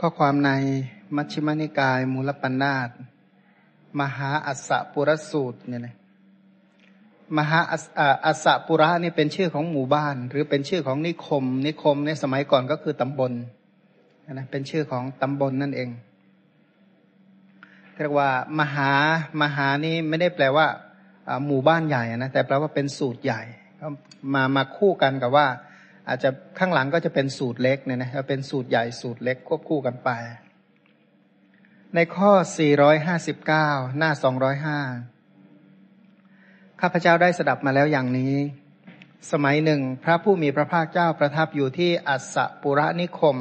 ข้อความในมัชฌิมานิกายมูลปัญนาตมหาอัสสปุรสูตรเนี่ยนะมหาอัสสปุระนี่เป็นชื่อของหมู่บ้าน หรือเป็นชื่อของนิคม นิคมในสมัยก่อนก็คือตำบลนะเป็นชื่อของตำบลนั่นเองเรียกว่ามหามหานี่ไม่ได้แปลว่าหมู่บ้านใหญ่นะแต่แปลว่าเป็นสูตรใหญ่มามาคู่กันกับว่า อาจจะข้างหลังก็จะเป็นสูตรเล็กเนี่ยนะเป็นสูตรใหญ่สูตรเล็กควบคู่กันไป ในข้อ 459 หน้า 205 ข้าพเจ้าได้สดับมาแล้วอย่างนี้ สมัยหนึ่ง พระผู้มีพระภาคเจ้าประทับอยู่ที่อัสสปุระนิคม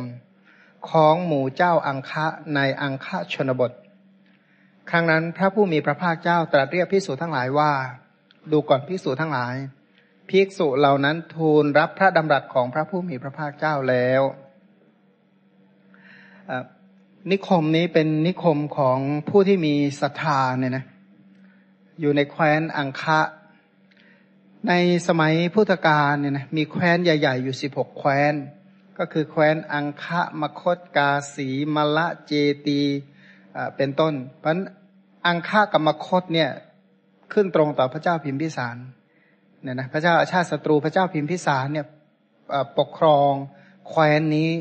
ของหมู่เจ้าอังคะในอังคะชนบท ครั้งนั้นพระผู้มีพระภาคเจ้าตรัสเรียกพิสูจทั้งหลายว่า ดูก่อนพิสูจทั้งหลาย ภิกษุเหล่านั้นทูลรับพระดำรัสของพระผู้มีพระภาคเจ้าแล้วนิคมนี้เป็นนิคมของผู้ที่มีศรัทธาเนี่ยนะอยู่ในแคว้นอังคะ ในสมัยพุทธกาลเนี่ยนะมีแคว้นใหญ่ ๆ อยู่สิบหกแคว้น ก็คือแคว้นอังคะมคตกาสีมละเจตีเป็นต้น เพราะอังคะกับมคตเนี่ยขึ้นตรงต่อพระเจ้าพิมพิสาร เนี่ยนะพระเจ้าอาชาติศัตรูพระเจ้าพิมพิสารเนี่ยปกครองแคว้นนี้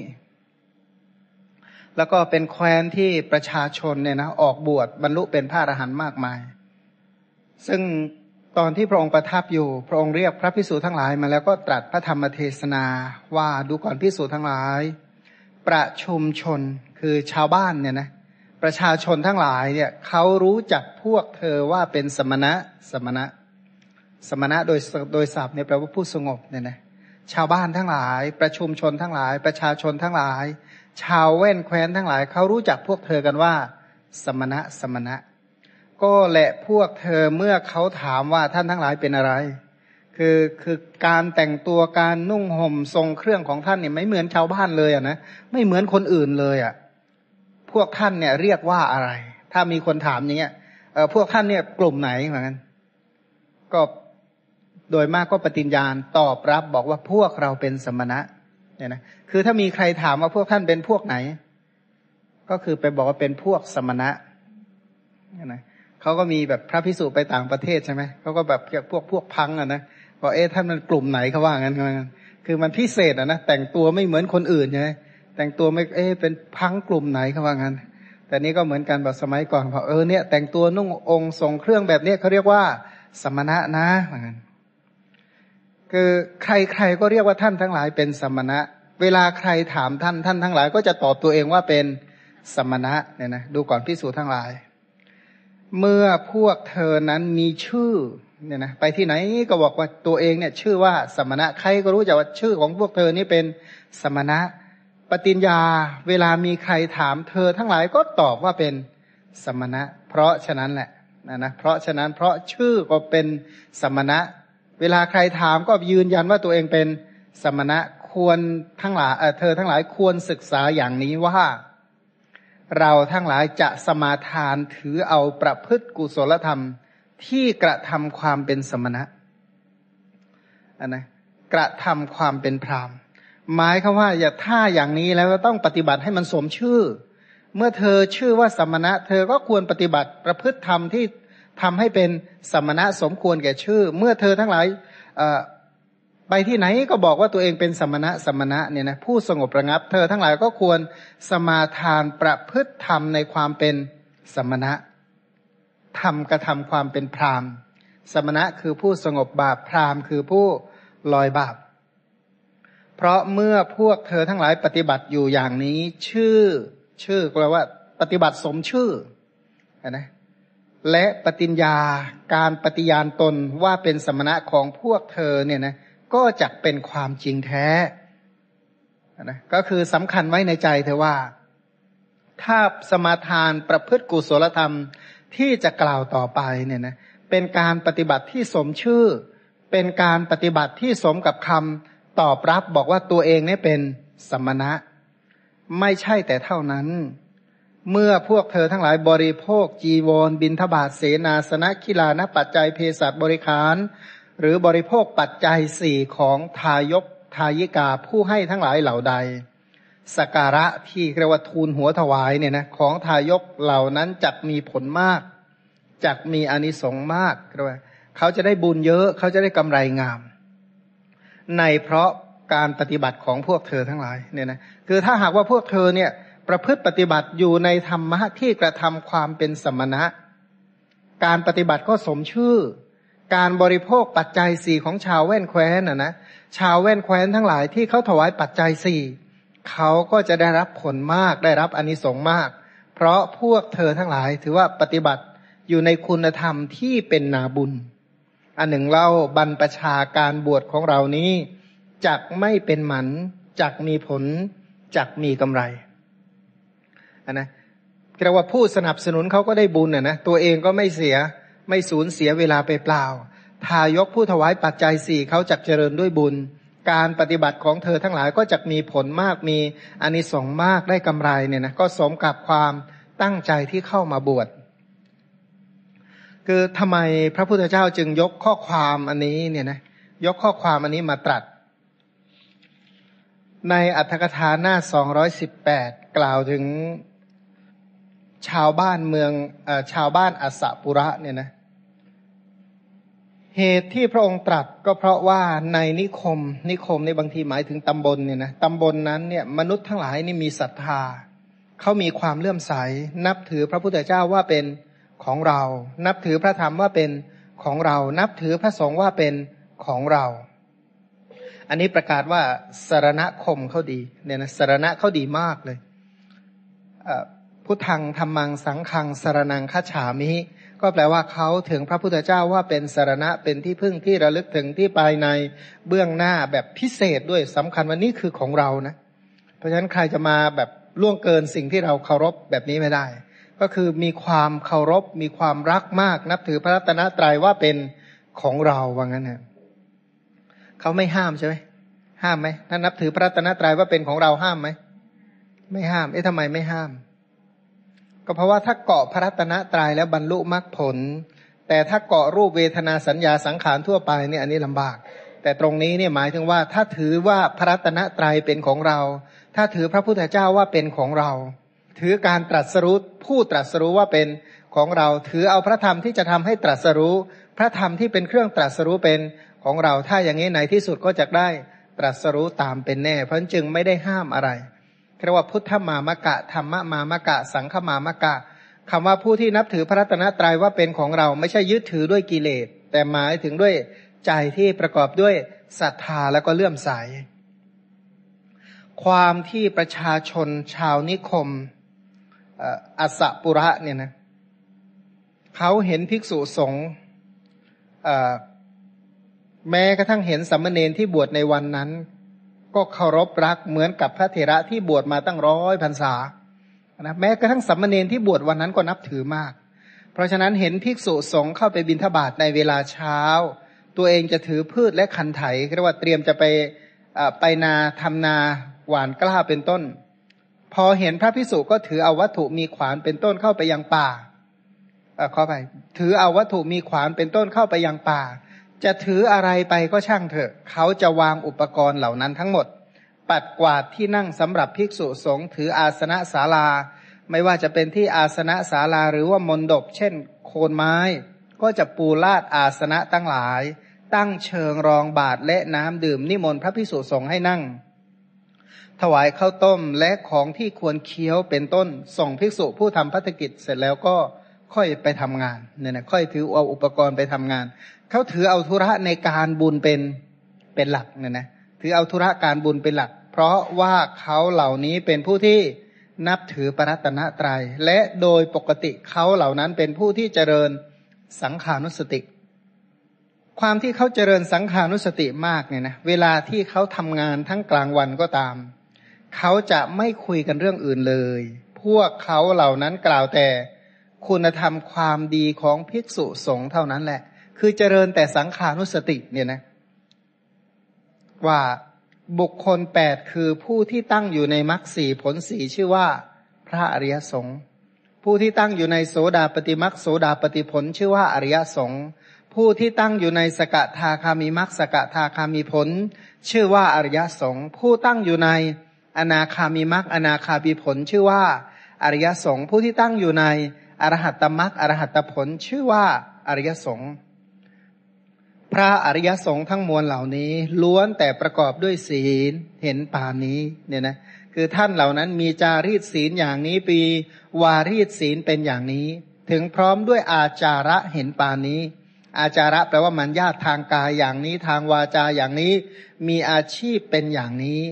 แล้วก็เป็นแคว้นที่ประชาชนเนี่ยนะออกบวชบรรลุเป็นพระอรหันต์มากมาย ซึ่งตอนที่พระองค์ประทับอยู่ พระองค์เรียกพระพิสูจทั้งหลายมาแล้วก็ตรัสพระธรรมเทศนาว่าดูก่อนพิสูจทั้งหลาย ประชุมชนคือชาวบ้านเนี่ยนะประชาชนทั้งหลายเนี่ยเขารู้จักพวกเธอว่าเป็นสมณะสมณะ สมณะโดยโดยศัพท์เนี่ยแปลว่าผู้สงบเนี่ยนะชาวบ้านทั้งหลาย ประชุมชนทั้งหลาย ประชาชนทั้งหลาย ชาวแว่นแคว้นทั้งหลายเขารู้จักพวกเธอกันว่า สมณะสมณะ ก็แหละพวกเธอเมื่อเขาถามว่าท่านทั้งหลายเป็นอะไร คือคือการแต่งตัวการนุ่งห่มทรงเครื่องของท่านเนี่ยไม่เหมือนชาวบ้านเลยอะนะไม่เหมือนคนอื่นเลยอะพวกท่านเนี่ยเรียกว่าอะไร ถ้ามีคนถามอย่างเงี้ยเออพวกท่านเนี่ยกลุ่มไหนเหมือนกันก็ โดยมากก็ปฏิญญาณตอบรับบอกว่าพวกเราเป็นสมณะเนี่ยนะคือถ้ามีใครถามว่าพวกท่านเป็นพวกไหน ก็คือไปบอกว่าเป็นพวกสมณะเนี่ยนะเขาก็มีแบบพระพิสุไปต่างประเทศใช่ไหมเขาก็แบบพวกพวกพังอะนะบอกเอ๊ะท่านมันกลุ่มไหนเขาว่างั้นคือมันพิเศษอะนะแต่งตัวไม่เหมือนคนอื่นใช่ไหมแต่งตัวไม่เอ๊ะเป็นพังกลุ่มไหนเขาว่างั้น แต่นี้ก็เหมือนกันแบบสมัยก่อนบอกเออเนี่ยแต่งตัวนุ่งองค์ทรงเครื่องแบบนี้เขาเรียกว่าสมณะนะเหมือนกัน คือใครๆก็เรียกว่าท่านทั้งหลายเป็นสมณะ เวลาใครถามท่านท่านทั้งหลาย ก็จะตอบตัวเองว่าเป็นสมณะเนี่ยนะดูก่อนพิสูจน์ทั้งหลาย เมื่อพวกเธอนั้นมีชื่อเนี่ยนะไปที่ไหนก็บอกว่าตัวเองเนี่ย ชื่อว่าสมณะใครก็รู้จักว่าชื่อของพวกเธอนี่เป็นสมณะ ปฏิญญา เวลามีใครถามเธอทั้งหลายก็ตอบว่าเป็นสมณะ เพราะฉะนั้นแหละนะนะเพราะฉะนั้นเพราะชื่อก็เป็นสมณะ เวลาใครถามก็ยืนยันว่าตัวเองเป็นสมณะควรทั้งหลายเธอทั้งหลายควรศึกษาอย่างนี้ว่า เราทั้งหลายจะสมาทานถือเอาประพฤติกุศลธรรมที่กระทำความเป็นสมณะอันนะกระทำความเป็นพรามหมายคือว่าอย่าท่าอย่างนี้แล้วต้องปฏิบัติให้มันสมชื่อ เมื่อเธอชื่อว่าสมณะ เธอก็ควรปฏิบัติประพฤติธรรมที่ ทำให้เป็นสมณะสมควรแก่ชื่อ เมื่อเธอทั้งหลายไปที่ไหนก็บอกว่าตัวเองเป็นสมณะสมณะเนี่ยนะผู้สงบระงับ เธอทั้งหลายก็ควรสมาทานประพฤติธรรมในความเป็นสมณะทำกระทำความเป็นพรามสมณะคือผู้สงบบาปพรามคือผู้ลอยบาป เพราะเมื่อพวกเธอทั้งหลายปฏิบัติอยู่อย่างนี้ ชื่อ ชื่อแปลว่า ปฏิบัติสมชื่อนะ และปฏิญญาการปฏิญาณตนว่าเป็นสมณะของพวกเธอเนี่ยนะก็จะเป็นความจริงแท้นะก็คือสำคัญไว้ในใจเธอว่า ถ้าสมาทานประพฤติกุศลธรรมที่จะกล่าวต่อไปเนี่ยนะเป็นการปฏิบัติที่สมชื่อ เป็นการปฏิบัติที่สมกับคำตอบรับบอกว่าตัวเองเนี่ยเป็นสมณะ ไม่ใช่แต่เท่านั้น เมื่อพวกเธอทั้งหลายบริโภคจีวร บินทบาทเสนาสนะคิลานปัจจัยเภสัชบริคาร หรือบริโภคปัจจัยสี่ของทายกทายิกาผู้ให้ทั้งหลายเหล่าใดสการะที่เรียกว่าทูลหัวถวายเนี่ยนะของทายกเหล่านั้นจักมีผลมากจักมีอานิสงส์มากเรียกว่าเขาจะได้บุญเยอะเขาจะได้กำไรงาม ในเพราะการปฏิบัติของพวกเธอทั้งหลายเนี่ยนะคือถ้าหากว่าพวกเธอเนี่ย ประพฤติปฏิบัติอยู่ในธรรมะที่กระทำความเป็นสมณะ การปฏิบัติก็สมชื่อ การบริโภคปัจจัยสี่ของชาวแว่นแคว้นอะนะชาวแว่นแคว้นทั้งหลายที่เขาถวายปัจจัยสี่เขาก็จะได้รับผลมากได้รับอนิสงส์มาก เพราะพวกเธอทั้งหลายถือว่าปฏิบัติอยู่ในคุณธรรมที่เป็นนาบุญ อันหนึ่งเล่าบรรปชาการบวชของเรานี้จักไม่เป็นหมันจักมีผลจักมีกำไร นนะเรียกว่าผู้สนับสนุนเขาก็ได้บุญอะนะตัวเองก็ไม่เสียไม่สูญเสียเวลาไปเปล่า ทายกผู้ถวายปัจจัยสี่เขาจักเจริญด้วยบุญ การปฏิบัติของเธอทั้งหลายก็จะมีผลมากมีอานิสงส์มากได้กำไรเนี่ยนะก็สมกับความตั้งใจที่เข้ามาบวชคือทำไมพระพุทธเจ้าจึงยกข้อความอันนี้เนี่ยนะยกข้อความอันนี้มาตรัส ในอัตถกถาหน้าสองร้อยสิบแปดกล่าวถึง ชาวบ้านเมืองอชาวบ้านอัสสปุระเนี่ยนะ เหตุที่พระองค์ตรัสก็เพราะว่าในนิคม นิคมในบางทีหมายถึงตำบลเนี่ยนะตำบลนนั้นเนี่ยมนุษย์ทั้งหลายนี่มีศรัทธาเขามีความเลื่อมใส นับถือพระพุทธเจ้าว่าเป็นของเรา นับถือพระธรรมว่าเป็นของเรา นับถือพระสงฆ์ว่าเป็นของเรา อันนี้ประกาศว่าสารณคมเขาดีเนี่ยนะสารณะเขาดีมากเลย พุทธังธรรมังสังขังสารนังคัจฉามิ ก็แปลว่าเขาถึงพระพุทธเจ้าว่าเป็นสารณะเป็นที่พึ่งที่ระลึกถึงที่ภายในเบื้องหน้าแบบพิเศษด้วยสำคัญว่านี่คือของเรานะ เพราะฉะนั้นใครจะมาแบบล่วงเกินสิ่งที่เราเคารพแบบนี้ไม่ได้ ก็คือมีความเคารพมีความรักมาก นับถือพระรัตนตรัยว่าเป็นของเราว่างั้นนะเขาไม่ห้ามใช่ไหมห้ามไหมถ้านับถือพระรัตนตรัยว่าเป็นของเราห้ามไหมไม่ห้าม เอ๊ะทำไมไม่ห้าม ก็เพราะว่าถ้าเกาะพระรัตนตรัยแล้วบรรลุมรรคผล แต่ถ้าเกาะรูปเวทนาสัญญาสังขารทั่วไปเนี่ยอันนี้ลำบาก แต่ตรงนี้เนี่ยหมายถึงว่าถ้าถือว่าพระรัตนตรัยเป็นของเรา ถ้าถือพระพุทธเจ้าว่าเป็นของเรา ถือการตรัสรู้ผู้ตรัสรู้ว่าเป็นของเรา ถือเอาพระธรรมที่จะทำให้ตรัสรู้ พระธรรมที่เป็นเครื่องตรัสรู้เป็นของเรา ถ้าอย่างนี้ในที่สุดก็จะได้ตรัสรู้ตามเป็นแน่ เพราะจึงไม่ได้ห้ามอะไร เรียกว่าพุทธมามะกะธรรมมามะกะ สังฆมามะกะคำว่าผู้ที่นับถือพระรัตนตรัยว่าเป็นของเราไม่ใช่ยึดถือด้วยกิเลส แต่หมายถึงด้วยใจที่ประกอบด้วยศรัทธาแล้วก็เลื่อมใส ความที่ประชาชนชาวนิคมอัสสปุระเนี่ยนะเขาเห็นภิกษุสงฆ์แม้กระทั่งเห็นสัมมเนนที่บวชในวันนั้น ก็เคารพรักเหมือนกับพระเถระที่บวชมาตั้งร้อยพรรษานะแม้กระทั่งสัมมเนนที่บวชวันนั้นก็นับถือมาก เพราะฉะนั้นเห็นภิกษุสงฆ์เข้าไปบิณฑบาตในเวลาเช้า ตัวเองจะถือพืชและคันไถเรียกว่าเตรียมจะไปไปนาทำนาหวานกล้าเป็นต้น พอเห็นพระพิสุก็ถือเอาวัตถุมีขวานเป็นต้นเข้าไปยังป่าเออขอไปถือเอาวัตถุมีขวานเป็นต้นเข้าไปยังป่า จะถืออะไรไปก็ช่างเถอะ เขาจะวางอุปกรณ์เหล่านั้นทั้งหมด ปัดกวาดที่นั่งสำหรับภิกษุสงฆ์ถืออาสนะศาลา ไม่ว่าจะเป็นที่อาสนะศาลาหรือว่ามนดบเช่น โคนไม้ ก็จะปูลาดอาสนะตั้งหลาย ตั้งเชิงรองบาทและน้ำดื่มนิมนต์พระภิกษุสงฆ์ให้นั่ง ถวายข้าวต้มและของที่ควรเคี้ยวเป็นต้น ส่งภิกษุผู้ทำพัฒกิจเสร็จแล้วก็ค่อยไปทำงานเนี่ยนะค่อยถือเอาอุปกรณ์ไปทำงาน เขาถือเอาธุระในการบุญเป็นเป็นหลักเนี่ยนะถือเอาธุระการบุญเป็นหลัก เพราะว่าเขาเหล่านี้เป็นผู้ที่นับถือปรัตนตรยัยและโดยปกติเขาเหล่านั้นเป็นผู้ที่เจริญสังขานุสติ ความที่เขาเจริญสังขานุสติมากเนี่ยนะเวลาที่เขาทำงานทั้งกลางวันก็ตาม เขาจะไม่คุยกันเรื่องอื่นเลย พวกเขาเหล่านั้นกล่าวแต่คุณธรรมความดีของภิกษุสงฆ์เท่านั้นแหละ คือเจริญแต่สังขานุสติเนี่ยนะ ว่าบุคคลแปดคือผู้ที่ตั้งอยู่ในมรรคสี่ผลสีชื่อว่าพระอริยสงฆ์ผู้ที่ตั้งอยู่ในโสดาปฏิมรรคโสดาปฏิผล ชื่อว่าอริยสงฆ์ผู้ที่ตั้งอยู่ในสกทาคามีมรรคสกทาคามีผล ชื่อว่าอริยสงฆ์ผู้ตั้งอยู่ในอนาคามีมรรคอนาคามีผล ชื่อว่าอริยสงฆ์ผู้ที่ตั้งอยู่ในอรหัตตมรรคอรหัตตผล ชื่อว่าอริยสงฆ์ พระอริยสงฆ์ทั้งมวลเหล่านี้ ล้วนแต่ประกอบด้วยศีลเห็นป่านนี้เนี่ยนะคือท่านเหล่านั้นมีจารีตศีลอย่างนี้ปีวารีตศีลเป็นอย่างนี้ ถึงพร้อมด้วยอาจาระเห็นป่านนี้ อาจาระแปลว่ามันญาติทางกายอย่างนี้ทางวาจาอย่างนี้ มีอาชีพเป็นอย่างนี้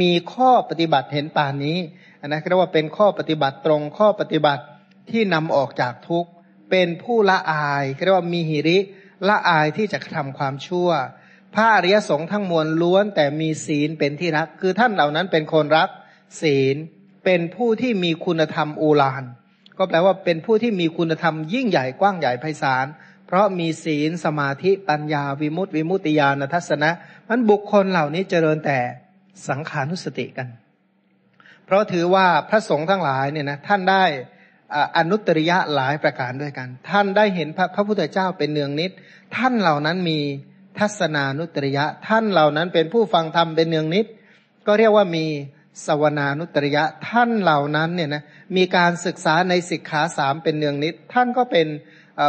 มีข้อปฏิบัติเห็นป่านนี้อันนั้นเรียกว่าเป็นข้อปฏิบัติตรงข้อปฏิบัติที่นำออกจากทุกข์เป็นผู้ละอายเรียกว่ามีหิริ ละอายที่จะทำความชั่ว พระอริยสงฆ์ทั้งมวลล้วนแต่มีศีลเป็นที่รัก คือท่านเหล่านั้นเป็นคนรัก ศีลเป็นผู้ที่มีคุณธรรมอูลาน ก็แปลว่าเป็นผู้ที่มีคุณธรรมยิ่งใหญ่กว้างใหญ่ไพศาลเพราะมีศีลสมาธิปัญญาวิมุตติวิมุตติญาณทัศนะมันบุคคลเหล่านี้เจริญแต่สังขานุสติกัน เพราะถือว่าพระสงฆ์ทั้งหลายเนี่ยนะท่านได้ อนุตริยะหลายประการด้วยกัน ท่านได้เห็นพระพระพุทธเจ้าเป็นเนืองนิด ท่านเหล่านั้นมีทัศนานุตริยะ ท่านเหล่านั้นเป็นผู้ฟังธรรมเป็นเนืองนิด ก็เรียกว่ามีสวนานุตริยะ ท่านเหล่านั้นเนี่ยนะมีการศึกษาในสิกขาสามเป็นเนืองนิด ท่านก็เป็น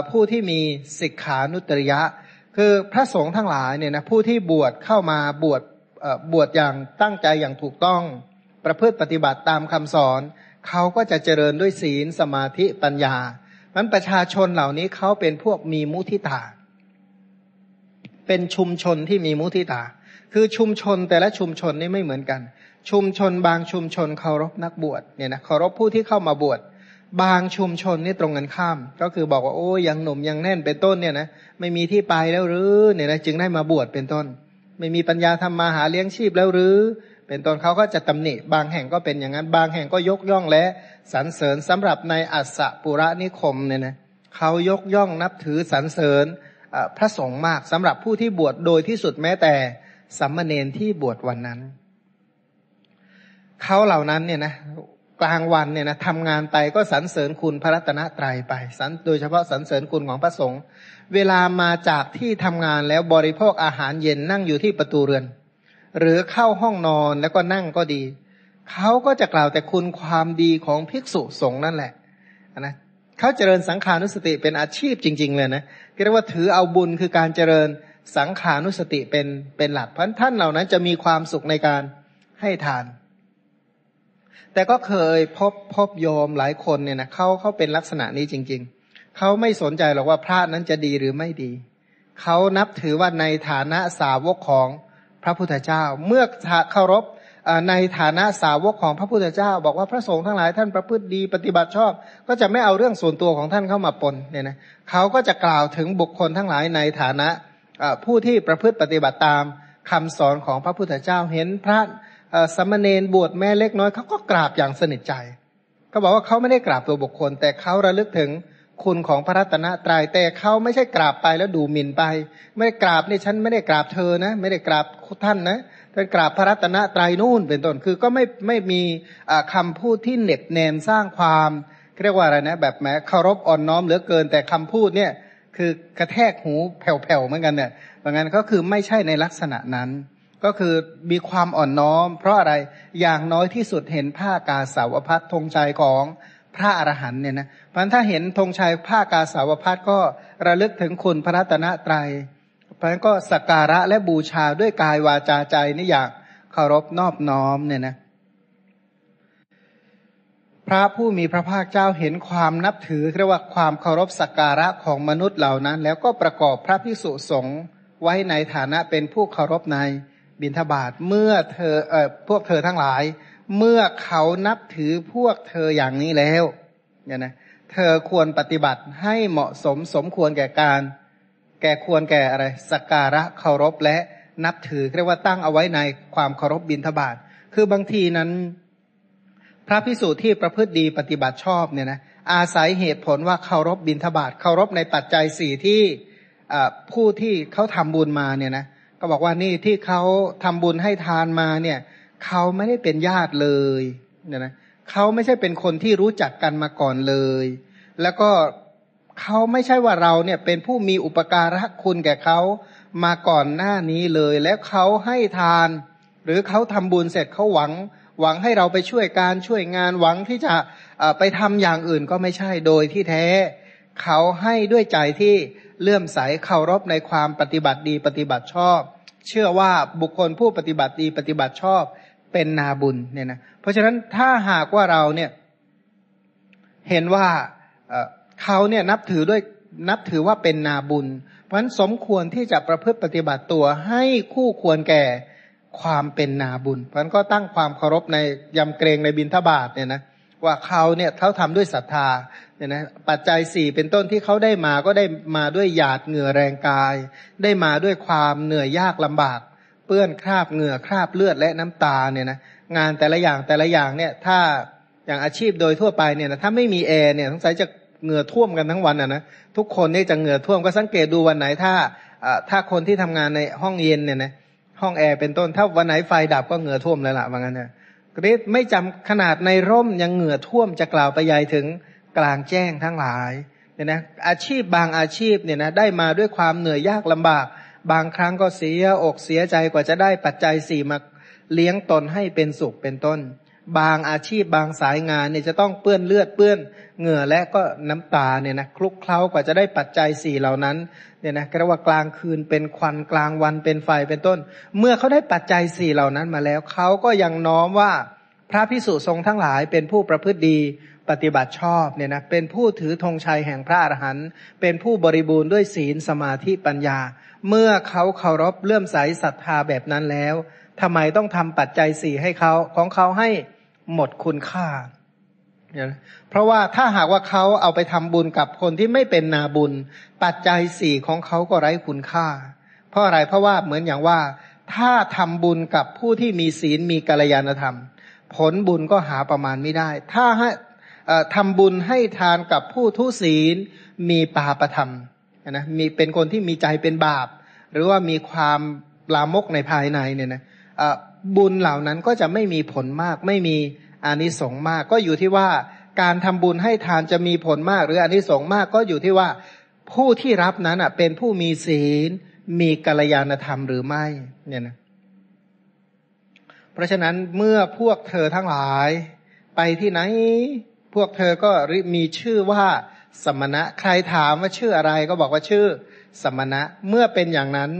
ผู้ที่มีสิกขานุตริยะ คือพระสงฆ์ทั้งหลายเนี่ยนะผู้ที่บวชเข้ามาบวชบวชอย่างตั้งใจอย่างถูกต้อง ประพฤติปฏิบัติตามคำสอน เขาก็จะเจริญด้วยศีลสมาธิปัญญามันประชาชนเหล่านี้เขาเป็นพวกมีมุทิตา เป็นชุมชนที่มีมุทิตา คือชุมชนแต่ละชุมชนนี่ไม่เหมือนกัน ชุมชนบางชุมชนเคารพนักบวชเนี่ยนะเคารพผู้ที่เข้ามาบวชบางชุมชนนี่ตรงกันข้าม ก็คือบอกว่าโอ้ยังหนุ่มยังแน่นเป็นต้นเนี่ยนะไม่มีที่ไปแล้วหรือเนี่ยนะจึงได้มาบวชเป็นต้น ไม่มีปัญญาทำมาหาเลี้ยงชีพแล้วหรือ เป็นต้นเขาก็จะตำหนิบางแห่งก็เป็นอย่างนั้น บางแห่งก็ยกย่องและสรรเสริญสำหรับในอัสสะปุระนิคมเนี่ยนะเขายกย่องนับถือสรรเสริญพระสงฆ์มากสำหรับผู้ที่บวชโดยที่สุดแม้แต่สัมมาเนนที่บวชวันนั้น เขาเหล่านั้นเนี่ยนะกลางวันเนี่ยนะทำงานไปก็สรรเสริญคุณพระรัตนตรัยไปสันโดยเฉพาะสรรเสริญคุณของพระสงฆ์เวลามาจากที่ทำงานแล้วบริโภคอาหารเย็นนั่งอยู่ที่ประตูเรือน หรือเข้าห้องนอนแล้วก็นั่งก็ดี เขาก็จะกล่าวแต่คุณความดีของภิกษุสงฆ์นั่นแหละนะเขาเจริญสังขานุสติเป็นอาชีพจริง ๆ เลยนะเรียกว่าถือเอาบุญคือการเจริญสังขานุสติเป็นเป็นหลักเพราะท่านเหล่านั้นจะมีความสุขในการให้ทาน แต่ก็เคยพบพบโยมหลายคนเนี่ยนะเขาเขาเป็นลักษณะนี้จริง ๆ เขาไม่สนใจหรอกว่าพระนั้นจะดีหรือไม่ดี เขานับถือว่าในฐานะสาวกของ พระพุทธเจ้า เมื่อเคารพในฐานะสาวกของพระพุทธเจ้า บอกว่าพระสงฆ์ทั้งหลายท่านประพฤติดีปฏิบัติชอบ ก็จะไม่เอาเรื่องส่วนตัวของท่านเข้ามาปนเนี่ยนะเขาก็จะกล่าวถึงบุคคลทั้งหลายในฐานะผู้ที่ประพฤติปฏิบัติตามคำสอนของพระพุทธเจ้าเห็นพระสมณเณรบวชแม่เล็กน้อยเขาก็กราบอย่างสนิทใจเขาบอกว่าเขาไม่ได้กราบตัวบุคคล แต่เขาระลึกถึง คุณของพระรัตนตรยัยแต่เขาไม่ใช่กราบไปแล้วดูหมิ่นไป ไม่ได้กราบนี่ฉันไม่ได้กราบเธอนะ ไม่ได้กราบท่านนะท่านกราบพระรัตนตรัยนู่นเป็นต้นคือก็ไม่ไม่มีคำพูดที่เน็บแนมสร้างความเรียกว่าอะไรนะ แบบแม้เคารพอ่อนน้อมเหลือเกินแต่คำพูดเนี่ยคือกระแทกหูแผ่วๆเหมือนกันเนี่ยเพราะงั้นก็คือไม่ใช่ในลักษณะนั้น ก็คือมีความอ่อนน้อม เพราะอะไรอย่างน้อยที่สุดเห็นผ้ากาสาวพัดธงใจของ พระอรหันเนี่ยนะเพราะถ้าเห็นธงชัยผ้ากาสาวพัดก็ระลึกถึงคุณพระรัตนตรยัยเพราะฉะนั้นก็สักการะและบูชาด้วยกายวาจาใจนี่อยากเคารพนอบน้อมเนี่ยนะพระผู้มีพระภาคเจ้าเห็นความนับถือเรียกว่าความเคารพสักการะของมนุษย์เหล่านั้น แล้วก็ประกอบพระพิสุสงฆ์ไว้ในฐานะเป็นผู้เคารพในบิณฑบาตเมื่อเธอเอ่อพวกเธอทั้งหลาย เมื่อเขานับถือพวกเธออย่างนี้แล้วเนี่ยนะเธอควรปฏิบัติให้เหมาะสมสมควรแก่การ แก่ควรแก่อะไรสักการะเคารพและนับถือเรียกว่าตั้งเอาไว้ในความเคารพบิณฑบาตคือบางทีนั้น พระพิสูจน์ที่ประพฤติดีปฏิบัติชอบเนี่ยนะอาศัยเหตุผลว่าเคารพบิณฑบาตเคารพในปัจจัยสี่ที่ผู้ที่เขาทำบุญมาเนี่ยนะก็บอกว่านี่ที่เขาทำบุญให้ทานมาเนี่ย เขาไม่ได้เป็นญาติเลยเนี่ยนะเขาไม่ใช่เป็นคนที่รู้จักกันมาก่อนเลย แล้วก็เขาไม่ใช่ว่าเราเนี่ยเป็นผู้มีอุปการะคุณแก่เขามาก่อนหน้านี้เลย แล้วเขาให้ทาน หรือเขาทำบุญเสร็จเขาหวัง หวังให้เราไปช่วยการช่วยงานหวังที่จะไปทำอย่างอื่นก็ไม่ใช่โดยที่แท้ เขาให้ด้วยใจที่เลื่อมใสเคารพในความปฏิบัติดีปฏิบัติชอบ เชื่อว่าบุคคลผู้ปฏิบัติดีปฏิบัติชอบ เป็นนาบุญเนี่ยนะเพราะฉะนั้นถ้าหากว่าเราเนี่ยเห็นว่าเขาเนี่ยนับถือด้วยนับถือว่าเป็นนาบุญ เพราะฉะนั้นสมควรที่จะประพฤติปฏิบัติตัวให้คู่ควรแก่ความเป็นนาบุญ เพราะฉะนั้นก็ตั้งความเคารพในยำเกรงในบินทบาทเนี่ยนะว่าเขาเนี่ยเขาทำด้วยศรัทธาเนี่ยนะปัจจัยสี่เป็นต้นที่เขาได้มาก็ได้มาด้วยหยาดเหงื่อแรงกาย ได้มาด้วยความเหนื่อยยากลำบาก เปื้อนคราบเหงื่อคราบเลือดและน้ำตาเนี่ยนะงานแต่ละอย่างแต่ละอย่างเนี่ย ถ้าอย่างอาชีพโดยทั่วไปเนี่ยนะถ้าไม่มีแอร์เนี่ยสงสัยจะเหงื่อท่วมกันทั้งวันอะนะทุกคนนี่จะเหงื่อท่วมก็สังเกตดูวันไหนถ้าถ้าคนที่ทำงานในห้องเย็นเนี่ยนะห้องแอร์เป็นต้นถ้าวันไหนไฟดับก็เหงื่อท่วมเลยละว่างั้นเนี่ยกรีไม่จำขนาดในร่มยังเหงื่อท่วมจะกล่าวไปใหญ่ถึงกลางแจ้งทั้งหลายเนี่ยนะอาชีพบางอาชีพเนี่ยนะได้มาด้วยความเหนื่อยยากลำบาก บางครั้งก็เสียอกเสียใจกว่าจะได้ปัจจัยสี่มาเลี้ยงตนให้เป็นสุขเป็นต้น บางอาชีพบางสายงานเนี่ยจะต้องเปื้อนเลือดเปื้อนเหงื่อและก็น้ำตาเนี่ยนะคลุกเคล้ากว่าจะได้ปัจจัยสี่เหล่านั้นเนี่ยนะกรียกว่ากลางคืนเป็นควันกลางวันเป็นไฟเป็นต้น เมื่อเขาได้ปัจจัยสี่เหล่านั้นมาแล้วเขาก็ยังน้อมว่าพระพิสุทรงทั้งหลายเป็นผู้ประพฤติดีปฏิบัติชอบเนี่ยนะเป็นผู้ถือธงชัยแห่งพระอรหันต์เป็นผู้บริบูรณ์ด้วยศีลสมาธิปัญญา เมื่อเขาเคารพเลื่อมใสศรัทธาแบบนั้นแล้วทำไมต้องทำปัจจัยสี่ให้เขาของเขาให้หมดคุณค่า เพราะว่าถ้าหากว่าเขาเอาไปทำบุญกับคนที่ไม่เป็นนาบุญ ปัจจัยสี่ของเขาก็ไร้คุณค่า เพราะอะไรเพราะว่าเหมือนอย่างว่า ถ้าทำบุญกับผู้ที่มีศีลมีกัลยาณธรรม ผลบุญก็หาประมาณไม่ได้ ถ้าให้ทำบุญให้ทานกับผู้ทุศีลมีปาประธรรม นะมีเป็นคนที่มีใจเป็นบาป หรือว่ามีความลามกในภายในเนี่ยนะบุญเหล่านั้นก็จะไม่มีผลมาก ไม่มีอานิสงส์มาก ก็อยู่ที่ว่าการทำบุญให้ทานจะมีผลมาก หรืออานิสงส์มากก็อยู่ที่ว่าผู้ที่รับนั้นอะ เป็นผู้มีศีล มีกัลยาณธรรมหรือไม่เนี่ยนะเพราะฉะนั้นเมื่อพวกเธอทั้งหลาย ไปที่ไหน พวกเธอก็มีชื่อว่า สมณะ ใครถามว่าชื่ออะไรก็บอกว่าชื่อ สมณะ เมื่อเป็นอย่างนั้น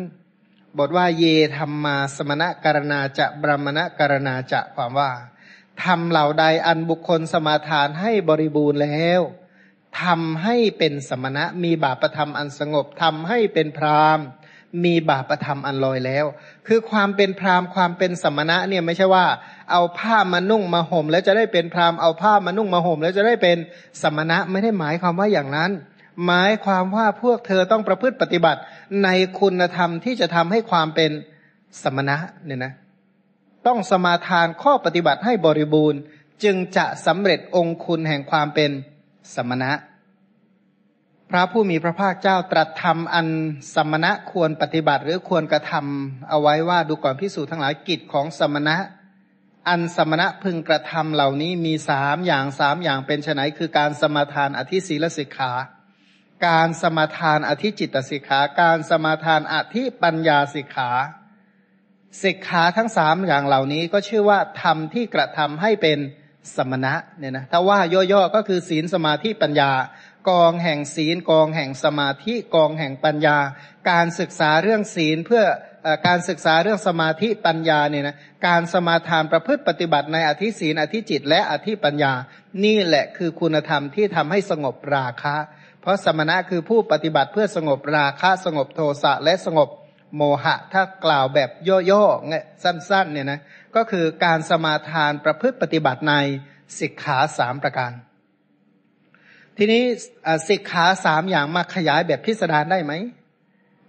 บทว่าเยธรรมมา สมณะการณาจะบรมณะการณาจะความว่าทำเหล่าใดอันบุคคลสมาทานให้บริบูรณ์แล้วทำให้เป็นสมณะมีบาปธรรมอันสงบทำให้เป็นพราม มีบาปธรรมอันลอยแล้ว คือความเป็นพรามความเป็นสมณะเนี่ยไม่ใช่ว่า เอาผ้ามานุ่งมาห่ม แล้วจะได้เป็นพรามเอาผ้ามานุ่งมาห่ม แล้วจะได้เป็นสมณะไม่ได้หมายความว่าอย่างนั้น หมายความว่าพวกเธอต้องประพฤติปฏิบัติในคุณธรรมที่จะทำให้ความเป็นสมณะเนี่ยนะ ต้องสมาทานข้อปฏิบัติให้บริบูรณ์ จึงจะสำเร็จองคุณแห่งความเป็นสมณะ พระผู้มีพระภาคเจ้าตรัสธรรมอันสมณะควรปฏิบัติหรือควรกระทำเอาไว้ว่าดูก่อนพิสูจน์ทั้งหลายกิจของสมณะ อันสมณะพึงกระทำเหล่านี้มีสามอย่างสามอย่างเป็นไฉนคือการสมาทานอธิศีลสิกขา การสมาทานอธิจิตสิกขา การสมาทานอธิปัญญาสิกขาสิกขาทั้งสามอย่างเหล่านี้ก็ชื่อว่าทำที่กระทำให้เป็นสมณะเนี่ยนะถ้าว่าย่อๆก็คือศีลสมาธิปัญญา กองแห่งศีล กองแห่งสมาธิกองแห่งปัญญา การศึกษาเรื่องศีลเพื่อการศึกษาเรื่องสมาธิปัญญาเนี่ยนะการสมาทานประพฤติปฏิบัติในอธิศีลอธิจิต และอธิปัญญา นี่แหละคือคุณธรรมที่ทำให้สงบราคะ เพราะสมณะคือผู้ปฏิบัติเพื่อสงบราคะ สงบโทสะและสงบโมหะ ถ้ากล่าวแบบย่อๆเนี่ยสั้นๆเนี่ยนะก็คือการสมาทานประพฤติปฏิบัติในสิกขาสามประการ ทีนี้สิกขาสามอย่างมาขยายแบบพิสดารได้ไหม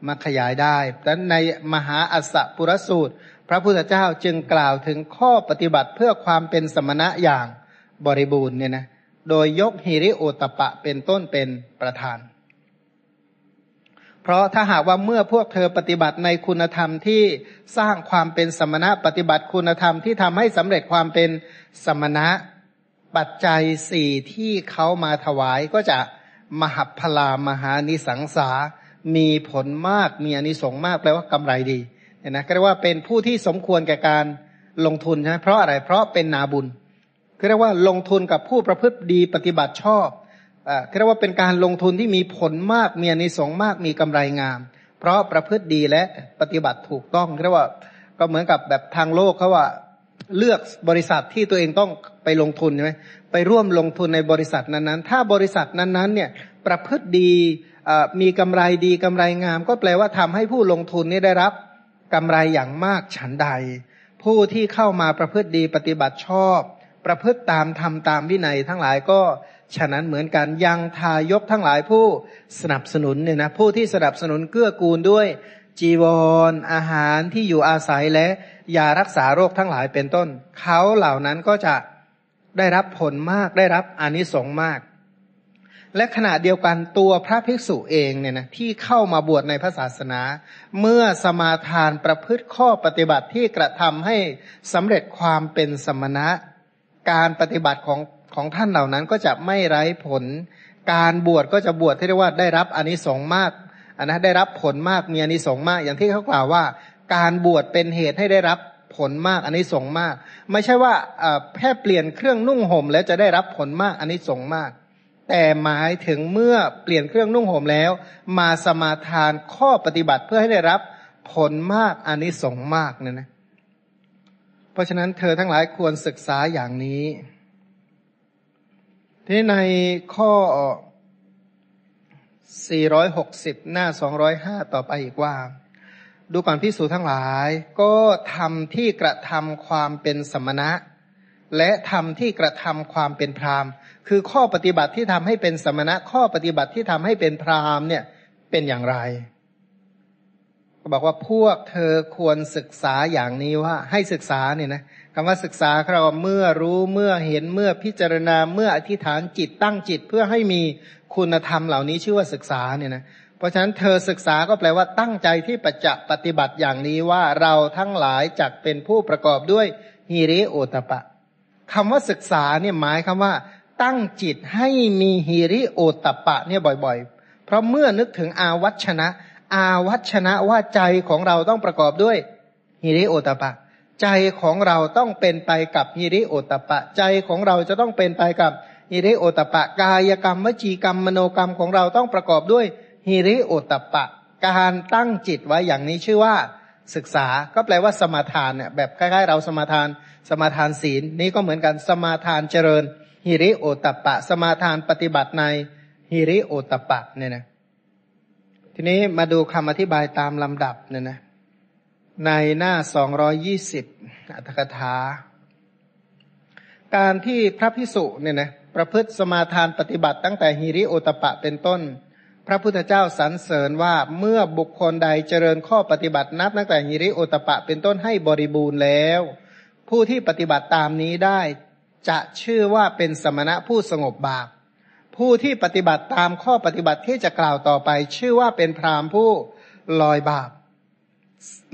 มาขยายได้แต่ในมหาอัสสปุรสูตร พระพุทธเจ้าจึงกล่าวถึงข้อปฏิบัติเพื่อความเป็นสมณะอย่างบริบูรณ์เนี่ยนะ โดยยกฮิริโอตปะเป็นต้นเป็นประธาน เพราะถ้าหากว่าเมื่อพวกเธอปฏิบัติในคุณธรรมที่สร้างความเป็นสมณะปฏิบัติคุณธรรมที่ทำให้สำเร็จความเป็นสมณะ ปัจจัยสี่ที่เขามาถวายก็จะมหัพลามหานิสังสา มีผลมากมีอนิสงส์มากแปลว่ากำไรดีเห็นนะก็เรียกว่าเป็นผู้ที่สมควรแก่การลงทุนใช่ไหมเพราะอะไรเพราะเป็นนาบุญคือเรียกว่าลงทุนกับผู้ประพฤติดีปฏิบัติชอบอ่าเรียกว่าเป็นการลงทุนที่มีผลมากมีอนิสงส์มากมีกำไรงาม เพราะประพฤติดีและปฏิบัติถูกต้องเรียกว่าก็เหมือนกับแบบทางโลกเขาว่าเลือกบริษัทที่ตัวเองต้อง ไปลงทุนใช่ไหมไปร่วมลงทุนในบริษัทนั้นๆ ถ้าบริษัทนั้นๆเนี่ยประพฤติดีมีกำไรดีกำไรงาม ก็แปลว่าทำให้ผู้ลงทุนนี้ได้รับกำไรอย่างมากฉันใด ผู้ที่เข้ามาประพฤติดีปฏิบัติชอบ ประพฤติตามทำตามวินัยทั้งหลายก็ฉะนั้นเหมือนกันยังทายกทั้งหลายผู้สนับสนุนเนี่ยนะผู้ที่สนับสนุนเกื้อกูลด้วยจีวรออาหารที่อยู่อาศัยและยารักษาโรคทั้งหลายเป็นต้น เขาเหล่านั้นก็จะ ได้รับผลมากได้รับอานิสงส์มาก และขณะเดียวกันตัวพระภิกษุเองเนี่ยนะที่เข้ามาบวชในพระศาสนา เมื่อสมาทานประพฤติข้อปฏิบัติที่กระทำให้สำเร็จความเป็นสมณะ การปฏิบัติของของท่านเหล่านั้นก็จะไม่ไร้ผล การบวชก็จะบวชที่เรียกว่าได้รับอนิสงส์มากอันนะได้รับผลมากมีอนิสงส์มาก อย่างที่เขากล่าวว่า การบวชเป็นเหตุให้ได้รับ ผลมากอันนี้ส่งมาก ไม่ใช่ว่าแค่เปลี่ยนเครื่องนุ่งห่มแล้วจะได้รับผลมากอันนี้ส่งมาก แต่หมายถึงเมื่อเปลี่ยนเครื่องนุ่งห่มแล้ว มาสมาทานข้อปฏิบัติเพื่อให้ได้รับผลมากอันนี้ส่งมากเนี่ยนะเพราะฉะนั้นเธอทั้งหลายควรศึกษาอย่างนี้ที่ในข้อ 460 หน้า 205 ต่อไปอีกว่า ดูก่อนพิสูจทั้งหลาย ก็ทำที่กระทำความเป็นสมณะ และทำที่กระทำความเป็นพรามคือข้อปฏิบัติที่ทำให้เป็นสมณะ ข้อปฏิบัติที่ทำให้เป็นพรามเนี่ยเป็นอย่างไรก็บอกว่าพวกเธอควรศึกษาอย่างนี้ว่าให้ศึกษาเนี่ยนะคำว่าศึกษาเราเมื่อรู้เมื่อเห็นเมื่อพิจารณาเมื่ออธิษฐานจิตตั้งจิตเพื่อให้มีคุณธรรมเหล่านี้ชื่อว่าศึกษาเนี่ยนะ เพราะฉะนั้นเธอศึกษาก็แปลว่าตั้งใจที่ประจะปฏิบัติอย่างนี้ว่าเราทั้งหลายจักเป็นผู้ประกอบด้วยฮิริโอตปะคำว่าศึกษาเนี่ยหมายคำว่า ตั้งจิตให้มีฮิริโอตปะเนี่ยบ่อยๆ เพราะเมื่อนึกถึงอาวัชนะ อาวัชนะว่าใจของเราต้องประกอบด้วยฮิริโอตปะ ใจของเราต้องเป็นไปกับฮิริโอตปะ ใจของเราจะต้องเป็นไปกับฮิริโอตปะ กายกรรมวจีกรรมมโนกรรมของเราต้องประกอบด้วย ฮิริโอตปะ การตั้งจิตไว้อย่างนี้ชื่อว่าศึกษาก็แปลว่าสมาทานเนี่ยแบบคล้ายๆ เราสมาทาน สมาทานศีล นี่ก็เหมือนกันสมาทานเจริญฮิริโอตปะ สมาทานปฏิบัติในฮิริโอตปะเนี่ยนะทีนี้มาดูคำอธิบายตามลำดับเนี่ยนะในหน้าสองรอยี่สิบอัตถกถา การที่พระพิสุเนี่ยนะประพฤติสมาทานปฏิบัติตั้งแต่ฮิริโอตปะเป็นต้น พระพุทธเจ้าสรรเสริญว่าเมื่อบุคคลใดเจริญข้อปฏิบัตินับตั้งแต่ฮิริโอตปะเป็นต้นให้บริบูรณ์แล้ว ผู้ที่ปฏิบัติตามนี้ได้ จะชื่อว่าเป็นสมณะผู้สงบบาป ผู้ที่ปฏิบัติตามข้อปฏิบัติที่จะกล่าวต่อไป ชื่อว่าเป็นพรามผู้ลอยบาป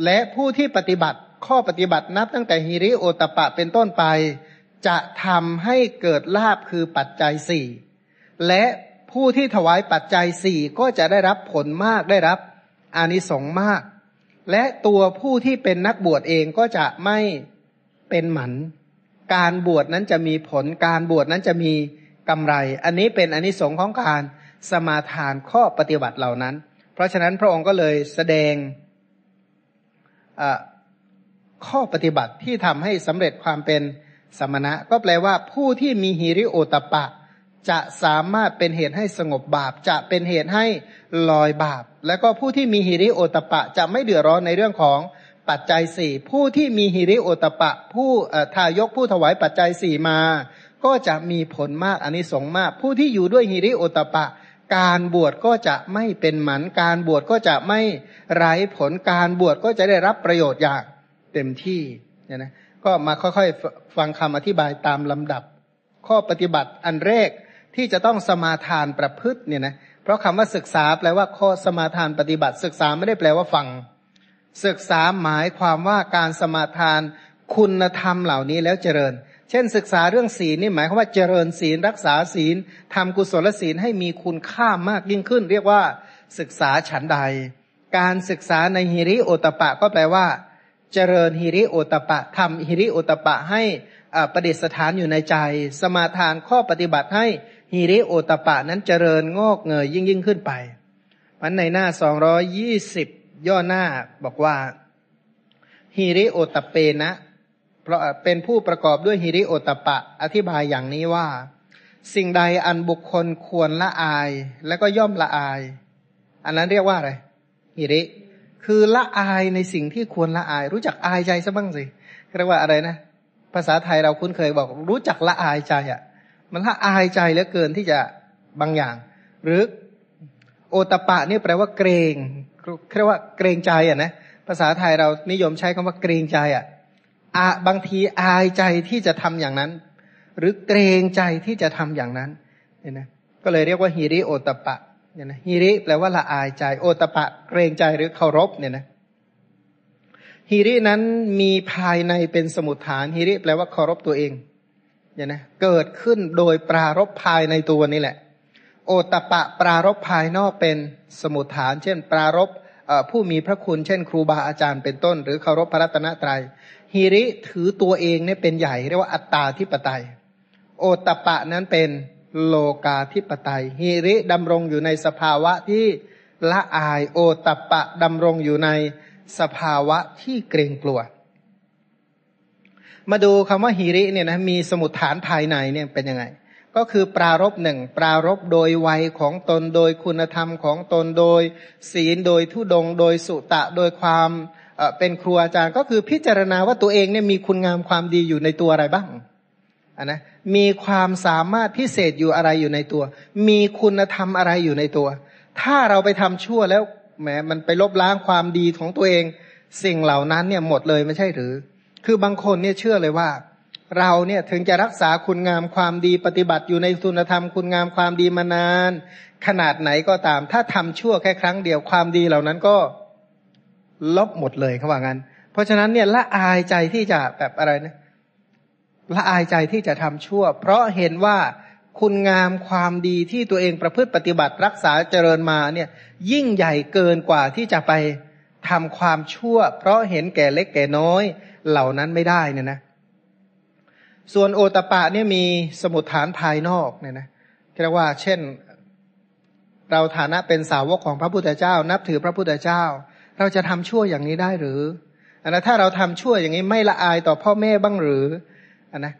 และผู้ที่ปฏิบัติข้อปฏิบัตินับตั้งแต่ฮิริโอตปะเป็นต้นไป จะทำให้เกิดลาบคือปัจจัยสี่และ ผู้ที่ถวายปัจจัยสี่ก็จะได้รับผลมากได้รับอานิสงส์มาก และตัวผู้ที่เป็นนักบวชเองก็จะไม่เป็นหมัน การบวชนั้นจะมีผลการบวชนั้นจะมีกำไร อันนี้เป็นอานิสงส์ของการสมาทานข้อปฏิบัติเหล่านั้น เพราะฉะนั้นพระองค์ก็เลยแสดงข้อปฏิบัติที่ทำให้สำเร็จความเป็นสมณะ ก็แปลว่าผู้ที่มีฮิริโอตปะ จะสามารถเป็นเหตุให้สงบบาป จะเป็นเหตุให้ลอยบาป แล้วก็ผู้ที่มีฮิริโอตปะจะไม่เดือดร้อนในเรื่องของปัจจัยสี่ผู้ที่มีฮิริโอตปะ ผู้ทายกผู้ถวายปัจจัยสี่มา ก็จะมีผลมากอันนี้สงมาก ผู้ที่อยู่ด้วยฮิริโอตปะ การบวชก็จะไม่เป็นหมันการบวชก็จะไม่ไร้ผลการบวชก็จะได้รับประโยชน์อย่างเต็มที่เนี่ยนะก็มาค่อยๆฟังคำอธิบายตามลำดับ ข้อปฏิบัติอันแรก ที่จะต้องสมาทานประพฤติเนี่ยนะเพราะคำว่าศึกษาแปลว่าข้อสมาทานปฏิบัติ ศึกษาไม่ได้แปลว่าฟัง ศึกษาหมายความว่าการสมาทานคุณธรรมเหล่านี้แล้วเจริญ เช่น ศึกษาเรื่องศีลนี่หมายความว่าเจริญศีลรักษาศีลทำกุศลศีลให้มีคุณค่ามากยิ่งขึ้น เรียกว่าศึกษาฉันใด การศึกษาในฮิริโอตปะก็แปลว่า เจริญฮิริโอตปะทำฮิริโอตปะให้ประดิษฐานอยู่ในใจ สมาทานข้อปฏิบัติให้ ฮิริโอตปะนั้นเจริญงอกเงยยิ่งยิ่งขึ้นไปมันในหน้าสองร้อยี่สิบย่อหน้าบอกว่าฮิริโอตเปนะ เพราะเป็นผู้ประกอบด้วยฮิริโอตปะ อธิบายอย่างนี้ว่า สิ่งใดอันบุคคลควรละอาย แล้วก็ย่อมละอาย อันนั้นเรียกว่าอะไรฮิริ คือละอายในสิ่งที่ควรละอาย รู้จักอายใจซะบ้างสิเรียกว่าอะไรนะ ภาษาไทยเราคุ้นเคยบอก รู้จักละอายใจอะ่ะ มันละอายใจเหลือเกินที่จะบางอย่าง หรือโอตปะนี่แปลว่าเกรงเรียกว่าเกรงใจอะนะภาษาไทยเรานิยมใช้คำว่าเกรงใจอะอะบางทีอายใจที่จะทำอย่างนั้น หรือเกรงใจที่จะทำอย่างนั้นเนี่ยนะก็เลยเรียกว่าฮิริโอตปะเนี่ยนะฮิริแปลว่าละอายใจโอตปะ เกรงใจหรือเคารพเนี่ยนะฮิรินั้นมีภายในเป็นสมุทฐานฮิริแปลว่าเคารพตัวเอง เนี่ยนะเกิดขึ้นโดยปรารบภายในตัวนี่แหละ โอตปะปรารบภายนอกเป็นสมุทฐาน เช่น ปรารบผู้มีพระคุณเช่น ครูบาอาจารย์เป็นต้น หรือเคารพพระรัตนตรยัยฮิริถือตัวเองเนี่ยเป็นใหญ่เรียกว่าอัตตาธิปไตย โอตปะนั้นเป็นโลกาธิปไตยฮิริดำรงอยู่ในสภาวะที่ละอายโอตปะดำรงอยู่ในสภาวะที่เกรงกลัว มาดูคำว่าฮิริเนี่ยนะมีสมุดฐานภายในเนี่ยเป็นยังไง ก็คือปรารบหนึ่งปรารบโดยวัยของตนโดยคุณธรรมของตนโดย ศีลโดยทุดง โดยสุตะโดยความเป็นครูอาจารย์ก็คือพิจารณาว่าตัวเองเนี่ยมีคุณงามความดีอยู่ในตัวอะไรบ้างนนะมีความสามารถพิเศษอยู่อะไรอยู่ในตัว มีคุณธรรมอะไรอยู่ในตัว ถ้าเราไปทำชั่วแล้วแหมมันไปลบล้างความดีของตัวเอง สิ่งเหล่านั้นเนี่ยหมดเลยไม่ใช่หรือ คือบางคนเนี่ยเชื่อเลยว่า เราเนี่ยถึงจะรักษาคุณงามความดีปฏิบัติอยู่ในคุณธรรมคุณงามความดีมานาน ขนาดไหนก็ตาม ถ้าทำชั่วแค่ครั้งเดียวความดีเหล่านั้นก็ลบหมดเลยเขาว่างั้น เพราะฉะนั้นเนี่ยละอายใจที่จะแบบอะไรนะละอายใจที่จะทำชั่ว เพราะเห็นว่าคุณงามความดีที่ตัวเองประพฤติปฏิบัติรักษาเจริญมาเนี่ย ยิ่งใหญ่เกินกว่าที่จะไป ทำความชั่ว เพราะเห็นแก่เล็กแก่น้อย เหล่านั้นไม่ได้เนี่ยนะ ส่วนโอตปะเนี่ยมีสมุดฐานภายนอกเนี่ยนะเรียกว่า เช่น เราฐานะเป็นสาวกของพระพุทธเจ้า นับถือพระพุทธเจ้า เราจะทำชั่วอย่างนี้ได้หรืออันนะถ้าเราทำชั่วอย่างนี้ไม่ละอายต่อพ่อแม่บ้างหรืออันนะ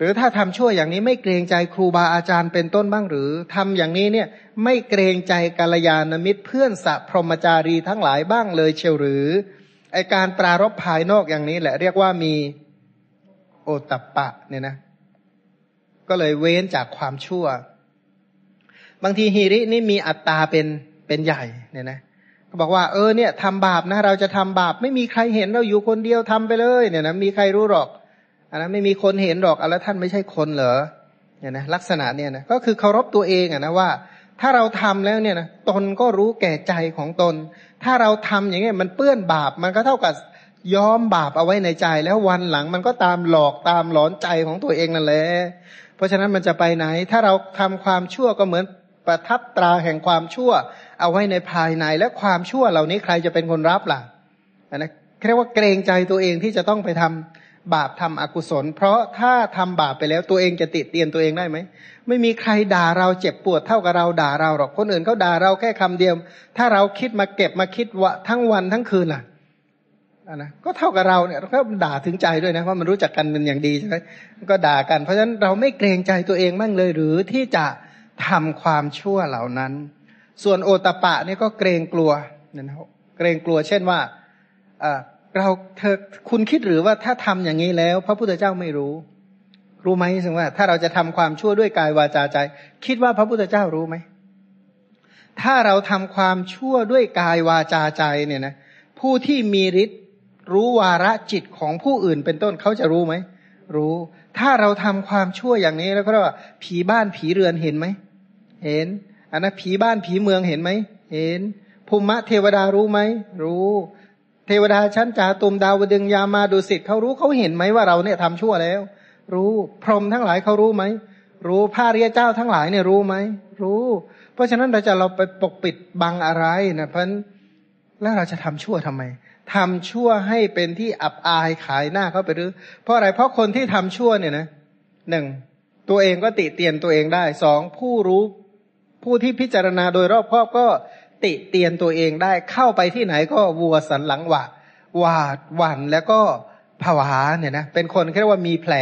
หรือถ้าทำชั่วอย่างนี้ไม่เกรงใจครูบาอาจารย์เป็นต้นบ้างหรือทำอย่างนี้เนี่ยไม่เกรงใจกาลยานมิตรเพื่อนสัพพรมจารีทั้งหลายบ้างเลยเชียวหรือไอการปรารบภายนอกอย่างนี้แหละ เรียกว่ามีโอตัปปะเนี่ยนะ ก็เลยเว้นจากความชั่ว บางทีฮีรินี่มีอัตตาเป็นเป็นใหญ่เนี่ยนะก็บอกว่าเออเนี่ยทำบาปนะ เราจะทำบาปไม่มีใครเห็นเราอยู่คนเดียวทำไปเลย เนี่ยนะมีใครรู้หรอก อันนั้นไม่มีคนเห็นหรอกอแล้วท่านไม่ใช่คนเหรอเนี่ยนะลักษณะเนี่ยนะก็คือเคารพตัวเองอะนะว่า ถ้าเราทำแล้วเนี่ยนะตนก็รู้แก่ใจของตน ถ้าเราทำอย่างเงี้ยมันเปื้อนบาปมันก็เท่ากับย้อมบาปเอาไว้ในใจ แล้ววันหลังมันก็ตามหลอกตามหลอนใจของตัวเองนั่นแหละเพราะฉะนั้นมันจะไปไหน ถ้าเราทำความชั่วก็เหมือนประทับตราแห่งความชั่ว เอาไว้ในภายในและความชั่วเหล่านี้ใครจะเป็นคนรับล่ะนะเรียกว่าเกรงใจตัวเองที่จะต้องไปทำ บาปทำอกุศล เพราะถ้าทำบาปไปแล้วตัวเองจะติดเตียนตัวเองได้ไหม ไม่มีใครด่าเราเจ็บปวดเท่ากับเราด่าเราหรอกคนอื่นเขาด่าเราแค่คำเดียว ถ้าเราคิดมาเก็บมาคิดว่าทั้งวันทั้งคืนล่ะนะก็เท่ากับเราเนี่ยก็ด่าถึงใจด้วยนะเพราะมันรู้จักกันเป็นอย่างดีใช่ไหมก็ด่ากันเพราะฉะนั้นเราไม่เกรงใจตัวเองมั่งเลย หรือที่จะทำความชั่วเหล่านั้น ส่วนโอตปะนี่ก็เกรงกลัวนะเกรงกลัวเช่นว่า เราเธอคุณคิดหรือว่าถ้าทำอย่างนี้แล้ว พระพุทธเจ้าไม่รู้ รู้ไหมสึงว่า ถ้าเราจะทำความชั่วด้วยกายวาจาใจ คิดว่าพระพุทธเจ้ารู้ไหมถ้าเราทำความชั่วด้วยกายวาจาใจเนี่ยนะผู้ที่มีฤทธิ์รู้วาระจิตของผู้อื่นเป็นต้นเขาจะรู้ไหมรู้ ถ้าเราทำความชั่วอย่างนี้แล้วก็ว่า ผีบ้านผีเรือนเห็นไหมเห็นอันนั้นผีบ้านผีเมืองเห็นไหมเห็นภูมิเทวดารู้ไหมรู้ เทวดาชั้นจาตุมดาวดึงยามาดูสิทธ์เขารู้เขาเห็นไหมว่าเราเนี่ยทำชั่วแล้ว รู้พรหมทั้งหลายเขารู้ไหมรู้พระเรียเจ้าทั้งหลายเนี่ยรู้ไหมรู้ เพราะฉะนั้นเราจะเราไปปกปิดบังอะไรนะเพราะแล้วเราจะทำชั่วทำไมทำชั่วให้เป็นที่อับอายขายหน้าเขาไปหรือ เพราะอะไรเพราะคนที่ทำชั่วเนี่ยนะหนึ่งตัวเองก็ติเตียนตัวเองได้สองผู้รู้ผู้ที่พิจารณาโดยรอบครอบก็ ติเตียนตัวเองได้เข้าไปที่ไหนก็วัวสันหลังหวาหวาดหวั่นแล้วก็ผวาเนี่ยนะเป็นคนเรียกว่ามีแผล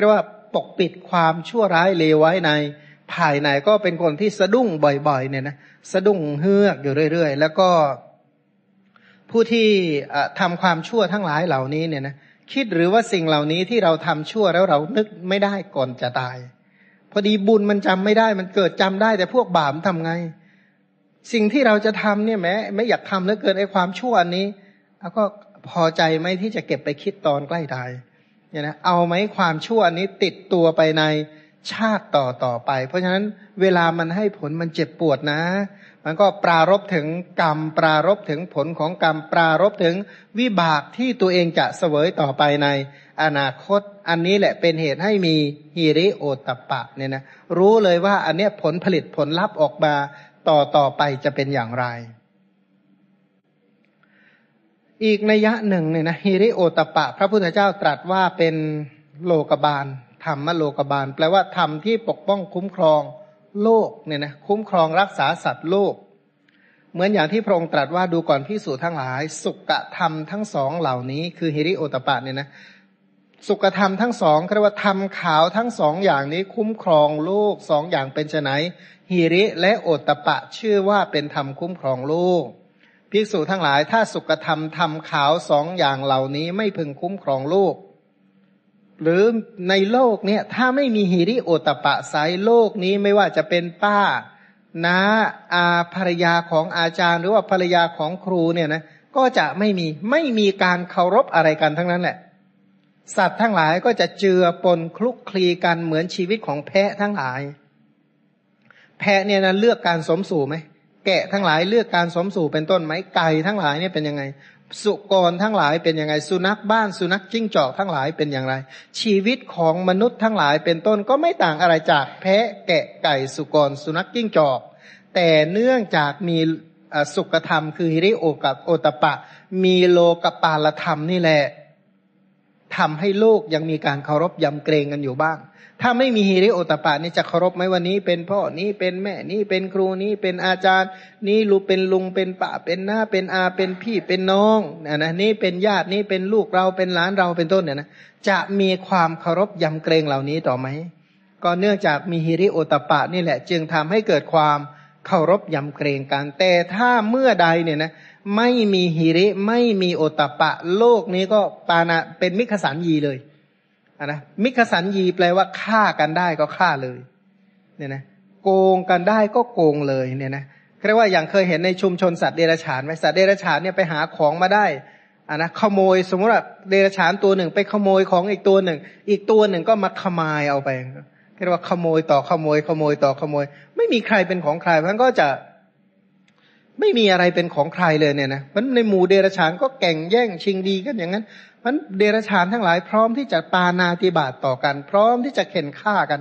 เรียกว่าปกปิดความชั่วร้ายเลวไว้ในภายในก็เป็นคนที่สะดุ้งบ่อยๆเนี่ยนะสะดุ้งเฮือกอยู่เรื่อยๆ แล้วก็ ผู้ที่ทำความชั่วทั้งหลายเหล่านี้เนี่ยนะคิดหรือว่าสิ่งเหล่านี้ที่เราทำชั่วแล้วเรานึกไม่ได้ก่อนจะตาย พอดีบุญมันจำไม่ได้มันเกิดจำได้แต่พวกบาปทำไง สิ่งที่เราจะทำเนี่ยแม้ไม่อยากทำแล้วเกินไอ้ความชั่วอันนี้แล้วก็พอใจไหมที่จะเก็บไปคิดตอนใกล้ตายเนี่ยนะเอาไหมความชั่วนี้ติดตัวไปในชาติต่อต่อไป เพราะฉะนั้นเวลามันให้ผลมันเจ็บปวดนะ มันก็ปรารบถึงกรรม ปรารบถึงผลของกรรม ปรารบถึงวิบากที่ตัวเองจะเสวยต่อไปในอนาคต อันนี้แหละเป็นเหตุให้มีฮิริโอตปะเนี่ยนะรู้เลยว่าอันเนี้ยผลผลิตผลลัพธ์ออกมา ต่อต่อไปจะเป็นอย่างไร อีกนัยยะหนึ่งเนี่ยนะฮิริโอตปะ พระพุทธเจ้าตรัสว่าเป็นโลกบาลธรรมโลกบาล แปลว่าธรรมที่ปกป้องคุ้มครองโลกเนี่ยนะคุ้มครองรักษาสัตว์โลก เหมือนอย่างที่พระองค์ตรัสว่าดูก่อนพิสูจทั้งหลาย สุกธรรมทั้งสองเหล่านี้ คือฮิริโอตปะเนี่ยนะสุกธรรมทั้งสองเรียกว่าธรรมขาวทั้งสองอย่างนี้คุ้มครองโลกสองอย่างเป็นไน ฮิริและโอตปะชื่อว่าเป็นธรรมคุ้มครองโลกภิกษุทั้งหลายถ้าสุขธรรมทำขาวสองอย่างเหล่านี้ไม่พึงคุ้มครองโลก หรือในโลกเนี่ยถ้าไม่มีหิริโอตปะไซโลกนี้ไม่ว่าจะเป็นป้าน้าอาภรรยาของอาจารย์ หรือว่าภรรยาของครูเนี่ยนะก็จะไม่มีไม่มีการเคารพอะไรกันทั้งนั้นแหละสัตว์ทั้งหลายก็จะเจือปนคลุกคลีกันเหมือนชีวิตของแพะทั้งหลาย แพะเนี่ยนะเลือกการสมสู่ไหมแกะทั้งหลายเลือกการสมสู่เป็นต้นไหมไก่ทั้งหลายเนี่ยเป็นยังไง สุกรทั้งหลายเป็นยังไง สุนัขบ้านสุนัขจิ้งจอกทั้งหลายเป็นอย่างไร ชีวิตของมนุษย์ทั้งหลายเป็นต้นก็ไม่ต่างอะไรจากแพะแกะไก่สุกรสุนัขจิ้งจอก แต่เนื่องจากมีสุขธรรม คือฮิริโอกับโอตปะ มีโลกปาลธรรมนี่แหละทำให้โลกยังมีการเคารพยำเกรงกันอยู่บ้าง ถ้าไม่มีฮิริโอตปะนี่จะเคารพไหมวันนี้ เป็นพ่อนี้เป็นแม่นี้เป็นครูนี้เป็นอาจารย์ นี่ลูกเป็นลุงเป็นป้าเป็นหน้าเป็นอาเป็นพี่เป็นน้องนะนะนี่เป็นญาตินี่เป็นลูกเราเป็นหลานเราเป็นต้นเนี่ยนะจะมีความเคารพยำเกรงเหล่านี้ต่อไหมก็เนื่องจากมีฮิริโอตปะนี่แหละ จึงทำให้เกิดความเคารพยำเกรงกันแต่ถ้าเมื่อใดเนี่ยนะไม่มีฮิริไม่มีโอตปะ โลกนี้ก็ปานะเป็นมิขสันยีเลย นะมิขสันยีแปลว่าฆ่ากันได้ก็ฆ่าเลย เนี่ยนะโกงกันได้ก็โกงเลยเนี่ยนะเรียกว่าอย่างเคยเห็นในชุมชนสัตว์เดรัจฉานไหมสัตว์เดรัจฉานเนี่ยไปหาของมาได้อ่านะขโมยสมมติว่าเดรัจฉานตัวหนึ่ง ไปขโมยของอีกตัวหนึ่ง อีกตัวหนึ่งก็มาขมายเอาไปเรียกว่าขโมยต่อขโมยขโมยต่อขโมย ไม่มีใครเป็นของใครเพราะนั้นก็จะไม่มีอะไรเป็นของใครเลยเนี่ยนะมันในหมู่เดรัจฉานก็แก่งแย่งชิงดีกันอย่างนั้น มันเดรัจฉานทั้งหลายพร้อมที่จะปานาติบาตต่อกัน พร้อมที่จะเข็นฆ่ากัน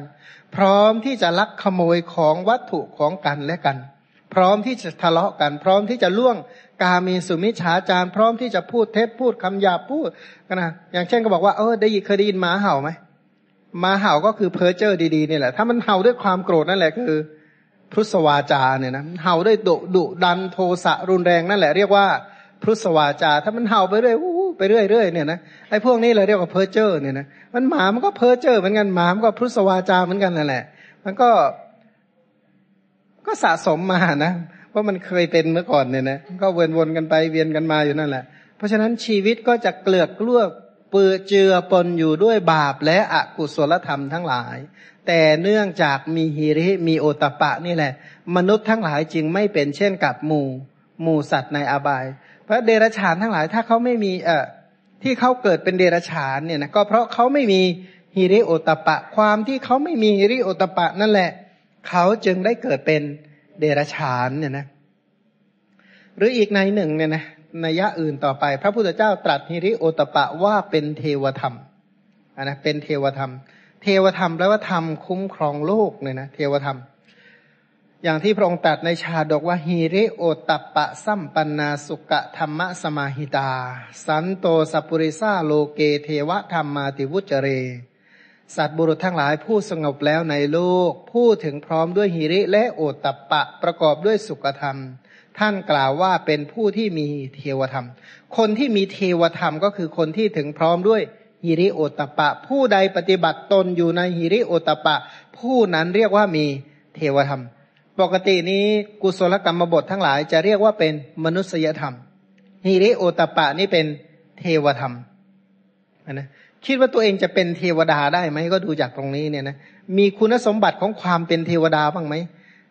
พร้อมที่จะลักขโมยของวัตถุของกันและกัน พร้อมที่จะทะเลาะกัน พร้อมที่จะล่วงกาเมสุมิจฉาจารพร้อมที่จะพูดเท็จพูดคำหยาบพูดกันนะอย่างเช่นก็บอกว่าเออได้ยินเคยได้ยินหมาเห่าไหมหมาเห่าก็คือเพ้อเจ้อดีๆนี่แหละถ้ามันเห่าด้วยความโกรธนั่นแหละคือผรุสวาจาเนี่ยนะเห่าด้วยดุดุดันโทสะรุนแรงนั่นแหละเรียกว่าผรุสวาจา ถ้ามันเห่าไปเรื่อย ไปเรื่อยๆเนี่ยนะไอ้พวกนี้เราเรียกว่าเพอร์เจอร์เนี่ยนะมันหมามันก็เพอร์เจอร์เหมือนกันหมามันก็ผรุสวาจาเหมือนกันนั่นแหละ มันก็ ก็สะสมมานะว่ามันเคยเป็นเมื่อก่อนเนี่ยนะก็วนๆกันไปเวียนกันมาอยู่นั่นแหละ เพราะฉะนั้นชีวิตก็จะเกลือกกล้วเปื้อเจือปนอยู่ด้วยบาปและอกุศลธรรมทั้งหลาย แต่เนื่องจากมีฮิริมีโอตปะนี่แหละ มนุษย์ทั้งหลายจึงไม่เป็นเช่นกับหมู่หมู่สัตว์ในอบาย พราะเดรัจฉานทั้งหลาย ถ้าเขาไม่มีเอ่อที่เขาเกิดเป็นเดรัจฉานเนี่ยนะก็เพราะเขาไม่มีฮิริโอตปะ ความที่เขาไม่มีฮิริโอตปะนั่นแหละ เขาจึงได้เกิดเป็นเดรัจฉานเนี่ยนะ หรืออีกในหนึ่งเนี่ยนะนัยะอื่นต่อไป พระพุทธเจ้าตรัสฮิริโอตปะว่าเป็นเทวธรรมอะนะเป็นเทวธรรม เทวธรรมแปลว่าธรรมคุ้มครองโลกเนี่ยนะเทวธรรม อย่างที่พระองค์ตรัสในชาดกว่าฮีริโอตัปปะสัมปันนาสุกะธรรมสมาหิตา สันโตสัปุริซาโลเกเทวธรรมมาติวุจเร สัตบุรุษทั้งหลายผู้สงบแล้วในโลกพูดถึงพร้อมด้วยหิริและโอตัปปะประกอบด้วยสุขธรรม ท่านกล่าวว่าเป็นผู้ที่มีเทวธรรม คนที่มีเทวธรรมก็คือคนที่ถึงพร้อมด้วยหิริโอตปะ ผู้ใดปฏิบัติตนอยู่ในหิริโอตปะ ผู้นั้นเรียกว่ามีเทวธรรม ปกตินี้กุศลกรรมบททั้งหลายจะเรียกว่าเป็นมนุษยธรรมหิริโอตปะนี่เป็นเทวธรรมนะคิดว่าตัวเองจะเป็นเทวดาได้ไหมก็ดูจากตรงนี้เนี่ยนะมีคุณสมบัติของความเป็นเทวดาบ้างไหม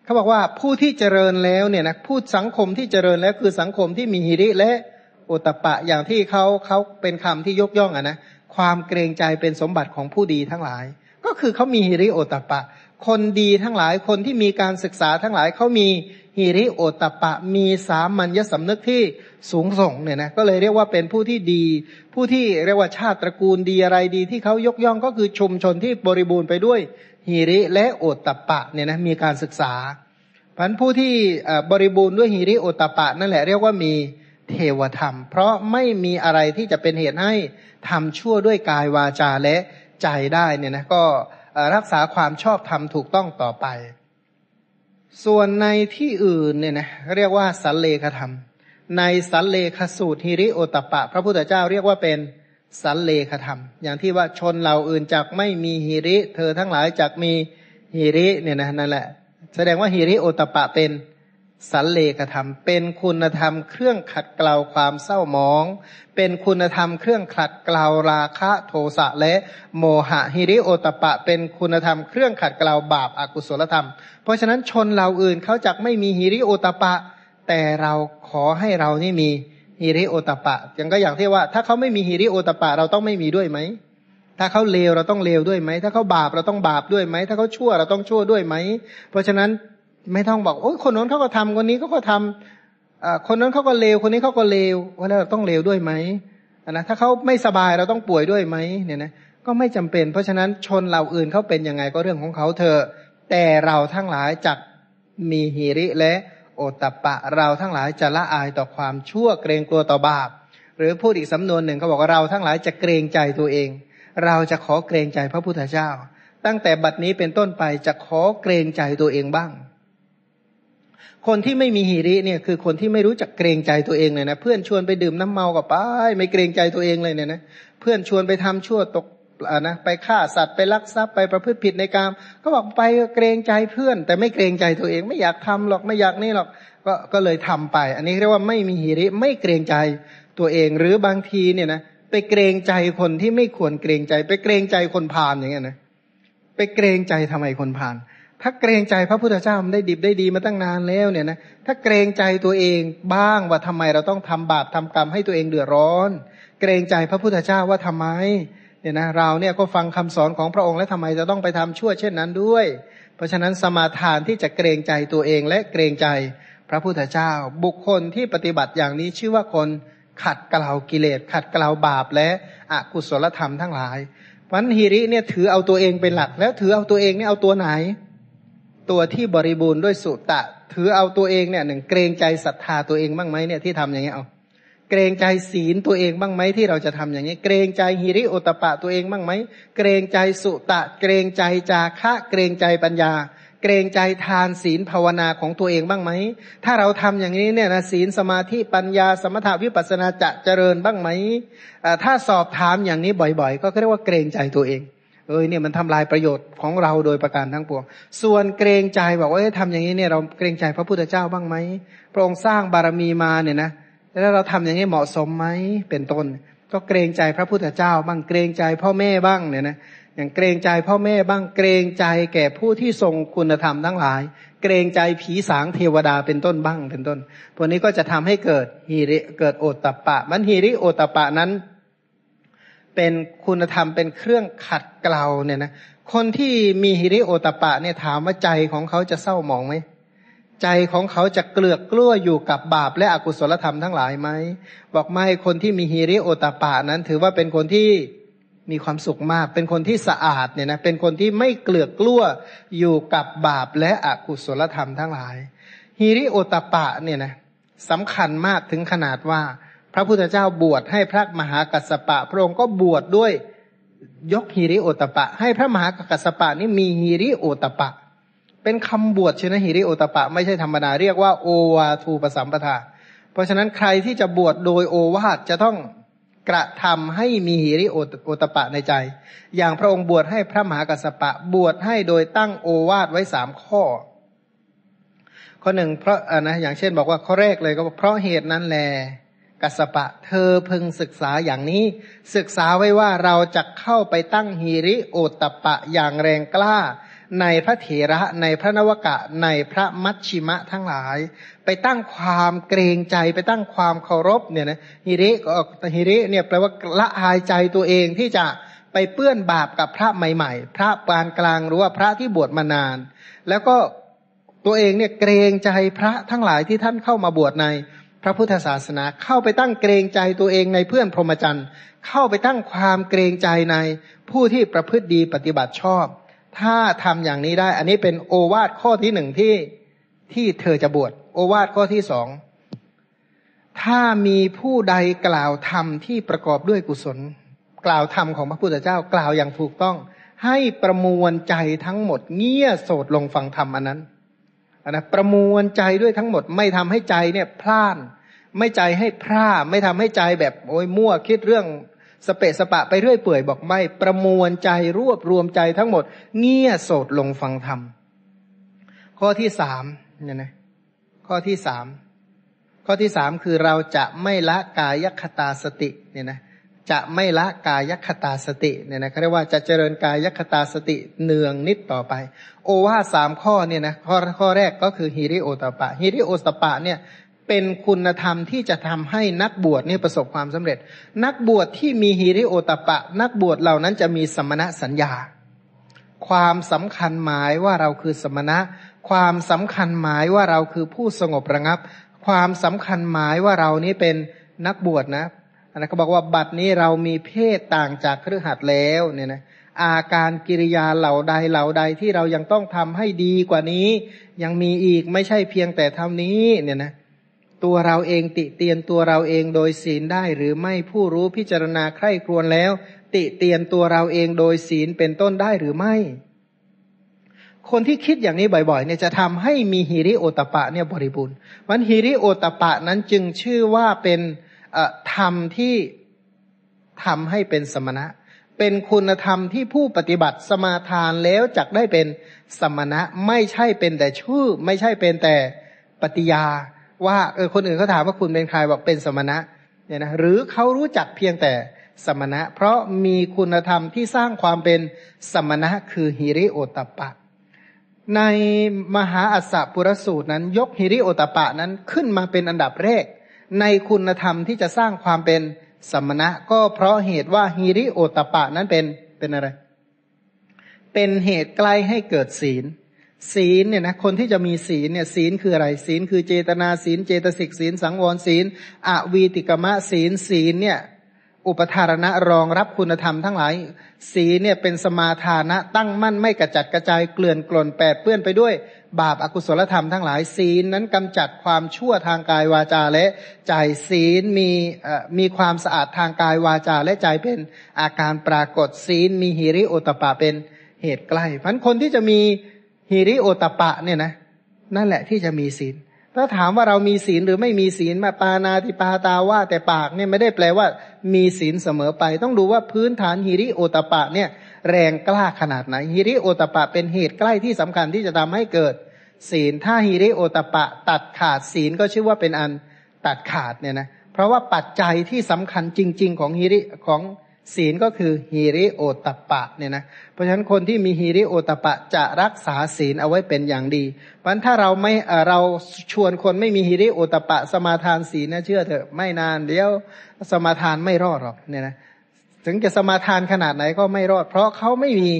เขาบอกว่าผู้ที่เจริญแล้วเนี่ยนะพูดสังคมที่เจริญแล้วคือสังคมที่มีหิริและโอตปะอย่างที่เขาเขาเป็นคำที่ยกย่องอะนะความเกรงใจเป็นสมบัติของผู้ดีทั้งหลาย ก็คือเขามีฮิริโอตปะ คนดีทั้งหลายคนที่มีการศึกษาทั้งหลายเขามีฮิริโอตปะมีสามัญญสำนึกที่สูงส่งเนี่ยนะก็เลยเรียกว่าเป็นผู้ที่ดี ผู้ที่เรียกว่าชาติตระกูลดีอะไรดี ที่เขายกย่องก็คือชุมชนที่บริบูรณ์ไปด้วยฮิริและโอตปะเนี่ยนะมีการศึกษาพันผู้ที่บริบูรณ์ด้วยฮิริโอตปะ นั่นแหละเรียกว่ามีเทวธรรม เพราะไม่มีอะไรที่จะเป็นเหตุให้ทำชั่วด้วยกายวาจาและใจได้เนี่ยนะก็ รักษาความชอบธรรมถูกต้องต่อไป ส่วนในที่อื่นเนี่ยนะเรียกว่าสันเลขธรรม ในสันเลขสูตรฮิริโอตปะ พระพุทธเจ้าเรียกว่าเป็นสันเลขธรรม อย่างที่ว่าชนเหล่าอื่นจักไม่มีฮิริ เธอทั้งหลายจักมีฮิริเนี่ยนะนั่นแหละ แสดงว่าฮิริโอตปะเป็น สันเลกธรรม เป็นคุณธรรมเครื่องขัดเกลาความเศร้าหมอง เป็นคุณธรรมเครื่องขัดเกลาราคะโทสะและโมหะฮิริโอตปะ เป็นคุณธรรมเครื่องขัดเกลาบาปอากุศลธรรม เพราะฉะนั้นชนเราอื่นเขาจักไม่มีฮิริโอตปะ แต่เราขอให้เรานี่มีฮิริโอตปะอย่างก็อย่างที่ว่า ถ้าเขาไม่มีฮิริโอตปะเราต้องไม่มีด้วยไหมถ้าเขาเลวเราต้องเลวด้วยไหม ถ้าเขาบาปเราต้องบาปด้วยไหม ถ้าเขาชั่วเราต้องชั่วด้วยไหม เพราะฉะนั้น ไม่ต้องบอกโอ้ยคนนั้นเขาก็ทำคนนี้เขาก็ทำคนนั้นเขาก็เลวคนนี้เขาก็เลวว่าแล้วเราต้องเลวด้วยไหมนะถ้าเขาไม่สบายเราต้องป่วยด้วยไหมเนี่ยนะก็ไม่จำเป็น เพราะฉะนั้นชนเหล่าอื่นเขาเป็นยังไงก็เรื่องของเขาเถอะแต่เราทั้งหลายจักมีหิริและโอตปะ เราทั้งหลายจะละอายต่อความชั่วเกรงกลัวต่อบาป หรือพูดอีกสำนวนหนึ่งเขาบอกว่าเราทั้งหลายจะเกรงใจตัวเอง เราจะขอเกรงใจพระพุทธเจ้า ตั้งแต่บัดนี้เป็นต้นไปจะขอเกรงใจตัวเองบ้าง คนที่ไม่มีหิริเนี่ยคือคนที่ไม่รู้จักเกรงใจตัวเองเลยนะ เพื่อนชวนไปดื่มน้ำเมากับไปไม่เกรงใจตัวเองเลยเนี่ยนะเพื่อนชวนไปทำชั่วตกอ่านะไปฆ่าสัตว์ไปลักทรัพย์ไปประพฤติผิดในกามก็บอกไปเกรงใจเพื่อน แต่ไม่เกรงใจตัวเองไม่อยากทำหรอกไม่อยากนี่หรอกก็ก็เลยทำไป อันนี้เรียกว่าไม่มีหิริไม่เกรงใจตัวเอง หรือบางทีเนี่ยนะไปเกรงใจคนที่ไม่ควรเกรงใจ ไปเกรงใจคนพาลอย่างเงี้ยนะไปเกรงใจทำไมคนพาล ถ้าเกรงใจพระพุทธเจ้ามันได้ดิบได้ดีมาตั้งนานแล้วเนี่ยนะถ้าเกรงใจตัวเองบ้างว่าทำไมเราต้องทำบาปทำกรรมให้ตัวเองเดือดร้อน เกรงใจพระพุทธเจ้าว่าทำไมเนี่ยนะเราเนี่ยก็ฟังคำสอนของพระองค์แล้วทำไมจะต้องไปทำชั่วเช่นนั้นด้วย เพราะฉะนั้นสมาทานที่จะเกรงใจตัวเองและเกรงใจพระพุทธเจ้า บุคคลที่ปฏิบัติอย่างนี้ชื่อว่าคนขัดเกลากิเลส ขัดเกลาบาปและอกุศลธรรมทั้งหลายวันฮิริเนี่ยถือเอาตัวเองเป็นหลักแล้วถือเอาตัวเองเนี่ยเอาตัวไหน ตัวที่บริบูรณ์ด้วยสุตะ ถือเอาตัวเองเนี่ยหนึ่งเกรงใจศรัทธาตัวเองบ้างไหมเนี่ยที่ทำอย่างเงี้ยเอาเกรงใจศีลตัวเองบ้างไหมที่เราจะทำอย่างนี้ เกรงใจฮิริโอตปะตัวเองบ้างไหมเกรงใจสุตะ เกรงใจจาคะ เกรงใจปัญญา เกรงใจทานศีลภาวนาของตัวเองบ้างไหมถ้าเราทำอย่างนี้เนี่ยนะศีลสมาธิปัญญา สมถาวิปัสนาจะเจริญบ้างไหมถ้าสอบถามอย่างนี้บ่อยๆ ก็เรียกว่าเกรงใจตัวเอง เอ้ยเนี่ยมันทำลายประโยชน์ของเราโดยประการทั้งปวง ส่วนเกรงใจบอกว่าทำอย่างนี้เนี่ยเราเกรงใจพระพุทธเจ้าบ้างไหมพระองค์สร้างบารมีมาเนี่ยนะแล้วเราทำอย่างนี้เหมาะสมไหมเป็นต้น ก็เกรงใจพระพุทธเจ้า บ้างเกรงใจพ่อแม่บ้างเนี่ยนะอย่างเกรงใจพ่อแม่บ้างเกรงใจแก่ผู้ที่ทรงคุณธรรมทั้งหลาย เกรงใจผีสางเทวดาเป็นต้นบ้างเป็นต้นพวกนี้ก็จะทำให้เกิดฮีริเกิดโอตตะปะ มันฮีริโอตตะปะนั้น เป็นคุณธรรมเป็นเครื่องขัดเกลาเนี่ยนะคนที่มีฮิริโอตปะเนี่ยถามว่าใจของเขาจะเศร้าหมองไหมใจของเขาจะเกลือกกลั้วอยู่กับบาปและอกุศลธรรมทั้งหลายไหมบอกไม่คนที่มีฮิริโอตปะนั้น ถือว่าเป็นคนที่มีความสุขมาก เป็นคนที่สะอาดเนี่ยนะเป็นคนที่ไม่เกลือกกลั้วอยู่กับบาปและอกุศลธรรมทั้งหลายฮิริโอตปะเนี่ยนะสำคัญมากถึงขนาดว่า พระพุทธเจ้าบวชให้พระมหากัสสปะ พระองค์ก็บวชดด้วยยกฮิริโอตปะ ให้พระมหากัสสปะนี่มีฮิริโอตปะ เป็นคำบวชชื่อนะฮิริโอตปะ ไม่ใช่ธรรมดาเรียกว่าโอวาทูปสัมปทา เพราะฉะนั้นใครที่จะบวชโดยโอวาทจะต้องกระทำให้มีฮิริโอตปะในใจ อย่างพระองค์บวชให้พระมหากัสปะ บวชให้โดยตั้งโอวาทไว้สามข้อ ข้อหนึ่งเพราะนะอย่างเช่นบอกว่าข้อแรกเลยก็เพราะเหตุนั้นแล กัสปะ เธอพึงศึกษาอย่างนี้ ศึกษาไว้ว่าเราจะเข้าไปตั้งฮีริโอตปะอย่างแรงกล้า ในพระเถระในพระนวกะในพระมัชชิมะทั้งหลาย ไปตั้งความเกรงใจไปตั้งความเคารพเนี่ยนะฮิริก็ฮิริเนี่ยแปลว่าละหายใจตัวเองที่จะไปเปื้อนบาปกับพระใหม่ๆ พระปานกลางหรือว่าพระที่บวชมานาน แล้วก็ตัวเองเนี่ยเกรงใจพระทั้งหลายที่ท่านเข้ามาบวชใน ระพุทธศาสนาเข้าไปตั้งเกรงใจตัวเองในเพื่อนพรหมจรรย์ เข้าไปตั้งความเกรงใจในผู้ที่ประพฤติดีปฏิบัติชอบ ถ้าทำอย่างนี้ได้ อันนี้เป็นโอวาทข้อที่หนึ่งที่ที่เธอจะบวชโอวาทข้อที่สองถ้ามีผู้ใดกล่าวธรรมที่ประกอบด้วยกุศล กล่าวธรรมของพระพุทธเจ้ากล่าวอย่างถูกต้อง ให้ประมวลใจทั้งหมด เงี่ยโสดลงฟังธรรมอันนั้นนะประมวลใจด้วยทั้งหมดไม่ทำให้ใจเนี่ยพลาน ไม่ใจให้พร่าไม่ทำให้ใจแบบโอ้ยมั่วคิดเรื่องสเปะสปะไปเรื่อยเปื่อยบอกไม่ประมวลใจรวบรวมใจทั้งหมด เงี่ยโสดลงฟังธรรมข้อที่สามเนี่ยนะข้อที่สามข้อที่สามคือเราจะไม่ละกายคตาสติเนี่ยนะจะไม่ละกายคตาสติเนี่ยนะเขาเรียกว่าจะเจริญกายคตาสติเนืองนิดต่อไป โอวาสามข้อเนี่ยนะข้อข้อแรกก็คือฮิริโอตปะฮิริโอตปะเนี่ย เป็นคุณธรรมที่จะทำให้นักบวชนี่ประสบความสำเร็จ นักบวชที่มีฮิริโอตปะ นักบวชเหล่านั้นจะมีสมณะสัญญา ความสำคัญหมายว่าเราคือสมณะ ความสำคัญหมายว่าเราคือผู้สงบระงับ ความสำคัญหมายว่าเรานี้เป็นนักบวชนะอันนั้นเขาบอกว่าบัดนี้เรามีเพศต่างจากเครือขัดแล้วเนี่ยนะอาการกิริยาเหล่าใดเหล่าใดที่เรายังต้องทำให้ดีกว่านี้ ยังมีอีกไม่ใช่เพียงแต่เท่านี้เนี่ยนะ ตัวเราเองติเตียนตัวเราเองโดยศีลได้หรือไม่ผู้รู้พิจารณาใคร่ครวญแล้ว ติเตียนตัวเราเองโดยศีลเป็นต้นได้หรือไม่ คนที่คิดอย่างนี้บ่อยๆเนี่ยจะทำให้มีฮิริโอตปะเนี่ยบริบูรณ์วันฮิริโอตปะนั้นจึงชื่อว่าเป็นธรรมที่ทำให้เป็นสมณะ เป็นคุณธรรมที่ผู้ปฏิบัติสมาทานแล้วจักได้เป็นสมณะไม่ใช่เป็นแต่ชื่อ ไม่ใช่เป็นแต่ปฏิยา ว่าเออคนอื่นเขาถามว่าคุณเป็นใครบอกเป็นสมณะเนี่ยนะหรือเขารู้จักเพียงแต่สมณะ เพราะมีคุณธรรมที่สร้างความเป็นสมณะคือฮิริโอตปะ ในมหาอัสสปุรสูตรนั้น ยกฮิริโอตปะนั้นขึ้นมาเป็นอันดับแรก ในคุณธรรมที่จะสร้างความเป็นสมณะ ก็เพราะเหตุว่าฮิริโอตปะนั้นเป็นเป็นอะไร เป็นเหตุใกล้ให้เกิดศีล ศีลเนี่ยนะคนที่จะมีศีลเนี่ยศีลคืออะไร ศีลคือเจตนาศีล เจตสิกศีล สังวรศีลอวีติกมะศีลศีลเนี่ยอุปทารณะรองรับคุณธรรมทั้งหลาย ศีลเนี่ยเป็นสมาทานะตั้งมั่นไม่กระจัดกระจายเกลื่อนกล่นแปดเปื้อนไปด้วย บาปอากุศลธรรมทั้งหลาย ศีลนั้นกำจัดความชั่วทางกายวาจาและใจศีลมีมีความสะอาดทางกายวาจาและใจเป็นอาการปรากฏศีลมีหิริโอตปะเป็นเหตุใกล้พันคนที่จะมี ฮิริโอตปะเนี่ยนะ นั่นแหละที่จะมีศีล ถ้าถามว่าเรามีศีลหรือไม่มีศีลมาปานาติปาตาว่าแต่ปากเนี่ยไม่ได้แปลว่ามีศีลเสมอไป ต้องดูว่าพื้นฐานฮิริโอตปะเนี่ยแรงกล้าขนาดไหนฮิริโอตปะเป็นเหตุใกล้ที่สำคัญที่จะทำให้เกิดศีล ถ้าฮิริโอตปะตัดขาดศีลก็ชื่อว่าเป็นอันตัดขาดเนี่ยนะ เพราะว่าปัจจัยที่สำคัญจริง ๆ ของฮิริของ ศีลก็คือฮีริโอตปะเนี่ยนะเพราะฉะนั้นคนที่มีฮีริโอตปะจะรักษาศีลเอาไว้เป็นอย่างดี เพราะถ้าเราไม่เราชวนคนไม่มีฮีริโอตปะ สมาทานศีลนะเชื่อเถอะไม่นานเดี๋ยวสมาทานไม่รอดหรอกเนี่ยนะถึงจะสมาทานขนาดไหนก็ไม่รอด เพราะเขาไม่มี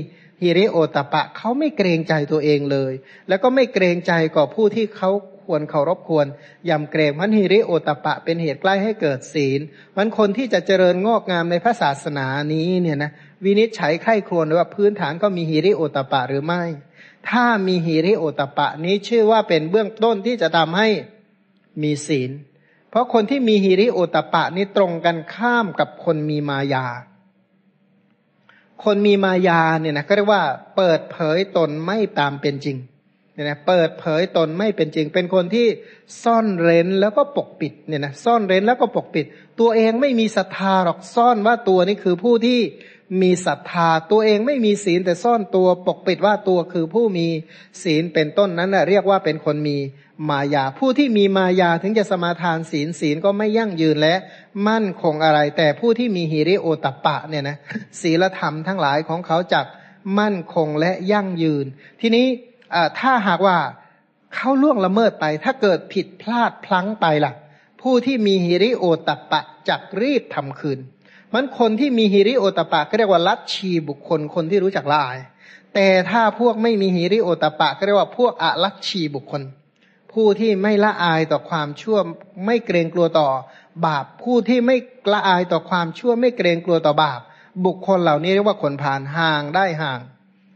ฮิริโอตปะเขาไม่เกรงใจตัวเองเลย แล้วก็ไม่เกรงใจกับผู้ที่เขา ควรเคารพควรยำเกรงมันฮิริโอตปะเป็นเหตุใกล้ให้เกิดศีล มันคนที่จะเจริญงอกงามในพระศาสนานี้เนี่ยนะวินิจฉัยไข้ครวญว่าพื้นฐานก็มีหิริโอตปะหรือไม่ ถ้ามีหิริโอตปะนี้ชื่อว่าเป็นเบื้องต้นที่จะทำให้มีศีล เพราะคนที่มีหิริโอตปะนี้ตรงกันข้ามกับคนมีมายา คนมีมายาเนี่ยนะก็เรียกว่าเปิดเผยตนไม่ตามเป็นจริง เนี่ยนะเปิดเผยตนไม่เป็นจริง เป็นคนที่ซ่อนเร้นแล้วก็ปกปิดเนี่ยนะซ่อนเร้นแล้วก็ปกปิด ตัวเองไม่มีศรัทธาหรอกซ่อนว่าตัวนี้คือผู้ที่มีศรัทธา ตัวเองไม่มีศีลแต่ซ่อนตัวปกปิดว่าตัวคือผู้มีศีลเป็นต้นนั้นนะเรียกว่าเป็นคนมีมายา ผู้ที่มีมายาถึงจะสมาทานศีลศีลก็ไม่ยั่งยืนและมั่นคงอะไร แต่ผู้ที่มีฮิริโอตปะเนี่ยนะศีลธรรมทั้งหลายของเขาจักมั่นคงและยั่งยืน ทีนี้ ถ้าหากว่าเขาล่วงละเมิดไป ถ้าเกิดผิดพลาดพลั้งไปล่ะ ผู้ที่มีฮิริโอตปะจักรีบทำคืนมันคนที่มีฮิริโอตปะก็เรียกว่าลัทธิบุคคลคนที่รู้จักละอายแต่ถ้าพวกไม่มีฮิริโอตปะก็เรียกว่าพวกอลัทธิบุคคล ผู้ที่ไม่ละอายต่อความชั่วไม่เกรงกลัวต่อบาป ผู้ที่ไม่ละอายต่อความชั่วไม่เกรงกลัวต่อบาป บุคคลเหล่านี้เรียกว่าคนผ่านห่างได้ห่าง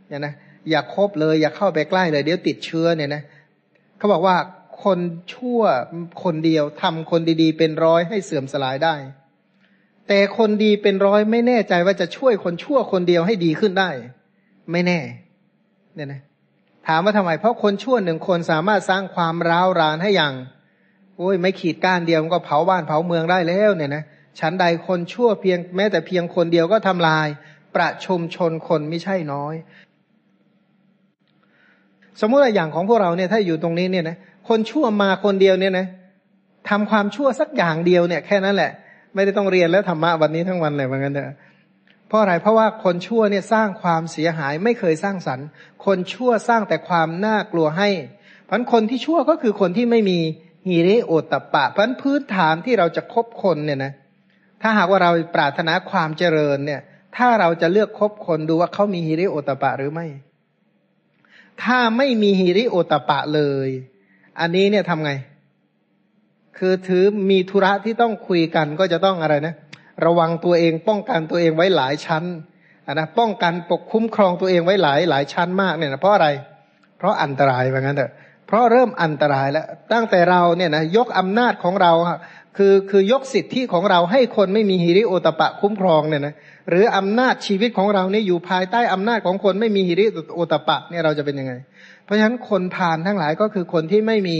เนี่ยนะ อย่าคบเลย อย่าเข้าไปใกล้เลย เดี๋ยวติดเชื้อเนี่ยนะเขาบอกว่าคนชั่วคนเดียวทำคนดีๆ เป็นร้อยให้เสื่อมสลายได้ แต่คนดีเป็นร้อยไม่แน่ใจว่าจะช่วยคนชั่วคนเดียวให้ดีขึ้นได้ ไม่แน่ เนี่ยนะ ถามว่าทำไม เพราะคนชั่วหนึ่งคนสามารถสร้างความร้าวรานให้อย่างโอ้ยไม่ขีดก้านเดียวก็เผาบ้านเผาเมืองได้แล้วเนี่ยนะชั้นใดคนชั่วเพียงแม้แต่เพียงคนเดียวก็ทำลาย ประชุมชนคนไม่ใช่น้อย สมมติว่าอย่างของพวกเราเนี่ยถ้าอยู่ตรงนี้เนี่ยนะคนชั่วมาคนเดียวเนี่ยนะทำความชั่วสักอย่างเดียวเนี่ยแค่นั้นแหละ ไม่ได้ต้องเรียนแล้วธรรมะวันนี้ทั้งวันเลยเหมือนกันเถอะเพราะอะไรเพราะว่าคนชั่วเนี่ยสร้างความเสียหายไม่เคยสร้างสรรค์ คนชั่วสร้างแต่ความน่ากลัวให้เพราะคนที่ชั่วก็คือคนที่ไม่มีฮีริโอตปะเพราะพื้นฐานที่เราจะคบคนเนี่ยนะถ้าหากว่าเราปรารถนาความเจริญเนี่ย ถ้าเราจะเลือกคบคนดูว่าเขามีฮีริโอตปะหรือไม่ ถ้าไม่มีฮิริโอตปะเลย อันนี้เนี่ยทำไง คือถือมีธุระที่ต้องคุยกันก็จะต้องอะไรนะ ระวังตัวเองป้องกันตัวเองไว้หลายชั้นนะป้องกันปกคุ้มครองตัวเองไว้หลายหลายชั้นมากเนี่ยนะเพราะอะไร เพราะอันตรายว่างั้นเถอะเพราะเริ่มอันตรายแล้ว ตั้งแต่เราเนี่ยนะยกอำนาจของเรา คือคือยกสิทธิของเราให้คนไม่มีฮิริโอตปะคุ้มครองเนี่ยนะหรืออำนาจชีวิตของเราเนี่ยอยู่ภายใต้อำนาจของคนไม่มีฮิริโอตปะเนี่ยเราจะเป็นยังไง เพราะฉะนั้นคนผ่านทั้งหลายก็คือคนที่ไม่มี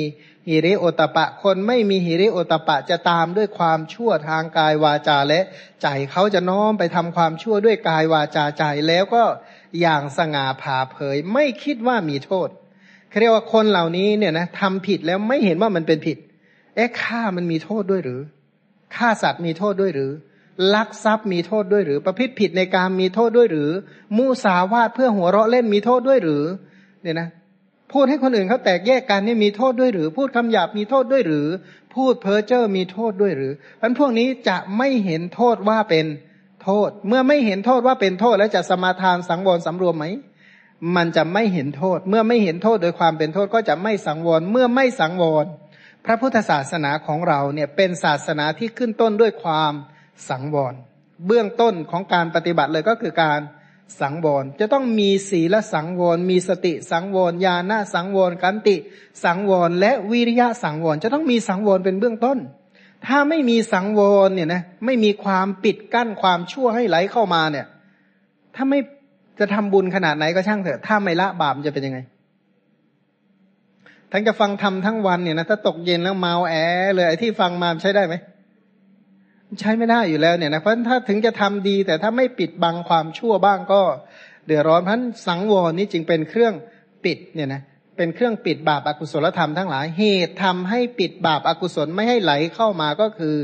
ฮิริโอตปะ คนไม่มีฮิริโอตปะจะตามด้วยความชั่วทางกายวาจาและใจเขาจะน้อมไปทำความชั่วด้วยกายวาจาใจแล้วก็อย่างสง่าผ่าเผย ไม่คิดว่ามีโทษเรียกว่าคนเหล่านี้เนี่ยนะทำผิดแล้วไม่เห็นว่ามันเป็นผิด อ๊ะฆ่ามันมีโทษด้วยหรือฆ่าสัตว์มีโทษด้วยหรือ ลักทรัพย์มีโทษด้วยหรือ ประพฤติผิดในการมีโทษด้วยหรือมูสาวาทเพื่อหัวเราะเล่นมีโทษด้วยหรือ เนี่ยนะ พูดให้คนอื่นเขาแตกแยกกันนี่มีโทษด้วยหรือ พูดคำหยาบมีโทษด้วยหรือ พูดเพ้อเจ้อมีโทษด้วยหรือพันพวกนี้จะไม่เห็นโทษว่าเป็นโทษ เมื่อไม่เห็นโทษว่าเป็นโทษแล้วจะสมาทานสังวรสำรวมไหมมันจะไม่เห็นโทษ เมื่อไม่เห็นโทษโดยความเป็นโทษก็จะไม่สังวร เมื่อไม่สังวร พระพุทธศาสนาของเราเนี่ยเป็นศาสนาที่ขึ้นต้นด้วยความสังวร เบื้องต้นของการปฏิบัติเลยก็คือการสังวร จะต้องมีศีลสังวร มีสติสังวร ญาณสังวร กันติสังวร และวิริยะสังวร จะต้องมีสังวรเป็นเบื้องต้น ถ้าไม่มีสังวรเนี่ยนะไม่มีความปิดกั้นความชั่วให้ไหลเข้ามาเนี่ย ถ้าไม่จะทำบุญขนาดไหนก็ช่างเถอะ ถ้าไม่ละบาปจะเป็นยังไง ทั้งจะฟังทำทั้งวันเนี่ยนะถ้าตกเย็นแล้วเมาแอเลยไอ้ที่ฟังมาใช้ได้ไหมใช้ไม่ได้อยู่แล้วเนี่ยนะเพราะถ้าถึงจะทำดี แต่ถ้าไม่ปิดบังความชั่วบ้างก็เดือดร้อนพันสังวรนี้จึงเป็นเครื่องปิดเนี่ยนะเป็นเครื่องปิดบาปอากุศลธรรมทั้งหลายเหตุทำให้ปิดบาปอากุศลไม่ให้ไหลเข้ามาก็คือ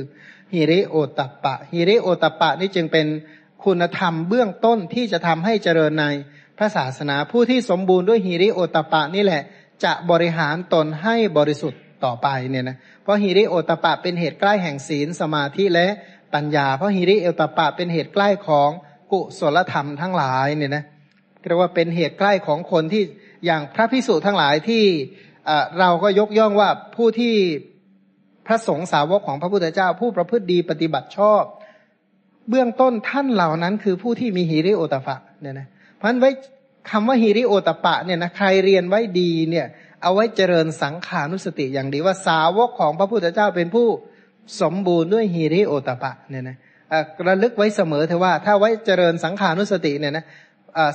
ฮิริโอตปะฮิริโอตปะนี่จึงเป็นคุณธรรมเบื้องต้นที่จะทำให้เจริญในพระศาสนาผู้ที่สมบูรณ์ด้วยฮิริโอตปะนี่แหละ จะบริหารตนให้บริสุทธิ์ต่อไปเนี่ยนะเพราะฮิริโอตปะเป็นเหตุใกล้แห่งศีลสมาธิและปัญญา เพราะฮิริโอตปะเป็นเหตุใกล้ของกุศลธรรมทั้งหลายเนี่ยนะเรียกว่าเป็นเหตุใกล้ของคนที่อย่างพระพิสุทั้งหลายที่เราก็ยกย่องว่าผู้ที่พระสงฆ์สาวกของพระพุทธเจ้า ผู้ประพฤติดีปฏิบัติชอบ เบื้องต้นท่านเหล่านั้นคือผู้ที่มีฮิริโอตปะเนี่ยนะเพราะฉะนั้นไว้ คำว่าฮิริโอตปะเนี่ยนะใครเรียนไว้ดีเนี่ยเอาไว้เจริญสังขานุสติอย่างดีว่าสาวกของพระพุทธเจ้าเป็นผู้สมบูรณ์ด้วยฮิริโอตปะเนี่ยนะระลึกไว้เสมอเถอะว่า ถ้าไว้เจริญสังขานุสติเนี่ยนะ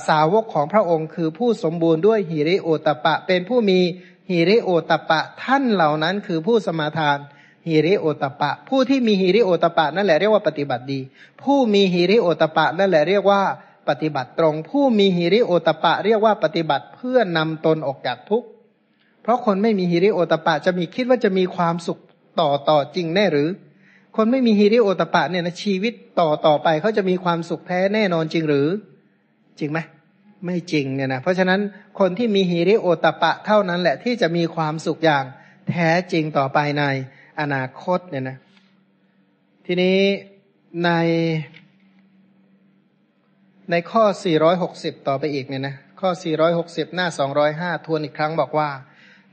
สาวกของพระองค์คือผู้สมบูรณ์ด้วยหิริโอตตัปปะ เป็นผู้มีหิริโอตตัปปะท่านเหล่านั้นคือผู้สมาทานหิริโอตตัปปะ ผู้ที่มีหิริโอตตัปปะนั่นแหละเรียกว่าปฏิบัติดี ผู้มีหิริโอตตัปปะนั่นแหละเรียกว่า ปฏิบัติตรง ผู้มีหิริโอตตัปปะ เรียกว่าปฏิบัติเพื่อนำตนออกจากทุกข์เพราะคนไม่มีหิริโอตตัปปะจะมีคิดว่าจะมีความสุขต่อต่อจริงแน่หรือ คนไม่มีหิริโอตตัปปะเนี่ยนะชีวิตต่อต่อไปเขาจะมีความสุขแท้แน่นอนจริงหรือ จริงไหมไม่จริงเนี่ยนะเพราะฉะนั้นคนที่มีฮิริโอตปะเท่านั้นแหละที่จะมีความสุขอย่างแท้จริงต่อไปในอนาคตเนี่ยนะทีนี้ใน ในข้อ 460 ต่อไปอีกเนี่ยนะข้อ 460 หน้า 205 ทวนอีกครั้งบอกว่า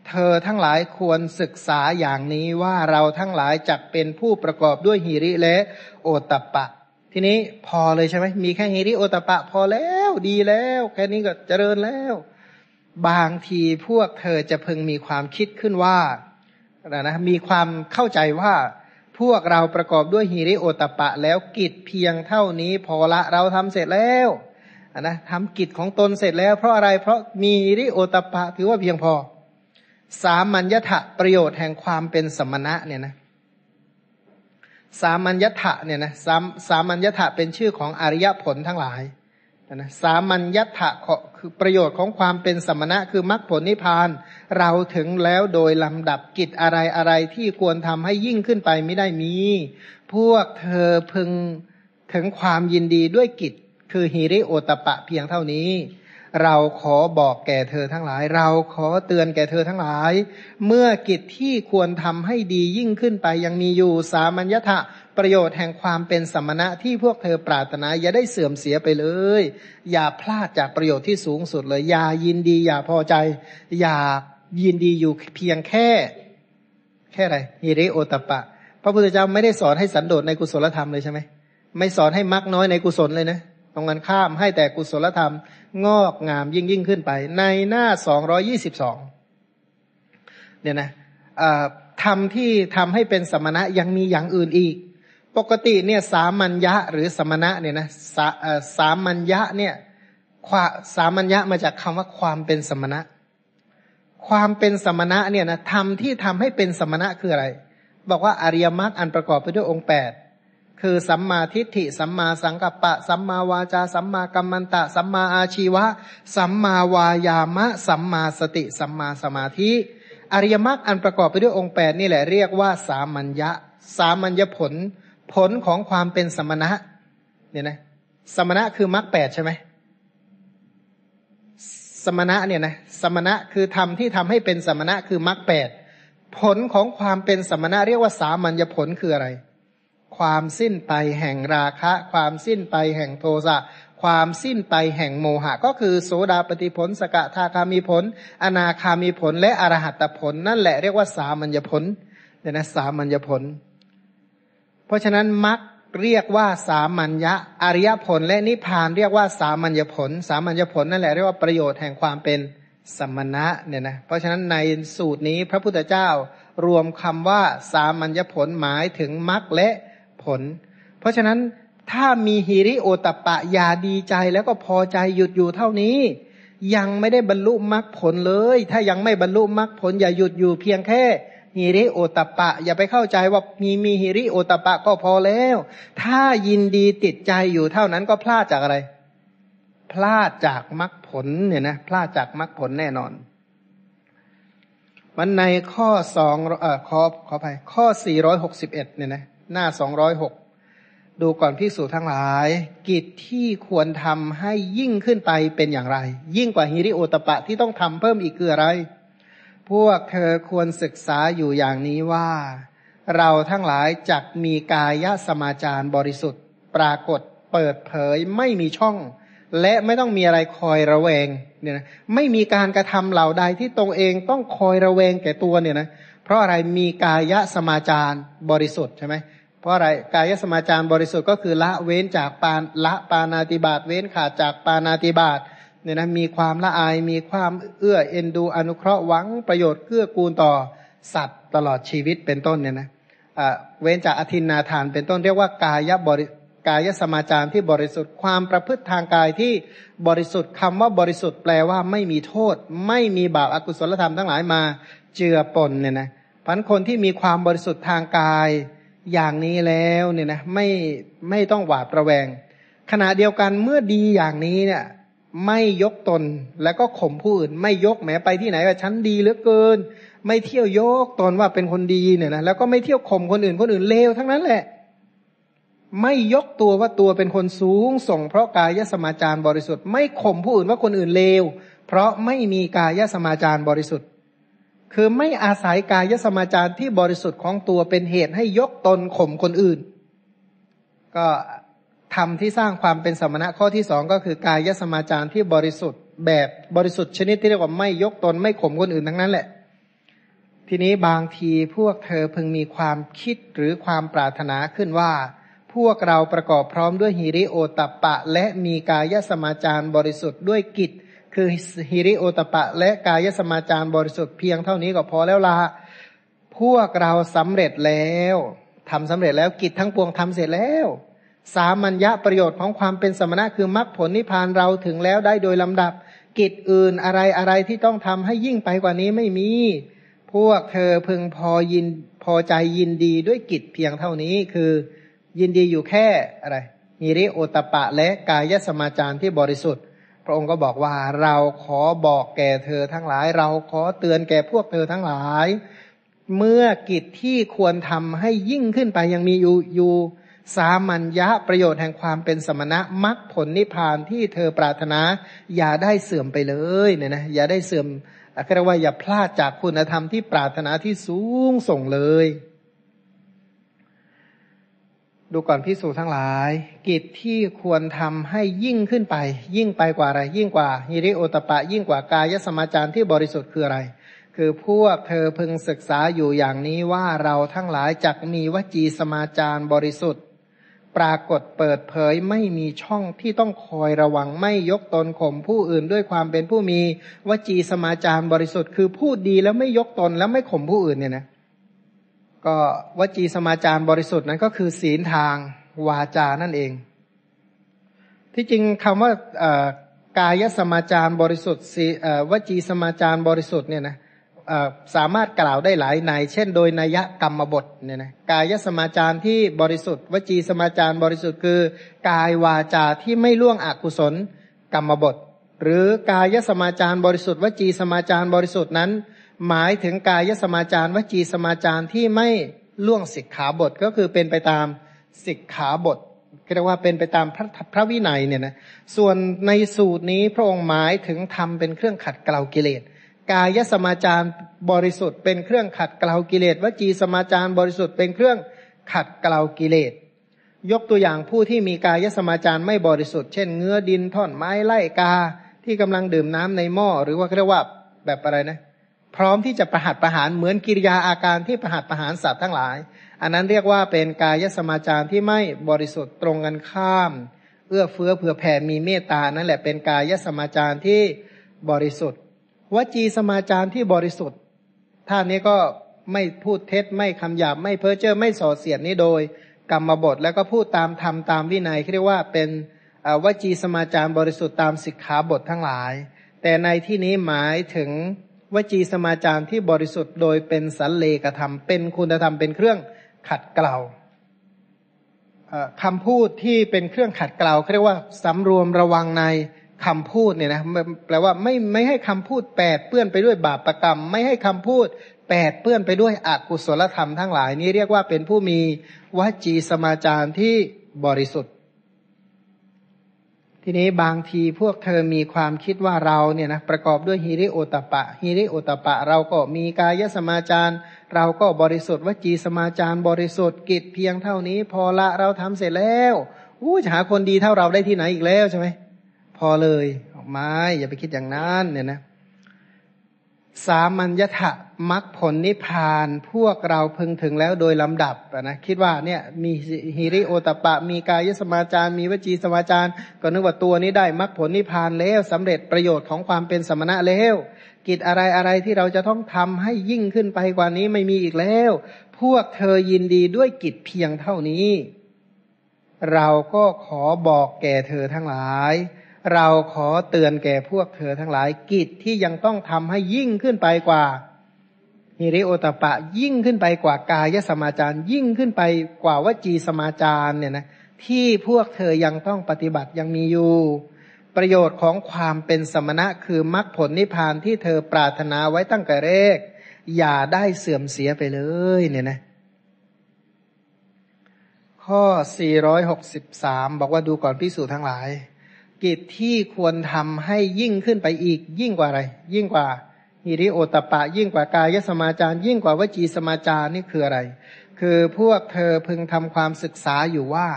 เธอทั้งหลายควรศึกษาอย่างนี้ว่าเราทั้งหลายจักเป็นผู้ประกอบด้วยหิริและโอตปะ ทีนี้พอเลยใช่ไหมมีแค่หิริโอตปะ พอแล้วดีแล้ว แค่นี้ก็เจริญแล้ว บางทีพวกเธอจะพึงมีความคิดขึ้นว่านะนะมีความเข้าใจว่า พวกเราประกอบด้วยฮิริโอตปะ แล้วกิจเพียงเท่านี้พอละเราทำเสร็จแล้วนะทำกิจของตนเสร็จแล้ว เพราะอะไรเพราะมีฮิริโอตปะ ถือว่าเพียงพอ สามัญญะประโยชน์แห่งความเป็นสมณะเนี่ยนะสามัญญะเนี่ยนะสามสามัญญะเป็นชื่อของอริยผลทั้งหลาย นะสามัญญถะคือประโยชน์ของความเป็นสมณะคือมรรคผลนิพพาน เราถึงแล้วโดยลำดับกิจอะไรอะไรที่ควรทำให้ยิ่งขึ้นไปไม่ได้มี พวกเธอพึงถึงความยินดีด้วยกิจ คือฮิริโอตปะเพียงเท่านี้ เราขอบอกแก่เธอทั้งหลาย เราขอเตือนแก่เธอทั้งหลาย เมื่อกิจที่ควรทำให้ดียิ่งขึ้นไปยังมีอยู่สามัญญะ ประโยชน์แห่งความเป็นสมณะที่พวกเธอปรารถนา อย่าได้เสื่อมเสียไปเลย อย่าพลาดจากประโยชน์ที่สูงสุดเลย อย่ายินดี อย่าพอใจ อย่ายินดีอยู่เพียงแค่ แค่ไรฮิริโอตปะ พระพุทธเจ้าไม่ได้สอนให้สันโดษในกุศลธรรมเลยใช่ไหมไม่สอนให้มักน้อยในกุศลเลยนะตรงกันข้ามให้แต่กุศลธรรม งอกงามยิ่งยิ่งขึ้นไป ในหน้าสองรอยี่สิบสองเนี่ยนะทำที่ทำให้เป็นสมณะยังมีอย่างอื่นอีก ปกติเนี่ยสามัญญะหรือสมณะเนี่ยนะสาสามัญญะเนี่ยความสามัญญะมาจากคำว่าความเป็นสมณะ ความเป็นสมณะเนี่ยนะทำที่ทำให้เป็นสมณะคืออะไร บอกว่าอริยมรรคอันประกอบไปด้วยองค์แปดคือสัมมาทิฏฐิสัมมาสังกัปปะ สัมมาวาจา สัมมากัมมันตะ สัมมาอาชีวะ สัมมาวายามะ สัมมาสติ สัมมาสมาธิ อริยมรรคอันประกอบไปด้วยองค์แปดนี่แหละเรียกว่า สามัญญะ สามัญญผล ผลของความเป็นสมณะ เนี่ยนะ สมณะคือมรรคแปดใช่ไหมสมณะเนี่ยนะสมณะคือธรรมที่ทำให้เป็นสมณะคือมรรคแปดผลของความเป็นสมณะเรียกว่าสามัญญผลคืออะไร ความสิ้นไปแห่งราคะ ความสิ้นไปแห่งโทสะความสิ้นไปแห่งโมหะ ก็คือโสดาปฏิผล สกทาคามีผล อนาคามีผลและอรหัตผล นั่นแหละเรียกว่าสามัญญผลเนี่ยนะสามัญญผล เพราะฉะนั้นมรรคเรียกว่าสามัญญะอริยผล และนิพพานเรียกว่าสามัญญผล สามัญญผลนั่นแหละเรียกว่าประโยชน์แห่งความเป็นสมณะเนี่ยนะเพราะฉะนั้นในสูตรนี้พระพุทธเจ้ารวมคำว่าสามัญญผลหมายถึงมรรคและผล เพราะฉะนั้นถ้ามีฮิริโอตปะอย่าดีใจแล้วก็พอใจหยุดอยู่เท่านี้ ยังไม่ได้บรรลุมรรคผลเลย ถ้ายังไม่บรรลุมรรคผลอย่าหยุดอยู่เพียงแค่ ฮิริโอตปะ อย่าไปเข้าใจว่ามีมีฮิริโอตปะก็พอแล้ว ถ้ายินดีติดใจอยู่เท่านั้นก็พลาดจากอะไร พลาดจากมรรคผลเนี่ยนะพลาดจากมรรคผลแน่นอนมันในข้อสองเอ่อขอขอไปข้อสี่ร้อยหกสิบเอ็ดเนี่ยนะหน้าสองร้อยหกดูก่อนพิสูจทั้งหลาย กิจที่ควรทำให้ยิ่งขึ้นไปเป็นอย่างไร ยิ่งกว่าฮิริโอตปะที่ต้องทำเพิ่มอีกคืออะไร พวกเธอควรศึกษาอยู่อย่างนี้ว่า เราทั้งหลายจักมีกายสมาจารบริสุทธิ์ ปรากฏเปิดเผยไม่มีช่อง และไม่ต้องมีอะไรคอยระแวงเนี่ยนะไม่มีการกระทำเหล่าใดที่ตรงเองต้องคอยระแวงแก่ตัวเนี่ยนะเพราะอะไรมีกายสมาจารบริสุทธิ์ใช่ไหมเพราะอะไรกายสมาจารบริสุทธิ์ก็คือละเว้นจากปานละปานาติบาตเว้นขาดจากปานาติบาต เนี่ยนะมีความละอายมีความเอื้อเอ็นดูอนุเคราะห์หวังประโยชน์เกื้อกูลต่อสัตว์ตลอดชีวิตเป็นต้นเนี่ยนะเว้นจากอธินนาทานเป็นต้นเรียกว่ากายบริกายสมาจารที่บริสุทธิ์ความประพฤติทางกายที่บริสุทธิ์คำว่าบริสุทธิ์แปลว่าไม่มีโทษ ไม่มีบาปอากุศลธรรมทั้งหลายมาเจือปนเนี่ยนะพันคนที่มีความบริสุทธิ์ทางกายอย่างนี้แล้วเนี่ยนะไม่ไม่ต้องหวาดระแวง ขณะเดียวกันเมื่อดีอย่างนี้เนี่ย ไม่ยกตนแล้วก็ข่มผู้อื่น ไม่ยกแม้ไปที่ไหนว่าฉันดีเหลือเกิน ไม่เที่ยวยกตนว่าเป็นคนดีเนี่ยนะแล้วก็ไม่เที่ยวข่มคนอื่นคนอื่นเลวทั้งนั้นแหละ ไม่ยกตัวว่าตัวเป็นคนสูงส่ง เพราะกายสมาจารบริสุทธิ์ ไม่ข่มผู้อื่นว่าคนอื่นเลว เพราะไม่มีกายสมาจารบริสุทธิ์ คือไม่อาศัยกายสมาจารที่บริสุทธิ์ของตัวเป็นเหตุให้ยกตนข่มคนอื่น ก็ ทำที่สร้างความเป็นสมณะข้อที่สองก็คือกายสมาจารที่บริสุทธิ์แบบบริสุทธิ์ชนิดที่เรียกว่าไม่ยกตนไม่ข่มคนอื่นทั้งนั้นแหละ ทีนี้บางทีพวกเธอพึงมีความคิดหรือความปรารถนาขึ้นว่า พวกเราประกอบพร้อมด้วยฮิริโอตปะ และมีกายสมาจารบริสุทธิ์ด้วยกิจ คือฮิริโอตปะ และกายสมาจารบริสุทธิ์เพียงเท่านี้ก็พอแล้วละพวกเราสำเร็จแล้วทำสำเร็จแล้วกิจทั้งปวงทำเสร็จแล้ว สามัญญะประโยชน์ของความเป็นสมณะคือมรรคผลนิพพานเราถึงแล้วได้โดยลำดับ กิจอื่นอะไรอะไรที่ต้องทำให้ยิ่งไปกว่านี้ไม่มี พวกเธอพึงพอยินพอใจยินดีด้วยกิจเพียงเท่านี้คือ ยินดีอยู่แค่อะไรฮิริโอตปะและกายสมาจารที่บริสุทธิ์ พระองค์ก็บอกว่าเราขอบอกแก่เธอทั้งหลาย เราขอเตือนแก่พวกเธอทั้งหลาย เมื่อกิจที่ควรทำให้ยิ่งขึ้นไปยังมีอยู่อยู่ สามัญญะประโยชน์แห่งความเป็นสมณะมรรคผลนิพพานที่เธอปรารถนา อย่าได้เสื่อมไปเลยเนี่ยนะอย่าได้เสื่อมเรียกว่าอย่าพลาดจากคุณธรรมที่ปรารถนาที่สูงส่งเลย ดูก่อนพิสูจทั้งหลาย กิจที่ควรทำให้ยิ่งขึ้นไป ยิ่งไปกว่าอะไร ยิ่งกว่าฮิริโอตปะ ยิ่งกว่ากายสมาจารที่บริสุทธิ์คืออะไรคือพวกเธอพึงศึกษาอยู่อย่างนี้ว่าเราทั้งหลายจักมีวจีสมาจารบริสุทธิ์ ปรากฏเปิดเผยไม่มีช่องที่ต้องคอยระวังไม่ยกตนข่มผู้อื่นด้วยความเป็นผู้มีวจีสมาจารบริสุทธิ์คือพูดดีแล้วไม่ยกตนแล้วไม่ข่มผู้อื่นเนี่ยนะก็วจีสมาจารบริสุทธิ์นั้นก็คือศีลทางวาจานั่นเอง ที่จริงคำว่ากายสมาจารบริสุทธิ์วจีสมาจารบริสุทธิ์เนี่ยนะ สามารถกล่าวได้หลายในเช่นโดยนัยกรรมบทเนี่ยนะกายสมาจารที่บริสุทธิ์ วจีสมาจารบริสุทธิ์คือ กายวาจาที่ไม่ล่วงอกุศลกรรมบท หรือกายสมาจารบริสุทธิ์ วจีสมาจารบริสุทธิ์นั้น หมายถึงกายสมาจารวจีสมาจารที่ไม่ล่วงสิกขาบทก็คือเป็นไปตามสิกขาบทเรียกว่าเป็นไปตามพระพระวินัยเนี่ยนะส่วนในสูตรนี้พระองค์หมายถึงทำเป็นเครื่องขัดเกลากิเลส กายสมาจารบริสุทธิ์เป็นเครื่องขัดเกลากิเลสวจีสมาจารบริสุทธิ์เป็นเครื่องขัดเกลากิเลส ยกตัวอย่างผู้ที่มีกายสมาจารไม่บริสุทธิ์เช่นเงื้อดินท่อนไม้ไล่กาที่กำลังดื่มน้ำในหม้อหรือว่าเรียกว่าแบบอะไรนะ พร้อมที่จะประหัตประหารเหมือนกิริยาอาการที่ประหัตประหารสัตว์ทั้งหลาย อันนั้นเรียกว่าเป็นกายสมาจารที่ไม่บริสุทธิ์ตรงกันข้าม เอื้อเฟื้อเผื่อแผ่มีเมตตานั่นแหละเป็นกายสมาจารที่บริสุทธิ์ วจีสมาจารที่บริสุทธิ์ท่านนี้ก็ไม่พูดเท็จไม่คำหยาบไม่เพ้อเจ้อไม่ส่อเสียดนี้โดย กรรมบทแล้วก็พูดตามธรรมตามวินัยเรียกว่าเป็นวจีสมาจารบริสุทธิ์ตามสิกขาบททั้งหลาย แต่ในที่นี้หมายถึงวจีสมาจารที่บริสุทธิ์โดยเป็นสันเลกธรรม เป็นคุณธรรมเป็นเครื่องขัดเกลาคำพูดที่เป็นเครื่องขัดเกลาเรียกว่าสำรวมระวังใน คำพูดเนี่ยนะแปลว่าไม่ไม่ให้คำพูดแปดเปื้อนไปด้วยบาปประกรรม ไม่ให้คำพูดแปดเปื้อนไปด้วยอกุศลธรรมทั้งหลาย นี้เรียกว่าเป็นผู้มีวจีสมาจารที่บริสุทธิ์ ทีนี้บางทีพวกเธอมีความคิดว่าเราเนี่ยนะประกอบด้วยฮิริโอตปะฮิริโอตปะ เราก็มีกายสมาจารเราก็บริสุทธิ์วจีสมาจารบริสุทธิ์กิจเพียงเท่านี้ พอละเราทำเสร็จแล้วอู้จะหาคนดีเท่าเราได้ที่ไหนอีกแล้วใช่ไหม พอเลยออกมาอย่าไปคิดอย่างนั้นเนี่ยนะ สามัญญถะมรรคผลนิพพานพวกเราพึงถึงแล้วโดยลำดับนะคิดว่าเนี่ยมีฮิริโอตปะ มีกายสมาจารมีวจีสมาจารก็นึกว่าตัวนี้ได้มรรคผลนิพพานแล้วสำเร็จประโยชน์ของความเป็นสมณะแล้วกิจอะไรอะไรที่เราจะต้องทำให้ยิ่งขึ้นไปกว่านี้ไม่มีอีกแล้ว พวกเธอยินดีด้วยกิจเพียงเท่านี้ เราก็ขอบอกแก่เธอทั้งหลาย เราขอเตือนแก่พวกเธอทั้งหลายกิจที่ยังต้องทำให้ยิ่งขึ้นไปกว่าฮิริโอตปะยิ่งขึ้นไปกว่ากายสมาจารยิ่งขึ้นไปกว่าวจีสมาจารเนี่ยนะที่พวกเธอยังต้องปฏิบัติยังมีอยู่ ประโยชน์ของความเป็นสมณะคือมรรคผลนิพพานที่เธอปรารถนาไว้ตั้งแต่แรก อย่าได้เสื่อมเสียไปเลยเนี่ยนะข้อ 463 บอกว่าดูก่อนพิสูจทั้งหลาย กิจที่ควรทำให้ยิ่งขึ้นไปอีก ยิ่งกว่าอะไร ยิ่งกว่าฮิริโอตปะ ยิ่งกว่ากายสมาจารยิ่งกว่าวจีสมาจารนี่คืออะไร คือพวกเธอพึงทำความศึกษาอยู่ว่า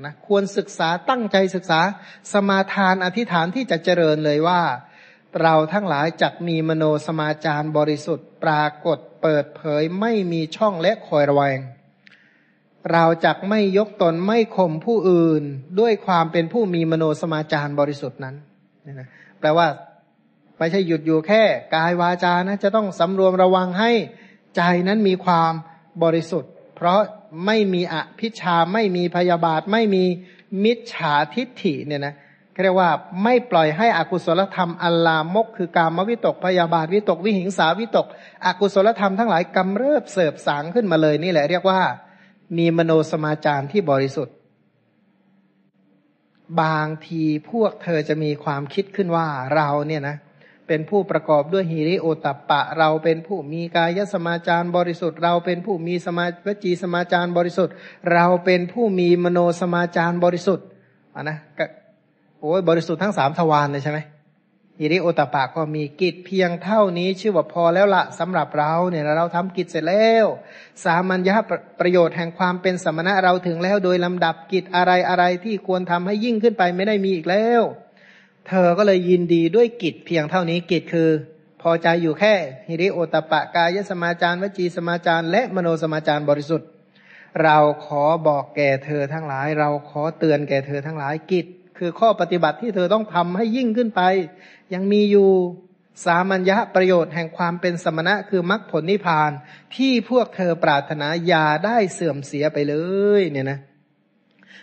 นะควรศึกษาตั้งใจศึกษาสมาทานอธิษฐานที่จะเจริญเลยว่า เราทั้งหลายจักมีมโนสมาจารบริสุทธิ์ ปรากฏเปิดเผยไม่มีช่องและคอยระแวง เราจักไม่ยกตนไม่ข่มผู้อื่นด้วยความเป็นผู้มีมโนสมาจารบริสุทธิ์นั้นนี่นะแปลว่าไม่ใช่หยุดอยู่แค่กายวาจานะจะต้องสำรวมระวังให้ใจนั้นมีความบริสุทธิ์ เพราะไม่มีอภิชาไม่มีพยาบาท ไม่มีมิจฉาทิฏฐิเนี่ยนะเรียกว่าไม่ปล่อยให้อกุศลธรรมอัลลามก คือการมวิตกพยาบาทวิตกวิหิงสาวิตก อกุศลธรรมทั้งหลายกำเริบเสบสางขึ้นมาเลยนี่แหละเรียกว่า มีมโนสมาจารที่บริสุทธิ์ บางทีพวกเธอจะมีความคิดขึ้นว่าเราเนี่ยนะ เป็นผู้ประกอบด้วยฮิริโอตัปปะ เราเป็นผู้มีกายสมาจารบริสุทธิ์ เราเป็นผู้มีสมาวจีสมาจารบริสุทธิ์ เราเป็นผู้มีมโนสมาจารบริสุทธิ์อะนะโอ้ยบริสุทธิ์ทั้งสามทวารเลยใช่ไหม อิริโอตปะก็มีกิจเพียงเท่านี้ ชื่อว่าพอแล้วละสำหรับเราเนี่ยเราทำกิจเสร็จแล้ว สามัญญาประโยชน์แห่งความเป็นสมณะเราถึงแล้วโดยลำดับกิจอะไรอะไรที่ควรทำให้ยิ่งขึ้นไปไม่ได้มีอีกแล้ว เธอก็เลยยินดีด้วยกิจเพียงเท่านี้กิจคือ พอใจอยู่แค่ฮิริโอตปะกายสมาจารวจีสมาจารและมโนสมาจารบริสุทธิ์ เราขอบอกแก่เธอทั้งหลาย เราขอเตือนแก่เธอทั้งหลายกิจคือข้อปฏิบัติที่เธอต้องทำให้ยิ่งขึ้นไป ยังมีอยู่สามัญญะประโยชน์แห่งความเป็นสมณะคือมรรคผลนิพพาน ที่พวกเธอปรารถนาอย่าได้เสื่อมเสียไปเลยเนี่ยนะ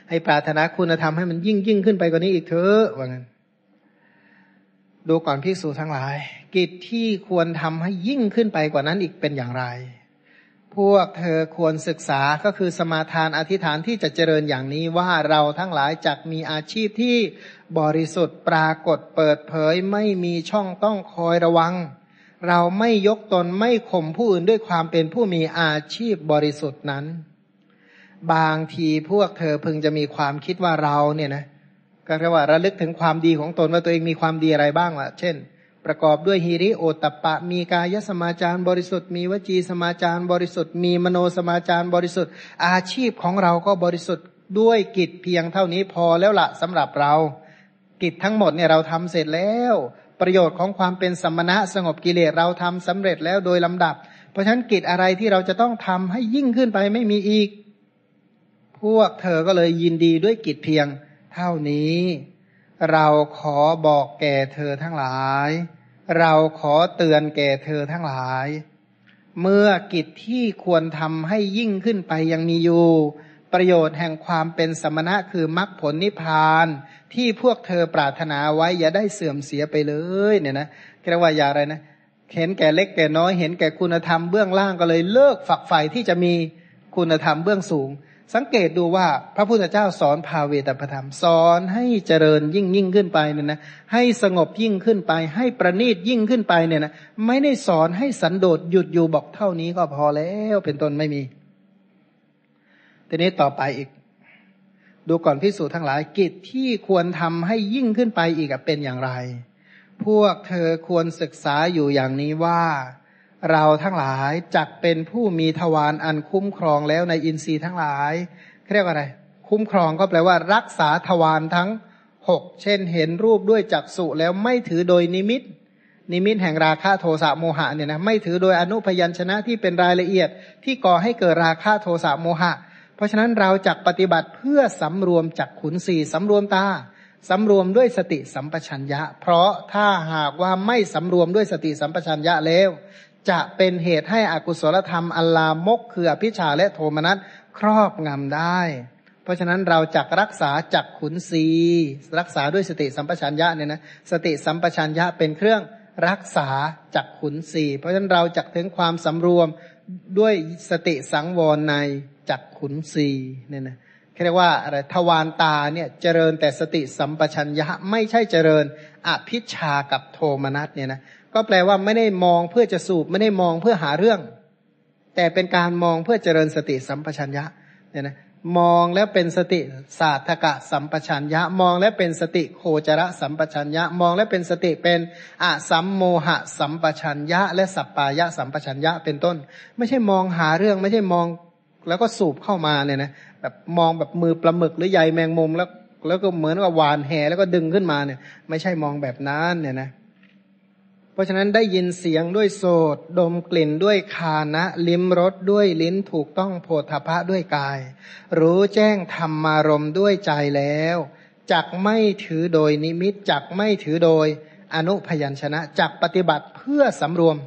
ให้ปรารถนาคุณธรรมให้มันยิ่งยิ่งขึ้นไปกว่านี้อีกเถอะว่างั้นดูก่อนพิสูจทั้งหลาย กิจที่ควรทำให้ยิ่งขึ้นไปกว่านั้นอีกเป็นอย่างไร พวกเธอควรศึกษาก็คือสมาทานอธิษฐานที่จะเจริญอย่างนี้ว่าเราทั้งหลายจักมีอาชีพที่บริสุทธิ์ปรากฏเปิดเผยไม่มีช่องต้องคอยระวัง เราไม่ยกตนไม่ข่มผู้อื่นด้วยความเป็นผู้มีอาชีพบริสุทธิ์นั้น บางทีพวกเธอพึงจะมีความคิดว่าเราเนี่ยนะก็เรียกว่าระลึกถึงความดีของตนว่าตัวเองมีความดีอะไรบ้างล่ะ เช่น ประกอบด้วยฮิริโอตปะ มีกายสมาจารบริสุทธิ์ มีวจีสมาจารบริสุทธิ์ มีมโนสมาจารบริสุทธิ์ อาชีพของเราก็บริสุทธิ์ด้วยกิจเพียงเท่านี้พอแล้วละสำหรับเรา กิจทั้งหมดเนี่ยเราทำเสร็จแล้ว ประโยชน์ของความเป็นสมณะสงบกิเลสเราทำสำเร็จแล้วโดยลำดับ เพราะฉะนั้นกิจอะไรที่เราจะต้องทำให้ยิ่งขึ้นไปไม่มีอีก พวกเธอก็เลยยินดีด้วยกิจเพียงเท่านี้ เราขอบอกแก่เธอทั้งหลาย เราขอเตือนแก่เธอทั้งหลาย เมื่อกิจที่ควรทำให้ยิ่งขึ้นไปยังมีอยู่ ประโยชน์แห่งความเป็นสมณะคือมรรคผลนิพพาน ที่พวกเธอปรารถนาไว้อย่าได้เสื่อมเสียไปเลยเนี่ยนะเรียกว่าอย่าอะไรนะ เห็นแก่เล็กแก่น้อย เห็นแก่คุณธรรมเบื้องล่างก็เลยเลิกฝักใฝ่ที่จะมีคุณธรรมเบื้องสูง สังเกตดูว่าพระพุทธเจ้าสอนภาเวตประธรรมสอนให้เจริญยิ่งยิ่งขึ้นไปเนี่ยนะให้สงบยิ่งขึ้นไป ให้ประณีตยิ่งขึ้นไปเนี่ยนะไม่ได้สอนให้สันโดษหยุดอยู่บอกเท่านี้ก็พอแล้วเป็นต้นไม่มี ทีนี้ต่อไปอีก ดูก่อนพิสูจน์ทั้งหลาย กิจที่ควรทำให้ยิ่งขึ้นไปอีกเป็นอย่างไร พวกเธอควรศึกษาอยู่อย่างนี้ว่า เราทั้งหลายจักเป็นผู้มีทวารอันคุ้มครองแล้วในอินทรีย์ทั้งหลายเรียกว่าอะไร คุ้มครองก็แปลว่า รักษาทวารทั้งหกเช่น เห็นรูปด้วยจักษุแล้วไม่ถือโดยนิมิต นิมิตแห่งราคะโทสะโมหะเนี่ยนะไม่ถือโดยอนุพยัญชนะที่เป็นรายละเอียด ที่ก่อให้เกิดราคะโทสะโมหะ เพราะฉะนั้นเราจักปฏิบัติเพื่อสำรวมจักขุนสี่สำรวมตาสำรวมด้วยสติสัมปชัญญะ เพราะถ้าหากว่าไม่สำรวมด้วยสติสัมปชัญญะแล้ว จะเป็นเหตุให้อกุศลธรรมอัลลามกคืออภิชาและโทมนัสครอบงำได้ เพราะฉะนั้นเราจักรักษาจักขุนสีรักษาด้วยสติสัมปชัญญะเนี่ยนะสติสัมปชัญญะเป็นเครื่องรักษาจักขุนสีเพราะฉะนั้นเราจักถึงความสำรวมด้วยสติสังวรในจักขุนสีเนี่ยนะเรียกว่าอะไรทวารตาเนี่ยเจริญแต่สติสัมปชัญญะไม่ใช่เจริญอภิชากับโทมนัสเนี่ยนะ ก็แปลว่าไม่ได้มองเพื่อจะสูบไม่ได้มองเพื่อหาเรื่อง แต่เป็นการมองเพื่อเจริญสติสัมปชัญญะเนี่ยนะมองแล้วเป็นสติศาสตกะสัมปชัญญะ มองแล้วเป็นสติโคจรสัมปชัญญะ มองแล้วเป็นสติเป็นอะสัมโมหะสัมปชัญญะ และสัปปายะสัมปชัญญะเป็นต้น ไม่ใช่มองหาเรื่องไม่ใช่มองแล้วก็สูบเข้ามาเนี่ยนะแบบมองแบบมือปลาหมึกหรือใยแมงมุมแล้วแล้วก็เหมือนกับวานแหแล้วก็ดึงขึ้นมาเนี่ย ไม่ใช่มองแบบนั้นเนี่ยนะ เพราะฉะนั้นได้ยินเสียงด้วยโสดดมกลิ่นด้วยคานะ ลิ้มรสด้วยลิ้นถูกต้องโพธพะด้วยกาย รู้แจ้งธรรมารมด้วยใจแล้วจักไม่ถือโดยนิมิตจักไม่ถือโดยอนุพยัญชนะจักปฏิบัติเพื่อสำรวม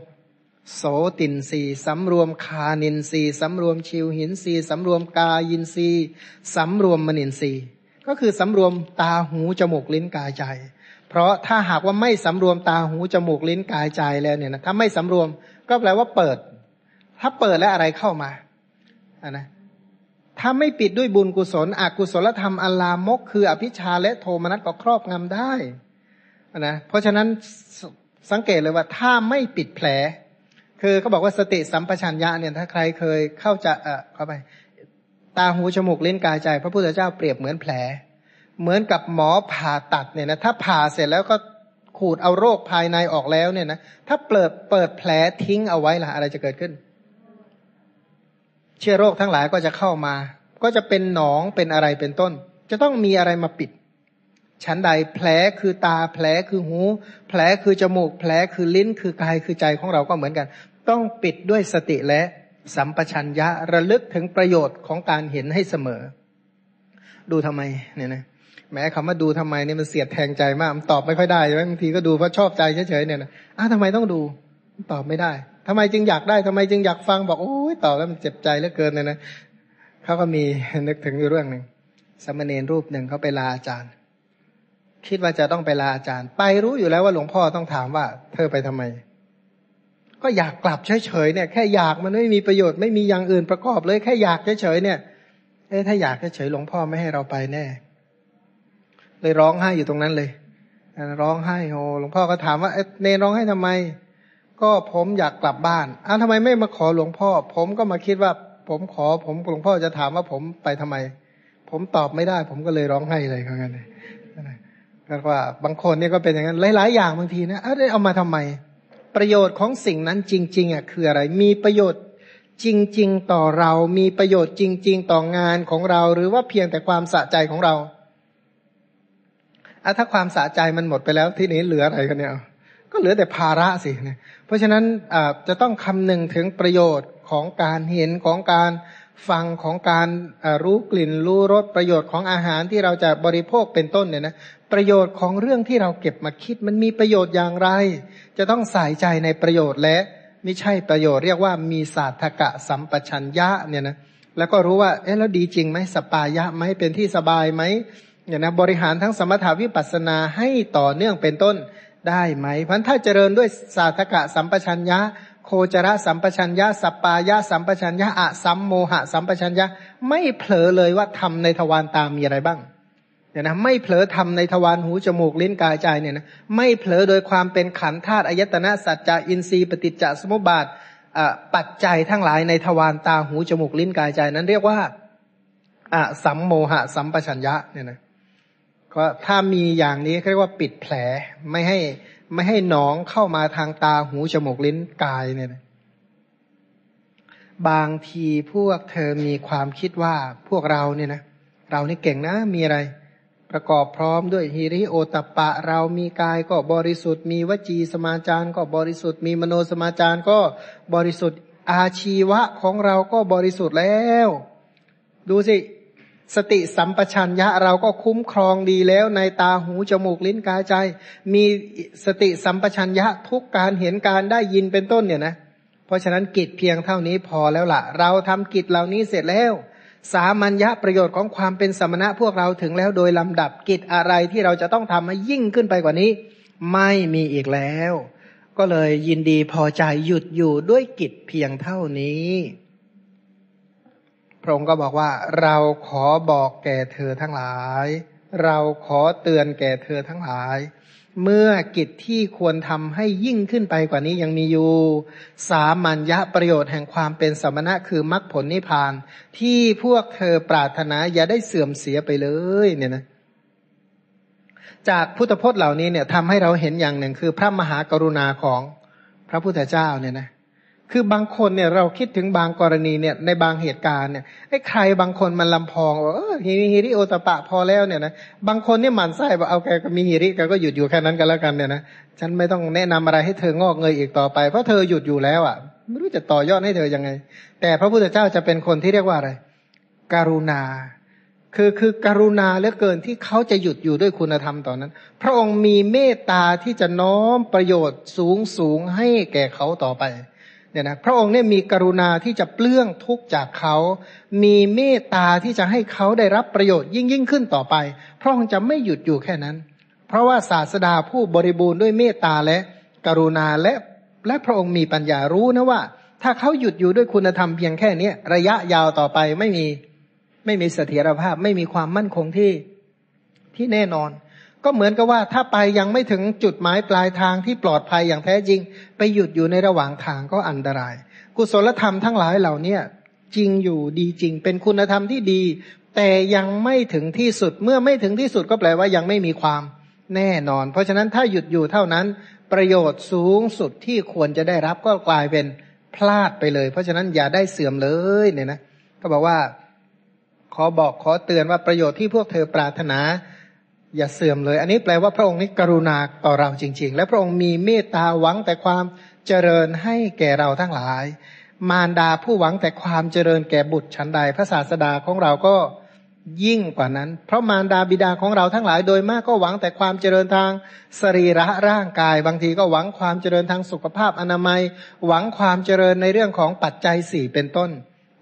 โสตินสีสำรวมคานินสีสำรวมชิวหินสีสำรวมกายินสีสำรวมมนินสีก็คือสำรวมตาหูจมูกลิ้นกายใจ เพราะถ้าหากว่าไม่สำรวมตาหูจมูกลิ้นกายใจแล้วเนี่ยนะถ้าไม่สำรวมก็แปลว่าเปิด ถ้าเปิดแล้วอะไรเข้ามาอ่านะถ้าไม่ปิดด้วยบุญกุศลอกุศลธรรมอลามก คืออภิชาและโทมนัสก็ครอบงำได้นะเพราะฉะนั้นสังเกตเลยว่าถ้าไม่ปิดแผล คือเขาบอกว่าสติสัมปชัญญะเนี่ยถ้าใครเคยเข้าจะเออเข้าไป ตาหูจมูกลิ้นกายใจ พระพุทธเจ้าเปรียบเหมือนแผล เหมือนกับหมอผ่าตัดเนี่ยนะถ้าผ่าเสร็จแล้วก็ขูดเอาโรคภายในออกแล้วเนี่ยนะถ้าเปิดเปิดแผลทิ้งเอาไว้ล่ะอะไรจะเกิดขึ้น เชื้อโรคทั้งหลายก็จะเข้ามา ก็จะเป็นหนองเป็นอะไรเป็นต้น จะต้องมีอะไรมาปิดชั้นใดแผลคือตาแผลคือหู แผลคือจมูก แผลคือลิ้นคือกายคือใจของเราก็เหมือนกัน ต้องปิดด้วยสติและสัมปชัญญะระลึกถึงประโยชน์ของการเห็นให้เสมอ ดูทำไมเนี่ยนะ แม้คำว่าดูทำไมเนี่ยมันเสียดแทงใจมากมันตอบไม่ค่อยได้ใช่ไหมบางทีก็ดูเพราะชอบใจเฉยๆเนี่ยนะอ้าวทำไมต้องดูตอบไม่ได้ทำไมจึงอยากได้ทำไมจึงอยากฟังบอกโอ้ยตอบแล้วมันเจ็บใจเหลือเกินเนี่ยนะเขาก็มีนึกถึงเรื่องหนึ่งสมณเณรรูปหนึ่งเขาไปลาอาจารย์ คิดว่าจะต้องไปลาอาจารย์ ไปรู้อยู่แล้วว่าหลวงพ่อต้องถามว่า เธอไปทำไม ก็อยากกลับเฉยๆเนี่ย แค่อยากมันไม่มีประโยชน์ไม่มีอย่างอื่นประกอบเลย แค่อยากเฉยๆเนี่ยเอ๊ะถ้าอยากเฉยๆหลวงพ่อไม่ให้เราไปแน่ เลยร้องไห้อยู่ตรงนั้นเลยร้องไห้โอ้หลวงพ่อก็ถามว่าเนร้องไห้ทำไม ก็ผมอยากกลับบ้านอ้าวทำไมไม่มาขอหลวงพ่อ ผมก็มาคิดว่า ผมขอ ผมหลวงพ่อจะถามว่าผมไปทำไม ผมตอบไม่ได้ ผมก็เลยร้องไห้เลยเขางั้นเลยก็ว่าบางคนเนี่ยก็เป็นอย่างนั้นหลาย ๆ อย่างบางทีนะเอ้เอามาทำไม ประโยชน์ของสิ่งนั้นจริง ๆอะคืออะไร มีประโยชน์จริง ๆ ต่อเรา มีประโยชน์จริง ๆ ต่องานของเรา หรือว่าเพียงแต่ความสะใจของเรา อะถ้าความสะใจมันหมดไปแล้วที่นี้เหลืออะไรกันเนี่ยก็เหลือแต่ภาระสิเนี่ยเพราะฉะนั้นจะต้องคำนึงถึงประโยชน์ของการเห็นของการฟังของการรู้กลิ่นรู้รสประโยชน์ของอาหารที่เราจะบริโภคเป็นต้นเนี่ยนะประโยชน์ของเรื่องที่เราเก็บมาคิดมันมีประโยชน์อย่างไร จะต้องใส่ใจในประโยชน์และไม่ใช่ประโยชน์เรียกว่ามีศาสตกะสัมปชัญญะเนี่ยนะแล้วก็รู้ว่าเอ๊ะแล้วดีจริงไหมสปายะไหมเป็นที่สบายไหม เนี่ยนะบริหารทั้งสมถาวิปัสนาให้ต่อเนื่องเป็นต้นได้ไหมพันถ้าเจริญด้วยศาสตกะสัมปชัญญะ โคจระสัมปชัญญะสัปปายะสัมปชัญญะอะสัมโมหะสัมปชัญญะ ไม่เผลอเลยว่าทำในทวารตามีอะไรบ้างเนี่ยนะไม่เผลอทำในทวารหูจมูกลิ้นกายใจเนี่ยนะไม่เผลอโดยความเป็นขันธาตุอายตนะสัจจะอินทรีย์ปฏิจจสมุปบาทปัจจัยทั้งหลายในทวารตาหูจมูกลิ้นกายใจนั้นเรียกว่าอะสัมโมหะสัมปชัญญะเนี่ยนะ ก็ถ้ามีอย่างนี้เรียกว่าปิดแผลไม่ให้ไม่ให้หนองเข้ามาทางตาหูจมูกลิ้นกายเนี่ยนะบางทีพวกเธอมีความคิดว่าพวกเราเนี่ยนะเรานี่เก่งนะมีอะไร ประกอบพร้อมด้วยฮิริโอตปะ เรามีกายก็บริสุทธิ์มีวจีสมาจารก็บริสุทธิ์มีมโนสมาจารก็บริสุทธิ์อาชีวะของเราก็บริสุทธิ์แล้ว ดูสิ สติสัมปชัญญะเราก็คุ้มครองดีแล้วในตาหูจมูกลิ้นกายใจ มีสติสัมปชัญญะทุกการเห็นการได้ยินเป็นต้นเนี่ยนะเพราะฉะนั้นกิจเพียงเท่านี้พอแล้วละ่ะ เราทำกิจเหล่านี้เสร็จแล้ว สามัญญะประโยชน์ของความเป็นสมณะพวกเราถึงแล้วโดยลำดับกิจอะไรที่เราจะต้องทำให้ยิ่งขึ้นไปกว่านี้ ไม่มีอีกแล้ว ก็เลยยินดีพอใจหยุดอยู่ด้วยกิจเพียงเท่านี้ พระองค์ก็บอกว่า เราขอบอกแก่เธอทั้งหลาย เราขอเตือนแก่เธอทั้งหลาย เมื่อกิจที่ควรทำให้ยิ่งขึ้นไปกว่านี้ยังมีอยู่ สามัญญะประโยชน์แห่งความเป็นสมณะคือมรรคผลนิพพาน ที่พวกเธอปรารถนาอย่าได้เสื่อมเสียไปเลยเนี่ยนะจากพุทธพจน์เหล่านี้เนี่ยทำให้เราเห็นอย่างหนึ่งคือพระมหากรุณาของพระพุทธเจ้าเนี่ยนะ คือบางคนเนี่ยเราคิดถึงบางกรณีเนี่ยในบางเหตุการณ์เนี่ยไอ้ใครบางคนมันลำพองว่าเออฮิริฮิริโอตปะพอแล้วเนี่ยนะบางคนเนี่ยหมันไส้บอกเอาแกก็มีฮิริแกก็หยุดอยู่แค่นั้นกันแล้วกันเนี่ยนะฉันไม่ต้องแนะนำอะไรให้เธองอกเงยอีกต่อไป เพราะเธอหยุดอยู่แล้วอะ ไม่รู้จะต่อยอดให้เธอยังไง แต่พระพุทธเจ้าจะเป็นคนที่เรียกว่าอะไร กรุณา คือคือกรุณาเหลือเกินที่เขาจะหยุดอยู่ด้วยคุณธรรมตอนนั้น พระองค์มีเมตตาที่จะน้อมประโยชน์สูงสูงให้แก่เขาต่อไป เนี่ยนะพระองค์เนี่ยมีกรุณาที่จะเปลื้องทุกข์จากเขา มีเมตตาที่จะให้เขาได้รับประโยชน์ยิ่งยิ่งขึ้นต่อไป พระองค์จะไม่หยุดอยู่แค่นั้น เพราะว่าศาสดาผู้บริบูรณ์ด้วยเมตตาและกรุณาและและพระองค์มีปัญญารู้นะว่า ถ้าเขาหยุดอยู่ด้วยคุณธรรมเพียงแค่เนี้ยระยะยาวต่อไปไม่มีไม่มีเสถียรภาพ ไม่มีความมั่นคงที่ที่แน่นอน ก็เหมือนกับว่าถ้าไปยังไม่ถึงจุดหมายปลายทางที่ปลอดภัยอย่างแท้จริง ไปหยุดอยู่ในระหว่างทางก็อันตราย กุศลธรรมทั้งหลายเหล่านี้จริงอยู่ดีจริง เป็นคุณธรรมที่ดี แต่ยังไม่ถึงที่สุดเมื่อไม่ถึงที่สุดก็แปลว่ายังไม่มีความแน่นอน เพราะฉะนั้นถ้าหยุดอยู่เท่านั้นประโยชน์สูงสุดที่ควรจะได้รับก็กลายเป็นพลาดไปเลย เพราะฉะนั้นอย่าได้เสื่อมเลยเนี่ยนะก็บอกว่า ขอบอกขอเตือนว่าประโยชน์ที่พวกเธอปรารถนา อย่าเสื่อมเลย อันนี้แปลว่าพระองค์นี้กรุณาต่อเราจริง ๆ และพระองค์มีเมตตาหวังแต่ความเจริญให้แก่เราทั้งหลาย มารดาผู้หวังแต่ความเจริญแก่บุตรชั้นใด พระศาสดาของเราก็ยิ่งกว่านั้น เพราะมารดาบิดาของเราทั้งหลายโดยมากก็หวังแต่ความเจริญทางสรีระร่างกาย บางทีก็หวังความเจริญทางสุขภาพอนามัย หวังความเจริญในเรื่องของปัจจัยสี่เป็นต้น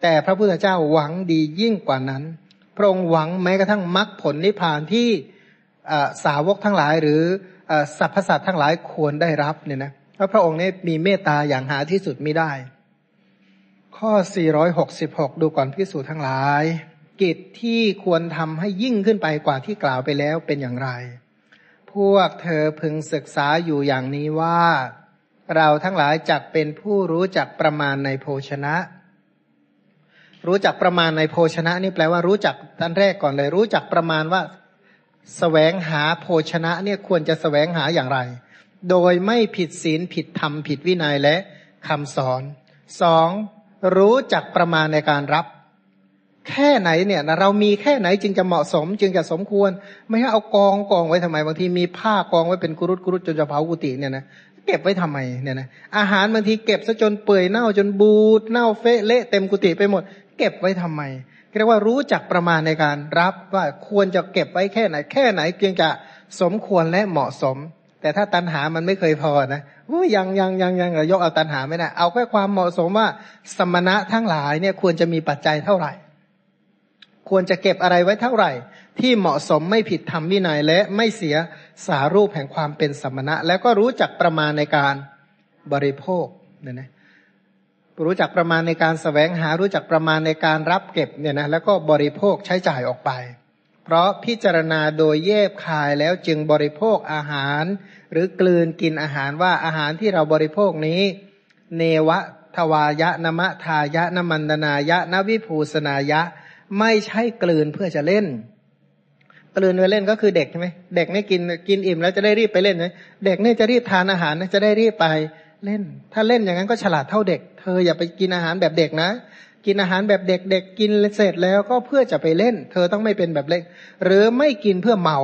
แต่พระพุทธเจ้าหวังดียิ่งกว่านั้น พระองค์หวังแม้กระทั่งมรรคผลนิพพานที่ สาวกทั้งหลายหรือสรรพสัตว์ทั้งหลายควรได้รับเนี่ยนะพระพระองค์นี้มีเมตตาอย่างหาที่สุดไม่ได้ ข้อ 466 ดูก่อนพิสูจน์ทั้งหลาย กิจที่ควรทำให้ยิ่งขึ้นไปกว่าที่กล่าวไปแล้วเป็นอย่างไร พวกเธอพึงศึกษาอยู่อย่างนี้ว่า เราทั้งหลายจักเป็นผู้รู้จักประมาณในโภชนะรู้จักประมาณในโภชนะนี่แปลว่ารู้จักท่านแรกก่อนเลย รู้จักประมาณว่า แสวงหาโภชนะเนี่ยควรจะแสวงหาอย่างไร โดยไม่ผิดศีลผิดธรรมผิดวินัยและคำสอนสองรู้จักประมาณในการรับ แค่ไหนเนี่ยนะเรามีแค่ไหนจึงจะเหมาะสม จึงจะสมควร ไม่ให้เอากองกองไว้ทำไมบางทีมีผ้ากองไว้เป็นกุรุตกุรุตจนจะเผากุฏิเนี่ยนะเก็บไว้ทำไมเนี่ยนะอาหารบางทีเก็บซะจนเปื่อยเน่าจนบูดเน่าเฟะเละเต็มกุฏิไปหมด เก็บไว้ทำไม เรียกว่ารู้จักประมาณในการรับว่าควรจะเก็บไว้แค่ไหน แค่ไหนเพียงจะสมควรและเหมาะสม แต่ถ้าตันหามันไม่เคยพอนะอยังยังยังยังยกเอาตันหาไม่ได้เอาแค่ความเหมาะสมว่า สมณะทั้งหลายเนี่ยควรจะมีปัจจัยเท่าไหร่ ควรจะเก็บอะไรไว้เท่าไหร่ ที่เหมาะสมไม่ผิดธรรมวินัยและไม่เสียสารูปแห่งความเป็นสมณะ แล้วก็รู้จักประมาณในการบริโภคเนี่ยนะ รู้จักประมาณในการสแสวงหารู้จักประมาณในการรับเก็บเนี่ยนะแล้วก็บริโภคใช้จ่ายออกไป เพราะพิจารณาโดยเย็บคายแล้วจึงบริโภคอาหาร หรือกลืนกินอาหารว่าอาหารที่เราบริโภคนี้ เนวะทวายะนมะทายะนมันดนายะนวิภูสนายะ ไม่ใช่กลืนเพื่อจะเล่น กลืนเพื่อเล่นก็คือเด็กใช่ไหมเด็กนี่กินกินอิ่มแล้วจะได้รีบไปเล่นไหมเด็กนี่จะรีบทานอาหารจะได้รีบไป เล่น ถ้าเล่นอย่างนั้นก็ฉลาดเท่าเด็ก เธออย่าไปกินอาหารแบบเด็กนะ กินอาหารแบบเด็กๆกินเสร็จแล้วก็เพื่อจะไปเล่น เธอต้องไม่เป็นแบบเล็ก หรือไม่กินเพื่อเมา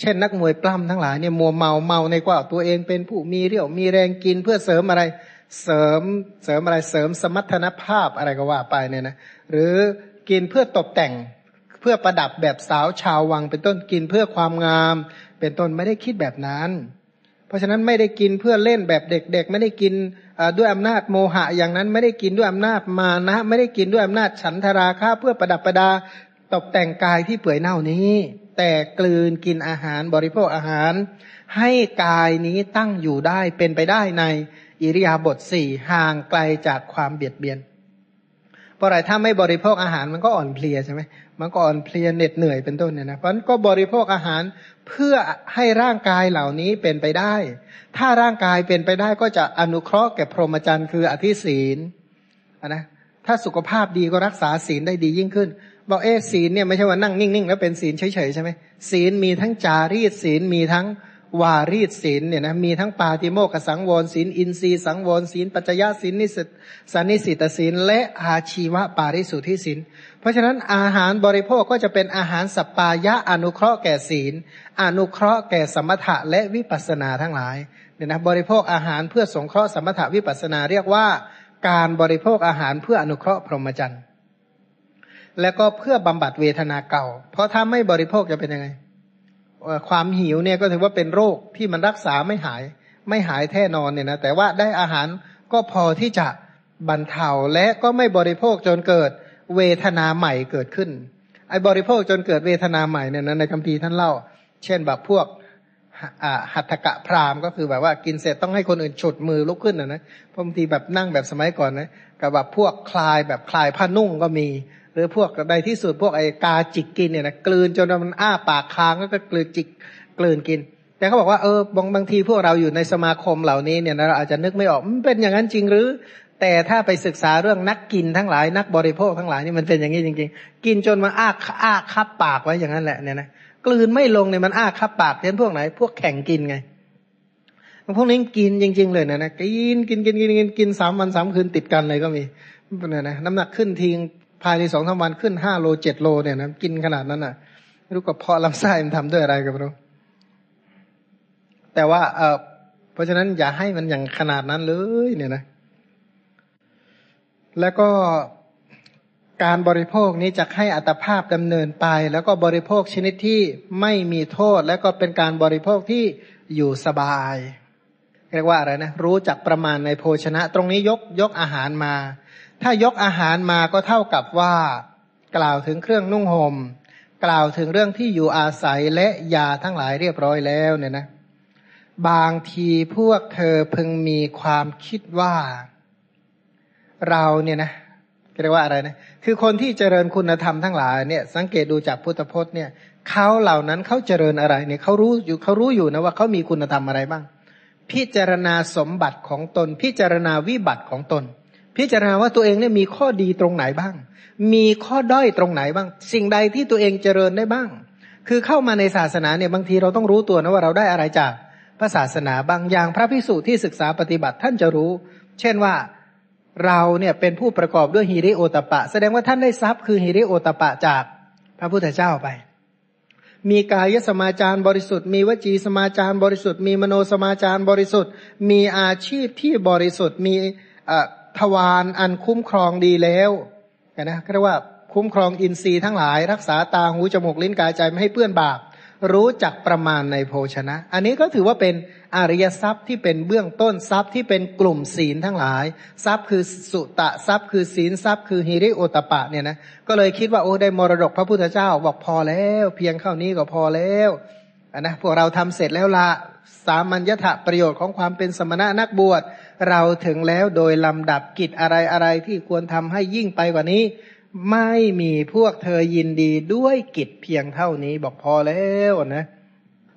เช่นนักมวยปล้ำทั้งหลายเนี่ยมัวเมาเมาในกว่าตัวเองเป็นผู้มีเรี่ยวมีแรงกินเพื่อเสริมอะไรเสริมเสริมอะไรเสริมสมรรถนภาพอะไรก็ว่าไปเนี่ยนะหรือกินเพื่อตกแต่งเพื่อประดับแบบสาวชาววังเป็นต้นกินเพื่อความงาม เป็นต้นไม่ได้คิดแบบนั้น เพราะฉะนั้นไม่ได้กินเพื่อเล่นแบบเด็กๆ ไม่ได้กินด้วยอำนาจโมหะอย่างนั้น ไม่ได้กินด้วยอำนาจมานะไม่ได้กินด้วยอำนาจฉันทราคะเพื่อประดับประดาตกแต่งกายที่เปื่อยเน่านี้ แต่กลืนกินอาหารบริโภคอาหาร ให้กายนี้ตั้งอยู่ได้เป็นไปได้ในอิริยาบถสี่ห่างไกลจากความเบียดเบียนเพราะอะไรถ้าไม่บริโภคอาหารมันก็อ่อนเพลียใช่ไหม มันก็อ่อนเพลียเหน็ดเหนื่อยเป็นต้นเนี่ยนะเพราะนั้นก็บริโภคอาหารเพื่อให้ร่างกายเหล่านี้เป็นไปได้ ถ้าร่างกายเป็นไปได้ก็จะอนุเคราะห์แก่พรหมจรรย์คืออธิศีลนะถ้าสุขภาพดีก็รักษาศีลได้ดียิ่งขึ้น บอกเอศีลเนี่ยไม่ใช่ว่านั่งนิ่งๆแล้วเป็นศีลเฉยๆใช่ไหมศีลมีทั้งจารีตศีลมีทั้งวารีตศีลเนี่ยนะมีทั้งปาติโมกสังวรศีลอินทรีสังวรศีลปัจจยศีลนิสสันนิสิตศีลและอาชีวะปาริสุทธิศีล ราะฉะนั้นอาหารบริโภคก็จะเป็นอาหารสปายะอนุเคราะห์แก่ศีล อนุเคราะห์แก่สมถะและวิปัสนาทั้งหลายเนี่ยนะบริโภคอาหารเพื่อสงเคราะห์สมถะวิปัสนาเรียกว่า การบริโภคอาหารเพื่ออนุเคราะห์พรหมจรรย์และก็เพื่อบำบัดเวทนาเก่า เพราะถ้าไม่บริโภคจะเป็นยังไง ความหิวเนี่ยก็ถือว่าเป็นโรคที่มันรักษาไม่หาย ไม่หายแท้นอนเนี่ยนะแต่ว่าได้อาหารก็พอที่จะบรรเทาและก็ไม่บริโภคจนเกิด เวทนาใหม่เกิดขึ้น ไอ้บริโภคจนเกิดเวทนาใหม่เนี่ยนะในคัมภีร์ท่านเล่า เช่นแบบพวกหัตถกะพรามก็คือแบบว่ากินเสร็จต้องให้คนอื่นฉุดมือลุกขึ้นนะนะบางทีแบบนั่งแบบสมัยก่อนนะกับแบบพวกคลายแบบคลายผ้านุ่งก็มี หรือพวกใดที่สุดพวกไอ้กาจิกกินเนี่ยนะกลืนจนมันอ้าปากค้างก็กลืนจิกกลืนกิน แต่เขาบอกว่าเออบางบางทีพวกเราอยู่ในสมาคมเหล่านี้เนี่ยเราอาจจะนึกไม่ออกมันเป็นอย่างนั้นจริงหรือ แต่ถ้าไปศึกษาเรื่องนักกินทั้งหลายนักบริโภคทั้งหลายนี่มันเป็นอย่างนี้จริง ๆ กินจนมันอ้าอ้าคับปากไว้อย่างนั้นแหละเนี่ยนะกลืนไม่ลงเนี่ยมันอ้าคับปากเช่นพวกไหน พวกแข่งกินไงพวกนี้กินจริง ๆ เลยนะนะกินกินกินกินกินกินสามวันสามคืนติดกันเลยก็มีเนี่ยนะน้ำหนักขึ้นทิ้งภายในสองสาวันขึ้นห้าโลเจ็ดโลเนี่ยนะกินขนาดนั้นอะรู้กับเพาะลำไส้มันทำด้วยอะไรกันไม่รู้แต่ว่าเออเพราะฉะนั้นอย่าให้มันอย่างขนาดนั้นเลยเนี่ยนะ แล้วก็การบริโภคนี้จะให้อัตภาพดำเนินไป แล้วก็บริโภคชนิดที่ไม่มีโทษ และก็เป็นการบริโภคที่อยู่สบาย เรียกว่าอะไรนะ รู้จักประมาณในโภชนะ ตรงนี้ยกยกอาหารมา ถ้ายกอาหารมาก็เท่ากับว่า กล่าวถึงเครื่องนุ่งหม่มกล่าวถึงเรื่องที่อยู่อาศัยและยาทั้งหลายเรียบร้อยแล้วเนี่ยนะ บางทีพวกเธอพึงมีความคิดว่า เราเนี่ยนะเรียกว่าอะไรนะ คือคนที่เจริญคุณธรรมทั้งหลายเนี่ย สังเกตดูจากพุทธพจน์เนี่ยเขาเหล่านั้นเขาเจริญอะไรเนี่ยเขารู้อยู่เขารู้อยู่นะว่าเขามีคุณธรรมอะไรบ้าง พิจารณาสมบัติของตน พิจารณาวิบัติของตน พิจารณาว่าตัวเองเนี่ยมีข้อดีตรงไหนบ้าง มีข้อด้อยตรงไหนบ้าง สิ่งใดที่ตัวเองเจริญได้บ้าง คือเข้ามาในศาสนาเนี่ยบางทีเราต้องรู้ตัวนะว่าเราได้อะไรจากพระศาสนาบางอย่างพระพิสุที่ศึกษาปฏิบัติท่านจะรู้ เช่นว่า เราเนี่ยเป็นผู้ประกอบด้วยฮิริโอตปะ แสดงว่าท่านได้ทรัพย์คือฮิริโอตปะจากพระพุทธเจ้าไป มีกายสมาจารบริสุทธิ์ มีวจีสมาจารบริสุทธิ์ มีมโนสมาจารบริสุทธิ์ มีอาชีพที่บริสุทธิ์ มีทวารอันคุ้มครองดีแล้วนะเรียกว่าคุ้มครองอินทรีย์ทั้งหลาย รักษาตาหูจมูกลิ้นกายใจไม่ให้เปื้อนบาป รู้จักประมาณในโภชนะ อันนี้ก็ถือว่าเป็น อริยทรัพย์ที่เป็นเบื้องต้นทรัพย์ที่เป็นกลุ่มศีลทั้งหลาย ทรัพย์คือสุตะทรัพย์คือศีลทรัพย์คือฮิริโอตปะเนี่ยนะก็เลยคิดว่าโอ้ได้มรดกพระพุทธเจ้าบอกพอแล้ว เพียงเท่านี้ก็พอแล้วนนะพวกเราทำเสร็จแล้วละสามัญญถะประโยชน์ของความเป็นสมณะนักบวชเราถึงแล้วโดยลำดับกิจอะไรอะไรที่ควรทำให้ยิ่งไปกว่านี้ ไม่มีพวกเธอยินดีด้วยกิจเพียงเท่านี้บอกพอแล้วนะ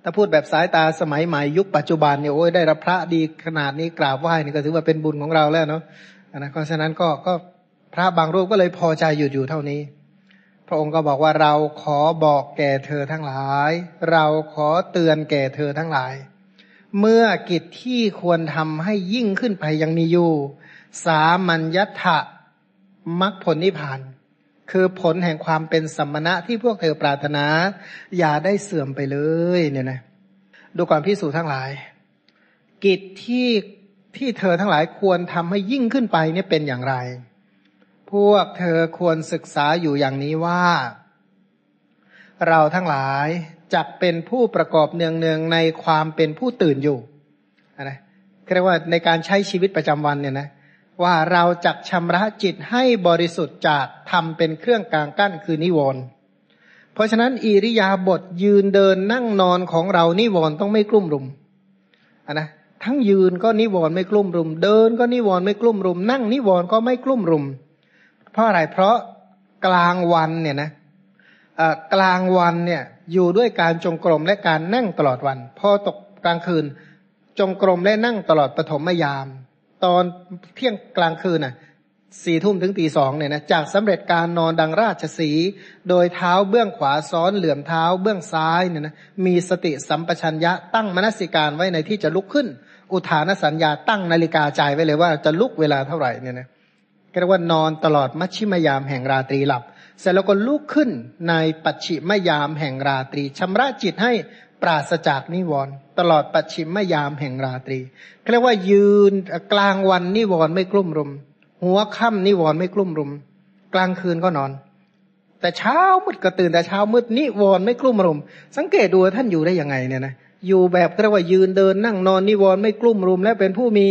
ถ้าพูดแบบสายตาสมัยใหม่ยุคปัจจุบันเนี่ยโอ้ยได้รับพระดีขนาดนี้กราบไหว้นี่ก็ถือว่าเป็นบุญของเราแล้วเนาะนะเพราะฉะนั้นก็ก็พระบางรูปก็เลยพอใจหยุดอยู่เท่านี้ พระองค์ก็บอกว่าเราขอบอกแก่เธอทั้งหลาย เราขอเตือนแก่เธอทั้งหลาย เมื่อกิจที่ควรทำให้ยิ่งขึ้นไปยังมีอยู่ สามัญยัตถะมรรคผลนิพพาน คือผลแห่งความเป็นสัมมณะที่พวกเธอปรารถนา อย่าได้เสื่อมไปเลยเนี่ยนะดูความพิสูจน์ทั้งหลาย กิจที่ที่เธอทั้งหลายควรทำให้ยิ่งขึ้นไปเนี่ยเป็นอย่างไร พวกเธอควรศึกษาอยู่อย่างนี้ว่า เราทั้งหลายจะเป็นผู้ประกอบเนืองๆในความเป็นผู้ตื่นอยู่นะเรียกว่าในการใช้ชีวิตประจำวันเนี่ยนะ ว่าเราจักชำระจิตให้บริสุทธิ์จากทำเป็นเครื่องกลางกั้นคือนิวรณ์เพราะฉะนั้นอิริยาบถยืนเดินนั่งนอนของเรานิวรณ์ต้องไม่กลุ่มรุมนนะทั้งยืนก็นิวรณ์ไม่กลุ่มรุม เดินก็นิวรณ์ไม่กลุ่มรุม นั่งนิวรณ์ก็ไม่กลุ่มรุม เพราะอะไรเพราะกลางวันเนี่ยนะกลางวันเนี่ยอยู่ด้วยการจงกรมและการนั่งตลอดวัน พอตกกลางคืนจงกรมและนั่งตลอดปฐมยาม ตอนเที่ยงกลางคืนน่ะสี่ทุ่มถึงตีสองเนี่ยนะจากสำเร็จการนอนดังราชสี โดยเท้าเบื้องขวาซ้อนเหลื่อมเท้าเบื้องซ้ายเนี่ยนะมีสติสัมปชัญญะตั้งมนสิการไว้ในที่จะลุกขึ้น อุทานสัญญาตั้งนาฬิกาใจไว้เลยว่าจะลุกเวลาเท่าไหร่เนี่ยนะเรียกว่านอนตลอดมัชชิมยามแห่งราตรีหลับ เสร็จแล้วก็ลุกขึ้นในปัจฉิมยามแห่งราตรีชำระจิตให้ ปราศจากนิวรณ์ตลอดปัจฉิมยามแห่งราตรีเรียกว่ายืนกลางวันนิวรณ์ไม่กลุ่มรุม หัวค่ำนิวรณ์ไม่กลุ่มรุม กลางคืนก็นอน แต่เช้ามืดก็ตื่นแต่เช้ามืดนิวรณ์ไม่กลุ่มรุม สังเกตดูท่านอยู่ได้ยังไงเนี่ยนะอยู่แบบเรียกว่ายืนเดินนั่งนอนนิวรณ์ไม่กลุ่มรุม และเป็นผู้มี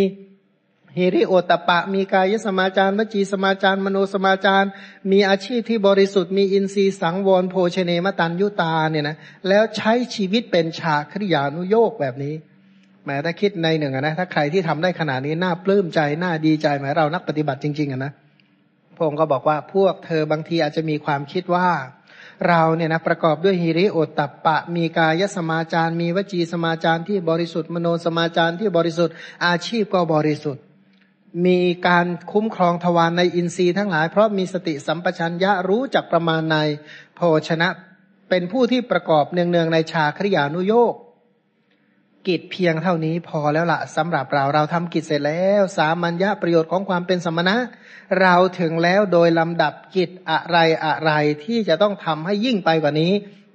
ฮิริโอตปะ มีกายสมาจารวจีสมาจารมโนสมาจารมีอาชีพที่บริสุทธิ์มีอินทรีย์สังวรโภชเนมตันยุตาเนี่ยนะแล้วใช้ชีวิตเป็นชาคริยานุโยกแบบนี้แม้ถ้าคิดในหนึ่งนะถ้าใครที่ทำได้ขนาดนี้น่าปลื้มใจน่าดีใจหมเรานักปฏิบัติจริงๆนะพงค์ก็บอกว่าพวกเธอบางทีอาจจะมีความคิดว่า เราเนี่ยนะประกอบด้วยฮิริโอตตปะ มีกายสมาจารมีวจีสมาจารที่บริสุทธิ์มโนสมาจารที่บริสุทธิ์อาชีพก็บริสุทธิ์ มีการคุ้มครองทวารในอินทรีย์ทั้งหลาย เพราะมีสติสัมปชัญญะรู้จักประมาณในโภชนะ เป็นผู้ที่ประกอบเนืองๆในชาคริยานุโยกกิจเพียงเท่านี้พอแล้วละสำหรับเราเราทำกิจเสร็จแล้ว สามัญญะประโยชน์ของความเป็นสมณะ เราถึงแล้วโดยลำดับกิจอะไรอะไรที่จะต้องทำให้ยิ่งไปกว่านี้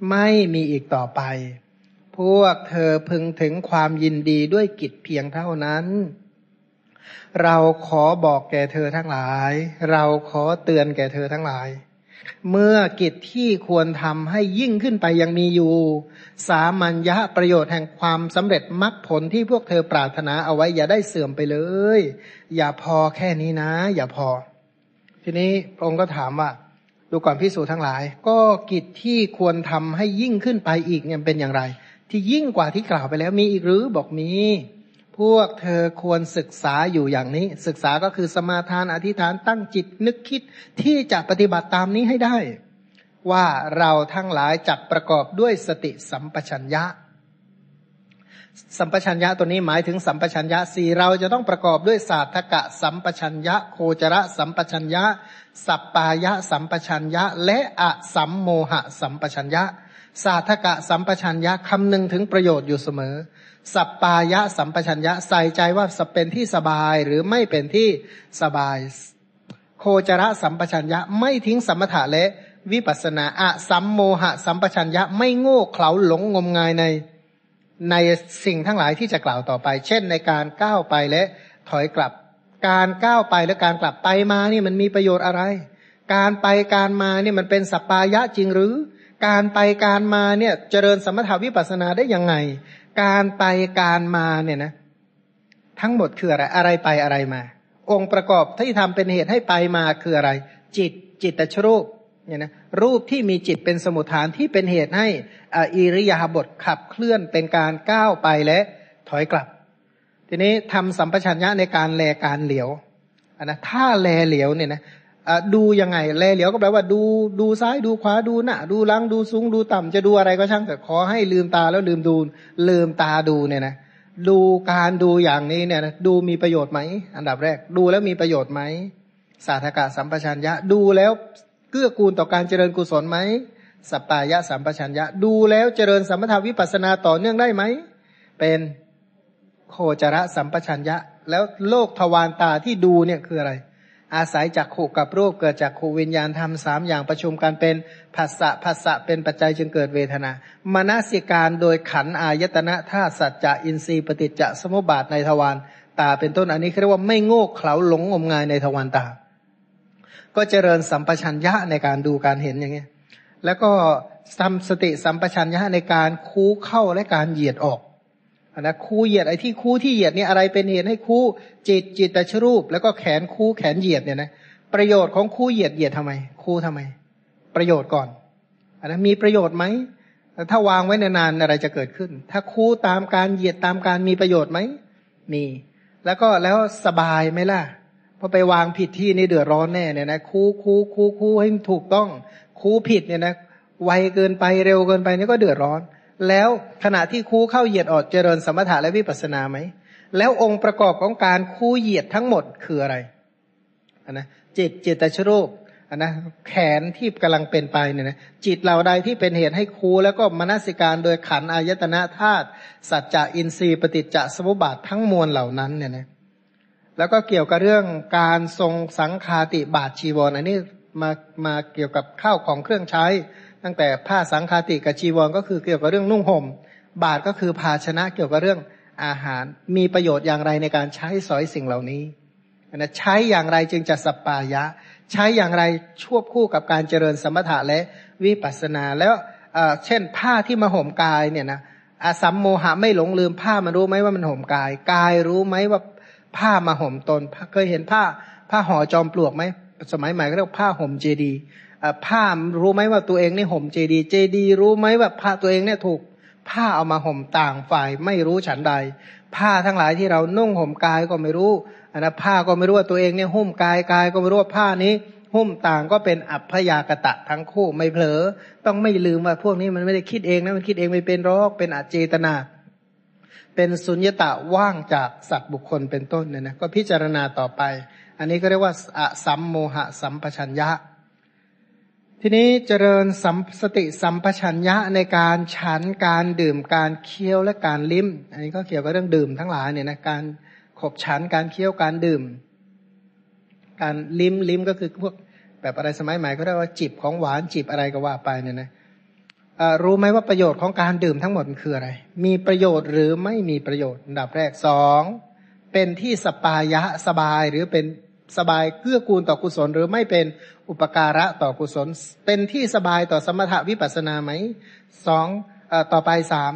ไม่มีอีกต่อไป พวกเธอพึงถึงความยินดีด้วยกิจเพียงเท่านั้น เราขอบอกแก่เธอทั้งหลาย เราขอเตือนแก่เธอทั้งหลาย เมื่อกิจที่ควรทำให้ยิ่งขึ้นไปยังมีอยู่ สามัญญะประโยชน์แห่งความสำเร็จมรรคผลที่พวกเธอปรารถนาเอาไว้อย่าได้เสื่อมไปเลย อย่าพอแค่นี้นะ อย่าพอ ทีนี้พระองค์ก็ถามว่า ดูก่อนพิสูจน์ทั้งหลาย ก็กิจที่ควรทำให้ยิ่งขึ้นไปอีกเนี่ยเป็นอย่างไร ที่ยิ่งกว่าที่กล่าวไปแล้วมีอีกหรือบอกมี พวกเธอควรศึกษาอยู่อย่างนี้ ศึกษาก็คือสมาทานอธิษฐานตั้งจิตนึกคิดที่จะปฏิบัติตามนี้ให้ได้ ว่าเราทั้งหลายจักประกอบด้วยสติสัมปชัญญะ สัมปชัญญะตัวนี้หมายถึงสัมปชัญญะสี่เราจะต้องประกอบด้วยศาสตกะ สัมปชัญญะ โคจระสัมปชัญญะ สัปปายะสัมปชัญญะ และอะสัมโมหะสัมปชัญญะศาสตกะสัมปชัญญะคำหนึ่งถึงประโยชน์อยู่เสมอ สัปปายะสัมปชัญญะใส่ใจว่าสเป็นที่สบายหรือไม่เป็นที่สบาย โคจระสัมปชัญญะไม่ทิ้งสมถะและวิปัสนาอะสัมโมหะสัมปชัญญะไม่โง่เขลาหลงงมงายในในสิ่งทั้งหลายที่จะกล่าวต่อไป เช่นในการก้าวไปและถอยกลับ การก้าวไปและการกลับไปมานี่มันมีประโยชน์อะไร การไปการมาเนี่ยมันเป็นสัปปายะจริงหรือ การไปการมาเนี่ยเจริญสมถาวิปัสนาได้ยังไง การไปการมาเนี่ยนะ ทั้งหมดคืออะไร อะไรไปอะไรมา องค์ประกอบที่ทำเป็นเหตุให้ไปมาคืออะไร จิตจิตตชรูปเนี่ยนะรูปที่มีจิตเป็นสมุทฐานที่เป็นเหตุให้อิริยาบถขับเคลื่อนเป็นการก้าวไปและถอยกลับ ทีนี้ทำสัมปชัญญะในการแลการเหลียวนะถ้าแลเหลียวเนี่ยนะ ดูยังไงแลเหลียวก็แปลว่าดูดูซ้ายดูขวาดูหน้าดูล่างดูสูงดูต่ำจะดูอะไรก็ช่างแต่ขอให้ลืมตาแล้วลืมดูลืมตาดูเนี่ยนะดูการดูอย่างนี้เนี่ยนะดูมีประโยชน์ไหมอันดับแรก ดูแล้วมีประโยชน์ไหมสาธกะสัมปชัญญะ ดูแล้วเกื้อกูลต่อการเจริญกุศลไหมสัปปายะสัมปชัญญะ ดูแล้วเจริญสัมปทาวิปัสนาต่อเนื่องได้ไหมเป็นโคจระสัมปชัญญะ แล้วโลกทวารตาที่ดูเนี่ยคืออะไร อาศัยจากขู่กับรูปเกิดจากขู่วิญญาณทำสามอย่างประชุมกันเป็นภาษะภาษะเป็นปัจจัยจึงเกิดเวทนา มนสิการโดยขันอายตนะธาตุสัจจะอินทรีย์ปฏิจจสมุปบาทในทวารตาเป็นต้นอันนี้เรียกว่าไม่โง่เขลาหลงงมงายในทวารตา ก็เจริญสัมปชัญญะในการดูการเห็นอย่างเงี้ยแล้วก็ทำสติสัมปชัญญะในการคูเข้าและการเหยียดออก นะคูเหยียดไอ้ที่คูที่เหยียดเนี่ยอะไรเป็นเหตุให้คูจิตจิตตชรูป แล้วก็แขนคูแขนเหยียดเนี่ยนะประโยชน์ของคูเหยียดเหยียดทำไม คูทำไม ประโยชน์ก่อนอันนั้นมีประโยชน์ไหมถ้าวางไว้นานๆอะไรจะเกิดขึ้น ถ้าคูตามการเหยียดตามการมีประโยชน์ไหมมี แล้วก็แล้วสบายไหมล่ะพอไปวางผิดที่นี่เดือดร้อนแน่เนี่ยนะคูคูคูคูให้ถูกต้อง คูผิดเนี่ยนะไวเกินไปเร็วเกินไปนี่ก็เดือดร้อน แล้วขณะที่คู่เข้าเหยียดออกเจริญสมถะและวิปัสสนาไหม แล้วองค์ประกอบของการคู่เหยียดทั้งหมดคืออะไรนนะจิตจิตตชรูปนนะแขนที่กำลังเป็นไปเนี่ยนะจิตเหล่าใดที่เป็นเหตุให้คูแล้วก็มนสิการโดยขันอายตนะธาตุสัจจะอินทรีย์ปฏิจจสมุปบาททั้งมวลเหล่านั้นเนี่ยนะแล้วก็เกี่ยวกับเรื่องการทรงสังคาติบาทชีวรอันนี้มามาเกี่ยวกับข้าวของเครื่องใช้ ตั้งแต่ผ้าสังคาติกับจีวรก็คือเกี่ยวกับเรื่องนุ่งห่ม บาทก็คือภาชนะเกี่ยวกับเรื่องอาหาร มีประโยชน์อย่างไรในการใช้สอยสิ่งเหล่านี้นะใช้อย่างไรจึงจะสัปายะ ใช้อย่างไรชวบคู่กับการเจริญสมถะและวิปัสสนาแล้วเช่นผ้าที่มาห่มกายเนี่ยนะอาสัมโมหะไม่หลงลืมผ้ามันรู้ไหมว่ามันห่มกาย กายรู้ไหมว่าผ้ามาห่มตนเคยเห็นผ้าผ้าห่อจอมปลวกไหมสมัยใหม่ก็เรียกผ้าห่มเจดี ผ้ารู้ไหมว่าตัวเองนี่ห่มเจดี เจดี รู้ไหมว่าผ้าตัวเองเนี่ยถูกผ้าเอามาห่มต่างฝ่ายไม่รู้ฉันใด ผ้าทั้งหลายที่เรานุ่งห่มกายก็ไม่รู้อันนะผ้าก็ไม่รู้ว่าตัวเองเนี่ยหุ้มกายกายก็ไม่รู้ว่าผ้านี้ หุ้มต่างก็เป็นอัพยากตะทั้งคู่ไม่เผลอ ต้องไม่ลืมว่าพวกนี้มันไม่ได้คิดเองนะมันคิดเองไม่เป็นรอกเป็นอเจตนา เป็นสุญญตะว่างจากสัตว์บุคคลเป็นต้นเนี่ยนะก็พิจารณาต่อไป อันนี้ก็เรียกว่าอสัมโมหะสัมปชัญญะ ทีนี้เจริญสัมสติสัมปชัญญะในการฉันการดื่มการเคี้ยวและการลิ้ม อันนี้ก็เกี่ยวกับเรื่องดื่มทั้งหลายเนี่ยนะการขบฉันการเคี้ยวการดื่ม การลิ้มลิ้มก็คือพวกแบบอะไรสมัยใหม่ก็เรียกว่าจิบของหวานจิบอะไรก็ว่าไปเนี่ยนะรู้ไหมว่าประโยชน์ของการดื่มทั้งหมดคืออะไร มีประโยชน์หรือไม่มีประโยชน์อันดับแรกสองเป็นที่สปายะสบายหรือเป็นสบายเกื้อกูลต่อกุศลหรือไม่เป็น อุปการะต่อกุศล เป็นที่สบายต่อสมถวิปัสนาไหมสองต่อไปสาม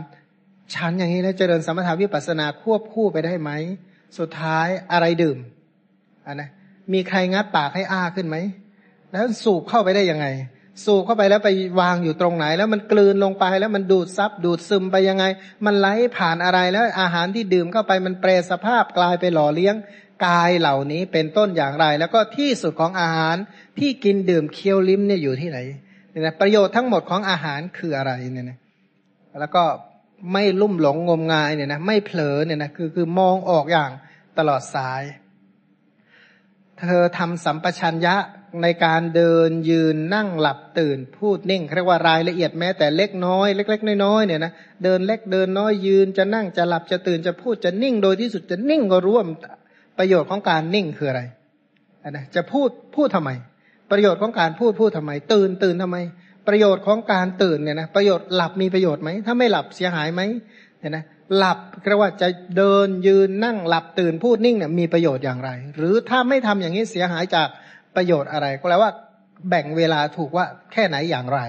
ฉันอย่างนี้แล้วเจริญสมถวิปัสนาควบคู่ไปได้ไหม สุดท้ายอะไรดื่มอันนะมีใครงัดปากให้อ้าขึ้นไหม แล้วสูบเข้าไปได้ยังไง สูบเข้าไปแล้วไปวางอยู่ตรงไหน แล้วมันกลืนลงไปแล้วมันดูดซับดูดซึมไปยังไง มันไหลผ่านอะไรแล้วอาหารที่ดื่มเข้าไปมันเปรสภาพกลายไปหล่อเลี้ยง กายเหล่านี้เป็นต้นอย่างไร แล้วก็ที่สุดของอาหารที่กินดื่มเคี้ยวลิ้มเนี่ยอยู่ที่ไหนเนี่ยนะประโยชน์ทั้งหมดของอาหารคืออะไรเนี่ยนะแล้วก็ไม่ลุ่มหลงงมงายเนี่ยนะไม่เผลอเนี่ยนะคือคือมองออกอย่างตลอดสาย เธอทำสัมปชัญญะในการเดินยืนนั่งหลับตื่นพูดนิ่งเรียกว่ารายละเอียดแม้แต่เล็กน้อย เล็ก ๆ น้อยๆเนี่ยนะเดินเล็กเดินน้อยยืนจะนั่งจะหลับจะตื่นจะพูดจะนิ่งโดยที่สุดจะนิ่งก็ร่วม ประโยชน์ของการนิ่งคืออะไรนะจะพูดพูดทำไม ประโยชน์ของการพูดพูดทำไม ตื่นตื่นทำไม ประโยชน์ของการตื่นเนี่ยนะประโยชน์หลับมีประโยชน์ไหมถ้าไม่หลับเสียหายไหมเนี่ยนะหลับก็ว่าจะเดินยืนนั่งหลับตื่นพูดนิ่งเนี่ยมีประโยชน์อย่างไร หรือถ้าไม่ทำอย่างนี้เสียหายจากประโยชน์อะไร ก็แปลว่าแบ่งเวลาถูกว่าแค่ไหนอย่างไร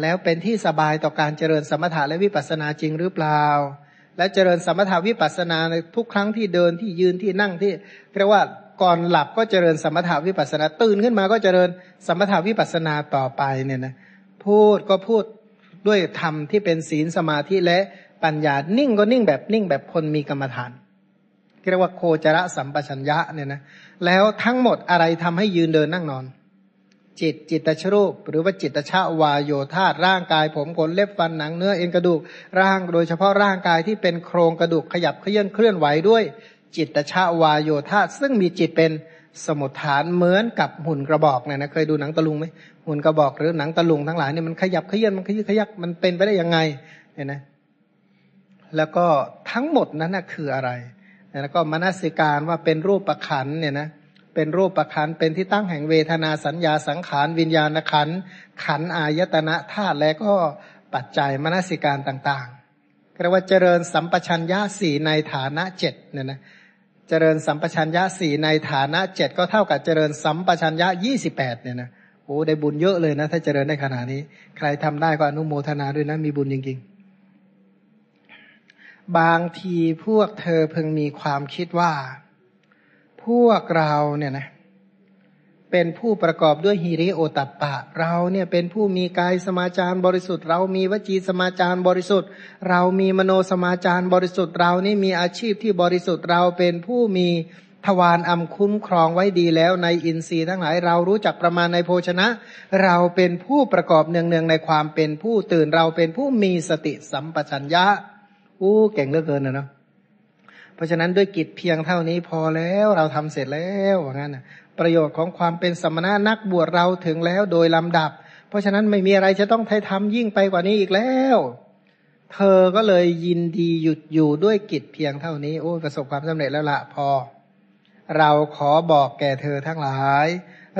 แล้วเป็นที่สบายต่อการเจริญสมถะและวิปัสสนาจริงหรือเปล่า และเจริญสมถาวิปัสนาในทุกครั้งที่เดินที่ยืนที่นั่งที่เรียกว่าก่อนหลับก็เจริญสมถาวิปัสนา ตื่นขึ้นมาก็เจริญสมถาวิปัสนาต่อไปเนี่ยนะพูดก็พูดด้วยธรรมที่เป็นศีลสมาธิและปัญญา นิ่งก็นิ่งแบบนิ่งแบบคนมีกรรมฐานเรียกว่าโคจระสัมปชัญญะเนี่ยนะแล้วทั้งหมดอะไรทำให้ยืนเดินนั่งนอน จิตจิตตชรูป หรือว่าจิตตชาวาโยธาร่างกายผมขนเล็บฟันหนังเนื้อเอ็นกระดูกร่างโดยเฉพาะร่างกายที่เป็นโครงกระดูกขยับเคลื่อนเคลื่อนไหวด้วย จิตตชาวาโยธาซึ่งมีจิตเป็นสมุทฐานเหมือนกับหุ่นกระบอกเนี่ยนะเคยดูหนังตะลุงไหมหุ่นกระบอกหรือหนังตะลุงทั้งหลายเนี่ยมันขยับเคลื่อนมันขยึกขยักมันเป็นไปได้ยังไงเนี่ยนะแล้วก็ทั้งหมดนั้นนะคืออะไร แล้วก็มนสิการว่าเป็นรูปประขันเนี่ยนะเเป็นรูปประคันเป็นที่ตั้งแห่งเวทนาสัญญาสังขารวิญญาณขันขันอายตนะธาตุและก็ปัจจัยมนสิการต่างๆเรียกว่าเจริญสัมปชัญญะสี่ในฐานะเจ็ดเนี่ยนะเจริญสัมปชัญญะสี่ในฐานะเจ็ดก็เท่ากับเจริญสัมปชัญญะยี่สิบแปดเนี่ยนะโอ้ได้บุญเยอะเลยนะ ถ้าเจริญในขณะนี้ ใครทำได้ก็อนุโมทนาด้วยนะมีบุญจริงๆ บางทีพวกเธอเพิ่งมีความคิดว่า พวกเราเนี่ยนะเป็นผู้ประกอบด้วยฮิริโอตัปปะ เราเนี่ยเป็นผู้มีกายสมาจารบริสุทธิ์ เรามีวจีสมาจารบริสุทธิ์ เรามีมโนสมาจารบริสุทธิ์ เรานี่มีอาชีพที่บริสุทธิ์ เราเป็นผู้มีทวารอำคุ้มครองไว้ดีแล้วในอินทรีย์ทั้งหลาย เรารู้จักประมาณในโภชนะ เราเป็นผู้ประกอบเนืองๆในความเป็นผู้ตื่นเราเป็นผู้มีสติสัมปชัญญะอู้เก่งเหลือเกินนะเนาะ เพราะฉะนั้นด้วยกิจเพียงเท่านี้พอแล้วเราทำเสร็จแล้วว่างั้นนะประโยชน์ของความเป็นสมณะนักบวชเราถึงแล้วโดยลำดับ เพราะฉะนั้นไม่มีอะไรจะต้องไทยทำยิ่งไปกว่านี้อีกแล้ว เธอก็เลยยินดีหยุดอยู่ด้วยกิจเพียงเท่านี้โอ้ประสบความสำเร็จแล้วละพอ เราขอบอกแก่เธอทั้งหลาย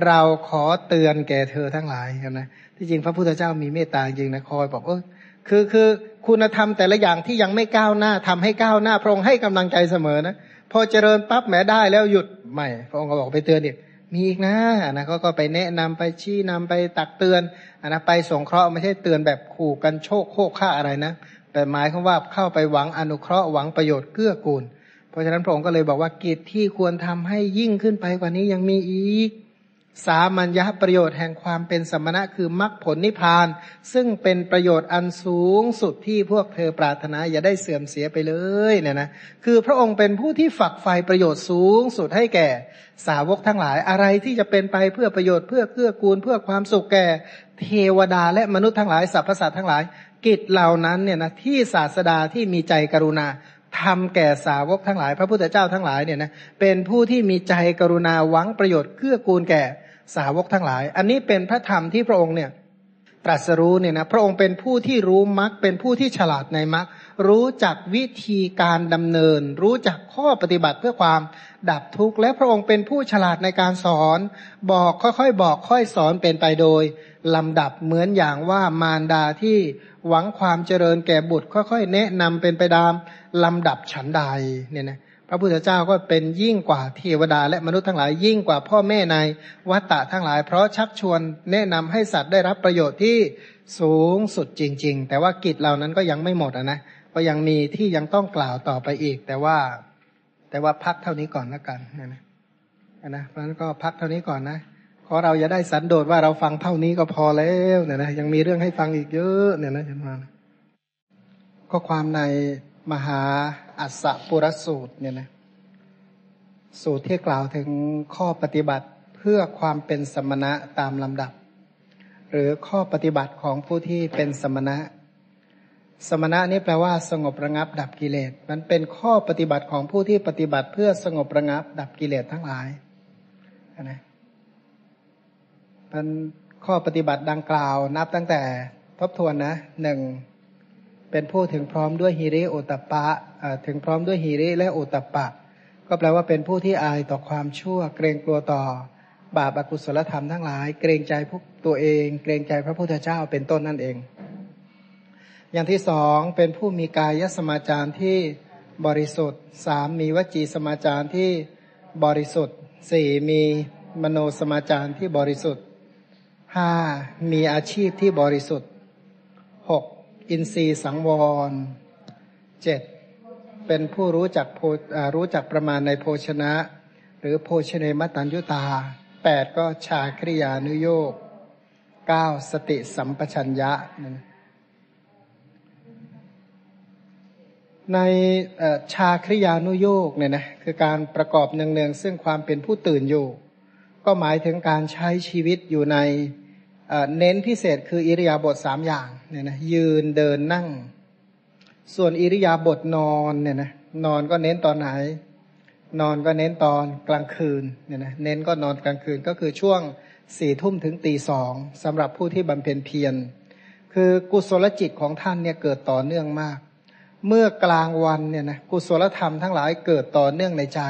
เราขอเตือนแก่เธอทั้งหลายนะที่จริงพระพุทธเจ้ามีเมตตาจริงนะคอยบอกเออคือคือ คุณธรรมแต่ละอย่างที่ยังไม่ก้าวหน้าทำให้ก้าวหน้าพระองค์ให้กำลังใจเสมอนะพอเจริญปั๊บแหมได้แล้วหยุดไม่ พระองค์ก็บอกไปเตือนอีกมีอีกนะนะเขาก็ไปแนะนำไปชี้นำไปตักเตือนนะไปสงเคราะห์ไม่ใช่เตือนแบบขู่กันโชคโคกฆ่าอะไรนะแต่หมายคือว่าเข้าไปหวังอนุเคราะห์หวังประโยชน์เกื้อกูล เพราะฉะนั้นพระองค์ก็เลยบอกว่ากิจที่ควรทำให้ยิ่งขึ้นไปกว่านี้ยังมีอีก สามัญญาประโยชน์แห่งความเป็นสมณะคือมรรคผลนิพพาน ซึ่งเป็นประโยชน์อันสูงสุดที่พวกเธอปรารถนาอย่าได้เสื่อมเสียไปเลยเนี่ยนะคือพระองค์เป็นผู้ที่ฝักใฝ่ประโยชน์สูงสุดให้แก่สาวกทั้งหลายอะไรที่จะเป็นไปเพื่อประโยชน์เพื่อเพื่อกูล เพื่อความสุขแก่เทวดาและมนุษย์ทั้งหลายสรรพสัตว์ทั้งหลาย กิจเหล่านั้นเนี่ยนะที่ศาสดาที่มีใจกรุณาทำแก่สาวกทั้งหลาย พระพุทธเจ้าทั้งหลายเนี่ยนะเป็นผู้ที่มีใจกรุณาหวังประโยชน์เกื้อกูลแก่ สาวกทั้งหลาย อันนี้เป็นพระธรรมที่พระองค์เนี่ยตรัสรู้เนี่ยนะพระองค์เป็นผู้ที่รู้มรรคเป็นผู้ที่ฉลาดในมรรครู้จักวิธีการดำเนิน รู้จักข้อปฏิบัติเพื่อความดับทุกข์และพระองค์เป็นผู้ฉลาดในการสอน บอกค่อยๆ บอกค่อยสอนเป็นไปโดยลำดับเหมือนอย่างว่ามารดาที่หวังความเจริญแก่บุตรค่อยๆ แนะนำเป็นไปตามลำดับฉันใดเนี่ยนะ พระพุทธเจ้าก็เป็นยิ่งกว่าเทวดา และมนุษย์ทั้งหลายยิ่งกว่าพ่อแม่ในวัตตะทั้งหลาย เพราะชักชวนแนะนำให้สัตว์ได้รับประโยชน์ที่สูงสุดจริง ๆ แต่ว่ากิจเหล่านั้นก็ยังไม่หมดนะก็ยังมีที่ยังต้องกล่าวต่อไปอีก แต่ว่าแต่ว่าพักเท่านี้ก่อนแล้วกันนะนะนะเพราะฉะนั้นก็พักเท่านี้ก่อนนะขอเราอย่าได้สันโดษว่าเราฟังเท่านี้ก็พอแล้วเนี่ยนะยังมีเรื่องให้ฟังอีกเยอะเนี่ยนะเห็นไหมก็ความใน มหาอัสสปุรสูตรเนี่ยนะสูตรที่กล่าวถึงข้อปฏิบัติเพื่อความเป็นสมณะตามลำดับ หรือข้อปฏิบัติของผู้ที่เป็นสมณะ สมณะนี่แปลว่า สงบระงับดับกิเลส มันเป็นข้อปฏิบัติของผู้ที่ปฏิบัติเพื่อสงบระงับดับกิเลสทั้งหลายนะเป็นข้อปฏิบัติดังกล่าวนับตั้งแต่ทบทวนนะหนึ่ง เป็นผู้ถึงพร้อมด้วยฮิริโอตปะถึงพร้อมด้วยฮิริและโอตปะ ก็แปลว่าเป็นผู้ที่อายต่อความชั่ว เกรงกลัวต่อบาปอกุศลธรรมทั้งหลาย เกรงใจพวกตัวเอง เกรงใจพระพุทธเจ้าเป็นต้นนั่นเอง อย่างที่สองเป็นผู้มีกายสมาจารที่บริสุทธิ์สามมีวจีสมาจารที่บริสุทธิ์สี่มีมโนสมาจารที่บริสุทธิ์ห้ามีอาชีพที่บริสุทธิ์หก อินทรีย์สังวรเจ็ดเป็นผู้รู้จักรู้จักประมาณในโภชนะ หรือโภชเนมตัญยุตาแปดก็ชาคริยานุโยกเก้าสติสัมปชัญญะ ในชาคริยานุโยกเนี่ยนะคือการประกอบเนืองๆซึ่งความเป็นผู้ตื่นอยู่ ก็หมายถึงการใช้ชีวิตอยู่ใน เน้นพิเศษคืออิริยาบถสามอย่างเนี่ยนะยืนเดินนั่ง ส่วนอิริยาบถนอนเนี่ยนะนอนก็เน้นตอนไหน นอนก็เน้นตอนกลางคืนเนี่ยนะเน้นก็นอนกลางคืนก็คือช่วงสี่ทุ่มถึงตีสองสำหรับผู้ที่บำเพ็ญเพียรคือกุศลจิตของท่านเนี่ยเกิดต่อเนื่องมาก เมื่อกลางวันเนี่ยนะกุศลธรรมทั้งหลายเกิดต่อเนื่องในใจ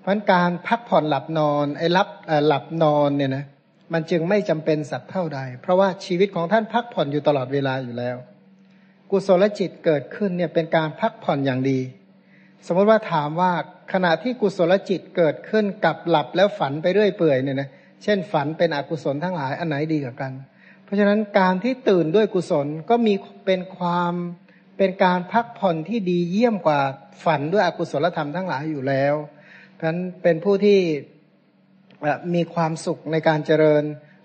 เพราะการพักผ่อนหลับนอนไอ้รับหลับนอนเนี่ยนะ มันจึงไม่จำเป็นสักเท่าใด เพราะว่าชีวิตของท่านพักผ่อนอยู่ตลอดเวลาอยู่แล้ว กุศลจิตเกิดขึ้นเนี่ยเป็นการพักผ่อนอย่างดี สมมติว่าถามว่าขณะที่กุศลจิตเกิดขึ้นกับหลับแล้วฝันไปเรื่อยเปื่อยเนี่ยนะเช่นฝันเป็นอกุศลทั้งหลายอันไหนดีกว่ากัน เพราะฉะนั้นการที่ตื่นด้วยกุศลก็มีเป็นความเป็นการพักผ่อนที่ดีเยี่ยมกว่าฝันด้วยอกุศลธรรมทั้งหลายอยู่แล้วเพราะฉะนั้นเป็นผู้ที่ มีความสุขในการเจริญ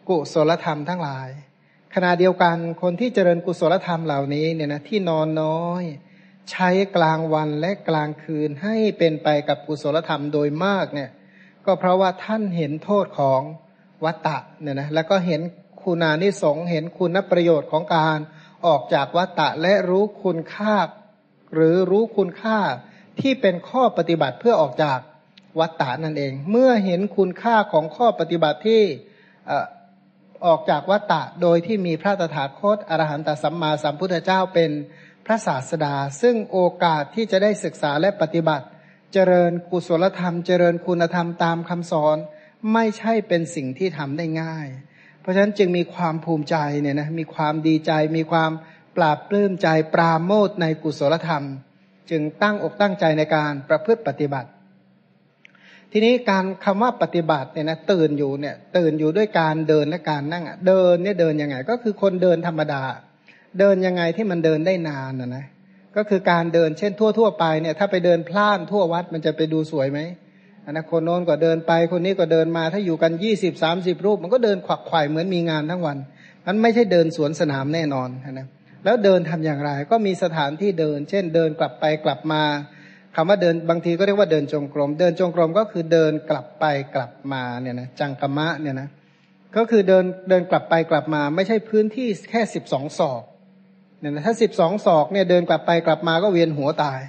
กุศลธรรมทั้งหลาย ขณะเดียวกันคนที่เจริญกุศลธรรมเหล่านี้เนี่ยนะที่นอนน้อย ใช้กลางวันและกลางคืนให้เป็นไปกับกุศลธรรมโดยมากเนี่ยก็เพราะว่าท่านเห็นโทษของวัตตะเนี่ยนะแล้วก็เห็นคุณานิสงเห็นคุณประโยชน์ของการออกจากวัตตะและรู้คุณค่า หรือรู้คุณค่าที่เป็นข้อปฏิบัติเพื่อออกจาก วัตตานั่นเอง เมื่อเห็นคุณค่าของข้อปฏิบัติที่ออกจากวัตตะโดยที่มีพระตถาคตอรหันตสัมมาสัมพุทธเจ้าเป็นพระศาสดา ซึ่งโอกาสที่จะได้ศึกษาและปฏิบัติ เจริญกุศลธรรม เจริญคุณธรรมตามคำสอน ไม่ใช่เป็นสิ่งที่ทำได้ง่าย เพราะฉะนั้นจึงมีความภูมิใจเนี่ยนะมีความดีใจมีความปราบปลื้มใจปราโมทในกุศลธรรม จึงตั้งอกตั้งใจในการประพฤติปฏิบัติ ทีนี้การคำว่าปฏิบัติเนี่ยนะตื่นอยู่เนี่ยตื่นอยู่ด้วยการเดินและการนั่งเดินเนี่ยเดินยังไง ก็คือคนเดินธรรมดา เดินยังไงที่มันเดินได้นานนะนะก็คือการเดินเช่นทั่วทั่วไปเนี่ยถ้าไปเดินพล่านทั่ววัดมันจะไปดูสวยไหมอันนะคนโน้นก็เดินไปคนนี้ก็เดินมาถ้าอยู่กันยี่สิบสามสิบรูป มันก็เดินขวักไขว่เหมือนมีงานทั้งวัน มันไม่ใช่เดินสวนสนามแน่นอนนะแล้วเดินทำอย่างไร ก็มีสถานที่เดิน เช่น เดินกลับไปกลับมา คำว่าเดินบางทีก็เรียกว่าเดินจงกรม เดินจงกรมก็คือเดินกลับไปกลับมาเนี่ยนะจังกมะเนี่ยนะก็คือเดินเดินกลับไปกลับมา ไม่ใช่พื้นที่แค่สิบสองศอกเนี่ยนะถ้าสิบสองศอกเนี่ยเดินกลับไปกลับมาก็เวียนหัวตาย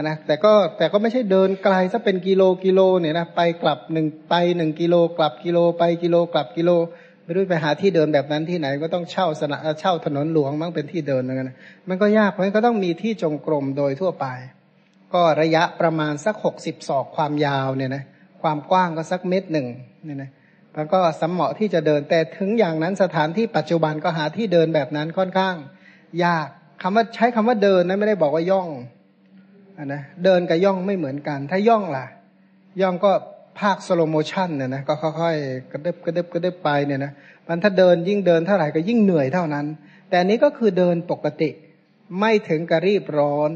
นะแต่ก็แต่ก็ไม่ใช่เดินไกลซะเป็นกิโลกิโลเนี่ยนะไปกลับหนึ่งไปหนึ่งกิโลกลับกิโลไปกิโลกลับกิโลไม่รู้ไปหาที่เดินแบบนั้นที่ไหนก็ต้องเช่าสนะเช่าถนนหลวงมั้งเป็นที่เดินเหมือนกันมันก็ยากเพราะฉะนั้นก็ต้องมีที่จงกรมโดยทั่วไป ก็ระยะประมาณสักหกสิบศอกความยาวเนี่ยนะความกว้างก็สักเมตรหนึ่งเนี่ยนะมันก็สมเหมาะที่จะเดินแต่ถึงอย่างนั้นสถานที่ปัจจุบันก็หาที่เดินแบบนั้นค่อนข้าง ยากคำว่าใช้คำว่าเดินนะไม่ได้บอกว่าย่องอนนะเดินกับย่องไม่เหมือนกัน ถ้าย่องล่ะ ย่องก็ภาค slow motion เนี่ยนะก็ค่อยๆกระดึ๊บกระดึ๊บกระดึ๊บไปเนี่ยนะมันถ้าเดินยิ่งเดินเท่าไหร่ก็ยิ่งเหนื่อยเท่านั้น แต่นี้ก็คือเดินปกติ ไม่ถึงกระรีบร้อน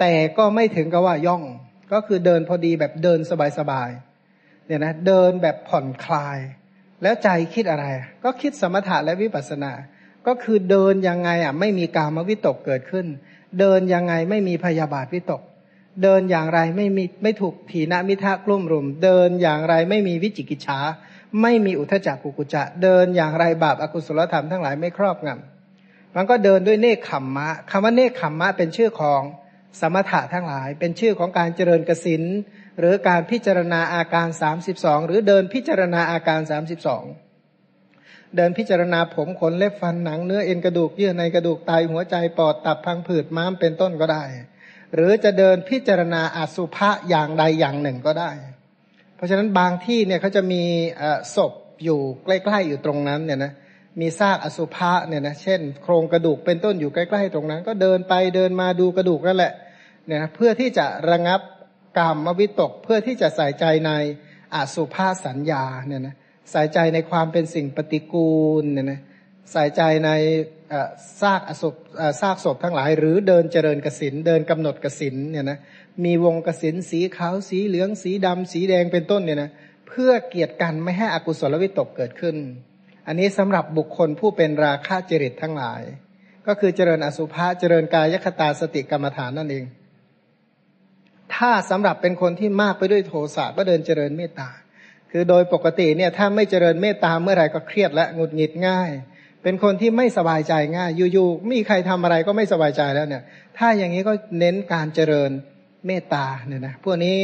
แต่ก็ไม่ถึงกับว่าย่อง ก็คือเดินพอดีแบบเดินสบายๆเนี่ยนะเดินแบบผ่อนคลาย แล้วใจคิดอะไร ก็คิดสมถะและวิปัสสนา ก็คือเดินยังไงอะไม่มีกามวิตกเกิดขึ้น เดินยังไงไม่มีพยาบาทวิตก เดินอย่างไรไม่มีไม่ถูกถีนมิทะกลุ่มรุม เดินอย่างไรไม่มีวิจิกิจฉาไม่มีอุทจักกุกุจะ เดินอย่างไรบาปอากุศลธรรมทั้งหลายไม่ครอบงำมันก็เดินด้วยเนคขมมะคำว่าเนคขมมะเป็นชื่อของ สมถะทั้งหลาย เป็นชื่อของการเจริญกสินหรือการพิจารณาอาการสามสิบสองหรือเดินพิจารณาอาการสามสิบสองเดินพิจารณาผมขนเล็บฟันหนังเนื้อเอ็นกระดูกเยื่อในกระดูกไตหัวใจปอดตับพังผืดม้ามเป็นต้นก็ได้ หรือจะเดินพิจารณาอสุภะอย่างใดอย่างหนึ่งก็ได้ เพราะฉะนั้นบางที่เนี่ยเขาจะมีศพอยู่ใกล้ๆอยู่ตรงนั้นเนี่ยนะมีซากอสุภะเนี่ยนะเช่น โครงกระดูกเป็นต้นอยู่ใกล้ ๆ ตรงนั้น ก็เดินไปเดินมาดูกระดูกนั่นแหละ เนี่ยนะเพื่อที่จะระงับกรรมวิตก เพื่อที่จะใส่ใจในอสุภาสัญญาเนี่ยนะใส่ใจในความเป็นสิ่งปฏิกูลเนี่ยนะใส่ใจในซากอสุซากศพทั้งหลาย หรือเดินเจริญกสินเดินกำหนดกสินเนี่ยนะมีวงกสินสีขาวสีเหลืองสีดำสีแดงเป็นต้นเนี่ยนะเพื่อเกียรติกันไม่ให้อกุศลวิตกเกิดขึ้น อันนี้สำหรับบุคคลผู้เป็นราคะจริตทั้งหลาย ก็คือเจริญอสุภะเจริญกายคตาสติกรรมฐานนั่นเอง ถ้าสำหรับเป็นคนที่มากไปด้วยโทสะก็เดินเจริญเมตตา คือโดยปกติเนี่ยถ้าไม่เจริญเมตตาเมื่อไหร่ก็เครียดและหงุดหงิดง่าย เป็นคนที่ไม่สบายใจง่าย อยู่ๆมีใครทำอะไรก็ไม่สบายใจแล้วเนี่ย ถ้าอย่างนี้ก็เน้นการเจริญเมตตาเนี่ยนะพวกนี้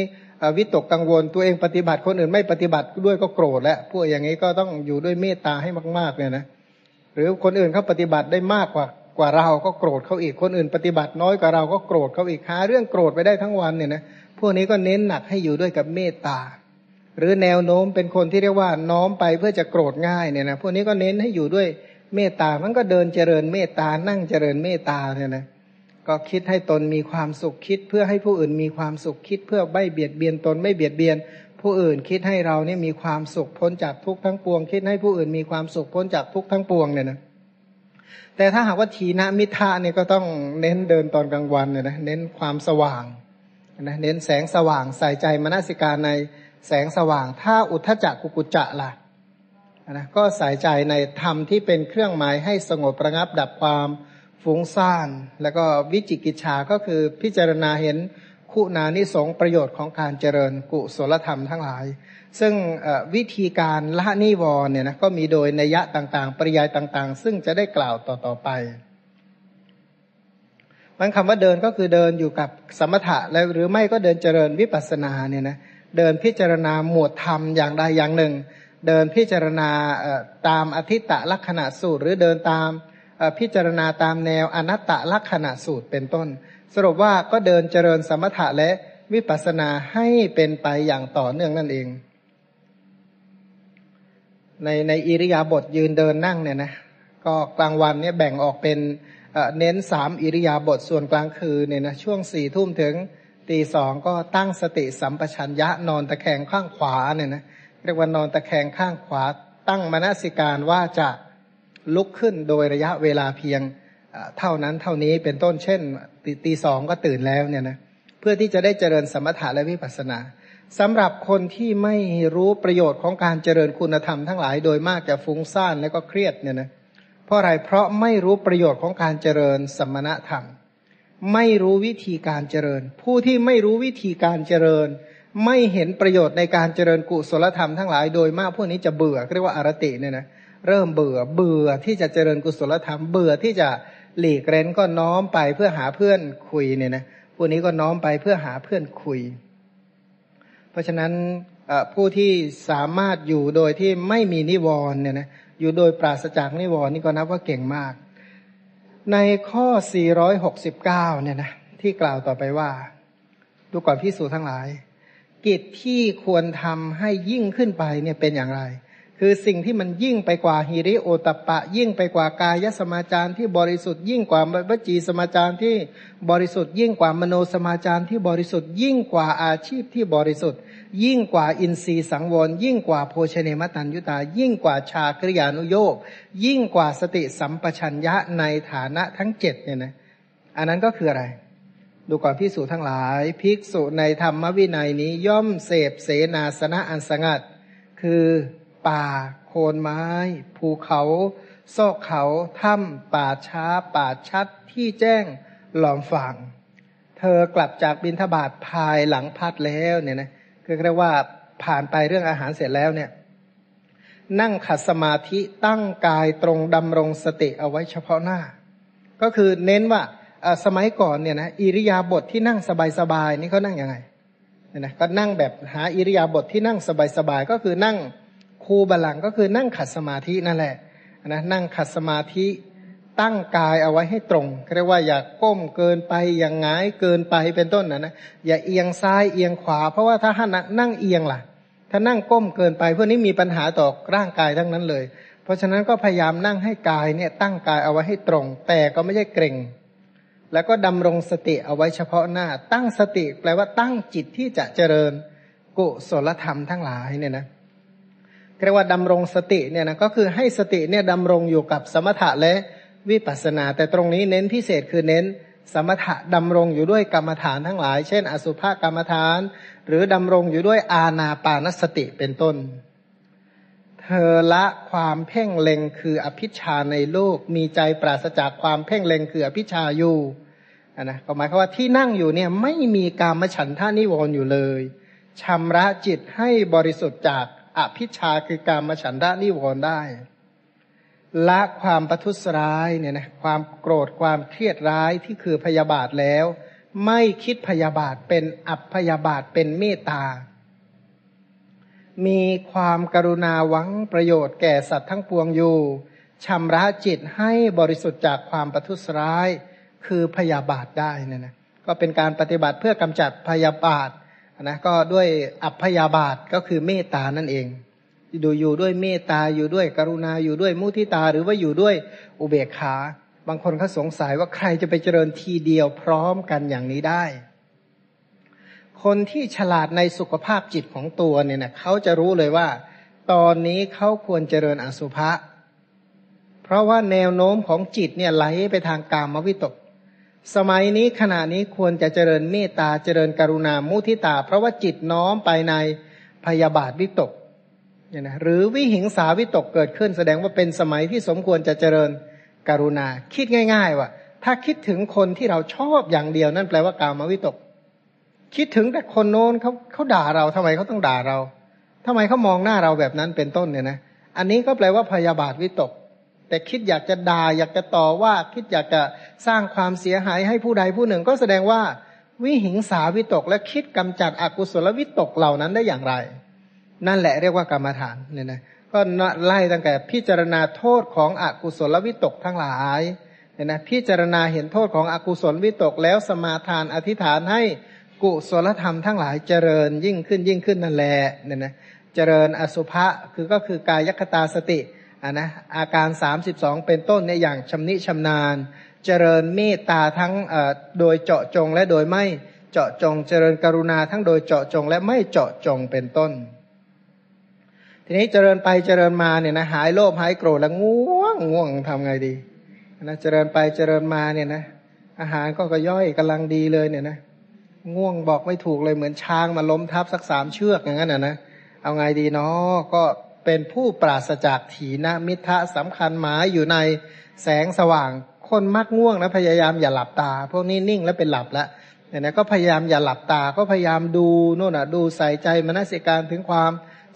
วิตกกังวลตัวเองปฏิบัติคนอื่นไม่ปฏิบัติด้วยก็โกรธแล้วพวกอย่างนี้ก็ต้องอยู่ด้วยเมตตาให้มากๆเนี่ยนะหรือคนอื่นเขาปฏิบัติได้มากกว่า กว่าเราก็โกรธเขาอีกคนอื่น ปฏิบัติน้อยกว่าเราก็โกรธเขาอีกหาเรื่องโกรธไปได้ทั้งวันเนี่ยนะพวกนี้ก็เน้นหนักให้อยู่ด้วยกับเมตตา หรือแนวโน้มเป็นคนที่เรียกว่าน้อมไปเพื่อจะโกรธง่ายเนี่ยนะพวกนี้ก็เน้นให้อยู่ด้วยเมตตามันก็เดินเจริญเมตตานั่งเจริญเมตตาเนี่ยนะก็คิดให้ตนมีความสุขคิด เพื่อให้ผู้อื่นมีความสุขคิด เพื่อไม่เบียดเบียนตนไม่เบียดเบียน ผู้อื่นคิดให้เราเนี่ยมีความสุขพ้นจากทุกข์ทั้งปวง คิดให้ผู้อื่นมีความสุขพ้นจากทุกข์ทั้งปวงเนี่ยนะ แต่ถ้าหากว่าทีนะมิทะเนี่ยก็ต้องเน้นเดินตอนกลางวันเนี่ยนะเน้นความสว่างนะเน้นแสงสว่างใส่ใจมนสิการในแสงสว่าง ถ้าอุทธจักกุกุจจะล่ะนะก็ใส่ใจในธรรมที่เป็นเครื่องหมายให้สงบประงับดับความฟุ้งซ่าน แล้วก็วิจิกิจชาก็คือพิจารณาเห็น คุณานิสงประโยชน์ของการเจริญกุศลธรรมทั้งหลาย ซึ่งวิธีการละนิวรเนี่ยนะก็มีโดยนัยะต่างๆ ปริยายต่างๆ ซึ่งจะได้กล่าวต่อๆไปมันคำว่าเดินก็คือเดินอยู่กับสมถะแล้วหรือไม่ก็เดินเจริญวิปัสสนาเนี่ยนะเดินพิจารณาหมวดธรรมอย่างใดอย่างหนึ่ง เดินพิจารณาตามอธิตะลักษณะสูตร หรือเดินตามพิจารณาตามแนวอนัตตลักษณะสูตรเป็นต้น สรุปว่าก็เดินเจริญสมถะและวิปัสสนาให้เป็นไปอย่างต่อเนื่องนั่นเอง ในในอิริยาบถยืนเดินนั่งเนี่ยนะก็กลางวันเนี่ยแบ่งออกเป็นเน้นสามอิริยาบถส่วนกลางคืนเนี่ยนะช่วงสี่ทุ่มถึงตีสองก็ตั้งสติสัมปชัญญะนอนตะแคงข้างขวาเนี่ยนะเรียกว่านอนตะแคงข้างขวา ตั้งมนสิการว่าจะลุกขึ้นโดยระยะเวลาเพียงเท่านั้นเท่านี้เป็นต้นเช่นตีสองก็ตื่นแล้วเนี่ยนะเพื่อที่จะได้เจริญสมถะและวิปัสสนา สำหรับคนที่ไม่รู้ประโยชน์ของการเจริญคุณธรรมทั้งหลายโดยมากจะฟุ้งซ่านและก็เครียดเนี่ยนะเพราะอะไรเพราะไม่รู้ประโยชน์ของการเจริญสมณธรรม ไม่รู้วิธีการเจริญ ผู้ที่ไม่รู้วิธีการเจริญ ไม่เห็นประโยชน์ในการเจริญกุศลธรรมทั้งหลายโดยมากพวกนี้จะเบื่อเรียกว่าอารติเนี่ยนะเริ่มเบื่อเบื่อที่จะเจริญกุศลธรรม เบื่อที่จะหลีกเร้นก็น้อมไปเพื่อหาเพื่อนคุยเนี่ยนะพวกนี้ก็น้อมไปเพื่อหาเพื่อนคุย เพราะฉะนั้นผู้ที่สามารถอยู่โดยที่ไม่มีนิวรณ์เนี่ยนะอยู่โดยปราศจากนิวรณ์นี่ก็นับว่าเก่งมาก ในข้อ 469 เนี่ยนะที่กล่าวต่อไปว่า ดูก่อนพิสูจทั้งหลาย กิจที่ควรทำให้ยิ่งขึ้นไปเนี่ยเป็นอย่างไร คือสิ่งที่มันยิ่งไปกว่าฮิริโอตปะ ยิ่งไปกว่ากายสมาจารที่บริสุทธิ์ยิ่งกว่าวจีสมาจารที่บริสุทธิ์ ยิ่งกว่ามโนสมาจารที่บริสุทธิ์ ยิ่งกว่าอาชีพที่บริสุทธิ์ ยิ่งกว่าอินทรีย์สังวรยิ่งกว่าโภชเนมตันยุตา ยิ่งกว่าชากริยานุโยกยิ่งกว่าสติสัมปชัญญะในฐานะทั้งเจ็ดเนี่ยนะอันนั้นก็คืออะไรดูก่อนพิสูจทั้งหลาย ภิกษุในธรรมวินัยนี้ย่อมเสพเสนาสนะอันสงัด คือ ป่า โคนไม้ ภูเขาซอกเขาถ้ำป่าช้า ป่าชัดที่แจ้งหลอมฝังเธอกลับจากบินทบาทภายหลังพัดแล้วเนี่ยนะคือเรียกว่าผ่านไปเรื่องอาหารเสร็จแล้วเนี่ย นั่งขัดสมาธิตั้งกายตรงดำรงสติเอาไว้เฉพาะหน้า ก็คือเน้นว่าสมัยก่อนเนี่ยนะอิริยาบถทที่นั่งสบายๆนี่เขานั่งยังไงเนี่ยนะก็นั่งแบบหาอิริยาบถทที่นั่งสบายๆก็คือนั่ง คูบาลังก็คือนั่งขัดสมาธินั่นแหละนะนั่งขัดสมาธิตั้งกายเอาไว้ให้ตรงเรียกว่าอย่าก้มเกินไปอย่างงายเกินไปเป็นต้นนะนะอย่าเอียงซ้ายเอียงขวา เพราะว่าถ้านนั่งเอียงล่ะ ถ้านั่งก้มเกินไปพวกนี้มีปัญหาต่อร่างกายทั้งนั้นเลย เพราะฉะนั้นก็พยายามนั่งให้กายเนี่ยตั้งกายเอาไว้ให้ตรง แต่ก็ไม่ใช่เกร็งแล้วก็ดำรงสติเอาไว้เฉพาะหน้า ตั้งสติแปลว่าตั้งจิตที่จะเจริญ กุศลธรรมทั้งหลายเนี่ยนะเเรียกว่าดำรงสติเนี่ยนะก็คือให้สติเนี่ยดำรงอยู่กับสมถะและวิปัสสนา แต่ตรงนี้เน้นพิเศษคือเน้นสมถะดำรงอยู่ด้วยกรรมฐานทั้งหลาย เช่น อสุภกรรมฐาน หรือดำรงอยู่ด้วยอาณาปานสติเป็นต้น เธอละความเพ่งเล็งคืออภิชาในโลกมีใจปราศจากความเพ่งเล็งคืออภิชาอยู่นะก็หมายความว่าที่นั่งอยู่เนี่ยไม่มีกามฉันท่านิวรณ์อยู่เลยชำระจิตให้บริสุทธิ์จาก อภิชาคือการมาฉันทะนิวรณ์ได้ ละความประทุษร้ายเนี่ยนะความโกรธความเครียดร้ายที่คือพยาบาทแล้ว ไม่คิดพยาบาทเป็นอัพพยาบาทเป็นเมตตา มีความกรุณาหวังประโยชน์แก่สัตว์ทั้งปวงอยู่ชำระจิตให้บริสุทธิ์จากความประทุษร้ายคือพยาบาทได้เนี่ยนะก็เป็นการปฏิบัติเพื่อกำจัดพยาบาท นะก็ด้วยอัพยาบาทก็คือเมตตานั่นเองดูอยู่ด้วยเมตตาอยู่ด้วยกรุณาอยู่ด้วยมุทิตาหรือว่าอยู่ด้วยอุเบกขา บางคนเขาสงสัยว่าใครจะไปเจริญทีเดียวพร้อมกันอย่างนี้ได้ คนที่ฉลาดในสุขภาพจิตของตัวเนี่ยนะเขาจะรู้เลยว่า ตอนนี้เขาควรเจริญอสุภะเพราะว่าแนวโน้มของจิตเนี่ยไหลไปทางกามวิตก สมัยนี้ขณะนี้ควรจะเจริญเมตตาเจริญกรุณามุทิตา เพราะว่าจิตน้อมไปในพยาบาทวิตกเนี่ยนะหรือวิหิงสาวิตกเกิดขึ้น แสดงว่าเป็นสมัยที่สมควรจะเจริญกรุณา คิดง่าย ๆ ว่า ถ้าคิดถึงคนที่เราชอบอย่างเดียวนั่นแปลว่ากามวิตก คิดถึงแต่คนโน้นเขาเขาด่าเราทำไมเขาต้องด่าเราทำไมเขามองหน้าเราแบบนั้นเป็นต้นเนี่ยนะอันนี้ก็แปลว่าพยาบาทวิตก แต่คิดอยากจะด่าอยากจะต่อว่าคิดอยากจะสร้างความเสียหายให้ผู้ใดผู้หนึ่ง ก็แสดงว่าวิหิงสาวิตกและคิดกำจัดอกุศลวิตกเหล่านั้นได้อย่างไร นั่นแหละเรียกว่ากรรมฐานเนี่ยนะก็ไล่ตั้งแต่พิจารณาโทษของอกุศลวิตกทั้งหลายเนี่ยนะพิจารณาเห็นโทษของอกุศลวิตกแล้วสมาทานอธิษฐานให้กุศลธรรมทั้งหลายเจริญยิ่งขึ้นยิ่งขึ้นนั่นแหละเนี่ยนะเจริญอสุภะคือก็คือกายคตาสติ อ่านะอาการสามสิบสองเป็นต้นในอย่างชำนิชำนาญ เจริญเมตตาทั้งโดยเจาะจงและโดยไม่เจาะจงเจริญกรุณาทั้งโดยเจาะจงและไม่เจาะจงเป็นต้น ทีนี้เจริญไปเจริญมาเนี่ยนะหายโลภหายโกรธแล้วง่วงง่วงทำไงดีนะเจริญไปเจริญมาเนี่ยนะอาหารก็ก็ย่อยกำลังดีเลยเนี่ยนะง่วงบอกไม่ถูกเลยเหมือนช้างมาล้มทับสักสามเชือกอย่างนั้นนะนะเอาไงดีเนาะก็ เป็นผู้ปราศจากถีนมิทะสำคัญหมายอยู่ในแสงสว่าง คนมักง่วงนะพยายามอย่าหลับตา พวกนี้นิ่งแล้วเป็นหลับแล้วเนี่ยนะก็พยายามอย่าหลับตา ก็พยายามดูโน่นอะดูใส่ใจมนสิการถึงความ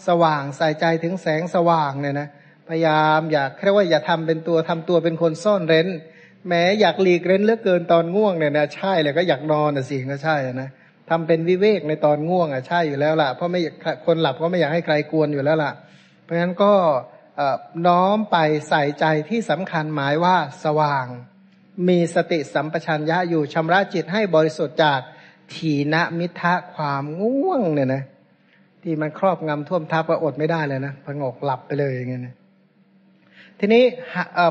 สว่างใส่ใจถึงแสงสว่างเนี่ยนะพยายามอยากแค่ว่าอย่าทำเป็นตัวทำตัวเป็นคนซ่อนเร้นแม้อยากหลีกเร้นเลือกเกินตอนง่วงเนี่ยนะใช่เลยก็อยากนอนนะสิก็ใช่นะทำเป็นวิเวกในตอนง่วงอะใช่อยู่แล้วล่ะเพราะไม่คนหลับก็ไม่อยากให้ใครกวนอยู่แล้วล่ะ เพราะฉะนั้นก็น้อมไปใส่ใจที่สำคัญหมายว่าสว่าง มีสติสัมปชัญญะอยู่ชำระจิตให้บริสุทธิ์จากถีนมิทะความง่วงเนี่ยนะที่มันครอบงำท่วมทับก็อดไม่ได้เลยนะพงกหลับไปเลยอย่างเงี้ยทีนี้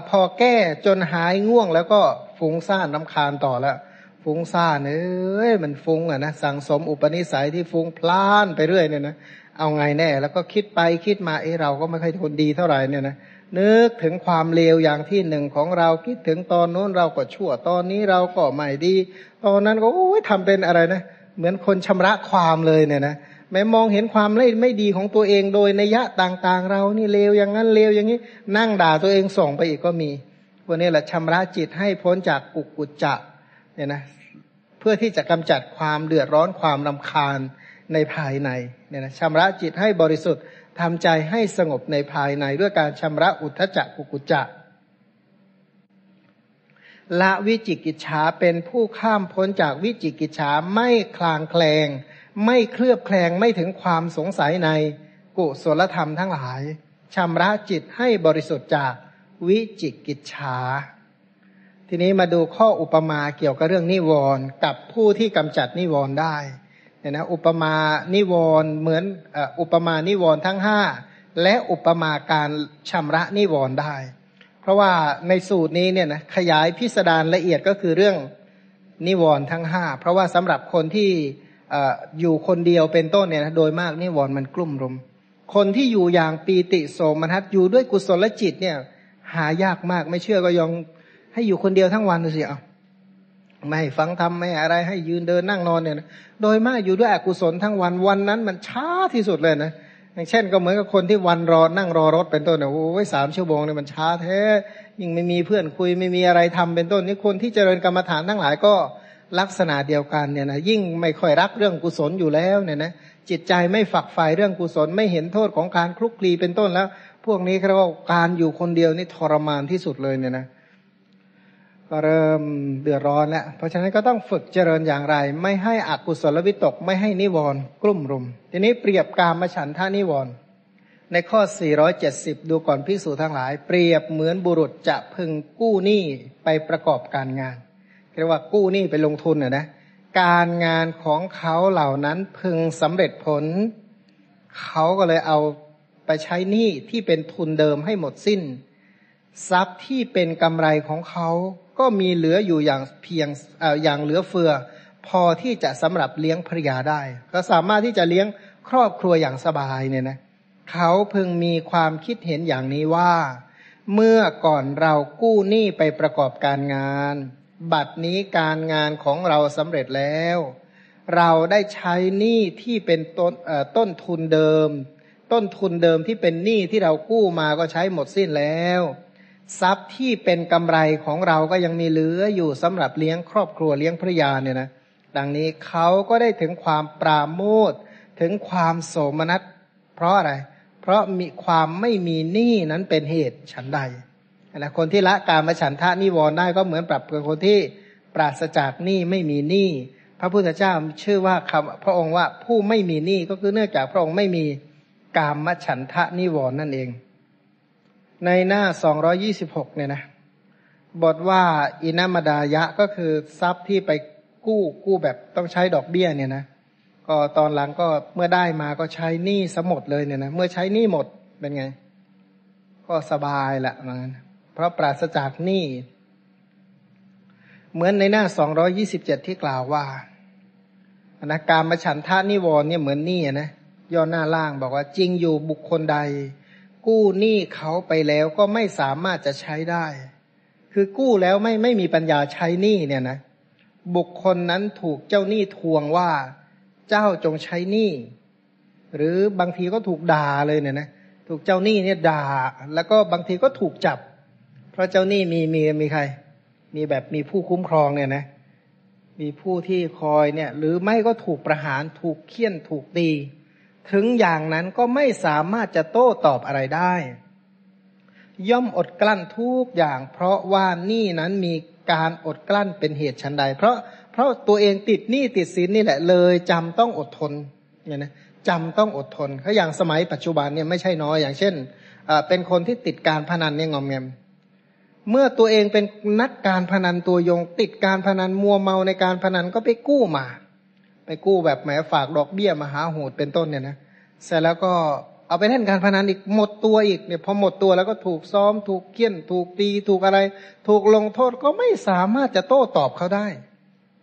พอแก้จนหายง่วงแล้วก็ฟุ้งซ่านน้ำคานต่อแล้วฟุ้งซ่านเอ้ยมันฟุ้งอะนะสั่งสมอุปนิสัยที่ฟุ้งพล่านไปเรื่อยเนี่ยนะ เอาไงแน่ แล้วก็คิดไปคิดมาเออเราก็ไม่ค่อยทนดีเท่าไหร่เนี่ยนะนึกถึงความเลวอย่างที่หนึ่งของเราคิดถึงตอนโน้นเราก็ชั่วตอนนี้เราก็ไม่ดี ตอนนั้นก็โอ้ยทำเป็นอะไรนะ เหมือนคนชำระความเลยเนี่ยนะแม้มองเห็นความไม่ไม่ดีของตัวเองโดยนัยะต่างๆ เรานี่เลวอย่างนั้นเลวอย่างนี้ นั่งด่าตัวเองส่งไปอีกก็มีพวกนี้แหละชำระจิตให้พ้นจากกุกุจจะเนี่ยนะ เพื่อที่จะกำจัดความเดือดร้อนความรำคาญ ในภายในเนี่ยนะชำระจิตให้บริสุทธิ์ทำใจให้สงบในภายในด้วยการชำระอุทธจักกุกุจจะละวิจิกิจฉาเป็นผู้ข้ามพ้นจากวิจิกิจฉาไม่คลางแคลง ไม่เคลือบแคลงไม่ถึงความสงสัยในกุศลธรรมทั้งหลายชำระจิตให้บริสุทธิ์จากวิจิกิจฉาทีนี้มาดูข้ออุปมาเกี่ยวกับเรื่องนิวรณ์กับผู้ที่กำจัดนิวรณ์ได้ เนี่ยนะอุปมานิวรณ์เหมือนอุปมานิวรณ์ทั้งห้าและอุปมาการชำระนิวรณ์ได้ เพราะว่าในสูตรนี้เนี่ยนะขยายพิสดารละเอียดก็คือเรื่องนิวรณ์ทั้งห้าเพราะว่าสำหรับคนที่อยู่คนเดียวเป็นต้นเนี่ยนะโดยมากนิวรณ์มันกลุ่มรุม คนที่อยู่อย่างปีติโสมนัสอยู่ด้วยกุศลจิตเนี่ยหายากมากไม่เชื่อก็ยองให้อยู่คนเดียวทั้งวันสิเอา ไม่ฟังทำไม่อะไรให้ยืนเดินนั่งนอนเนี่ยนะโดยมากอยู่ด้วยอกุศลทั้งวันวันนั้นมันช้าที่สุดเลยนะอย่างเช่นก็เหมือนกับคนที่วันรอนั่งรอรถเป็นต้นเนี่ยโอ้ยสามชั่วโมงเนี่ยมันช้าแท้ยิ่งไม่มีเพื่อนคุยไม่มีอะไรทำเป็นต้นนี่คนที่เจริญกรรมฐานทั้งหลายก็ลักษณะเดียวกันเนี่ยนะยิ่งไม่ค่อยรักเรื่องกุศลอยู่แล้วเนี่ยนะจิตใจไม่ฝักใฝ่เรื่องกุศลไม่เห็นโทษของการคลุกคลีเป็นต้นแล้ว พวกนี้เขาว่าการอยู่คนเดียวนี่ทรมานที่สุดเลยเนี่ยนะ ก็เริ่มเดือดร้อนแล้ว เพราะฉะนั้นก็ต้องฝึกเจริญอย่างไร ไม่ให้อกุศลวิตก ไม่ให้นิวรณ์กลุ่มรุม ทีนี้เปรียบกามฉันทานิวรณ์ในข้อ 470 ดูก่อนพิสูจทั้งหลาย เปรียบเหมือนบุรุษจะพึงกู้หนี้ไปประกอบการงานเรียกว่ากู้หนี้ไปลงทุนอะนะ การงานของเขาเหล่านั้นพึงสำเร็จผล เขาก็เลยเอาไปใช้หนี้ที่เป็นทุนเดิมให้หมดสิ้น ทรัพย์ที่เป็นกำไรของเขา ก็มีเหลืออยู่อย่างเพียงออย่างเหลือเฟือ พอที่จะสำหรับเลี้ยงภรรยาได้ ก็สามารถที่จะเลี้ยงครอบครัวอย่างสบายเนี่ยนะเขาพึงมีความคิดเห็นอย่างนี้ว่า เมื่อก่อนเรากู้หนี้ไปประกอบการงาน บัดนี้การงานของเราสำเร็จแล้ว เราได้ใช้หนี้ที่เป็นต้นต้นทุนเดิม ต้นทุนเดิมที่เป็นหนี้ที่เรากู้มาก็ใช้หมดสิ้นแล้ว ทรัพย์ที่เป็นกำไรของเราก็ยังมีเหลืออยู่สำหรับเลี้ยงครอบครัวเลี้ยงภรรยาเนี่ยนะดังนี้เขาก็ได้ถึงความปราโมทถึงความโสมนัสเพราะอะไร เพราะมีความไม่มีหนี้นั้นเป็นเหตุฉันใดนะคนที่ละการมาฉันทะนิวรณ์ได้ก็เหมือนปรับกับคนที่ปราศจากหนี้ไม่มีหนี้พระพุทธเจ้าชื่อว่าคำพระองค์ว่าผู้ไม่มีหนี้ก็คือเนื่องจากพระองค์ไม่มีกามมฉันทะนิวรณ์นั่นเอง ในหน้าสองรอยี่สิบหกเนี่ยนะบทว่าอินามดายะก็คือทรัพย์ที่ไปกู้กู้แบบต้องใช้ดอกเบี้ยเนี่ยนะก็ตอนหลังก็เมื่อได้มาก็ใช้หนี้สมดเลยเนี่ยนะเมื่อใช้หนี้หมดเป็นไง ก็สบายละมันเพราะปราศจากหนี้เหมือนในหน้าสองรอยี่สิบเจ็ดที่กล่าวว่านะการมาฉันทานิวรเนี่ยเหมือนหนี้นะย่อหน้าล่างบอกว่าจริงอยู่บุคคลใด กู้หนี้เขาไปแล้วก็ไม่สามารถจะใช้ได้ คือกู้แล้วไม่ไม่มีปัญญาใช้หนี้เนี่ยนะ บุคคลนั้นถูกเจ้าหนี้ทวงว่า เจ้าจงใช้หนี้หรือบางทีก็ถูกด่าเลยเนี่ยนะถูกเจ้าหนี้เนี่ยด่า แล้วก็บางทีก็ถูกจับ เพราะเจ้าหนี้มีมีมีใคร มีแบบมีผู้คุ้มครองเนี่ยนะ มีผู้ที่คอยเนี่ย หรือไม่ก็ถูกประหารถูกเคี่ยนถูกตี ถึงอย่างนั้นก็ไม่สามารถจะโต้ตอบอะไรได้ ย่อมอดกลั้นทุกอย่าง เพราะว่านี่นั้นมีการอดกลั้นเป็นเหตุชันใด เพราะเพราะตัวเองติดหนี้ติดสินนี่แหละเลยจำต้องอดทนเนี่ยนะจำต้องอดทนเขาอย่างสมัยปัจจุบันเนี่ยไม่ใช่น้อยอย่างเช่นเป็นคนที่ติดการพนันเนี่ยงอมแงมเมื่อตัวเองเป็นนักการพนันตัวยง ติดการพนันมัวเมาในการพนันก็ไปกู้มา ไปกู้แบบแหมฝากดอกเบี้ยมาหาโหดเป็นต้นเนี่ยนะเสร็จแล้วก็เอาไปเล่นการพนันอีกหมดตัวอีกเนี่ยพอหมดตัวแล้วก็ถูกซ้อม ถูกเคี่ยน ถูกตีถูกอะไร ถูกลงโทษก็ไม่สามารถจะโต้ตอบเขาได้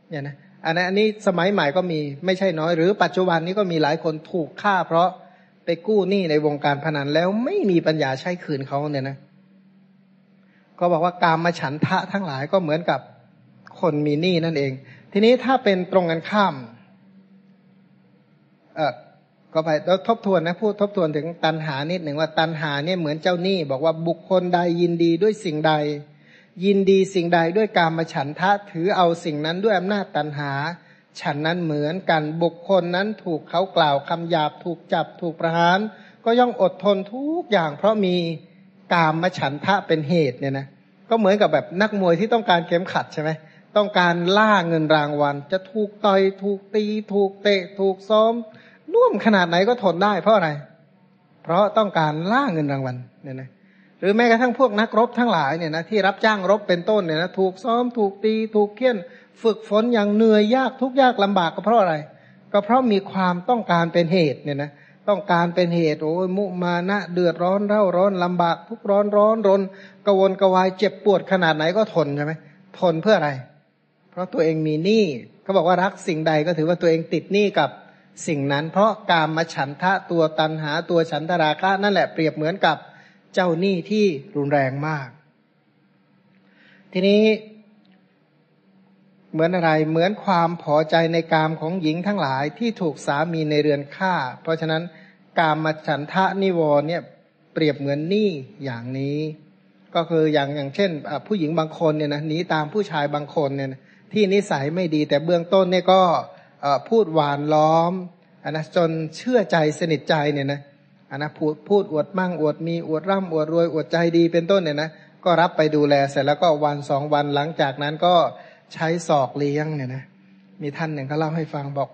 เนี่ยนะอันนี้อันนี้สมัยใหม่ก็มีไม่ใช่น้อย หรือปัจจุบันนี้ก็มีหลายคนถูกฆ่า เพราะไปกู้หนี้ในวงการพนันแล้วไม่มีปัญญาใช้คืนเขาเนี่ยนะก็บอกว่าการมาฉันทะทั้งหลายก็เหมือนกับคนมีหนี้นั่นเอง ทีนี้ถ้าเป็นตรงกันข้าม เออก็ไปแล้วทบทวนนะพูดทบทวนถึงตันหานิดหนึ่งว่าตันหาเนี่ยเหมือนเจ้าหนี้ บอกว่าบุคคลใดยินดีด้วยสิ่งใด ยินดีสิ่งใดด้วยการมาฉันทะถือเอาสิ่งนั้นด้วยอำนาจตันหา ฉันนั้นเหมือนกันบุคคลนั้นถูกเขากล่าวคำหยาบถูกจับถูกประหาร ก็ย่อมอดทนทุกอย่าง เพราะมีกามมาฉันทะเป็นเหตุเนี่ยนะก็เหมือนกับแบบนักมวยที่ต้องการเข็มขัดใช่ไหมต้องการล่าเงินรางวัล จะถูกต่อยถูกตี ถูกเตะถูกซ้อม น่วมขนาดไหนก็ทนได้เพราะอะไร เพราะต้องการล่าเงินรางวัลเนี่ยนะหรือแม้กระทั่งพวกนักรบทั้งหลายเนี่ยนะที่รับจ้างรบเป็นต้นเนี่ยนะถูกซ้อมถูกตี ถูกเคี่ยน ฝึกฝนอย่างเหนื่อยยากทุกยากลำบากก็เพราะอะไร ก็เพราะมีความต้องการเป็นเหตุเนี่ยนะต้องการเป็นเหตุโอ้ยมุมานะเดือดร้อนเร่าร้อนลำบาก ทุกร้อนร้อนรนกวนกวายเจ็บปวดขนาดไหนก็ทนใช่ไหมทนเพื่ออะไร เพราะตัวเองมีหนี้เขาบอกว่ารักสิ่งใดก็ถือว่าตัวเองติดหนี้กับ สิ่งนั้นเพราะการมาฉันทะตัวตันหาตัวฉันทราคะนั่นแหละเปรียบเหมือนกับเจ้าหนี้ที่รุนแรงมาก ทีนี้เหมือนอะไรเหมือนความพอใจในกามของหญิงทั้งหลายที่ถูกสามีในเรือนฆ่า เพราะฉะนั้นกามมาฉันทะนิวรเนี่ยเปรียบเหมือนหนี้อย่างนี้ ก็คืออย่างอย่างเช่น ผู้หญิงบางคนเนี่ยนะหนีตามผู้ชายบางคนเนี่ยที่นิสัยไม่ดีแต่เบื้องต้นเนี่ยก็ พูดหวานล้อมอันนะจนเชื่อใจสนิทใจเนี่ยนะอันนะพูดพูดอวดมั่งอวดมีอวดร่ำอวดรวยอวดใจดีเป็นต้นเนี่ยนะก็รับไปดูแลเสร็จแล้วก็วันสองวันหลังจากนั้นก็ใช้ศอกเลี้ยงเนี่ยนะมีท่านหนึ่งเขาเล่าให้ฟังบอก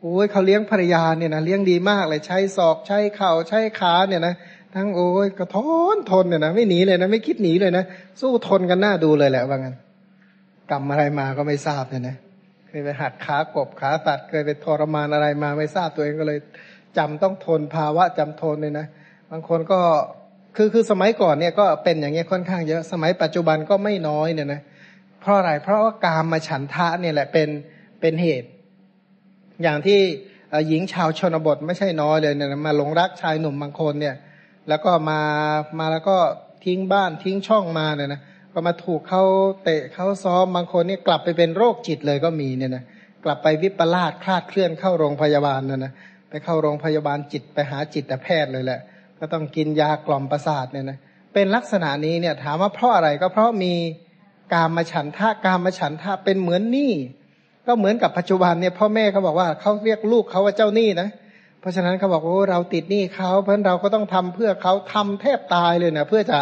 โอ้ยเขาเลี้ยงภรรยาเนี่ยนะเลี้ยงดีมากเลยใช้ศอกใช้เข่าใช้ขาเนี่ยนะทั้งโอ้ยกระทนทนเนี่ยนะไม่หนีเลยนะไม่คิดหนีเลยนะสู้ทนกันหน้าดูเลยแหละว่างั้นกรรมอะไรมาก็ไม่ทราบเนี่ยนะ เคยไปหัดขากบขาตัดเคยไปทรมานอะไรมาไม่ทราบตัวเองก็เลยจำต้องทนภาวะจำทนเลยนะ บางคนก็คือคือสมัยก่อนเนี่ยก็เป็นอย่างเงี้ยค่อนข้างเยอะสมัยปัจจุบันก็ไม่น้อยเนี่ยนะเพราะอะไรเพราะว่ากามมาฉันทะเนี่ยแหละเป็นเป็นเหตุ อย่างที่หญิงชาวชนบทไม่ใช่น้อยเลยเนี่ยมาหลงรักชายหนุ่มบางคนเนี่ย แล้วก็มามาแล้วก็ทิ้งบ้านทิ้งช่องมาเนี่ยนะ ก็มาถูกเขาเตะเขาซ้อมบางคนนี่กลับไปเป็นโรคจิตเลยก็มีเนี่ยนะกลับไปวิปลาสคลาดเคลื่อนเข้าโรงพยาบาลนะนะไปเข้าโรงพยาบาลจิตไปหาจิตแพทย์เลยแหละ ก็ต้องกินยากล่อมประสาทเนี่ยนะเป็นลักษณะนี้เนี่ยถามว่าเพราะอะไรก็เพราะมีกามมาฉันทะกามมาฉันทะเป็นเหมือนหนี้ก็เหมือนกับปัจจุบันเนี่ยพ่อแม่เขาบอกว่าเขาเรียกลูกเขาว่าเจ้าหนี้นะเพราะฉะนั้นเขาบอกว่าเราติดหนี้เขาเพราะเราก็ต้องทำเพื่อเขาทำแทบตายเลยนะเพื่อจะ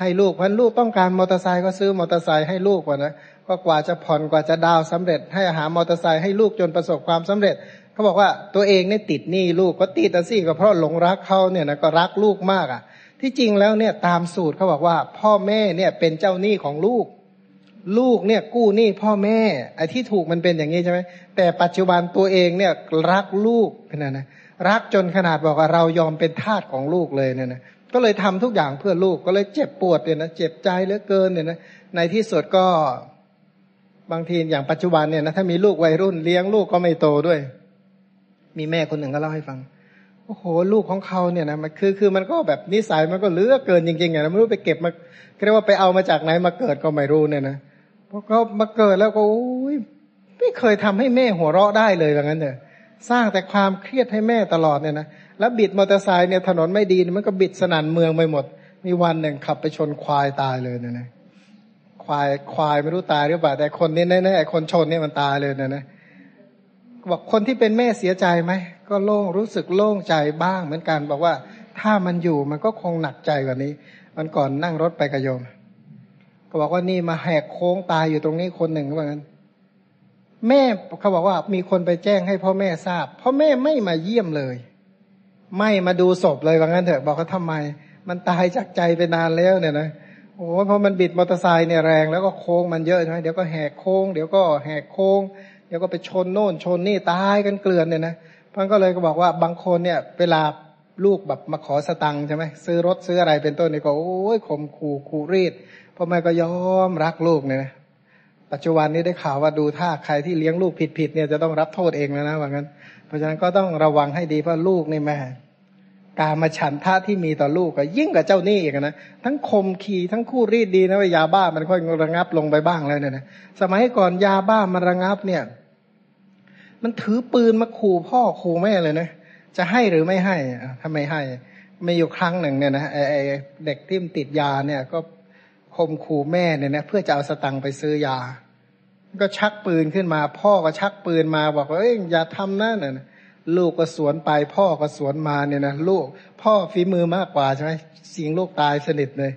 ให้ลูกพันลูกต้องการมอเตอร์ไซค์ก็ซื้อมอเตอร์ไซค์ให้ลูกก่อนนะก็กว่าจะผ่อนกว่าจะดาวสำเร็จ ให้อาหารมอเตอร์ไซค์ให้ลูกจนประสบความสำเร็จเขาบอกว่าตัวเองเนี่ยติดหนี้ลูกก็ติดแต่สิก็เพราะหลงรักเขาเนี่ยนะก็รักลูกมากอะ ที่จริงแล้วเนี่ยตามสูตรเขาบอกว่า พ่อแม่เนี่ยเป็นเจ้าหนี้ของลูก ลูกเนี่ยกู้หนี้พ่อแม่ไอ้ที่ถูกมันเป็นอย่างนี้ใช่ไหมแต่ปัจจุบันตัวเองเนี่ยรักลูกเป็นนะรักจนขนาดบอกว่าเรายอมเป็นทาสของลูกเลยเนี่ยนะ ก็เลยทำทุกอย่างเพื่อลูกก็เลยเจ็บปวดเนี่ยนะเจ็บใจเหลือเกินเนี่ยนะในที่สุดก็บางทีอย่างปัจจุบันเนี่ยนะถ้ามีลูกวัยรุ่นเลี้ยงลูกก็ไม่โตด้วย มีแม่คนหนึ่งก็เล่าให้ฟังโอ้โหลูกของเขาเนี่ยนะมันคือคือมันก็แบบนิสัยมันก็เลือเกินจริงๆไงไม่รู้ไปเก็บมาเรียกว่าไปเอามาจากไหนมาเกิดก็ไม่รู้เนี่ยนะพราะเขามาเกิดแล้วก็โอ้ยไม่เคยทำให้แม่หัวเราะได้เลยแบบนั้นเนี่ยสร้างแต่ความเครียดให้แม่ตลอดเนี่ยนะ แล้วบิดมอเตอร์ไซค์เนี่ยถนนไม่ดีมันก็บิดสนั่นเมืองไปหมด มีวันหนึ่งขับไปชนควายตายเลยเนี่ยนะควายควายไม่รู้ตายหรือเปล่าแต่คนนี้แน่ๆคนชนเนี่ยมันตายเลยเนี่ยนะบอกคนที่เป็นแม่เสียใจไหมก็โล่งรู้สึกโล่งใจบ้างเหมือนกัน บอกว่าถ้ามันอยู่มันก็คงหนักใจกว่านี้มันก่อนนั่งรถไปกระโยม ก็บอกว่านี่มาแหกโค้งตายอยู่ตรงนี้คนหนึ่งว่างั้นแม่เขาบอกว่ามีคนไปแจ้งให้พ่อแม่ทราบพ่อแม่ไม่มาเยี่ยมเลย ไม่มาดูศพเลยว่างั้นเถอะบอกเขาทาไม มันตายจากใจไปนานแล้วเนี่ยนะโอ้เพราะมันบิดมอเตอร์ไซค์เนี่ยแรงแล้วก็โค้งมันเยอะใช่ไหมเดี๋ยวก็แหกโค้ง เดี๋ยวก็แหกโค้ง เดี๋ยวก็ไปชนโน่นชนนี่ตายกันเกลื่อนเนี่ยนะพันก็เลยก็บอกว่าบางคนเนี่ย เวลาลูกแบบมาขอสตังค์ใช่ไหมซื้อรถซื้ออะไรเป็นต้นนี่ก็โอ้ยข่มขู่ขู่รีดพ่อแม่ก็ยอมรักลูกเนี่ยนะปัจจุบันนี้ได้ข่าวว่าดูถ้าใครที่เลี้ยงลูกผิดๆเนี่ยจะต้องรับโทษเองแล้วนะว่างั้น เพราะฉะนั้นก็ต้องระวังให้ดีเพราะลูกนี่แม่การมาฉันท่าที่มีต่อลูกก็ยิ่งกว่าเจ้าหนี้อีกนะทั้งคมขีทั้งคู่รีดดีนะว่ายาบ้ามันค่อยระงับลงไปบ้างแล้วเนี่ยนะสมัยก่อนยาบ้ามันระงับเนี่ย มันถือปืนมาขู่พ่อขู่แม่เลยนะจะให้หรือไม่ให้ถ้าไม่ให้ไม่อยู่ครั้งหนึ่งเนี่ยนะไอเด็กที่มันติดยาเนี่ยก็คมขู่แม่เนี่ยนะเพื่อจะเอาสตังค์ไปซื้อยา ก็ชักปืนขึ้นมา พ่อก็ชักปืนมาบอกว่าเอ้ยอย่าทำนั่นน่ะลูกก็สวนไปพ่อก็สวนมาเนี่ยนะลูก พ่อฝีมือมากกว่าใช่ไหมสิงลูกตายสนิทเลย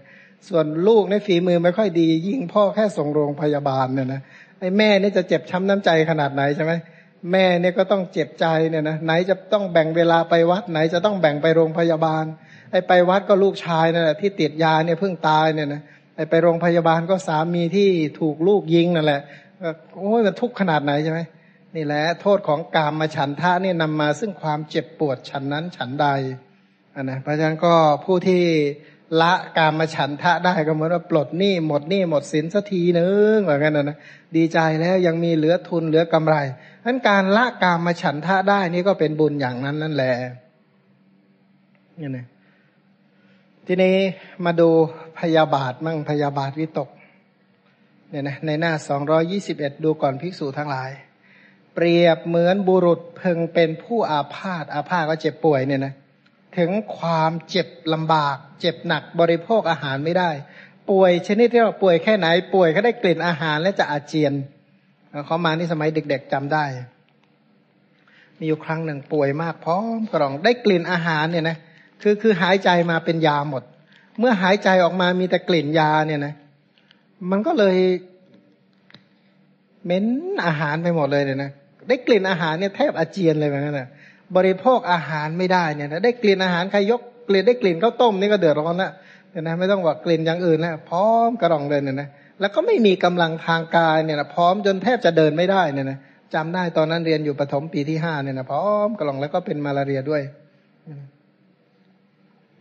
ส่วนลูกในฝีมือไม่ค่อยดี ยิ่งพ่อแค่ส่งโรงพยาบาลเนี่ยนะไอ้แม่นี่จะเจ็บช้ำน้ำใจขนาดไหนใช่ไหมแม่เนี่ยก็ต้องเจ็บใจเนี่ยนะไหนจะต้องแบ่งเวลาไปวัดไหนจะต้องแบ่งไปโรงพยาบาลไอ้ไปวัดก็ลูกชายนั่นแหละที่ติดยาเนี่ยเพิ่งตายเนี่ยนะไอ้ไปโรงพยาบาลก็สามีที่ถูกลูกยิงนั่นแหละ โอ้ยมันทุกข์ขนาดไหนใช่ไหมนี่แหละโทษของกามมาฉันทะนี่นำมาซึ่งความเจ็บปวดฉันนั้นฉันใดอันนะเพราะฉะนั้นก็ผู้ที่ละกามมาฉันทะได้ก็เหมือนว่าปลดหนี้หมดหนี้หมดสินสักทีนึงเหมือนกันนะนะดีใจแล้วยังมีเหลือทุนเหลือกำไรนั้นการละกามมาฉันทะได้นี่ก็เป็นบุญอย่างนั้นนั่นแหละนี่นะทีนี้มาดูพยาบาทมั่งพยาบาทวิตก เนี่ยนะในหน้าสองรอยี่สิบเอ็ดดูก่อนภิกษุทั้งหลาย เปรียบเหมือนบุรุษเพึงเป็นผู้อาพาธอาพาธก็เจ็บป่วยเนี่ยนะถึงความเจ็บลำบาก เจ็บหนักบริโภคอาหารไม่ได้ ป่วยชนิดที่ว่าป่วยแค่ไหนป่วยเขาได้กลิ่นอาหารและจะอาเจียนเขามานี่สมัยเด็ก ๆจำได้ มีอยู่ครั้งหนึ่งป่วยมากพร้อมกรองได้กลิ่นอาหารเนี่ยนะคือคือหายใจมาเป็นยาหมด เมื่อหายใจออกมามีแต่กลิ่นยาเนี่ยนะ มันก็เลยเหม็นอาหารไปหมดเลยเนี่ยนะได้กลิ่นอาหารเนี่ยแทบอาเจียนเลยเหมือนกันนะบริโภคอาหารไม่ได้เนี่ยนะได้กลิ่นอาหารใครยกกลิ่นได้กลิ่นข้าวต้มนี่ก็เดือดร้อนละเนี่ยนะไม่ต้องว่ากลิ่นอย่างอื่นแล้วพร้อมกระรองเลยเนี่ยนะแล้วก็ไม่มีกำลังทางกายเนี่ยนะพร้อมจนแทบจะเดินไม่ได้เนี่ยนะจำได้ตอนนั้นเรียนอยู่ประถมปีที่ห้าเนี่ยนะพร้อมกระหล่องแล้วก็เป็นมาลาเรียด้วย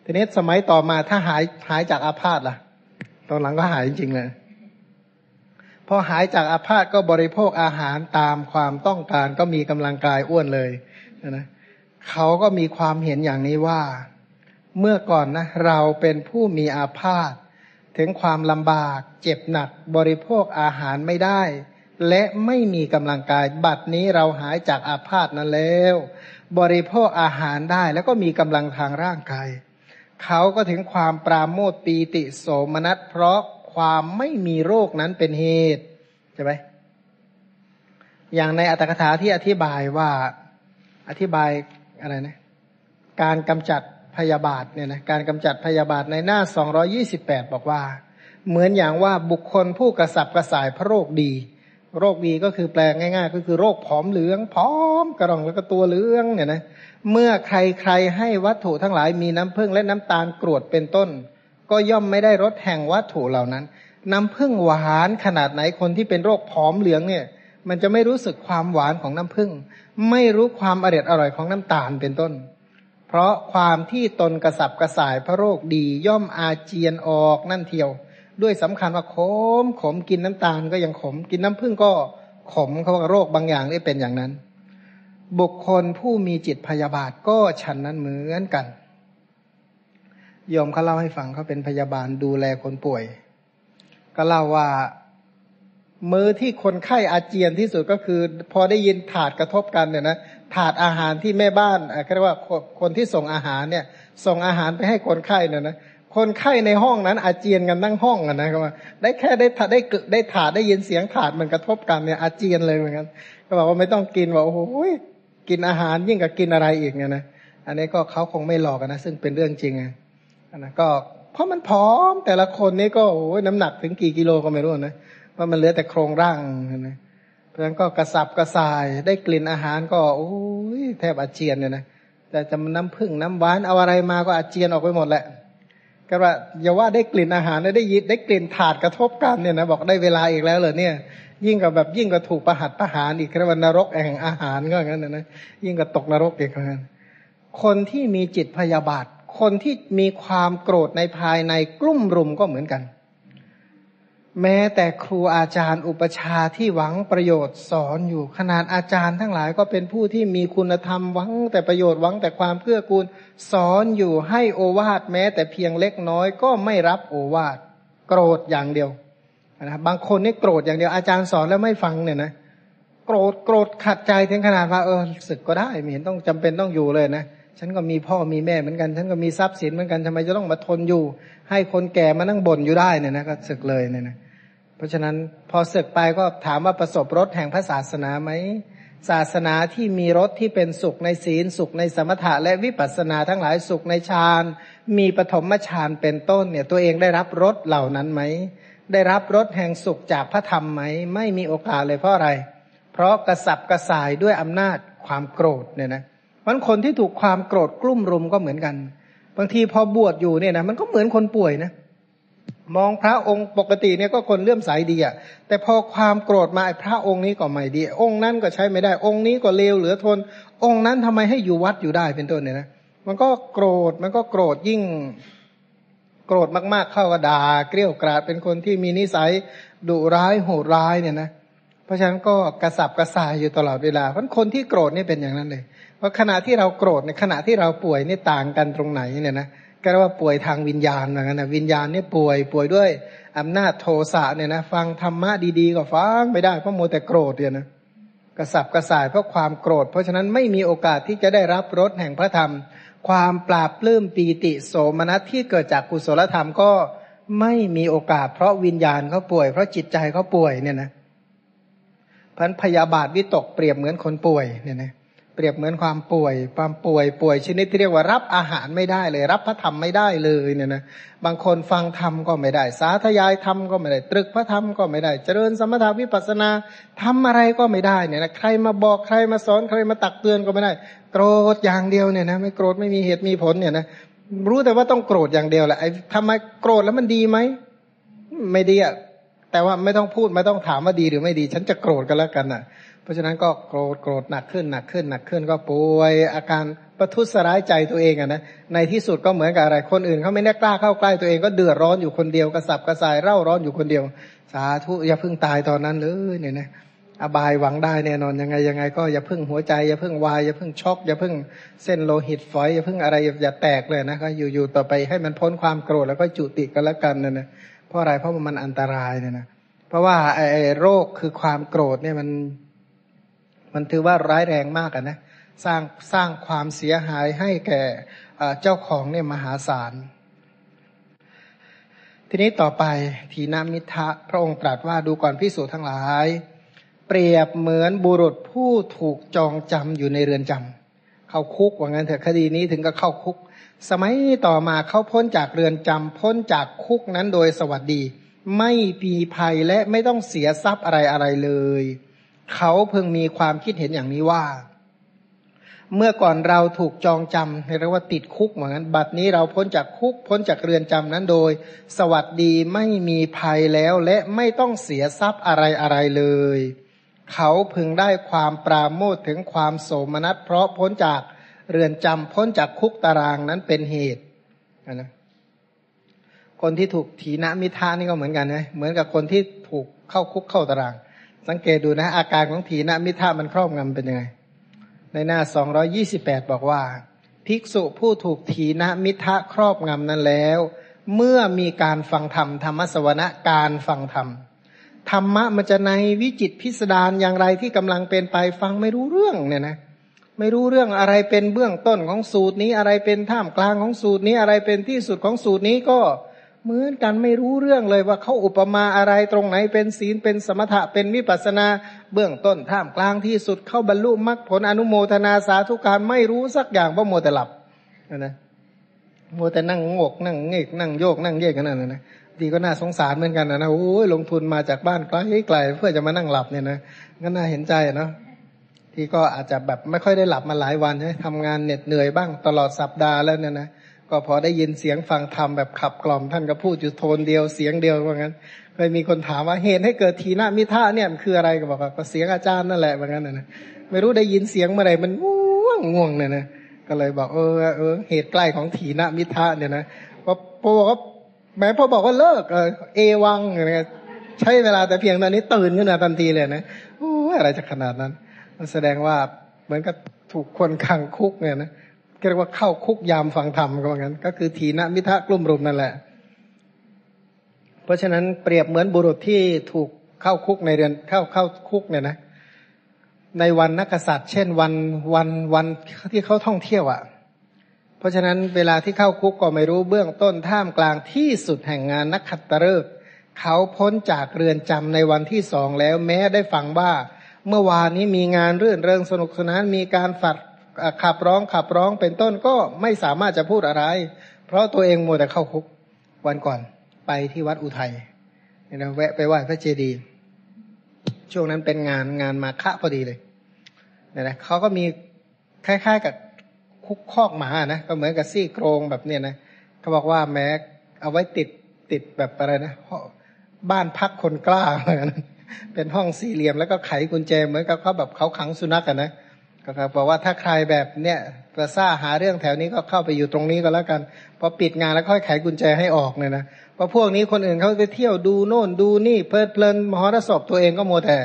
ทีนี้สมัยต่อมาถ้าหายหายจากอาพาธล่ะ ตอนหลังก็หายจริงๆเลย อหายจากอาพาธก็บริโภคอาหารตามความต้องการก็มีกำลังกายอ้วนเลยนะเขาก็มีความเห็นอย่างนี้ว่า เมื่อก่อนนะ เราเป็นผู้มีอาพาธถึงความลำบาก เจ็บหนัก บริโภคอาหารไม่ได้ และไม่มีกำลังกาย บัดนี้เราหายจากอาพาธนั้นแล้ว บริโภคอาหารได้แล้วก็มีกำลังทางร่างกาย เขาก็ถึงความปราโมทปีติโสมนัสเพราะ ความไม่มีโรคนั้นเป็นเหตุใช่ไหมอย่างในอัตถกถาที่อธิบายว่าอธิบายอะไรนะ การกำจัดพยาบาทเนี่ยนะการกำจัดพยาบาทในหน้า 228 บอกว่า เหมือนอย่างว่าบุคคลผู้กระสับกระส่ายพระโรคดี โรคดีก็คือแปลงง่าย ๆ ก็คือโรคผอมเหลืองผอมกระรองแล้วก็ตัวเหลืองเนี่ยนะเมื่อใครๆให้วัตถุทั้งหลายมีน้ำผึ้งและน้ำตาลกรวดเป็นต้น ก็ย่อมไม่ได้รสแห่งวัตถุเหล่านั้น น้ำผึ้งหวานขนาดไหนคนที่เป็นโรคผอมเหลืองเนี่ย มันจะไม่รู้สึกความหวานของน้ำผึ้งไม่รู้ความอร่อยอร่อยของน้ำตาลเป็นต้น เพราะความที่ตนกระสับกระส่ายพระโรคดีย่อมอาเจียนออกนั่นเทียว ด้วยสำคัญว่าขมขมกินน้ำตาลก็ยังขมกินน้ำผึ้งก็ขมเขาว่าโรคบางอย่างนี่เป็นอย่างนั้น บุคคลผู้มีจิตพยาบาทก็ฉันนั้นเหมือนกัน ยอมเขาเล่าให้ฟังเขาเป็นพยาบาลดูแลคนป่วย ก็เล่าว่ามือที่คนไข้อาเจียนที่สุดก็คือ พอได้ยินถาดกระทบกันเนี่ยนะถาดอาหารที่แม่บ้านเรียกว่าคนที่ส่งอาหารเนี่ย ส่งอาหารไปให้คนไข้เนี่ยนะคนไข้ในห้องนั้น อาเจียนกันนั่งห้องกันนะก็ว่าได้แค่ได้ถาดได้กได้ถาดได้ยินเสียงถาดมันกระทบกันเนี่ยอาเจียนเลยเหมือนกันก็บอกว่าไม่ต้องกินว่าโอ้โหกินอาหารยิ่งกับกินอะไรอีกเนี่ยนะอันนี้ก็เขาคงไม่หลอกกันนะซึ่งเป็นเรื่องจริงไง นะก็เพราะมันพร้อมแต่ละคนนี่ก็โอ้ยน้ำหนักถึงกี่กิโลก็ไม่รู้นะว่ามันเหลือแต่โครงร่างนะเพราะฉะนั้นก็กระสับกระส่ายได้กลิ่นอาหารก็โอ้ยแทบอาเจียนเนี่ยนะแต่จะน้ำผึ้งน้ำหวานเอาอะไรมาก็อาเจียนออกไปหมดแหละก็ว่าอย่าว่าได้กลิ่นอาหารได้ยินได้กลิ่นถาดกระทบกันเนี่ยนะบอกได้เวลาอีกแล้วเลยเนี่ย ยิ่งกับแบบยิ่งกับถูกประหัตประหารอีกเรียกว่านรกแห่งอาหารก็อย่างนั้นนะยิ่งกับตกนรกอีกเหมือนกันคนที่มีจิตพยาบาท คนที่มีความโกรธในภายในกลุ่มรุมก็เหมือนกัน แม้แต่ครูอาจารย์อุปชาที่หวังประโยชน์สอนอยู่ขนาดอาจารย์ทั้งหลายก็เป็นผู้ที่มีคุณธรรมหวังแต่ประโยชน์หวังแต่ความเพื่อกูลสอนอยู่ให้โอวาทแม้แต่เพียงเล็กน้อยก็ไม่รับโอวาทโกรธอย่างเดียวนะบางคนนี่โกรธอย่างเดียวอาจารย์สอนแล้วไม่ฟังเนี่ยนะโกรธโกรธขัดใจถึงขนาดว่าเออศึกก็ได้ไม่เห็นต้องจำเป็นต้องอยู่เลยนะ ฉันก็มีพ่อมีแม่เหมือนกัน ฉันก็มีทรัพย์สินเหมือนกันทำไมจะต้องมาทนอยู่ ให้คนแก่มานั่งบ่นอยู่ได้เนี่ยนะก็ศึกเลยเนี่ยนะเพราะฉะนั้นพอศึกไปก็ถามว่าประสบรสแห่งพระศาสนาไหมศาสนาที่มีรสที่เป็นสุขในศีลสุขในสมถะและวิปัสสนาทั้งหลายสุขในฌานมีปฐมฌานเป็นต้นเนี่ยตัวเองได้รับรสเหล่านั้นไหมได้รับรสแห่งสุขจากพระธรรมไหมไม่มีโอกาสเลยเพราะอะไร เพราะกระสับกระส่ายด้วยอำนาจความโกรธเนี่ยนะ มันคนที่ถูกความโกรธกลุ่มรุมก็เหมือนกัน บางทีพอบวชอยู่เนี่ยนะมันก็เหมือนคนป่วยนะมองพระองค์ปกติเนี่ยก็คนเลื่อมใสดีอะแต่พอความโกรธมาไอ้พระองค์นี้ก็ไม่ดี องค์นั้นก็ใช้ไม่ได้ องค์นี้ก็เลวเหลือทน องค์นั้นทำไมให้อยู่วัดอยู่ได้เป็นต้นเนี่ยนะมันก็โกรธมันก็โกรธยิ่ง โกรธมากๆเข้ากระดาเกลี้ยวกราดเป็นคนที่มีนิสัยดุร้ายโหดร้ายเนี่ยนะ เพราะฉะนั้นก็กระสับกระส่ายอยู่ตลอดเวลาเพราะคนที่โกรธนี่เป็นอย่างนั้นเลย ว่าขณะที่เราโกรธในขณะที่เราป่วยนี่ต่างกันตรงไหนเนี่ยนะก็เรียกว่าป่วยทางวิญญาณเหมือนกันนะวิญญาณนี่ป่วยป่วยด้วยอำนาจโทสะเนี่ยนะฟังธรรมะดีๆก็ฟังไม่ได้เพราะโมแต่โกรธเนี่ยนะกระสับกระส่ายเพราะความโกรธ เพราะฉะนั้นไม่มีโอกาสที่จะได้รับรสแห่งพระธรรม ความปราบปลื้มปีติโสมนัสที่เกิดจากกุศลธรรมก็ไม่มีโอกาส เพราะวิญญาณเขาป่วย เพราะจิตใจเขาป่วยเนี่ยนะพันพยาบาทวิตกเปรียบเหมือนคนป่วยเนี่ยนะ เปรียบเหมือนความป่วยความป่วยป่วยชนิดที่เรียกว่ารับอาหารไม่ได้เลย รับพระธรรมไม่ได้เลยเนี่ยนะบางคนฟังธรรมก็ไม่ได้ สาธยายธรรมก็ไม่ได้ ตรึกพระธรรมก็ไม่ได้ เจริญสมถาวิปัสนาทำอะไรก็ไม่ได้เนี่ยนะใครมาบอกใครมาสอนใครมาตักเตือนก็ไม่ได้ โกรธอย่างเดียวเนี่ยนะไม่โกรธไม่มีเหตุมีผลเนี่ยนะรู้แต่ว่าต้องโกรธอย่างเดียวแหละไอ้ทำไมโกรธแล้วมันดีไหมไม่ดีอะแต่ว่าไม่ต้องพูดไม่ต้องถามว่าดีหรือไม่ดี ฉันจะโกรธกันแล้วกันอะ เพราะฉะนั้นก็โกรธโกรธหนักขึ้นหนักขึ้นหนักขึ้นก็ป่วยอาการประทุษร้ายใจตัวเองอะนะในที่สุดก็เหมือนกับอะไรคนอื่นเขาไม่ได้กล้าเข้าใกล้ตัวเองก็เดือดร้อนอยู่คนเดียวกระสับกระส่ายเร่าร้อนอยู่คนเดียว สาธุอย่าเพิ่งตายตอนนั้นเลยเนี่ยนะอบายหวังได้แน่นอนยังไงยังไง ก็อย่าเพิ่งหัวใจอย่าเพิ่งวายอย่าเพิ่งช็อกอย่าเพิ่งเส้นโลหิตฝอยอย่าเพิ่งอะไรอย่าแตกเลยนะก็อยู่ๆต่อไปให้มันพ้นความโกรธแล้วก็จุติกันแล้วกันนะนะเพราะอะไรเพราะมันอันตรายเนี่ยนะเพราะว่าไอ้โรคคือความโกรธเนี่ยมัน มันถือว่าร้ายแรงมากนะสร้างสร้างความเสียหายให้แก่เจ้าของเนี่ยมหาศาล ทีนี้ต่อไปทีนามิทะพระองค์ตรัสว่าดูก่อนพิสูจน์ทั้งหลาย เปรียบเหมือนบุรุษผู้ถูกจองจำอยู่ในเรือนจำเข้าคุกว่างั้นเถอะคดีนี้ถึงก็เข้าคุก สมัยต่อมาเขาพ้นจากเรือนจำพ้นจากคุกนั้นโดยสวัสดี ไม่ปีภัยและไม่ต้องเสียทรัพย์อะไรอะไรเลย เขาเพิ่งมีความคิดเห็นอย่างนี้ว่า เมื่อก่อนเราถูกจองจำเรียกว่าติดคุกเหมือนกันบัดนี้เราพ้นจากคุกพ้นจากเรือนจำนั้นโดย สวัสดีไม่มีภัยแล้วและไม่ต้องเสียทรัพย์อะไรอะไรเลย เขาพึงได้ความปราโมทถึงความโสมนัสเพราะพ้นจากเรือนจำพ้นจากคุกตารางนั้นเป็นเหตุนะคนที่ถูกถีนมิทานี่ก็เหมือนกันนะเหมือนกับคนที่ถูกเข้าคุกเข้าตาราง สังเกตดูนะ อาการของถีนมิทามันครอบงำเป็นยังไง ในหน้า228บอกว่า ภิกษุผู้ถูกถีนมิทะครอบงำนั้นแล้ว เมื่อมีการฟังธรรมธรรมสวนะการฟังธรรมธรรมะมันจะในวิจิตพิสดารอย่างไรที่กำลังเป็นไปฟังไม่รู้เรื่องเนี่ยนะไม่รู้เรื่องอะไรเป็นเบื้องต้นของสูตรนี้อะไรเป็นท่ามกลางของสูตรนี้อะไรเป็นที่สุดของสูตรนี้ก็ เหมือนกันไม่รู้เรื่องเลยว่าเขาอุปมาอะไรตรงไหนเป็นศีลเป็นสมถะเป็นวิปัสนาเบื้องต้นท่ามกลางที่สุดเข้าบรรลุมรรคผลอนุโมทนาสาธุการไม่รู้สักอย่างเพราะโมแต่หลับนะโมแต่นั่งงกนั่งเงกนั่งโยกนั่งเยกกันนั่นนะดีก็น่าสงสารเหมือนกันนะนะโอ้ยลงทุนมาจากบ้านไกลไกลเพื่อจะมานั่งหลับเนี่ยนะก็น่าเห็นใจเนาะที่ก็อาจจะแบบไม่ค่อยได้หลับมาหลายวันใช่ทำงานเหน็ดเหนื่อยบ้างตลอดสัปดาห์แล้วเนี่ยนะ ก็พอได้ยินเสียงฟังธรรมแบบขับกล่อมท่านก็พูดอยู่โทนเดียวเสียงเดียวว่างั้นเคยมีคนถามว่าเหตุให้เกิดทีนามิท่าเนี่ยมันคืออะไรก็บอกว่าก็เสียงอาจารย์นั่นแหละว่างั้นนะไม่รู้ได้ยินเสียงเมื่อไหร่มันง่วงง่วงเนี่ยนะก็เลยบอกเออเออเหตุใกล้ของทีนามิท่าเนี่ยนะว่าพอบอกว่าแม้พอบอกว่าเลิกเออเอวังเนี่ยใช้เวลาแต่เพียงตอนนี้ตื่นขึ้นมาทันทีเลยนะโอ้อะไรจะขนาดนั้นมันแสดงว่าเหมือนกับถูกคนขังคุกเนี่ยนะ เรียกว่าเข้าคุกยามฟังธรรมก็ว่างั้น ก็คือทีนะมิทะกลุ่มรุมนั่นแหละ เพราะฉะนั้นเปรียบเหมือนบุรุษที่ถูกเข้าคุกในเรือนเข้าเข้าคุกเนี่ยนะ ในวันนักษัตริย์ เช่นวันวันวันที่เขาท่องเที่ยวอะ่ะ เพราะฉะนั้นเวลาที่เข้าคุกก็ไม่รู้เบื้องต้นท่ามกลางที่สุดแห่งงานนักขัตฤกษ์เขาพ้นจากเรือนจำในวันที่สองแล้วแม้ได้ฟังว่า เมื่อวานนี้มีงานเรื่นเริงสนุกสนานมีการฝัด ขับร้องขับร้องเป็นต้นก็ไม่สามารถจะพูดอะไร เพราะตัวเองมัวแต่เข้าคุกวันก่อนไปที่วัดอุทัยเนี่ยนะแวะไปไหว้พระเจดีย์ช่วงนั้นเป็นงานงานมาฆะพอดีเลยเนี่ยนะเขาก็มีคล้ายๆกับคุกคอกหมานะก็เหมือนกับซี่โครงแบบเนี่ยนะเขาบอกว่าแม้เอาไว้ติดติดแบบอะไรนะบ้านพักคนกล้าเหมือนกันเป็นห้องสี่เหลี่ยมแล้วก็ไขกุญแจเหมือนกับเขาแบบเขาขังสุนัขกันนะ ก็ครับบอกว่าถ้าใครแบบเนี้ยประซ่าหาเรื่องแถวนี้ก็เข้าไปอยู่ตรงนี้ก็แล้วกันพอปิดงานแล้วค่อยไขกุญแจให้ออกเนี่ยนะเพราะพวกนี้คนอื่นเขาไปเที่ยวดูโน่นดูนี่เพลิดเพลินมหรสพตัวเองก็โมแต่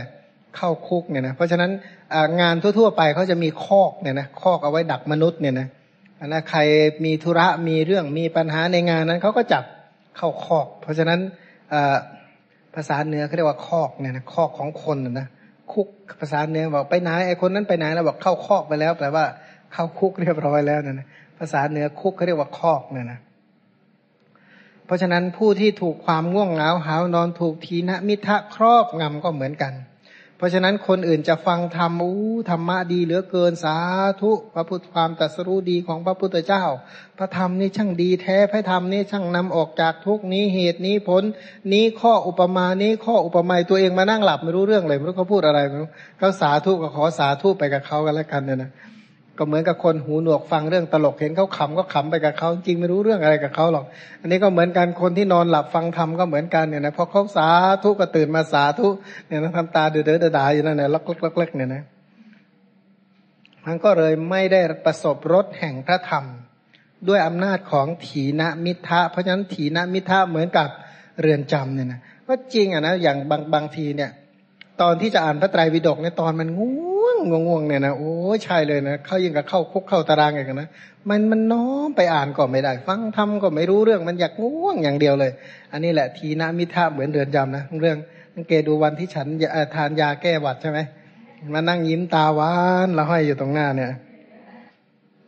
เข้าคุกเนี่ยนะเพราะฉะนั้นงานทั่วๆไปเขาจะมีคอกเนี่ยนะคอกเอาไว้ดักมนุษย์เนี่ยนะอันะใครมีธุระมีเรื่องมีปัญหาในงานนั้นเขาก็จับเข้าคอก เพราะฉะนั้นภาษาเหนือเขาเรียกว่าคอกเนี่ยนะคอกของคนนะ คุกภาษาเนื้อบอกไปไหนไอ้คนนั้นไปไหนแล้วบอกเข้าคอกไปแล้วแปลว่า เข้าคุกเรียบร้อยแล้วนะภาษาเนื้อคุกเขาเรียกว่าคอกเนี่ยนะเพราะฉะนั้นผู้ที่ถูกความง่วงเหงาหานอนถูกทีนะมิทะครอบงำก็เหมือนกัน เพราะฉะนั้นคนอื่นจะฟังธรรมอู้ธรรมะดีเหลือเกินสาธุพระพุทธความตรัสรู้ดีของพระพุทธเจ้า พระธรรมนี่ช่างดีแท้พระธรรมนี่ช่างนำออกจากทุกนี้เหตุนี้ผล นี้ข้ออุปมานี้ข้ออุปไมยตัวเองมานั่งหลับไม่รู้เรื่องเลยไม่รู้เขาพูดอะไรไม่รู้เขาสาธุก็ขอสาธุไปกับเขากันแล้วกันเนี่ยนะ ก็เหมือนกับคนหูหนวกฟังเรื่องตลกเห็นเขาขำก็ขำไปกับเขาจริงไม่รู้เรื่องอะไรกับเขาหรอก อันนี้ก็เหมือนกันคนที่นอนหลับฟังธรรมก็เหมือนกันเนี่ยนะพอเขาสาธุก็ตื่นมาสาธุเนี่ยนะทำตาเดือดเดือดดาอยู่นั่นแหละล็อกๆๆเนี่ยนะมันก็เลยไม่ได้ประสบรสแห่งพระธรรม ด้วยอำนาจของถีนมิทะเพราะฉะนั้นถีนมิทะเหมือนกับเรือนจำเนี่ยนะก็จริงอะนะอย่างบางบางทีเนี่ย ตอนที่จะอ่านพระไตรปิฎกในตอนมันง่ว งง่วงเนี่ยนะโอ้ใช่เลยนะเข้ายิ่งกับเข้าคุกเข้าตารางอย่างนะมันมันน้อมไปอ่านก็ไม่ได้ ฟังทำก็ไม่รู้เรื่องมันอยากง่วงอย่างเดียวเลย อันนี้แหละทีนามิทะเหมือนเรือนจำนะเรื่องสังเกดูวันที่ฉันทานยาแก้หวัดใช่ไหมมานั่งยิ้มตาหวานล้วห้อยอยู่ตรงหน้าเนี่ย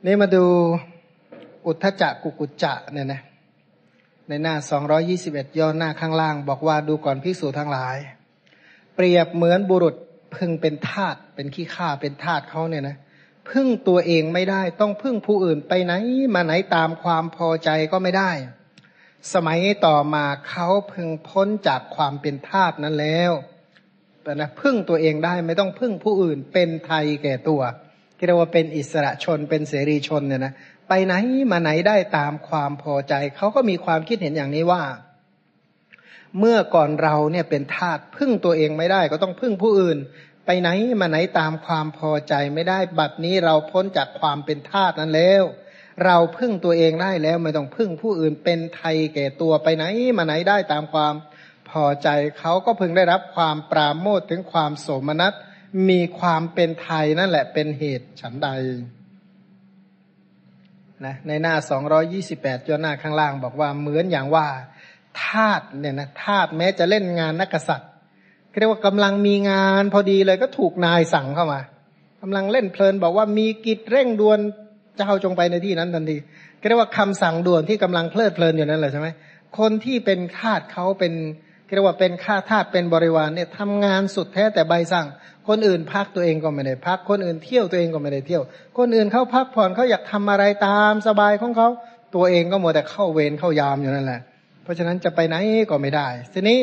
นี่มาดูอุทธจักกุกุจจะเนี่ยนะในหน้าสองรอยี่สิบเอ็ดย้อนหน้าข้างล่าง บอกว่าดูก่อนพิสูจทั้งหลาย เปรียบเหมือนบุรุษ พึ่งเป็นทาสเป็นขี้ข้าเป็นทาสเขาเนี่ยนะพึ่งตัวเองไม่ได้ ต้องพึ่งผู้อื่นไปไหน มาไหนตามความพอใจก็ไม่ได้ สมัยต่อมาเขาพึงพ้นจากความเป็นทาสนั้นแล้วนะพึ่งตัวเองได้ไม่ต้องพึ่งผู้อื่นเป็นไทยแก่ตัวเรียกว่าเป็นอิสระชนเป็นเสรีชนเนี่ยนะไปไหนมาไหนได้ตามความพอใจเขาก็มีความคิดเห็นอย่างนี้ว่า เมื่อก่อนเราเนี่ยเป็นทาสพึ่งตัวเองไม่ได้ก็ต้องพึ่งผู้อื่น ไปไหนมาไหนตามความพอใจไม่ได้บัดนี้เราพ้นจากความเป็นทาสนั้นแล้ว เราพึ่งตัวเองได้แล้วไม่ต้องพึ่งผู้อื่นเป็นไทยแก่ตัวไปไหนมาไหนได้ตามความพอใจเขาก็พึงได้รับความปราโมทถึงความโสมนัสมีความเป็นไทยนั่นแหละเป็นเหตุฉันใดนะในหน้าสองรอยี่สิบแปดจนหน้าข้างล่างบอกว่าเหมือนอย่างว่า ทาตเนี่ยนะทาตแม้จะเล่นงานนักษัตริย์เรียกว่ากำลังมีงานพอดีเลยก็ถูกนายสั่งเข้ามากำลังเล่นเพลินบอกว่ามีกิจเร่งด่วนเจ้าจงไปในที่นั้นทันทีเรียกว่าคำสั่งด่วนที่กำลังเพลิดเพลินอยู่นั่นแหละใช่ไหมคนที่เป็นทาตเขาเป็นเรียกว่าเป็นข้าทาสเป็นบริวารเนี่ยทำงานสุดแท้แต่ใบสั่ง คนอื่นพักตัวเองก็ไม่ได้พัก คนอื่นเที่ยวตัวเองก็ไม่ได้เที่ยว คนอื่นเขาพักผ่อนเขาอยากทำอะไรตามสบายของเขาตัวเองก็มัวแต่เข้าเวรเข้ายามอยู่นั่นแหละ ราะฉะนั้นจะไปไหนก็ไม่ได้ ทีนี้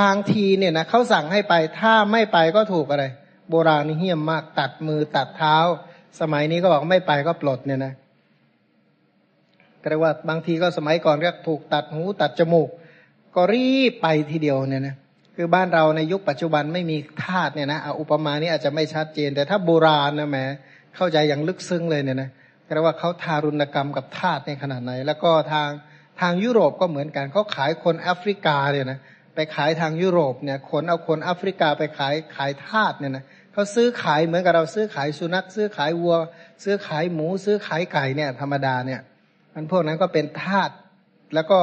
บางทีเนี่ยนะเขาสั่งให้ไปถ้าไม่ไปก็ถูกอะไร โบราณนี่เหี้ยมมากตัดมือตัดเท้า สมัยนี้ก็บอกไม่ไปก็ปลดเนี่ยนะก็เรียกว่าบางทีก็สมัยก่อนเรียกถูกตัดหูตัดจมูก ก็รีบไปทีเดียวเนี่ยนะคือบ้านเราในยุคปัจจุบันไม่มีทาสเนี่ยนะอุปมานี้อาจจะไม่ชัดเจน แต่ถ้าโบราณนะแหมเข้าใจอย่างลึกซึ้งเลยเนี่ยนะแปลว่าเขาทารุณกรรมกับทาสในขนาดไหน แล้วก็ทาง ทางยุโรปก็เหมือนกันเขาขายคนแอฟริกาเนี่ยนะไปขายทางยุโรปเนี่ยขนเอาคนแอฟริกาไปขายขายทาสเนี่ยนะเขาซื้อขายเหมือนกับเราซื้อขายสุนัข ซื้อขายวัว ซื้อขายหมู ซื้อขายไก่เนี่ยธรรมดาเนี่ยมันพวกนั้นก็เป็นทาสแล้วก็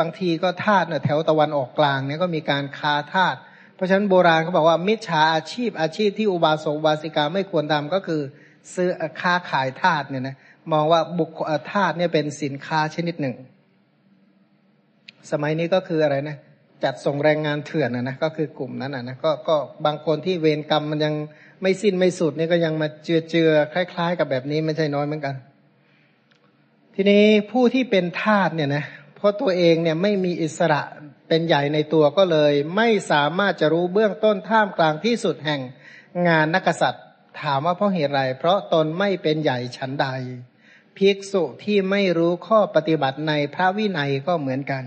บางทีก็ธาตุเนี่ยแถวตะวันออกกลางเนี่ยก็มีการค้าธาตุเพราะฉะนั้นโบราณเขาบอกว่ามิจฉาอาชีพอาชีพที่อุบาสกบาสิกาไม่ควรทำก็คือ ซื้อค้าขายธาตุเนี่ยนะมองว่าบุคธาตุเนี่ยเป็นสินค้าชนิดหนึ่ง สมัยนี้ก็คืออะไรนะ จัดส่งแรงงานเถื่อนนะนะก็คือกลุ่มนั้นนะนะก็ก็บางคนที่เวรกรรมมันยังไม่สิ้นไม่สุดนี่ก็ยังมาเจือเจือคล้าย ๆ กับแบบนี้ไม่ใช่น้อยเหมือนกัน ทีนี้ผู้ที่เป็นทาสเนี่ยนะเพราะตัวเองเนี่ยไม่มีอิสระเป็นใหญ่ในตัวก็เลย ไม่สามารถจะรู้เบื้องต้นท่ามกลางที่สุดแห่งงานนักษัตริย์ ถามว่าเพราะเหตุไร เพราะตนไม่เป็นใหญ่ชั้นใด ภิกษุที่ไม่รู้ข้อปฏิบัติในพระวินัยก็เหมือนกัน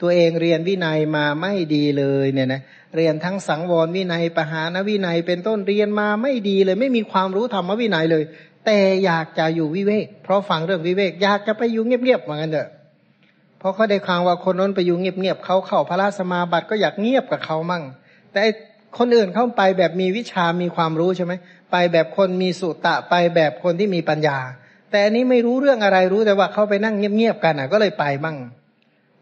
ตัวเองเรียนวินัยมาไม่ดีเลยเนี่ยนะเรียนทั้งสังวรวินัยปหานวินัย เป็นต้นเรียนมาไม่ดีเลย ไม่มีความรู้ธรรมวินัยเลย แต่อยากจะอยู่วิเวก เพราะฟังเรื่องวิเวก อยากจะไปอยู่เงียบๆเหมือนกันเถอะเพราะเขาได้คางว่าคนนั้นไปอยู่เงียบๆเขาเข้าพระราชมาบัติก็อยากเงียบกับเขามั่ง แต่คนอื่นเข้าไปแบบมีวิชามีความรู้ใช่ไหมไปแบบคนมีสุตะไปแบบคนที่มีปัญญา แต่อันนี้ไม่รู้เรื่องอะไรรู้แต่ว่าเขาไปนั่งเงียบๆกันอะ ก็เลยไปมั่ง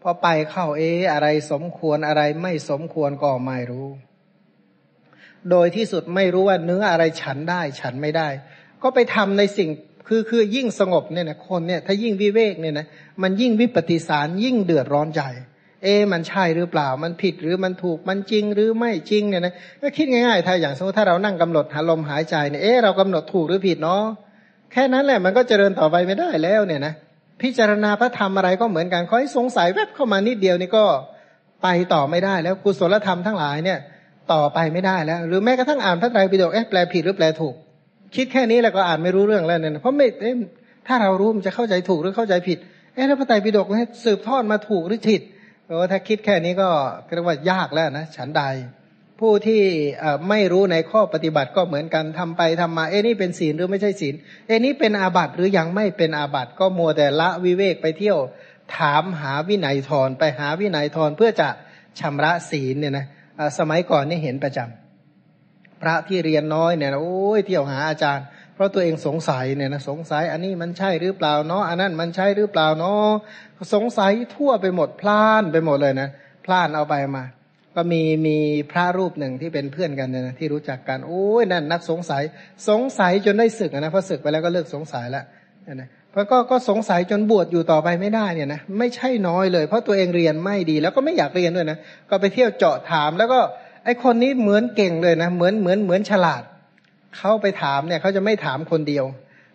พอไปเข้าเออะไรสมควรอะไรไม่สมควรก็ไม่รู้ โดยที่สุดไม่รู้ว่าเนื้ออะไรฉันได้ฉันไม่ได้ ก็ไปทำในสิ่งคือคือยิ่งสงบเนี่ยนะคนเนี่ยถ้ายิ่งวิเวกเนี่ยนะมันยิ่งวิปฏิสารยิ่งเดือดร้อนใจ เอ มันใช่หรือเปล่า มันผิดหรือมันถูกมันจริงหรือไม่จริงเนี่ยนะก็คิดง่ายๆ ถ้าอย่างสมมติถ้าเรานั่งกำหนดหาลมหายใจเนี่ยเออเรากำหนดถูกหรือผิดเนาะแค่นั้นแหละมันก็เจริญต่อไปไม่ได้แล้วเนี่ยนะ พิจารณาพระธรรมอะไรก็เหมือนกันขอให้สงสัยแวบเข้ามานิดเดียวนี่ก็ไปต่อไม่ได้ แล้วกุศลธรรมทั้งหลายเนี่ย ต่อไปไม่ได้แล้ว หรือแม้กระทั่งอ่านพระไตรปิฎกเอ๊ะแปลผิดหรือแปลถูก คิดแค่นี้แล้วก็อ่านไม่รู้เรื่องแล้วเนี่ยเพราะไม่ถ้าเรารู้มันจะเข้าใจถูกหรือเข้าใจผิดเอ๊ะแล้วพระไตรปิฎกเนี่ยสืบทอดมาถูกหรือผิดเออถ้าคิดแค่นี้ก็เรียกว่ายากแล้วนะฉันใด ผู้ที่ไม่รู้ในข้อปฏิบัติก็เหมือนกันทำไปทำมา เอ๊ะนี่เป็นศีลหรือไม่ใช่ศีล เอ๊ะนี่เป็นอาบัติหรือยังไม่เป็นอาบัติก็มัวแต่ละวิเวกไปเที่ยวถามหาวินัยทรไปหาวินัยทรเพื่อจะชำระศีลเนี่ยนะสมัยก่อนนี่เห็นประจำพระที่เรียนน้อยเนี่ยโอ้ยเที่ยวหาอาจารย์ เพราะตัวเองสงสัยเนี่ยนะสงสัยอันนี้มันใช่หรือเปล่าเนาะอันนั้นมันใช่หรือเปล่าเนาะสงสัยทั่วไปหมดพลานไปหมดเลยนะพลานเอาไปมา ก็มีมีพระรูปหนึ่งที่เป็นเพื่อนกันเนี่ยนะที่รู้จักกันโอ้ยนั่นนักสงสัยสงสัยจนได้ศึกนะพอศึกไปแล้วก็เลิกสงสัยแล้วนะเพราะก็ก็สงสัยจนบวชอยู่ต่อไปไม่ได้เนี่ยนะไม่ใช่น้อยเลย เพราะตัวเองเรียนไม่ดี แล้วก็ไม่อยากเรียนด้วยนะก็ไปเที่ยวเจาะถาม แล้วก็ไอคนนี้เหมือนเก่งเลยนะเหมือนเหมือนเหมือนฉลาดเขาไปถามเนี่ยเขาจะไม่ถามคนเดียว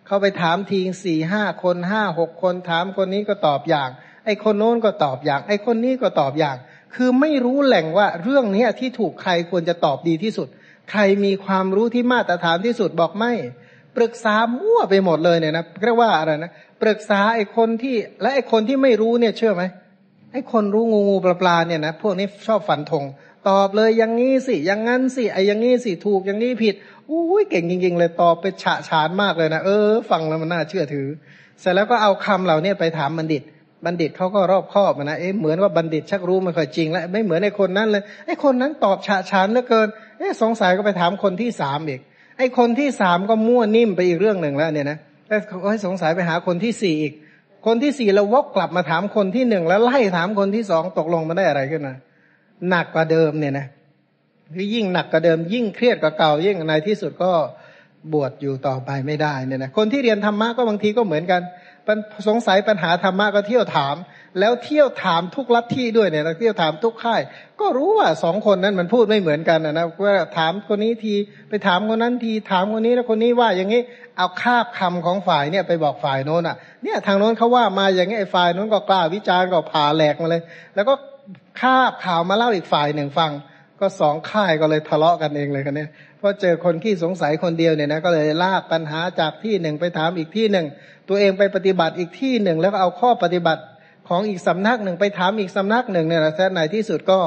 เขาไปถามทีสี่ห้าคนห้าหกคนถามคนนี้ก็ตอบอย่าง ไอคนโน้นก็ตอบอย่าง ไอคนนี้ก็ตอบอย่าง คือไม่รู้แหล่งว่าเรื่องนี้ที่ถูกใครควรจะตอบดีที่สุด ใครมีความรู้ที่มาตรฐานที่สุดบอกไม่ ปรึกษามั่วไปหมดเลยเนี่ยนะเรียกว่าอะไรนะปรึกษาไอ้คนที่และไอ้คนที่ไม่รู้เนี่ยเชื่อไหมไอ้คนรู้งูงูปลาปลาเนี่ยนะพวกนี้ชอบฝันธงตอบเลยอย่างนี้สิอย่างนั้นสิไอ้อย่างนี้สิถูกอย่างนี้ผิดอุ้ยเก่งจริง ๆ เลยตอบไปฉะฉานมากเลยนะเออ ฟังแล้วมันน่าเชื่อถือ เสร็จแล้วก็เอาคำเหล่านี้ไปถามบัณฑิต บัณฑิตเขาก็รอบคอบนะเอ๊ะเหมือนว่าบัณฑิตชักรู้ไม่ค่อยจริงแล้วไม่เหมือนไอ้คนนั้นเลยไอ้คนนั้นตอบฉะฉานเหลือเกินเอ๊ะสงสัยก็ไปถามคนที่สามอีกไอ้คนที่สามก็มั่วนิ่มไปอีกเรื่องหนึ่งแล้วเนี่ยนะแล้วให้สงสัยไปหาคนที่สี่อีก คนที่สี่เราวกกลับมาถามคนที่หนึ่งแล้วไล่ถามคนที่สองตกลงมาได้อะไรขึ้นมาหนักกว่าเดิมเนี่ยนะคือยิ่งหนักกว่าเดิม ยิ่งเครียดกว่าเก่ายิ่งในที่สุดก็บวชอยู่ต่อไปไม่ได้เนี่ยนะคนที่เรียนธรรมะก็บางทีก็เหมือนกัน สงสัยปัญหาธรรมะก็เที่ยวถาม แล้วเที่ยวถามทุกลัทธิด้วยเนี่ยเที่ยวถามทุกค่าย ก็รู้ว่าสองคนนั้นมันพูดไม่เหมือนกันนะว่าถามคนนี้ทีไปถามคนนั้นทีถามคนนี้แล้วคนนี้ว่าอย่างนี้เอาคาบคำของฝ่ายเนี่ยไปบอกฝ่ายโน้นอะเนี่ยทางโน้นเขาว่ามาอย่างนี้ไอ้ฝ่ายโน้นก็กล้าวิจารณ์ก็ผ่าแหลกมาเลย แล้วก็คาบข่าวมาเล่าอีกฝ่ายหนึ่งฟัง ก็สองค่ายก็เลยทะเลาะกันเองเลยกันเนี่ยพอเจอคนขี้สงสัยคนเดียวเนี่ยนะก็เลยลากปัญหาจากที่หนึ่งไปถามอีกที่หนึ่ง ตัวเองไปปฏิบัติอีกที่หนึ่ง แล้วก็เอาข้อปฏิบัติของอีกสำนักหนึ่งไปถามอีกสำนักหนึ่งเนี่ยนะแท้ในที่สุดก็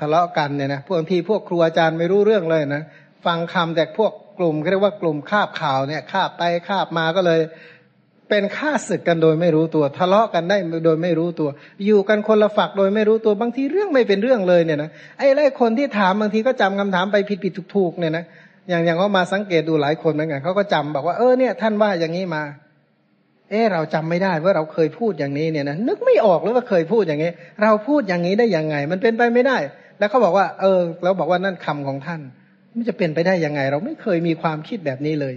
ทะเลาะกันเนี่ยนะพวกที่พวกครูอาจารย์ไม่รู้เรื่องเลยนะฟังคำแต่พวกกลุ่มเรียกว่ากลุ่มคาบข่าวเนี่ยคาบไปคาบมาก็เลย เป็นฆ่าศึกกันโดยไม่รู้ตัว ทะเลาะกันได้โดยไม่รู้ตัว อยู่กันคนละฝักโดยไม่รู้ตัวบางทีเรื่องไม่เป็นเรื่องเลยเนี่ยนะไอ้ไรคนที่ถามบางทีก็จำคำถามไปผิดผิดถูกถูกเนี่ยนะอย่างอย่างเขามาสังเกตดูหลายคนเหมือนกันเขาก็จำบอกว่าเออเนี่ยท่านว่าอย่างนี้มา เออเราจำไม่ได้ว่าเราเคยพูดอย่างนี้เนี่ยนะนึกไม่ออกเลยว่าเคยพูดอย่างนี้ เราพูดอย่างนี้ได้ยังไง มันเป็นไปไม่ได้ แล้วเขาบอกว่า เออเราบอกว่านั่นคำของท่าน มันจะเป็นไปได้ยังไง เราไม่เคยมีความคิดแบบนี้เลย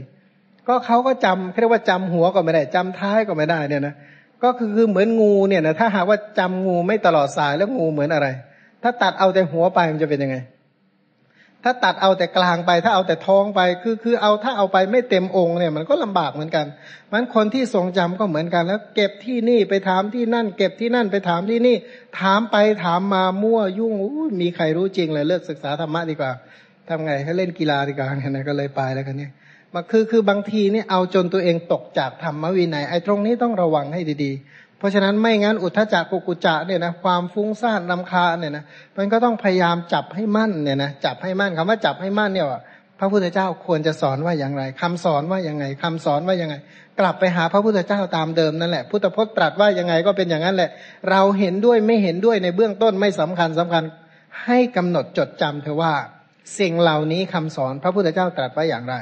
ก็เขาก็จำเรียกว่าจำหัวก็ไม่ได้จำท้ายก็ไม่ได้เนี่ยนะก็คือเหมือนงูเนี่ยนะถ้าหากว่าจำงูไม่ตลอดสายแล้วงูเหมือนอะไร ถ้าตัดเอาแต่หัวไปมันจะเป็นยังไง ถ้าตัดเอาแต่กลางไป ถ้าเอาแต่ท้องไปคือคือเอาถ้าเอาไปไม่เต็มองค์เนี่ยมันก็ลำบากเหมือนกันมันคนที่ทรงจำก็เหมือนกัน แล้ว เก็บที่นี่ไปถามที่นั่น เก็บที่นั่นไปถามที่นี่ ถามไปถามมามั่วยุ่งมีใครรู้จริงเลยเลิกศึกษาธรรมะดีกว่าทำไงให้เล่นกีฬาดีกว่าเนี่ยก็เลยไปแล้วกันเนี่ย มาคือคือบางทีเนี่ยเอาจนตัวเองตกจากธรรมวินัยไอ้ตรงนี้ต้องระวังให้ดีๆ เพราะฉะนั้นไม่งั้นอุทธจักกุกุจะเนี่ยนะความฟุ้งซ่านลำคาเนี่ยนะมันก็ต้องพยายามจับให้มั่นเนี่ยนะจับให้มั่นคำว่าจับให้มั่นเนี่ยพระพุทธเจ้าควรจะสอนว่าอย่างไรคำสอนว่าอยังไงคำสอนว่าอยังไง กลับไปหาพระพุทธเจ้าตามเดิมนั่นแหละพุทธพจน์ตรัสว่ายังไงก็เป็นอย่างนั้นแหละ เราเห็นด้วยไม่เห็นด้วยในเบื้องต้นไม่สำคัญสำคัญ ให้กำหนดจดจำเธอว่า สิ่งเหล่านี้คำสอนพระพุทธเจ้าตรัสว่าอย่างไร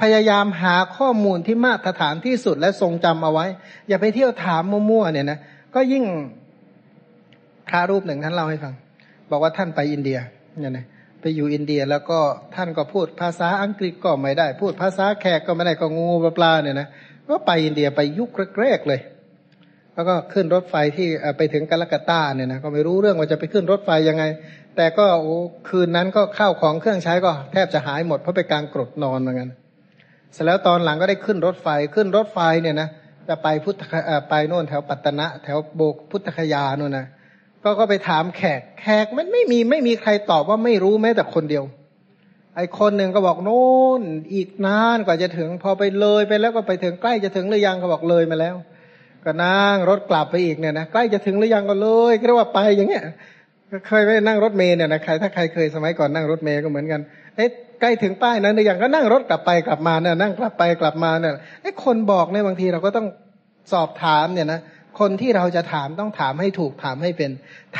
พยายามหาข้อมูลที่มาตรฐานที่สุดและทรงจำเอาไว้ อย่าไปเที่ยวถามมั่วๆเนี่ยนะก็ยิ่งพระรูปหนึ่งท่านเล่าให้ฟัง บอกว่าท่านไปอินเดียเนี่ยนะไปอยู่อินเดียแล้วก็ท่านก็พูดภาษาอังกฤษก็ไม่ได้ พูดภาษาแขกก็ไม่ได้ก็งูปลาเนี่ยนะก็ไปอินเดียไปยุคแรกๆเลย แล้วก็ขึ้นรถไฟที่ไปถึงกาลกัตตาเนี่ยนะก็ไม่รู้เรื่องว่าจะไปขึ้นรถไฟยังไง แต่ก็คืนนั้นก็ข้าวของเครื่องใช้ก็แทบจะหายหมดเพราะไปกลางกรดนอนเหมือนกัน เสร็จแล้วตอนหลังก็ได้ขึ้นรถไฟขึ้นรถไฟเนี่ยนะจะไปพุทธไปโน่นแถวปัตตนะแถวโบกพุทธคยาโน่นนะก็ก็ไปถามแขกแขกมันไม่มีไม่มีใครตอบว่าไม่รู้แม้แต่คนเดียว ไอคนหนึ่งก็บอกโน่นอีกนานกว่าจะถึง พอไปเลยไปแล้วก็ไปถึงใกล้จะถึงหรือยังก็บอกเลยมาแล้ว ก็นั่งรถกลับไปอีกเนี่ยนะใกล้จะถึงหรือยังก็เลยเรียกว่าไปอย่างเงี้ยเคยไปนั่งรถเมล์เนี่ยนะใครถ้าใครเคยสมัยก่อนนั่งรถเมล์ก็เหมือนกันเอ๊ะ ล้ถึงป้ายนั้นอยังก็นั่งรถกลับไปกลับมาเนี่ยนั่งกลับไปกลับมาเนี่ยไอ้คนบอกเนี่ยบางทีเราก็ต้องสอบถามเนี่ยนะคนที่เราจะถามต้องถามให้ถูกถามให้เป็น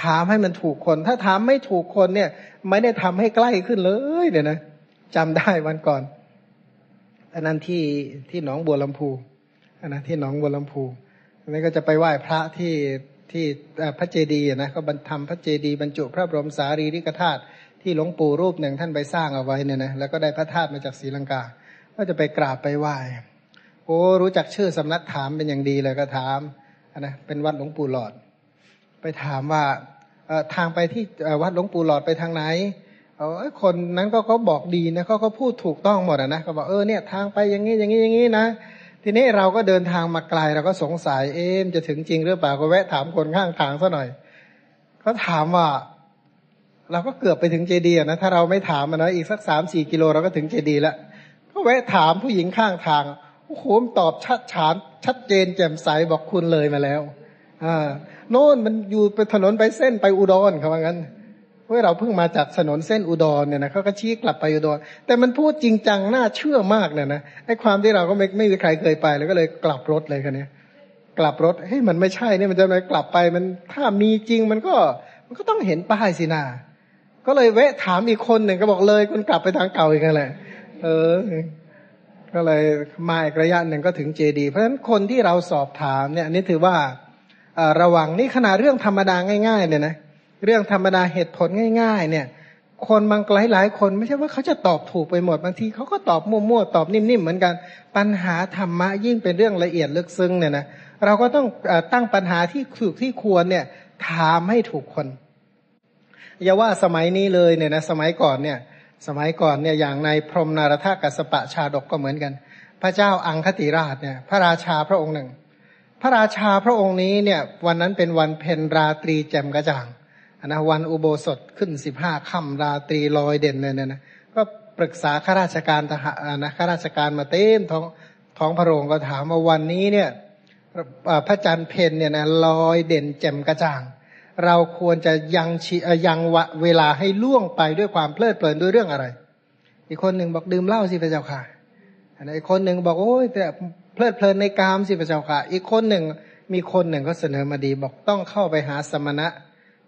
ถามให้มันถูกคน ถ้าถามไม่ถูกคนเนี่ย ไม่ได้ทำให้ใกล้ขึ้นเลยเนี่ยนะจำได้วันก่อนอันนั้นที่ที่หนองบัวลำพูอันนั้นที่หนองบัวลำพูอันนี้ก็จะไปไหว้พระที่ที่พระเจดีย์นะก็บรรทำพระเจดีย์บรรจุพระบรมสารีริกธาตุ ที่หลวงปู่รูปหนึ่งท่านไปสร้างเอาไว้เนี่ยนะแล้วก็ได้พระธาตุมาจากศรีลังกา ก็จะไปกราบไปไหว้โอ้รู้จักชื่อสำนักถามเป็นอย่างดีเลยก็ถามนะเป็นวัดหลวงปู่หลอด ไปถามว่าทางไปที่วัดหลวงปู่หลอดไปทางไหนเอาคนนั้นก็เขาบอกดีนะเขาก็พูดถูกต้องหมดนะเขาบอกเออเนี่ยทางไปอย่างนี้อย่างนี้อย่างนี้นะ ทีนี้เราก็เดินทางมาไกลเราก็สงสัยเอ๊จะถึงจริงหรือเปล่าก็แวะถามคนข้างทางซะหน่อยเขาถามว่า เราก็เกือบไปถึงเจดีย์นะถ้าเราไม่ถามมันนะอีกสักสามสี่กิโลเราก็ถึงเจดีย์แล้วก็แวะถามผู้หญิงข้างทางโอ้โหตอบชัดฉานชัดเจนแจ่มใสบอกคุณเลยมาแล้วอ่าโน่นมันอยู่ไปถนนไปเส้นไปอุดรเขาว่างั้นเพราะเราเพิ่งมาจากถนนเส้นอุดรเนี่ยนะเขาก็ชี้กลับไปอุดร แต่มันพูดจริงจังน่าเชื่อมากเนี่ยนะไอ้ความที่เราก็ไม่ไม่มีใครเคยไปแล้วก็เลยกลับรถเลยคันนี้กลับรถเฮ้ยมันไม่ใช่เนี่ยมันจะไปกลับไปมันถ้ามีจริงมันก็มันก็ต้องเห็นป้ายสินา ก็เลยแวะถามอีกคนหนึ่งก็บอกเลยคุณกลับไปทางเก่าอีกแล้วแหละ เออ ก็เลยมาอีกระยะหนึ่งก็ถึงเจดีเพราะฉะนั้นคนที่เราสอบถามเนี่ยนี่ถือว่าระวังนี่ขนาดเรื่องธรรมดาง่ายๆเนี่ยนะเรื่องธรรมดาเหตุผลง่าย ๆ เนี่ย คนบางหลายหลายคนไม่ใช่ว่าเขาจะตอบถูกไปหมดบางทีเขาก็ตอบมั่วๆตอบนิ่มๆเหมือนกัน ปัญหาธรรมะยิ่งเป็นเรื่องละเอียดลึกซึ้งเนี่ยนะเราก็ต้องตั้งปัญหาที่ถูกที่ควรเนี่ย ถามให้ถูกคน อย่าว่าสมัยนี้เลยเนี่ยนะสมัยก่อนเนี่ย สมัยก่อนเนี่ยอย่างในพรมนารถกัสปะชาดกก็เหมือนกัน พระเจ้าอังคติราชเนี่ยพระราชาพระองค์หนึ่ง พระราชาพระองค์นี้เนี่ยวันนั้นเป็นวันเพ็ญราตรีแจ่มกระจ่างนะวันอุโบสถขึ้นสิบห้าค่ำราตรีลอยเด่นเลยเนี่ยนะก็ปรึกษาข้าราชการทหารนะข้าราชการมาเต็มท้องท้องพระโรงก็ถามว่าวันนี้เนี่ยพระจันทร์เพนเนี่ยนะลอยเด่นแจ่มกระจ่าง เราควรจะยังชียังเวลาให้ล่วงไปด้วยความเพลิดเพลินด้วยเรื่องอะไร อีกคนหนึ่งบอกดื่มเหล้าสิพระเจ้าค่ะอีกคนหนึ่งบอกโอ้ยแต่เพลิดเพลินในกามสิพระเจ้าค่ะ อีกคนหนึ่งมีคนหนึ่งก็เสนอมาดี บอกต้องเข้าไปหาสมณะ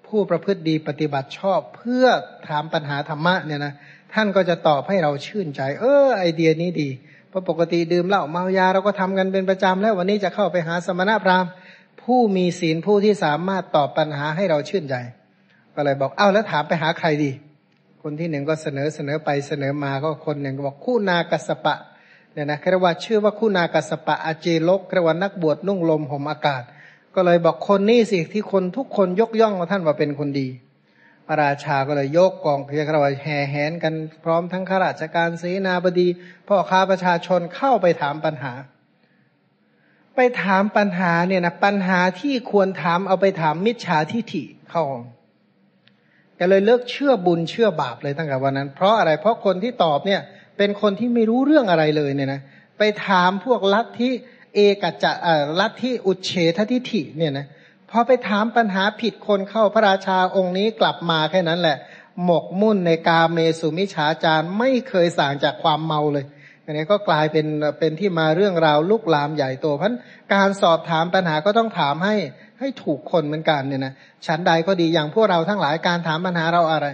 ผู้ประพฤติดีปฏิบัติชอบเพื่อถามปัญหาธรรมะเนี่ยนะท่านก็จะตอบให้เราชื่นใจ เออ ไอเดียนี้ดีเพราะปกติดื่มเหล้าเมายาเราก็ทำกันเป็นประจำแล้ววันนี้จะเข้าไปหาสมณะพราหมณ์ ผู้มีศีลผู้ที่สามารถตอบปัญหาให้เราชื่นใจ ก็เลยบอกเอ้าแล้วถามไปหาใครดี คนที่หนึ่งก็เสนอเสนอไปเสนอมาก็คนหนึ่งก็บอกคู่นากัสปะเนี่ยนะเรียกว่าชื่อว่าคู่นากัสปะอาเจโลกเรียกว่านักบวชนุ่งลมห่มอากาศ ก็เลยบอกคนนี้สิที่คนทุกคนยกย่องว่าท่านว่าเป็นคนดีพระราชาก็เลยยกกองเรียกว่าแห่แหนกันพร้อมทั้งข้าราชการเสนาบดีพ่อค้าประชาชนเข้าไปถามปัญหา ไปถามปัญหาเนี่ยนะปัญหาที่ควรถามเอาไปถามมิจฉาทิฐิเข้าก็เลยเลิกเชื่อบุญเชื่อบาปเลยตั้งแต่วันนั้น เพราะอะไรเพราะคนที่ตอบเนี่ย เป็นคนที่ไม่รู้เรื่องอะไรเลยเนี่ยนะไปถามพวกลัทธิเอกจะเอ่อลัทธิอุเฉททิฐิเนี่ยนะพอไปถามปัญหาผิดคนเข้าพระราชาองค์นี้กลับมาแค่นั้นแหละ หมกมุ่นในกาเมสุมิฉาจารไม่เคยสั่งจากความเมาเลย อันนี้ก็กลายเป็นเป็นที่มาเรื่องราวลุกลามใหญ่โต เพราะการสอบถามปัญหาก็ต้องถามให้ให้ถูกคนเหมือนกันเนี่ยนะชั้นใดก็ดีอย่างพวกเราทั้งหลายการถามปัญหาเราอะไร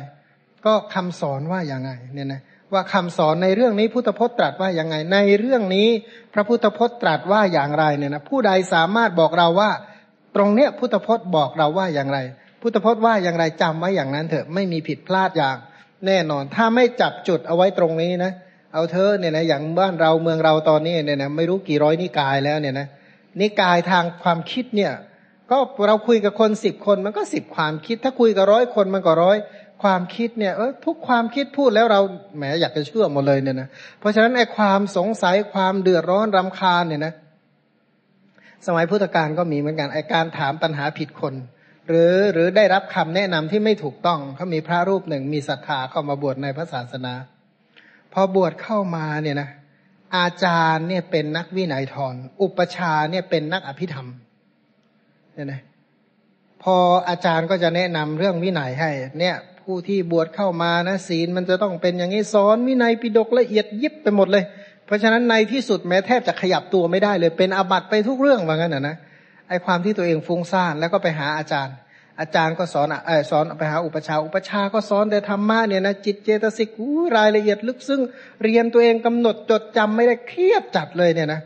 ก็คำสอนว่าอย่างไงเนี่ยนะว่าคำสอนในเรื่องนี้พุทธพจน์ตรัสว่าอย่างไง ในเรื่องนี้พระพุทธพจน์ตรัสว่าอย่างไรเนี่ยนะผู้ใดสามารถบอกเราว่า ตรงเนี้ยพุทธพจน์บอกเราว่าอย่างไร พุทธพจน์ว่าอย่างไรจำไว้อย่างนั้นเถอะไม่มีผิดพลาดอย่าง แน่นอนถ้าไม่จับจุดเอาไว้ตรงนี้นะ เอาเธอเนี่ยนะอย่างบ้านเราเมืองเราตอนนี้เนี่ยนะไม่รู้กี่ร้อยนิกายแล้วเนี่ยนะนิกายทางความคิดเนี่ย ก็เราคุยกับคนสิบคนมันก็สิบความคิด ถ้าคุยกับร้อยคนมันก็ร้อยความคิดเนี่ยเออทุกความคิดพูดแล้วเราแหมอยากจะเชื่อหมดเลยเนี่ยนะเพราะฉะนั้นไอ้ความสงสัยความเดือดร้อนรำคาญเนี่ยนะสมัยพุทธกาลก็มีเหมือนกันไอ้การถามปัญหาผิดคน หรือหรือได้รับคำแนะนำที่ไม่ถูกต้องเขามีพระรูปหนึ่งมีศรัทธาเข้ามาบวชในพระศาสนา พอบวชเข้ามาเนี่ยนะอาจารย์เนี่ยเป็นนักวินัยทรอุปชาเนี่ยเป็นนักอภิธรรมเนี่ยนะพออาจารย์ก็จะแนะนำเรื่องวินัยให้ เนี่ยผู้ที่บวชเข้ามานะศีลมันจะต้องเป็นอย่างนี้สอนวินัยปิดกละเอียดยิบไปหมดเลย เพราะฉะนั้นในที่สุดแม้แทบจะขยับตัวไม่ได้เลย เป็นอาบัติไปทุกเรื่องว่างั้นนะนะไอความที่ตัวเองฟุ้งซ่านแล้วก็ไปหาอาจารย์ อาจารย์ก็สอนอสอนไปหาอุปชาอุปชาก็สอนแต่ธรรมะเนี่ยนะจิตเจตสิกรายละเอียดลึกซึ้งเรียนตัวเองกำหนดจดจำไม่ได้เครียดจัดเลยเนี่ยนะ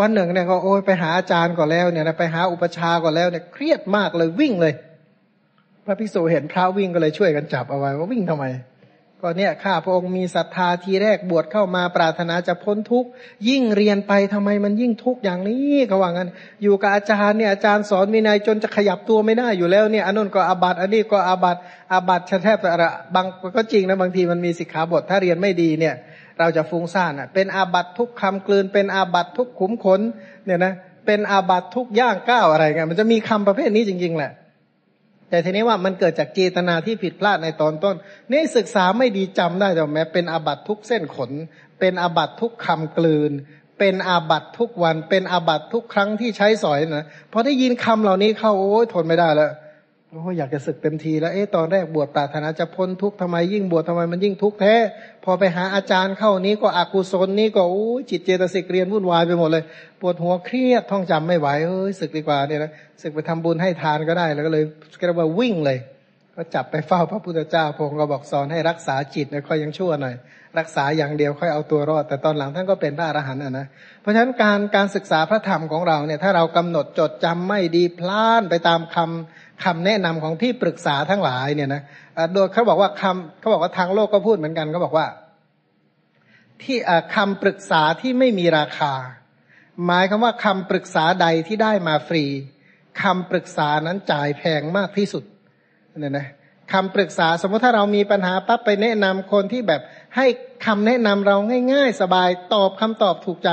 วันหนึ่งเนี่ยก็โอ้ยไปหาอาจารย์ก่อนแล้วเนี่ยนะไปหาอุปชาก่อนแล้วเนี่ยเครียดมากเลยวิ่งเลย พระภิกษุเห็นพระวิ่งก็เลยช่วยกันจับเอาไว้ว่าวิ่งทำไม ก็เนี่ยข้าพระองค์มีศรัทธาทีแรกบวชเข้ามาปรารถนาจะพ้นทุกข์ยิ่งเรียนไปทำไมมันยิ่งทุกข์อย่างนี้เขาว่างั้น อยู่กับอาจารย์เนี่ยอาจารย์สอนมีนายจนจะขยับตัวไม่ได้อยู่แล้วเนี่ยอันนู้นก็อาบัตอันนี้ก็อาบัตอาบัตแทบจะบางก็จริงนะบางทีมันมีสิกขาบทถ้าเรียนไม่ดีเนี่ย เราจะฟุ้งซ่านอะเป็นอาบัตทุกคำกลืน เป็นอาบัตทุกขุมขนเนี่ยนะเป็นอาบัตทุกย่างก้าวอะไรเงี้ยมันจะมีคำประเภทนี้จริงๆแหละ แต่ทีนี้ว่ามันเกิดจากเจตนาที่ผิดพลาดในตอนต้น นี่ศึกษาไม่ดีจำได้แต่แม้เป็นอาบัตทุกเส้นขน เป็นอาบัตทุกคำกลืน เป็นอาบัตทุกวัน เป็นอาบัตทุกครั้งที่ใช้สอยนะพอได้ยินคำเหล่านี้เข้าโอ้ยทนไม่ได้แล้ว โอ้อยากจะศึกเต็มทีแล้วเอ๊ะตอนแรกบวชปรารถนาจะพ้นทุกข์ทำไมยิ่งบวชทำไมมันยิ่งทุกข์แท้ พอไปหาอาจารย์เข้านี้ก็อกุศลนี้ก็โอ้จิตเจตสิกเรียนวุ่นวายไปหมดเลย ปวดหัวเครียดท่องจำไม่ไหวเฮ้ยศึกดีกว่าเนี่ยนะศึกไปทำบุญให้ทานก็ได้แล้วก็เลยก็เรียกว่าวิ่งเลย ก็จับไปเฝ้าพระพุทธเจ้าพงก็บอกสอนให้รักษาจิตนะค่อยยังชั่วหน่อย รักษาอย่างเดียวค่อยเอาตัวรอด แต่ตอนหลังท่านก็เป็นพระอรหันต์นะเพราะฉะนั้นการการศึกษาพระธรรมของเราเนี่ยถ้าเรากำหนดจดจำไม่ดีพลาดไปตามคำ คำแนะนำของที่ปรึกษาทั้งหลายเนี่ยนะโดยเขาบอกว่าคำเขาบอกว่าทางโลกก็พูดเหมือนกันเขาบอกว่า ที่คำปรึกษาที่ไม่มีราคา หมายคำว่าคำปรึกษาใดที่ได้มาฟรีคำปรึกษานั้นจ่ายแพงมากที่สุดเนี่ยนะคำปรึกษาสมมติถ้าเรามีปัญหาปั๊บไปแนะนำคนที่แบบให้คำแนะนำเราง่าย ๆ สบายตอบคำตอบถูกใจ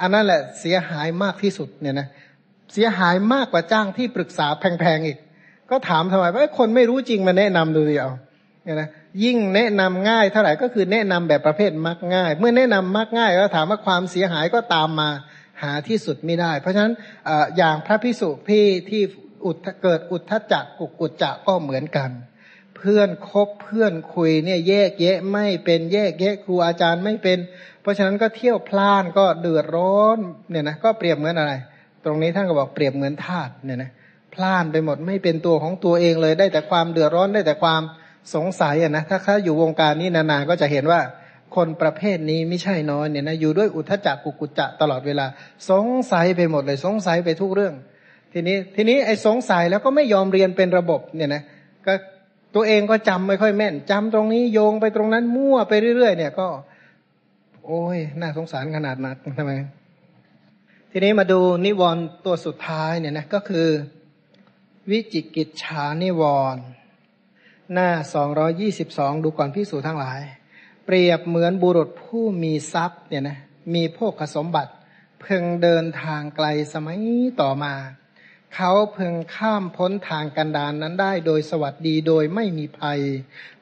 อันนั้นแหละเสียหายมากที่สุดเนี่ยนะ เสียหายมากกว่าจ้างที่ปรึกษาแพงๆอีก ก็ถามทำไมว่าคนไม่รู้จริงมาแนะนำดูดิเอาเนี่ยนะยิ่งแนะนำง่ายเท่าไหร่ก็คือแนะนำแบบประเภทมักง่าย เมื่อแนะนำมักง่ายก็ถามว่าความเสียหายก็ตามมาหาที่สุดไม่ได้ เพราะฉะนั้นอย่างพระพิสุที่ที่อุดเกิดอุทธจักกุกุจจะก็เหมือนกัน เพื่อนคบเพื่อนคุยเนี่ยแยกแยะไม่เป็นแยกแยะครูอาจารย์ไม่เป็น เพราะฉะนั้นก็เที่ยวพลานก็เดือดร้อนเนี่ยนะก็เปรียบเหมือนอะไร ตรงนี้ท่านก็บอกเปรียบเหมือนธาตุเนี่ยนะพลานไปหมดไม่เป็นตัวของตัวเองเลย ได้แต่ความเดือดร้อนได้แต่ความสงสัยอะนะถ้าเขาอยู่วงการนี้นานๆก็จะเห็นว่าคนประเภทนี้ไม่ใช่น้อยเนี่ยนะอยู่ด้วยอุทจักกุกุจจะตลอดเวลา สงสัยไปหมดเลย สงสัยไปทุกเรื่อง ทีนี้ทีนี้ไอ้สงสัยแล้วก็ไม่ยอมเรียนเป็นระบบเนี่ยนะก็ตัวเองก็จำไม่ค่อยแม่นจำตรงนี้โยงไปตรงนั้นมั่วไปเรื่อย ๆ เนี่ยก็ โอ้ยน่าสงสารขนาดนั้นทำไม ทีนี้มาดูนิวรณ์ตัวสุดท้ายเนี่ยนะก็คือ วิจิกิจฉานิวรณ์หน้าสองรอยี่สิบสองดูก่อนพิสูจทั้งหลาย เปรียบเหมือนบุรุษผู้มีทรัพย์เนี่ยนะมีโภคสมบัติเพึงเดินทางไกลสมัยต่อมา เขาเพึงข้ามพ้นทางกันดานนั้นได้โดยสวัสดีโดยไม่มีภัย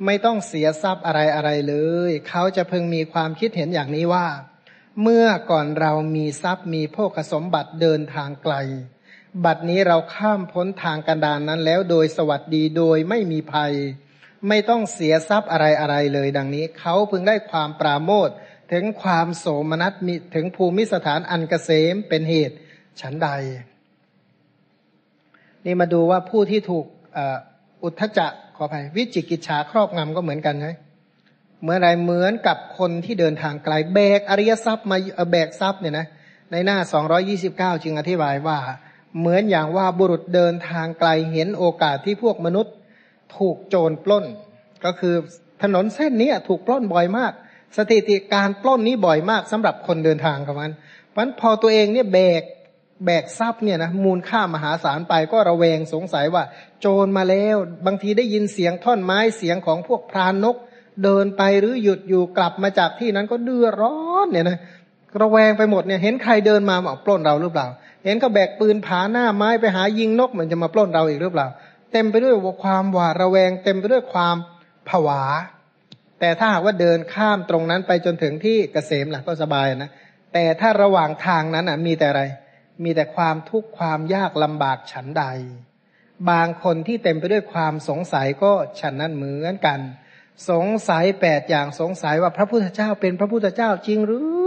ไม่ต้องเสียทรัพย์อะไรอะไรเลย เขาจะเพึงมีความคิดเห็นอย่างนี้ว่า เมื่อก่อนเรามีทรัพย์มีโภคสมบัติเดินทางไกล บัดนี้เราข้ามพ้นทางกันดานนั้นแล้วโดยสวัสดีโดยไม่มีภัย ไม่ต้องเสียทรัพย์อะไรอะไรเลย ดังนี้ เขาพึงได้ความปราโมทถึงความโสมนัสมีถึงภูมิสถานอันกเกษมเป็นเหตุฉันใด นี่มาดูว่าผู้ที่ถูกอุทธจักขออภัยวิจิกิจฉาครอบงำก็เหมือนกันใช่ เมื่อไรเหมือนกับคนที่เดินทางไกลแบกอริยทรัพย์มาแบกทรัพย์เนี่ยนะในหน้า 229 จึงอธิบายว่า เหมือนอย่างว่าบุรุษเดินทางไกลเห็นโอกาสที่พวกมนุษย์ถูกโจรปล้น ก็คือถนนเส้นนี้ถูกปล้นบ่อยมาก สถิติการปล้นนี้บ่อยมากสำหรับคนเดินทางกับมันเพราะพอตัวเองเนี่ยแบกแบกทรัพย์เนี่ยนะมูลค่ามหาศาลไปก็ระแวงสงสัยว่า โจรมาแล้ว บางทีได้ยินเสียงท่อนไม้เสียงของพวกพรานนก เดินไปหรือหยุดอยู่กลับมาจากที่นั้นก็เดือดร้อนเนี่ยนะระแวงไปหมดเนี่ยเห็นใครเดินมาบอกปล้นเราหรือเปล่า เห็นเขาแบกปืนผาหน้าไม้ไปหายิงนกเหมือนจะมาปล้นเราอีกหรือเปล่า เต็มไปด้วยความหวาดระแวง เต็มไปด้วยความผวา แต่ถ้าหากว่าเดินข้ามตรงนั้นไปจนถึงที่เกษมล่ะก็สบายนะแต่ถ้าระหว่างทางนั้นอะมีแต่อะไร มีแต่ความทุกข์ความยากลำบากฉันใด บางคนที่เต็มไปด้วยความสงสัยก็ฉันนั้นเหมือนกัน สงสัยแปดอย่างสงสัยว่าพระพุทธเจ้าเป็นพระพุทธเจ้าจริงหรือ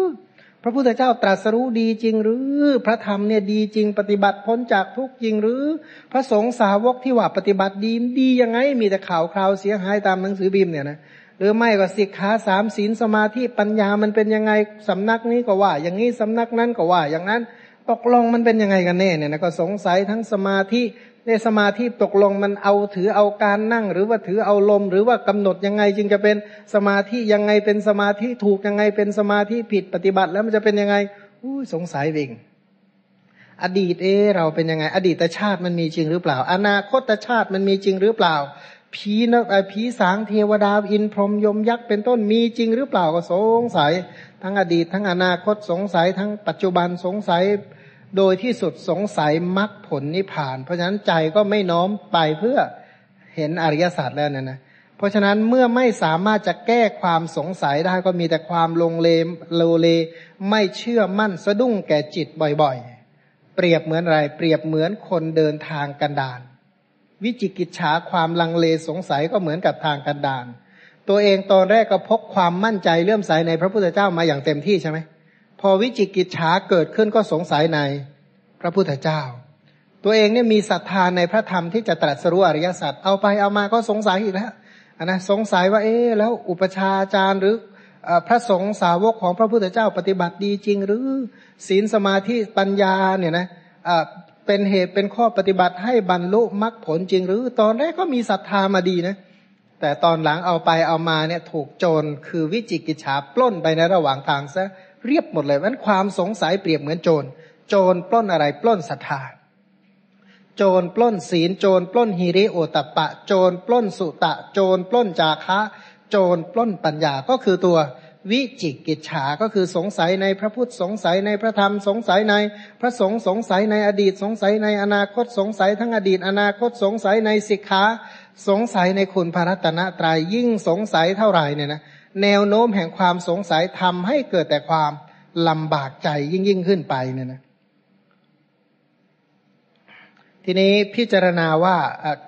พระพุทธเจ้าตรัสรู้ดีจริงหรือ พระธรรมเนี่ยดีจริงปฏิบัติพ้นจากทุกจริงหรือ พระสงฆ์สาวกที่ว่าปฏิบัติดีดียังไงมีแต่ข่าวคราวเสียหายตามหนังสือบิมเนี่ยนะหรือไม่ก็สิกขาสามศีลสมาธิปัญญามันเป็นยังไงสำนักนี้ก็ว่า อย่างนี้สำนักนั้นก็ว่า อย่างนั้นตกลงมันเป็นยังไงกันแน่เนี่ยนะก็สงสัยทั้งสมาธิ ในสมาธิตกลงมันเอาถือเอาการนั่ง หรือว่าถือเอาลม หรือว่ากำหนดยังไง จึงจะเป็นสมาธิยังไงเป็นสมาธิถูกยังไงเป็นสมาธิผิดปฏิบัติ แล้วมันจะเป็นยังไงอู้สงสัยวิ่งอดีตเอเราเป็นยังไง อดีตชาติมันมีจริงหรือเปล่า อนาคตชาติมันมีจริงหรือเปล่าผีนักผีสางเทวดาอินพรหมยมยักษ์เป็นต้นมีจริงหรือเปล่าก็สงสัย ทั้งอดีต ทั้งอนาคตสงสัย ทั้งปัจจุบันสงสัย โดยที่สุดสงสัยมรรคผลนิพพาน เพราะฉะนั้นใจก็ไม่น้อมไปเพื่อเห็นอริยสัจแล้วนะนะเพราะฉะนั้นเมื่อไม่สามารถจะแก้ความสงสัยได้ก็มีแต่ความลงเลโลเล ไม่เชื่อมั่นสะดุ้งแก่จิตบ่อยๆ เปรียบเหมือนอะไร เปรียบเหมือนคนเดินทางกันดาน วิจิกิจฉาความลังเลสงสัยก็เหมือนกับทางกันดาน ตัวเองตอนแรกก็พกความมั่นใจเลื่อมใสในพระพุทธเจ้ามาอย่างเต็มที่ใช่ไหม พอวิจิกิจฉาเกิดขึ้นก็สงสัยในพระพุทธเจ้า ตัวเองเนี่ยมีศรัทธาในพระธรรมที่จะตรัสรู้อริยสัจเอาไปเอามาก็สงสัยอีกแล้วนะสงสัยว่าเอ๊แล้วอุปชาจารย์หรือพระสงฆ์สาวกของพระพุทธเจ้าปฏิบัติดีจริง หรือศีลสมาธิปัญญาเนี่ยนะเป็นเหตุเป็นข้อปฏิบัติให้บรรลุมรรคผลจริง หรือตอนแรกก็มีศรัทธามาดีนะแต่ตอนหลังเอาไปเอามาเนี่ยถูกโจรคือวิจิกิจฉาปล้นไปในระหว่างทางซะ เรียบหมดเลยมันความสงสัยเปรียบเหมือนโจร โจรปล้นอะไรปล้นศรัทธา โจรปล้นศีล โจรปล้นฮิริโอตปะ โจรปล้นสุตะ โจรปล้นจาคะ โจรปล้นปัญญาก็คือตัววิจิกิจฉา ก็คือสงสัยในพระพุทธสงสัยในพระธรรมสงสัยในพระสงฆ์สงสัยในอดีตสงสัยในอนาคตสงสัยทั้งอดีต อนาคตสงสัยในสิกขาสงสัยในคุณพระรัตนตรายยิ่งสงสัยเท่าไหร่เนี่ยนะ แนวโน้มแห่งความสงสัยทำให้เกิดแต่ความลำบากใจยิ่งยิ่งขึ้นไปเนี่ยนะ ทีนี้พิจารณาว่า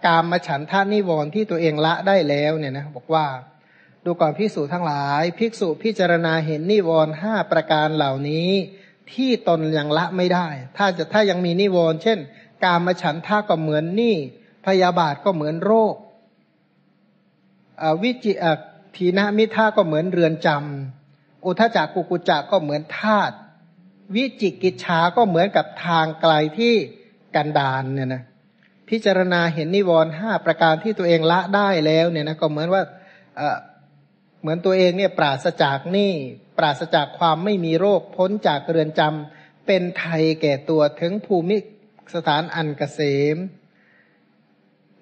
การมาฉันท่านิวรณ์ที่ตัวเองละได้แล้วเนี่ยนะบอกว่าดูก่อนภิกษุทั้งหลาย ภิกษุพิจารณาเห็นนิวรณ์ห้าประการเหล่านี้ ที่ตนยังละไม่ได้ ถ้าจะถ้ายังมีนิวรณ์เช่น การมาฉันท่าก็เหมือนนี่พยาบาทก็เหมือนโรควิจิ ทีนามิท่าก็เหมือนเรือนจำอุทจักกุกุจักก็เหมือนธาตุวิจิกิจฉาก็เหมือนกับทางไกลที่กันดานเนี่ยนะพิจารณาเห็นนิวรณ์ห้าประการที่ตัวเองละได้แล้วเนี่ยนะก็เหมือนว่าเหมือนตัวเองเนี่ยปราศจากหนี้ปราศจากความไม่มีโรคพ้นจากเรือนจำเป็นไทยแก่ตัวถึงภูมิสถานอันกเกษม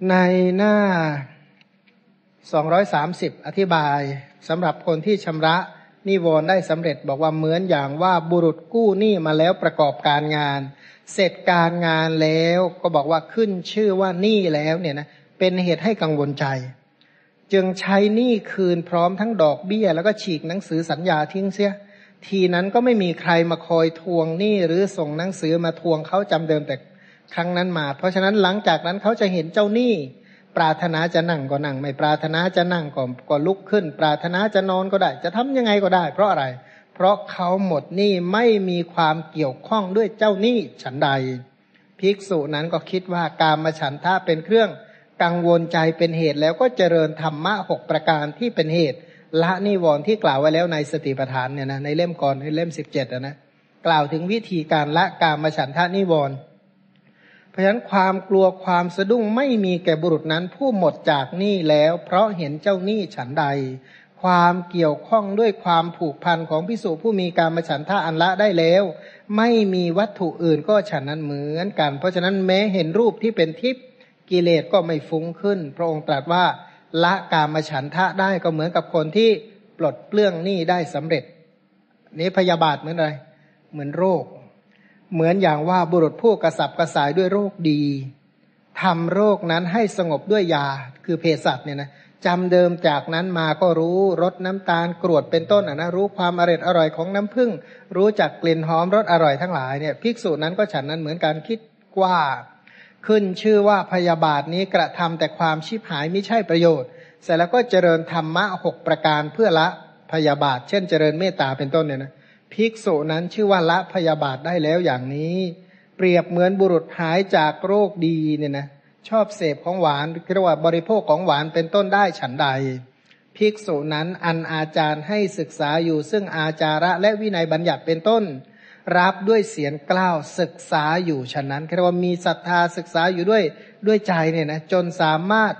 ในหน้า 230อธิบายสำหรับคนที่ชำระนิวรณ์ได้สำเร็จบอกว่าเหมือนอย่างว่าบุรุษกู้หนี้มาแล้วประกอบการงาน เสร็จการงานแล้วก็บอกว่าขึ้นชื่อว่าหนี้แล้วเนี่ยนะเป็นเหตุให้กังวลใจ จึงใช้หนี้คืนพร้อมทั้งดอกเบี้ย แล้วก็ฉีกหนังสือสัญญาทิ้งเสีย ทีนั้นก็ไม่มีใครมาคอยทวงหนี้หรือส่งหนังสือมาทวงเขาจำเดิมแต่ครั้งนั้นมา เพราะฉะนั้นหลังจากนั้นเขาจะเห็นเจ้าหนี้ ปรารถนาจะนั่งก็นั่ง ไม่ปรารถนาจะนั่งก็ก็ลุกขึ้น ปรารถนาจะนอนก็ได้ จะทำยังไงก็ได้ เพราะอะไร เพราะเขาหมดหนี้ไม่มีความเกี่ยวข้องด้วยเจ้าหนี้ฉันใด ภิกษุนั้นก็คิดว่าการมาฉันท่าเป็นเครื่องกังวลใจเป็นเหตุแล้วก็เจริญธรรมะหกประการที่เป็นเหตุ ละนิวรณ์ที่กล่าวไว้แล้วในสติปัฏฐานเนี่ยนะในเล่มก่อนในเล่มสิบเจ็ดนะกล่าวถึงวิธีการละการมาฉันทะนิวรณ์ เพราะฉะนั้นความกลัวความสะดุ้งไม่มีแก่บุรุษนั้นผู้หมดจากหนี้แล้ว เพราะเห็นเจ้าหนี้ฉันใด ความเกี่ยวข้องด้วยความผูกพันของพิสูจผู้มีการมาฉันท่าอันละได้แล้ว ไม่มีวัตถุอื่นก็ฉันนั้นเหมือนกัน เพราะฉะนั้นแม้เห็นรูปที่เป็นทิพย์กิเลสก็ไม่ฟุ้งขึ้น พระองค์ตรัสว่าละการมาฉันทะได้ก็เหมือนกับคนที่ปลดเปลื้องหนี้ได้สำเร็จ นี้พยาบาทเหมือนอะไร เหมือนโรค เหมือนอย่างว่าบุรุษผู้กระสับกระสายด้วยโรคดีทำโรคนั้นให้สงบด้วยยาคือเภสัชเนี่ยนะจำเดิมจากนั้นมาก็รู้รสน้ำตาลกรวดเป็นต้นนะรู้ความอร่อยอร่อยของน้ำผึ้งรู้จักกลิ่นหอมรสอร่อยทั้งหลายเนี่ยภิกษุนั้นก็ฉันนั้นเหมือนกันคิดว่า ขึ้นชื่อว่าพยาบาทนี้กระทำแต่ความชิบหายไม่ใช่ประโยชน์ เสร็จแล้วก็เจริญธรรมะหกประการเพื่อละพยาบาท เช่นเจริญเมตตาเป็นต้นเนี่ยนะ ภิกษุนั้นชื่อว่าละพยาบาทได้แล้วอย่างนี้ เปรียบเหมือนบุรุษหายจากโรคดีเนี่ยนะชอบเสพของหวานเรียกว่าบริโภคของหวานเป็นต้นได้ฉันใด ภิกษุนั้นอันอาจารย์ให้ศึกษาอยู่ซึ่งอาจาระและวินัยบัญญัติเป็นต้น รับด้วยเสียงกล้าวศึกษาอยู่ฉะนั้นเรียกว่ามีศรัทธาศึกษาอยู่ด้วยด้วยใจเนี่ยนะจนสามารถ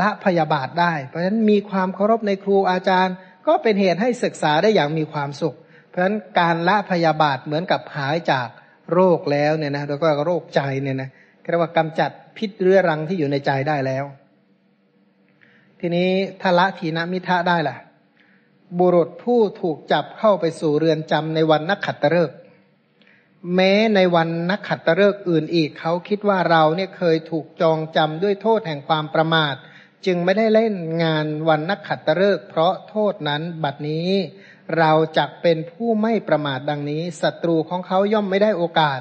ละพยาบาทได้ เพราะฉะนั้นมีความเคารพในครูอาจารย์ ก็เป็นเหตุให้ศึกษาได้อย่างมีความสุข ราะฉะนั้นการละพยาบาทเหมือนกับหายจากโรคแล้วเนี่ยนะแล้วก็โรคใจเนี่ยนะเรียกว่ากำจัดพิษเรื้อรังที่อยู่ในใจได้แล้ว ทีนี้ทละทีนมิทะได้ล่ะ บุรุษผู้ถูกจับเข้าไปสู่เรือนจำในวันนักขัตฤกษ์แม้ในวันนักขัตฤกษ์อื่นอีกเขาคิดว่าเราเนี่ยเคยถูกจองจำด้วยโทษแห่งความประมาท จึงไม่ได้เล่นงานวันนักขัตฤกษ์เพราะโทษนั้นบัดนี้ เราจักเป็นผู้ไม่ประมาทดังนี้ศัตรูของเขาย่อมไม่ได้โอกาส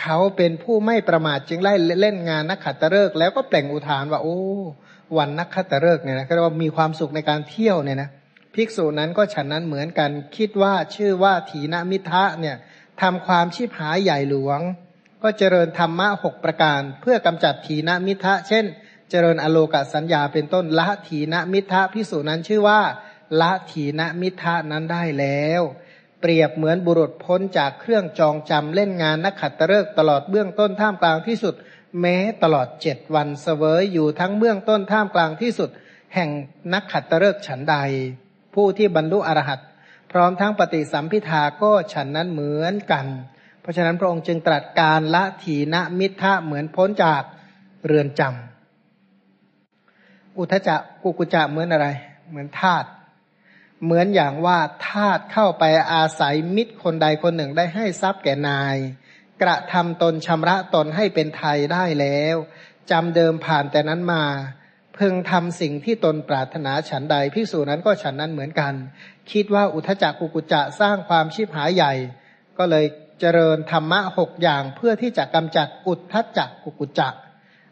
เขาเป็นผู้ไม่ประมาทจึงไล่เล่นงานนักขัตฤกษ์แล้วก็เปล่งอุทานว่า โอ้วันนักขัตฤกษ์เนี่ยนะก็เรียกว่ามีความสุขในการเที่ยวเนี่ยนะภิกษุนั้นก็ฉันนั้นเหมือนกันคิดว่าชื่อว่าถีนมิทะเนี่ยทำความชีพหายใหญ่หลวง ก็เจริญธรรมะหกประการ เพื่อกำจัดถีนมิทะเช่น เจริญอโลกสัญญาเป็นต้นละถีนมิทะภิกษุนั้นชื่อว่า ละถีนมิทะนั้นได้แล้ว เปรียบเหมือนบุรุษพ้นจากเครื่องจองจำเล่นงานนักขัตฤกษ์ตลอดเบื้องต้นท่ามกลางที่สุด แม้ตลอดเจ็ดวันเสวยอยู่ทั้งเบื้องต้นท่ามกลางที่สุด แห่งนักขัตฤกษ์ฉันใด ผู้ที่บรรลุอรหัตพร้อมทั้งปฏิสัมพิทาก็ฉันนั้นเหมือนกัน เพราะฉะนั้นพระองค์จึงตรัสการละถีนมิทะเหมือนพ้นจากเรือนจำอุทจักกุกุจะเหมือนอะไร เหมือนธาตุ เหมือนอย่างว่าทาตเข้าไปอาศัยมิตรคนใดคนหนึ่งได้ให้ทรัพย์แก่นาย กระทำตนชำระตนให้เป็นไทยได้แล้วจำเดิมผ่านแต่นั้นมาเพึงทำสิ่งที่ตนปรารถนาฉันใดพิสูจนั้นก็ฉันนั้นเหมือนกัน คิดว่าอุทจักกุกุจะสร้างความชีพหายใหญ่ ก็เลยเจริญธรรมะหกอย่างเพื่อที่จะกำจัดอุทจักกุกุจะ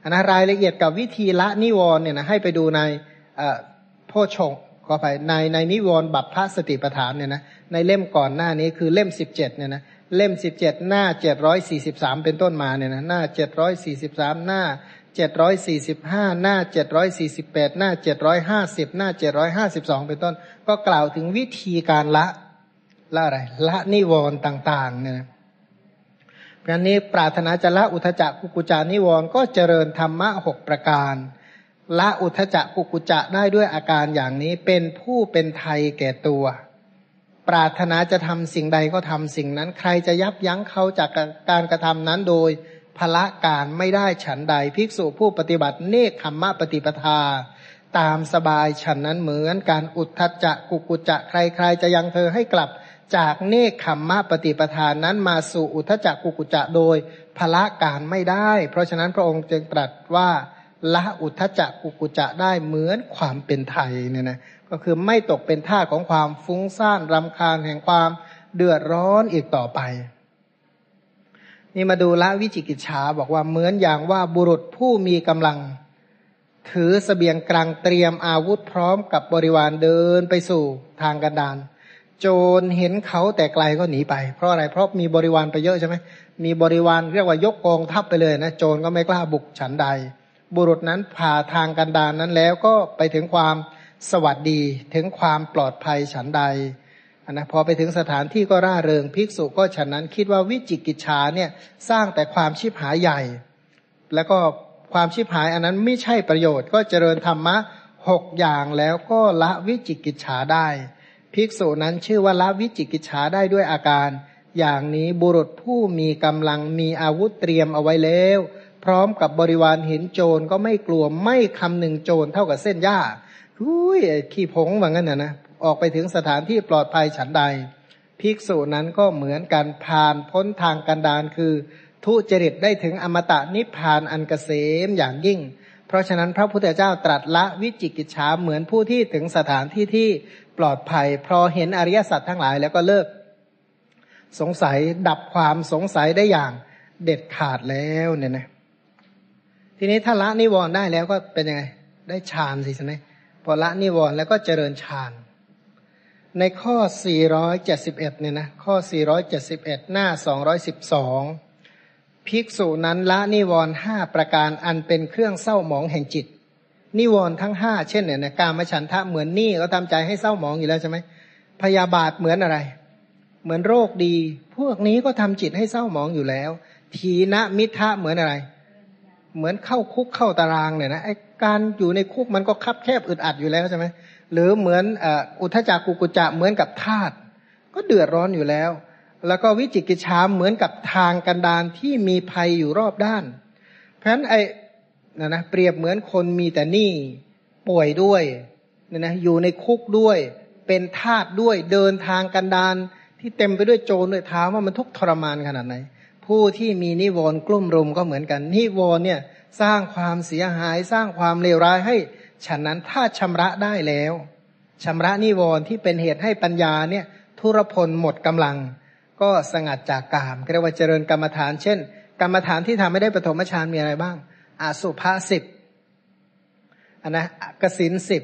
อันนะรายละเอียดกับวิธีละนิวรณ์เนี่ยนะให้ไปดูในโพชง อไปในในนิวรณ์บัพพสติปฐานเนี่ยนะในเล่มก่อนหน้านี้คือเล่มสิบเจ็ดเนี่ยนะเล่มสิบเจ็ดหน้าเจ็ดร้อยสี่สิบสามเป็นต้นมาเนี่ยนะหน้าเจ็ดร้อยสี่สิบสามหน้าเจ็ดร้อยสี่สิบห้าหน้าเจ็ดร้อยสี่สิบแปดหน้าเจ็ดร้อยห้าสิบหน้าเจ็ดร้อยห้าสิบสองเป็นต้น ก็กล่าวถึงวิธีการละละอะไร ละนิวรณ์ต่าง ๆ เนี่ยนะเพราะนี้ปรารถนาจะละอุทจักกุกุจานิวรณ์ก็เจริญธรรมะหกประการ ละอุทจักกุกุจะได้ด้วยอาการอย่างนี้เป็นผู้เป็นไทยแก่ตัว ปรารถนาจะทำสิ่งใดก็ทำสิ่งนั้น ใครจะยับยั้งเขาจากการกระทำนั้นโดยพละการไม่ได้ฉันใดภิกษุผู้ปฏิบัติเนคขมมะปฏิปทา ตามสบายฉันนั้นเหมือนการอุทธจักกุกุจะใครๆจะยังเธอให้กลับจากเนคขมมะปฏิปทานนั้นมาสู่อุทธจักกุกุจะโดยพละการไม่ได้ เพราะฉะนั้นพระองค์จึงตรัสว่า ละอุทจักกุกุจะได้เหมือนความเป็นไทยเนี่ยนะก็คือไม่ตกเป็นท่าของความฟุ้งซ่านรำคาญแห่งความเดือดร้อนอีกต่อไป นี่มาดูละวิจิกิจฉาบอกว่าเหมือนอย่างว่าบุรุษผู้มีกำลัง ถือสเสบียงกลางเตรียมอาวุธพร้อมกับบริวารเดินไปสู่ทางกันดานโจรเห็นเขาแต่ไกลก็หนีไป เพราะอะไร เพราะมีบริวารไปเยอะใช่ไหมมีบริวารเรียกว่ายกกองทัพไปเลยนะ โจรก็ไม่กล้าบุกฉันใด บุรุษนั้นผ่าทางกันดานนั้นแล้วก็ไปถึงความสวัสดีถึงความปลอดภัยฉันใดนะพอไปถึงสถานที่ก็ร่าเริงภิกษุก็ฉันนั้นคิดว่าวิจิกิจฉาเนี่ยสร้างแต่ความชิบหายใหญ่ แล้วก็ความชิบหายอันนั้นไม่ใช่ประโยชน์ ก็เจริญธรรมะหกอย่างแล้วก็ละวิจิกิจฉาได้ ภิกษุนั้นชื่อว่าละวิจิกิจฉาได้ด้วยอาการ อย่างนี้บุรุษผู้มีกำลังมีอาวุธเตรียมเอาไว้แล้ว พร้อมกับบริวารเห็นโจรก็ไม่กลัวไม่คำหนึ่งโจรเท่ากับเส้นหญ้าอุ้ยขี้ผงว่างั้นนะนะออกไปถึงสถานที่ปลอดภัยฉันใด ภิกษุนั้นก็เหมือนกันผ่านพ้นทางกันดานคือ ทุจริตได้ถึงอมตะนิพพานอันกเกษมอย่างยิ่ง เพราะฉะนั้นพระพุทธเจ้าตรัสละวิจิกิจฉาเหมือนผู้ที่ถึงสถานที่ที่ปลอดภัย พอเห็นอริยสัจทั้งหลายแล้วก็เลิก สงสัยดับความสงสัยได้อย่างเด็ดขาดแล้วเนี่ยนะ ทีนี้ถ้าละนิวรณ์ได้แล้วก็เป็นยังไง ได้ฌานสิใช่ไหมพอละนิวรณ์แล้วก็เจริญฌานในข้อ 471 เนี่ยนะ ข้อ 471 หน้า 212 ภิกษุนั้นละนิวรณ์ห้าประการอันเป็นเครื่องเศร้าหมองแห่งจิต นิวรณ์ทั้งห้าเช่นเนี่ยนะการมฉันทะเหมือนนี่ก็ทำใจให้เศร้าหมองอยู่แล้วใช่ไหมพยาบาทเหมือนอะไร เหมือนโรคดี พวกนี้ก็ทำจิตให้เศร้าหมองอยู่แล้ว ทีนะมิทะเหมือนอะไร เหมือนเข้าคุกเข้าตารางเนี่ยนะไอการอยู่ในคุกมันก็คับแคบอึดอัดอยู่แล้วใช่ไหมหรือเหมือนอุทจักกุกุจะเหมือนกับธาตุก็เดือดร้อนอยู่แล้ว แล้วก็วิจิกิจฉาเหมือนกับทางกันดานที่มีภัยอยู่รอบด้าน เพราะฉะนั้นไอ้นะนะเปรียบเหมือนคนมีแต่หนี้ป่วยด้วยเนี่ยนะอยู่ในคุกด้วย เป็นทาสด้วยเดินทางกันดานที่เต็มไปด้วยโจรด้วยเท้าว่ามันทุกทรมานขนาดไหน ผู้ที่มีนิวรณ์กลุ่มรุมก็เหมือนกัน นิวรณ์เนี่ยสร้างความเสียหายสร้างความเลวร้ายให้ฉะนั้นถ้าชำระได้แล้วชำระนิวรณ์ที่เป็นเหตุให้ปัญญาเนี่ยทุรพลหมดกำลัง ก็สงัดจากกามเรียกว่าเจริญกรรมฐาน เช่น กรรมฐานที่ทำไม่ได้ปฐมฌานมีอะไรบ้างอาสุภาสิบอันนะกสินสิบ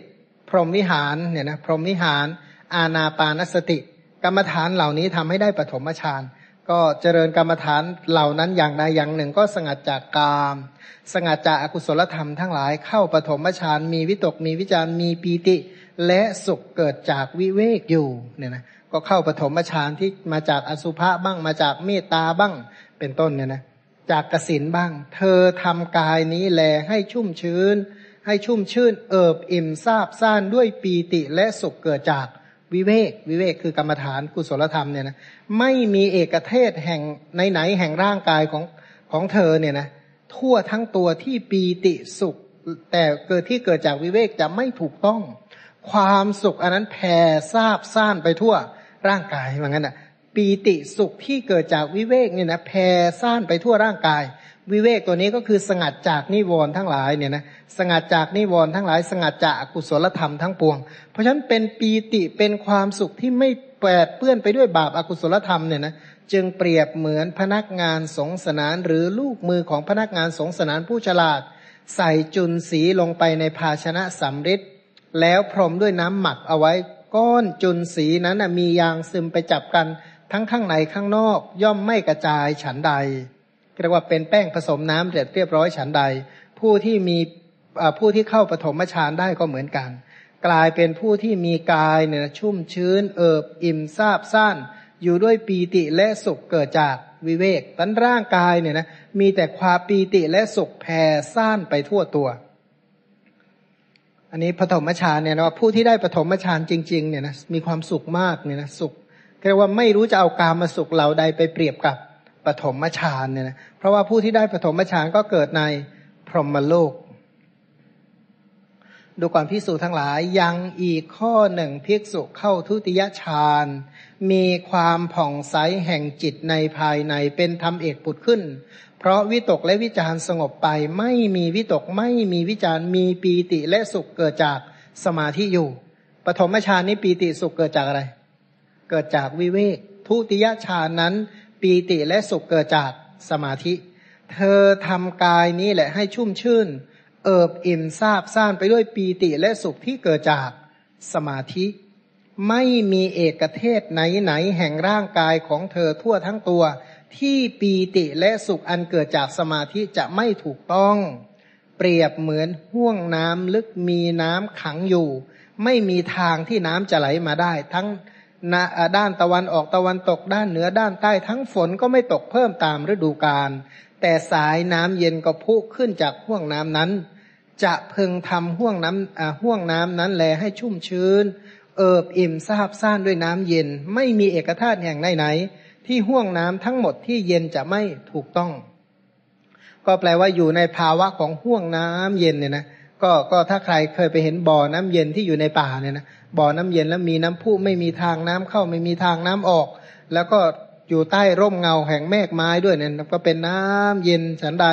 พรหมวิหารเนี่ยนะพรหมวิหาร อาณาปานสติ กรรมฐานเหล่านี้ทำให้ได้ปฐมฌาน ก็เจริญกรรมฐานเหล่านั้นอย่างใดอย่างหนึ่งก็สงัดจากกาม สงัดจากอากุศลธรรมทั้งหลายเข้าปฐมฌานมีวิตกมีวิจารมีปีติ และสุขเกิดจากวิเวกอยู่เนี่ยนะก็เข้าปฐมฌานที่มาจากอสุภะบ้างมาจากเมตตาบ้างเป็นต้นเนี่ยนะจากกสินบ้าง เธอทำกายนี้แลให้ชุ่มชื้น ให้ชุ่มชื่นเอิบอิ่มซาบซ่านด้วยปีติและสุขเกิดจาก วิเวกวิเวกคือกรรมฐานกุศลธรรมเนี่ยนะไม่มีเอกเทศแห่งในไหนแห่งร่างกายของของเธอเนี่ยนะทั่วทั้งตัวที่ปีติสุข แต่เกิดที่เกิดจากวิเวกจะไม่ถูกต้อง ความสุขอันนั้นแผ่ซาบซ่านไปทั่วร่างกายเหมือนกันอะปีติสุขที่เกิดจากวิเวกเนี่ยนะแผ่ซ่านไปทั่วร่างกาย วิเวกตัวนี้ก็คือสงัดจากนิวรณ์ทั้งหลายเนี่ยนะสงัดจากนิวรณ์ทั้งหลาย สงัดจากกุศลธรรมทั้งปวง เพราะฉะนั้นเป็นปีติเป็นความสุขที่ไม่แปดเปื้อนไปด้วยบาปอากุศลธรรมเนี่ยนะจึงเปรียบเหมือนพนักงานสงสนาน หรือลูกมือของพนักงานสงสนานผู้ฉลาด ใส่จุนสีลงไปในภาชนะสำริดแล้วพรมด้วยน้ำหมักเอาไว้ก้อนจุนสีนั้นมียางซึมไปจับกันทั้งข้างในข้างนอกย่อมไม่กระจายฉันใด เรียกว่าเป็นแป้งผสมน้ำเสร็จเรียบร้อยฉันใด ผู้ที่มีผู้ที่เข้าปฐมฌานได้ก็เหมือนกัน กลายเป็นผู้ที่มีกายเนี่ยชุ่มชื้น เอิบอิ่มซาบซ่านอยู่ด้วยปีติและสุขเกิดจากวิเวกตั้นร่างกายเนี่ยนะมีแต่ความปีติและสุขแผ่ซ่านไปทั่วตัว อันนี้ปฐมฌานเนี่ยนะผู้ที่ได้ปฐมฌานจริงๆเนี่ยนะมีความสุขมากเนี่ยนะสุขเรียกว่าไม่รู้จะเอากามาสุขเหล่าใดไปเปรียบกับปฐมฌานเนี่ยนะ เพราะว่าผู้ที่ได้ปฐมฌานก็เกิดในพรหมโลก ดูก่อนพิสูจทั้งหลายยังอีกข้อหนึ่งภิกษุเข้าทุติยฌานมีความผ่องใสแห่งจิตในภายในเป็นธรรมเอกปุดขึ้น เพราะวิตกและวิจารสงบไปไม่มีวิตกไม่มีวิจารมีปีติและสุขเกิดจากสมาธิอยู่ ปฐมฌานนี้ปีติสุขเกิดจากอะไร เกิดจากวิเวกทุติยฌานนั้น ปีติและสุขเกิดจาก สมาธิ เธอทำกายนี้แหละให้ชุ่มชื่น เอิบอิ่มซาบซ่านไปด้วยปีติและสุขที่เกิดจากสมาธิ ไม่มีเอกเทศไหนไหนแห่งร่างกายของเธอทั่วทั้งตัว ที่ปีติและสุขอันเกิดจากสมาธิจะไม่ถูกต้อง เปรียบเหมือนห่วงน้ำลึกมีน้ำขังอยู่ ไม่มีทางที่น้ำจะไหลมาได้ทั้ง ด้านตะวันออกตะวันตกด้านเหนือด้านใต้ทั้งฝนก็ไม่ตกเพิ่มตามฤดูกาลแต่สายน้ำเย็นก็พุขึ้นจากห่วงน้ำนั้น จะพึงทำห่วงน้ำห่วงน้ำนั้นแลให้ชุ่มชื้น เอิบอิ่มซาบซ่านด้วยน้ำเย็น ไม่มีเอกธาตุแห่งไหนๆที่ห่วงน้ำทั้งหมดที่เย็นจะไม่ถูกต้อง ก็แปลว่าอยู่ในภาวะของห่วงน้ำเย็นเนี่ยนะก็ก็ถ้าใครเคยไปเห็นบ่อน้ำเย็นที่อยู่ในป่าเนี่ยนะ บ่อน้ำเย็นแล้วมีน้ำพุไม่มีทางน้ำเข้าไม่มีทางน้ำออก แล้วก็อยู่ใต้ร่มเงาแห่งเมฆไม้ด้วยเนี่ยก็เป็นน้ำเย็นฉันใด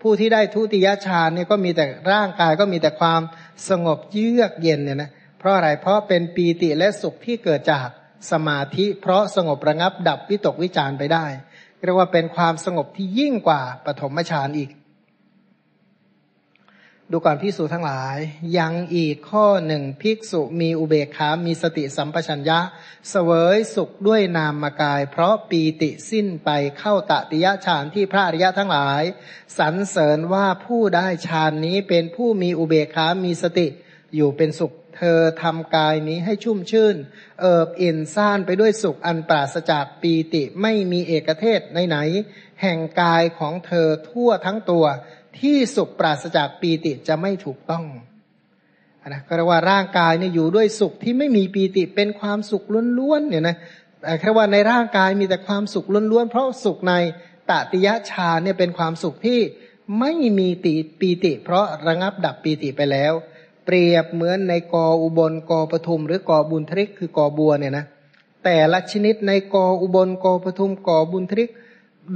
ผู้ผู้ที่ได้ทุติยฌานเนี่ยก็มีแต่ร่างกายก็มีแต่ความสงบเยือกเย็นเนี่ยนะเพราะอะไรเพราะเป็นปีติและสุขที่เกิดจากสมาธิ เพราะสงบระงับดับวิตกวิจารไปได้ เรียกว่าเป็นความสงบที่ยิ่งกว่าปฐมฌานอีก ดูก่อนพิสูจทั้งหลาย ยังอีกข้อหนึ่งภิกษุมีอุเบกขา มีสติสัมปชัญญะ เสวยสุขด้วยนามกาย เพราะปีติสิ้นไปเข้าตติยะฌานที่พระอริยะทั้งหลาย สรรเสริญว่าผู้ได้ฌานนี้เป็นผู้มีอุเบกขา มีสติอยู่เป็นสุข เธอทำกายนี้ให้ชุ่มชื่น เอิบอิ่นซ่านไปด้วยสุขอันปราศจากปีติไม่มีเอกเทศไหนๆแห่งกายของเธอทั่วทั้งตัว ที่สุขปราศจากปีติจะไม่ถูกต้องนะก็เรียกว่าร่างกายเนี่ยอยู่ด้วยสุขที่ไม่มีปีติเป็นความสุขล้วนๆเนี่ยนะแค่ว่าในร่างกายมีแต่ความสุขล้วนๆเพราะสุขในตติยฌาเนี่ยเป็นความสุขที่ไม่มีติปีติ เพราะระงับดับปีติไปแล้ว เปรียบเหมือนในกออุบลกอปทุม หรือกอบุญทริกคือกอบัวเนี่ยนะแต่ละชนิดในกออุบลกอปทุมกอบุญทริก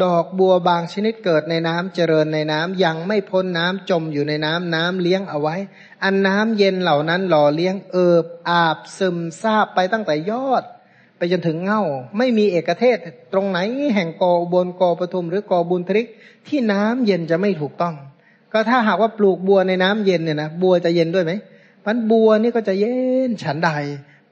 ดอกบัวบางชนิดเกิดในน้ำเจริญในน้ำยังไม่พ้นน้ำจมอยู่ในน้ำน้ำเลี้ยงเอาไว้ อันน้ำเย็นเหล่านั้นหล่อเลี้ยงเอิบอาบซึมซาบไปตั้งแต่ยอด ไปจนถึงเง่า ไม่มีเอกเทศ ตรงไหนแห่งกอบนกอปทุมหรือกอบุญทริกที่น้ำเย็นจะไม่ถูกต้อง ก็ถ้าหากว่าปลูกบัวในน้ำเย็นเนี่ยนะบัวจะเย็นด้วยไหมพันบัวนี่ก็จะเย็นฉันใด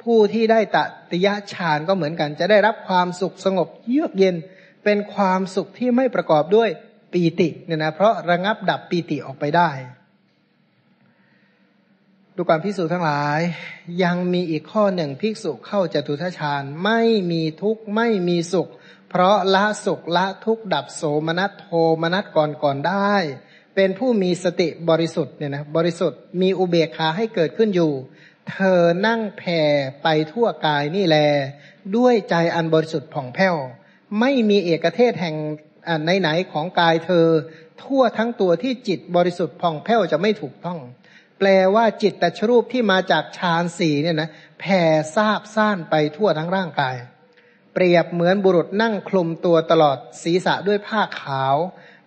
ผู้ที่ได้ตติยะฌานก็เหมือนกัน จะได้รับความสุขสงบเยือกเย็น เป็นความสุขที่ไม่ประกอบด้วยปีติเนี่ยนะเพราะระงับดับปีติออกไปได้ดูการพิสูจน์ทั้งหลาย ยังมีอีกข้อหนึ่งภิกษุเข้าจตุทัชานไม่มีทุกข์ไม่มีสุข เพราะละสุขละทุกข์ดับโสมนัสโทมนัสก่อนก่อนได้ เป็นผู้มีสติบริสุทธิ์เนี่ยนะบริสุทธิ์มีอุเบกขาให้เกิดขึ้นอยู่ เธอนั่งแผ่ไปทั่วกายนี่แล ด้วยใจอันบริสุทธิ์ผ่องแผ้ว ไม่มีเอกเทศแห่งไหนๆของกายเธอ ทั่วทั้งตัวที่จิตบริสุทธิ์ผ่องแผ้วจะไม่ถูกต้อง แปลว่าจิตตชรูปที่มาจากฌานสี่เนี่ยนะแผ่ซาบซ่านไปทั่วทั้งร่างกาย เปรียบเหมือนบุรุษนั่งคลุมตัวตลอดศีรษะด้วยผ้าขาว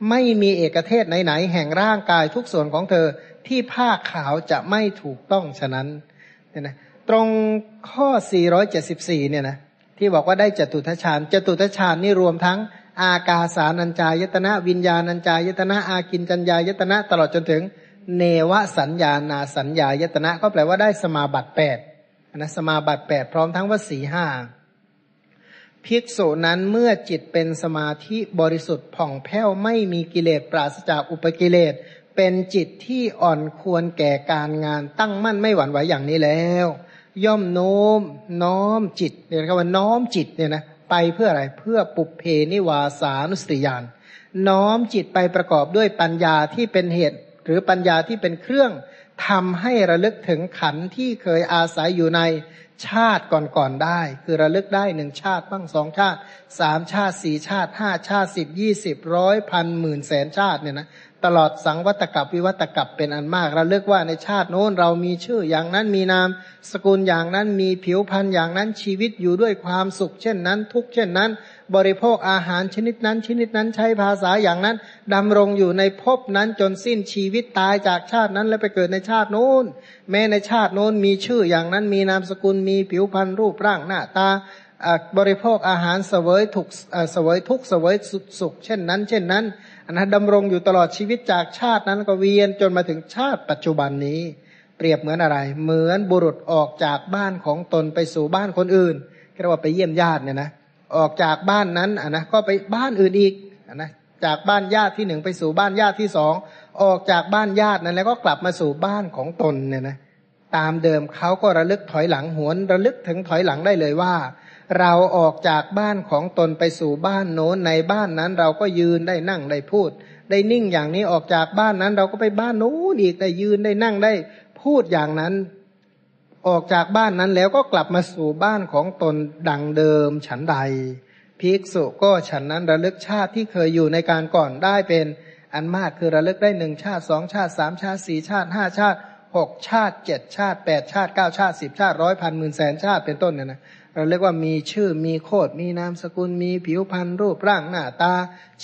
ไม่มีเอกเทศไหนๆแห่งร่างกายทุกส่วนของเธอที่ผ้าขาวจะไม่ถูกต้องฉะนั้นเนี่ยนะตรงข้อ 474 เนี่ยนะ ที่บอกว่าได้จตุทัชฌานจตุทัชฌานนี่รวมทั้ง อากาสานัญจายตนะ วิญญาณัญจายตนะ อากินจัญญายตนะ ตลอดจนถึง เนวสัญญานาสัญญายตนะ ก็แปลว่าได้สมาบัติแปดนะสมาบัติแปดพร้อมทั้งวสีห้าภิกษุนั้นเมื่อจิตเป็นสมาธิบริสุทธิ์ผ่องแผ้วไม่มีกิเลสปราศจากอุปกิเลสเป็นจิตที่อ่อนควรแก่การงานตั้งมั่นไม่หวั่นไหวอย่างนี้แล้ว ย่อมโน้มน้อมจิตเรียกว่าน้อมจิตเนี่ยนะไปเพื่ออะไรเพื่อปุเพนิวาสานุสติยานน้อมจิตไปประกอบด้วยปัญญาที่เป็นเหตุ หรือปัญญาที่เป็นเครื่องทำให้ระลึกถึงขันที่เคยอาศัยอยู่ในชาติก่อนๆได้ คือระลึกได้หนึ่งชาติบ้างสองชาติสามชาติสี่ชาติห้าชาติสิบยี่สิบร้อยพันหมื่นแสนชาติเนี่ยนะ ตลอดสังวัตกับวิวัตกับเป็นอันมาก เราเลือกว่าในชาติโน้นเรามีชื่ออย่างนั้นมีนาม สกุลอย่างนั้นมีผิวพรรณอย่างนั้นชีวิตอยู่ด้วยความสุข เช่นนั้น ทุกเช่นนั้น บริโภคอาหารชนิดนั้น ชนิดนั้นใช้ภาษาอย่างนั้นดำรงอยู่ในภพนั้นจนสิ้นชีวิตตายจากชาตินั้นแล้วไปเกิดในชาติโน้น แม้ในชาติโน้นมีชื่ออย่างนั้นมีนามสกุลมีผิวพรรณรูปร่างหน้าตาบริโภคอาหารเสวยถูกเสวยทุกเสวยสุขเช่นนั้น เช่นนั้น นะดำรงอยู่ตลอดชีวิตจากชาตินั้นก็เวียนจนมาถึงชาติปัจจุบันนี้ เปรียบเหมือนอะไร เหมือนบุรุษออกจากบ้านของตนไปสู่บ้านคนอื่นเรียกว่าไปเยี่ยมญาติเนี่ยนะออกจากบ้านนั้นอะนะก็ไปบ้านอื่นอีกอะนะจากบ้านญาติที่หนึ่งไปสู่บ้านญาติที่สองออกจากบ้านญาตินั้นแล้วก็กลับมาสู่บ้านของตนเนี่ยนะตามเดิมเขาก็ระลึกถอยหลังหวนระลึกถึงถอยหลังได้เลยว่า เราออกจากบ้านของตนไปสู่บ้านโน้นในบ้านนั้นเราก็ยืนได้นั่งได้พูด ได้นิ่งอย่างนี้ออกจากบ้านนั้นเราก็ไปบ้านโน้นอีกได้ยืนได้นั่งได้พูดอย่างนั้น ออกจากบ้านนั้นแล้วก็กลับมาสู่บ้านของตนดังเดิมฉันใด ภิกษุก็ฉันนั้นระลึกชาติที่เคยอยู่ในการก่อนได้เป็นอันมากคือระลึกได้หนึ่งชาติสองชาติสามชาติสี่ชาติห้าชาติหกชาติเจ็ดชาติแปดชาติเก้าชาติสิบชาติร้อยพันหมื่นแสนชาติเป็นต้นเนี่ยนะ เราเรียกว่ามีชื่อมีโคดมีนามสกุล มีผิวพรรณรูปร่างหน้าตา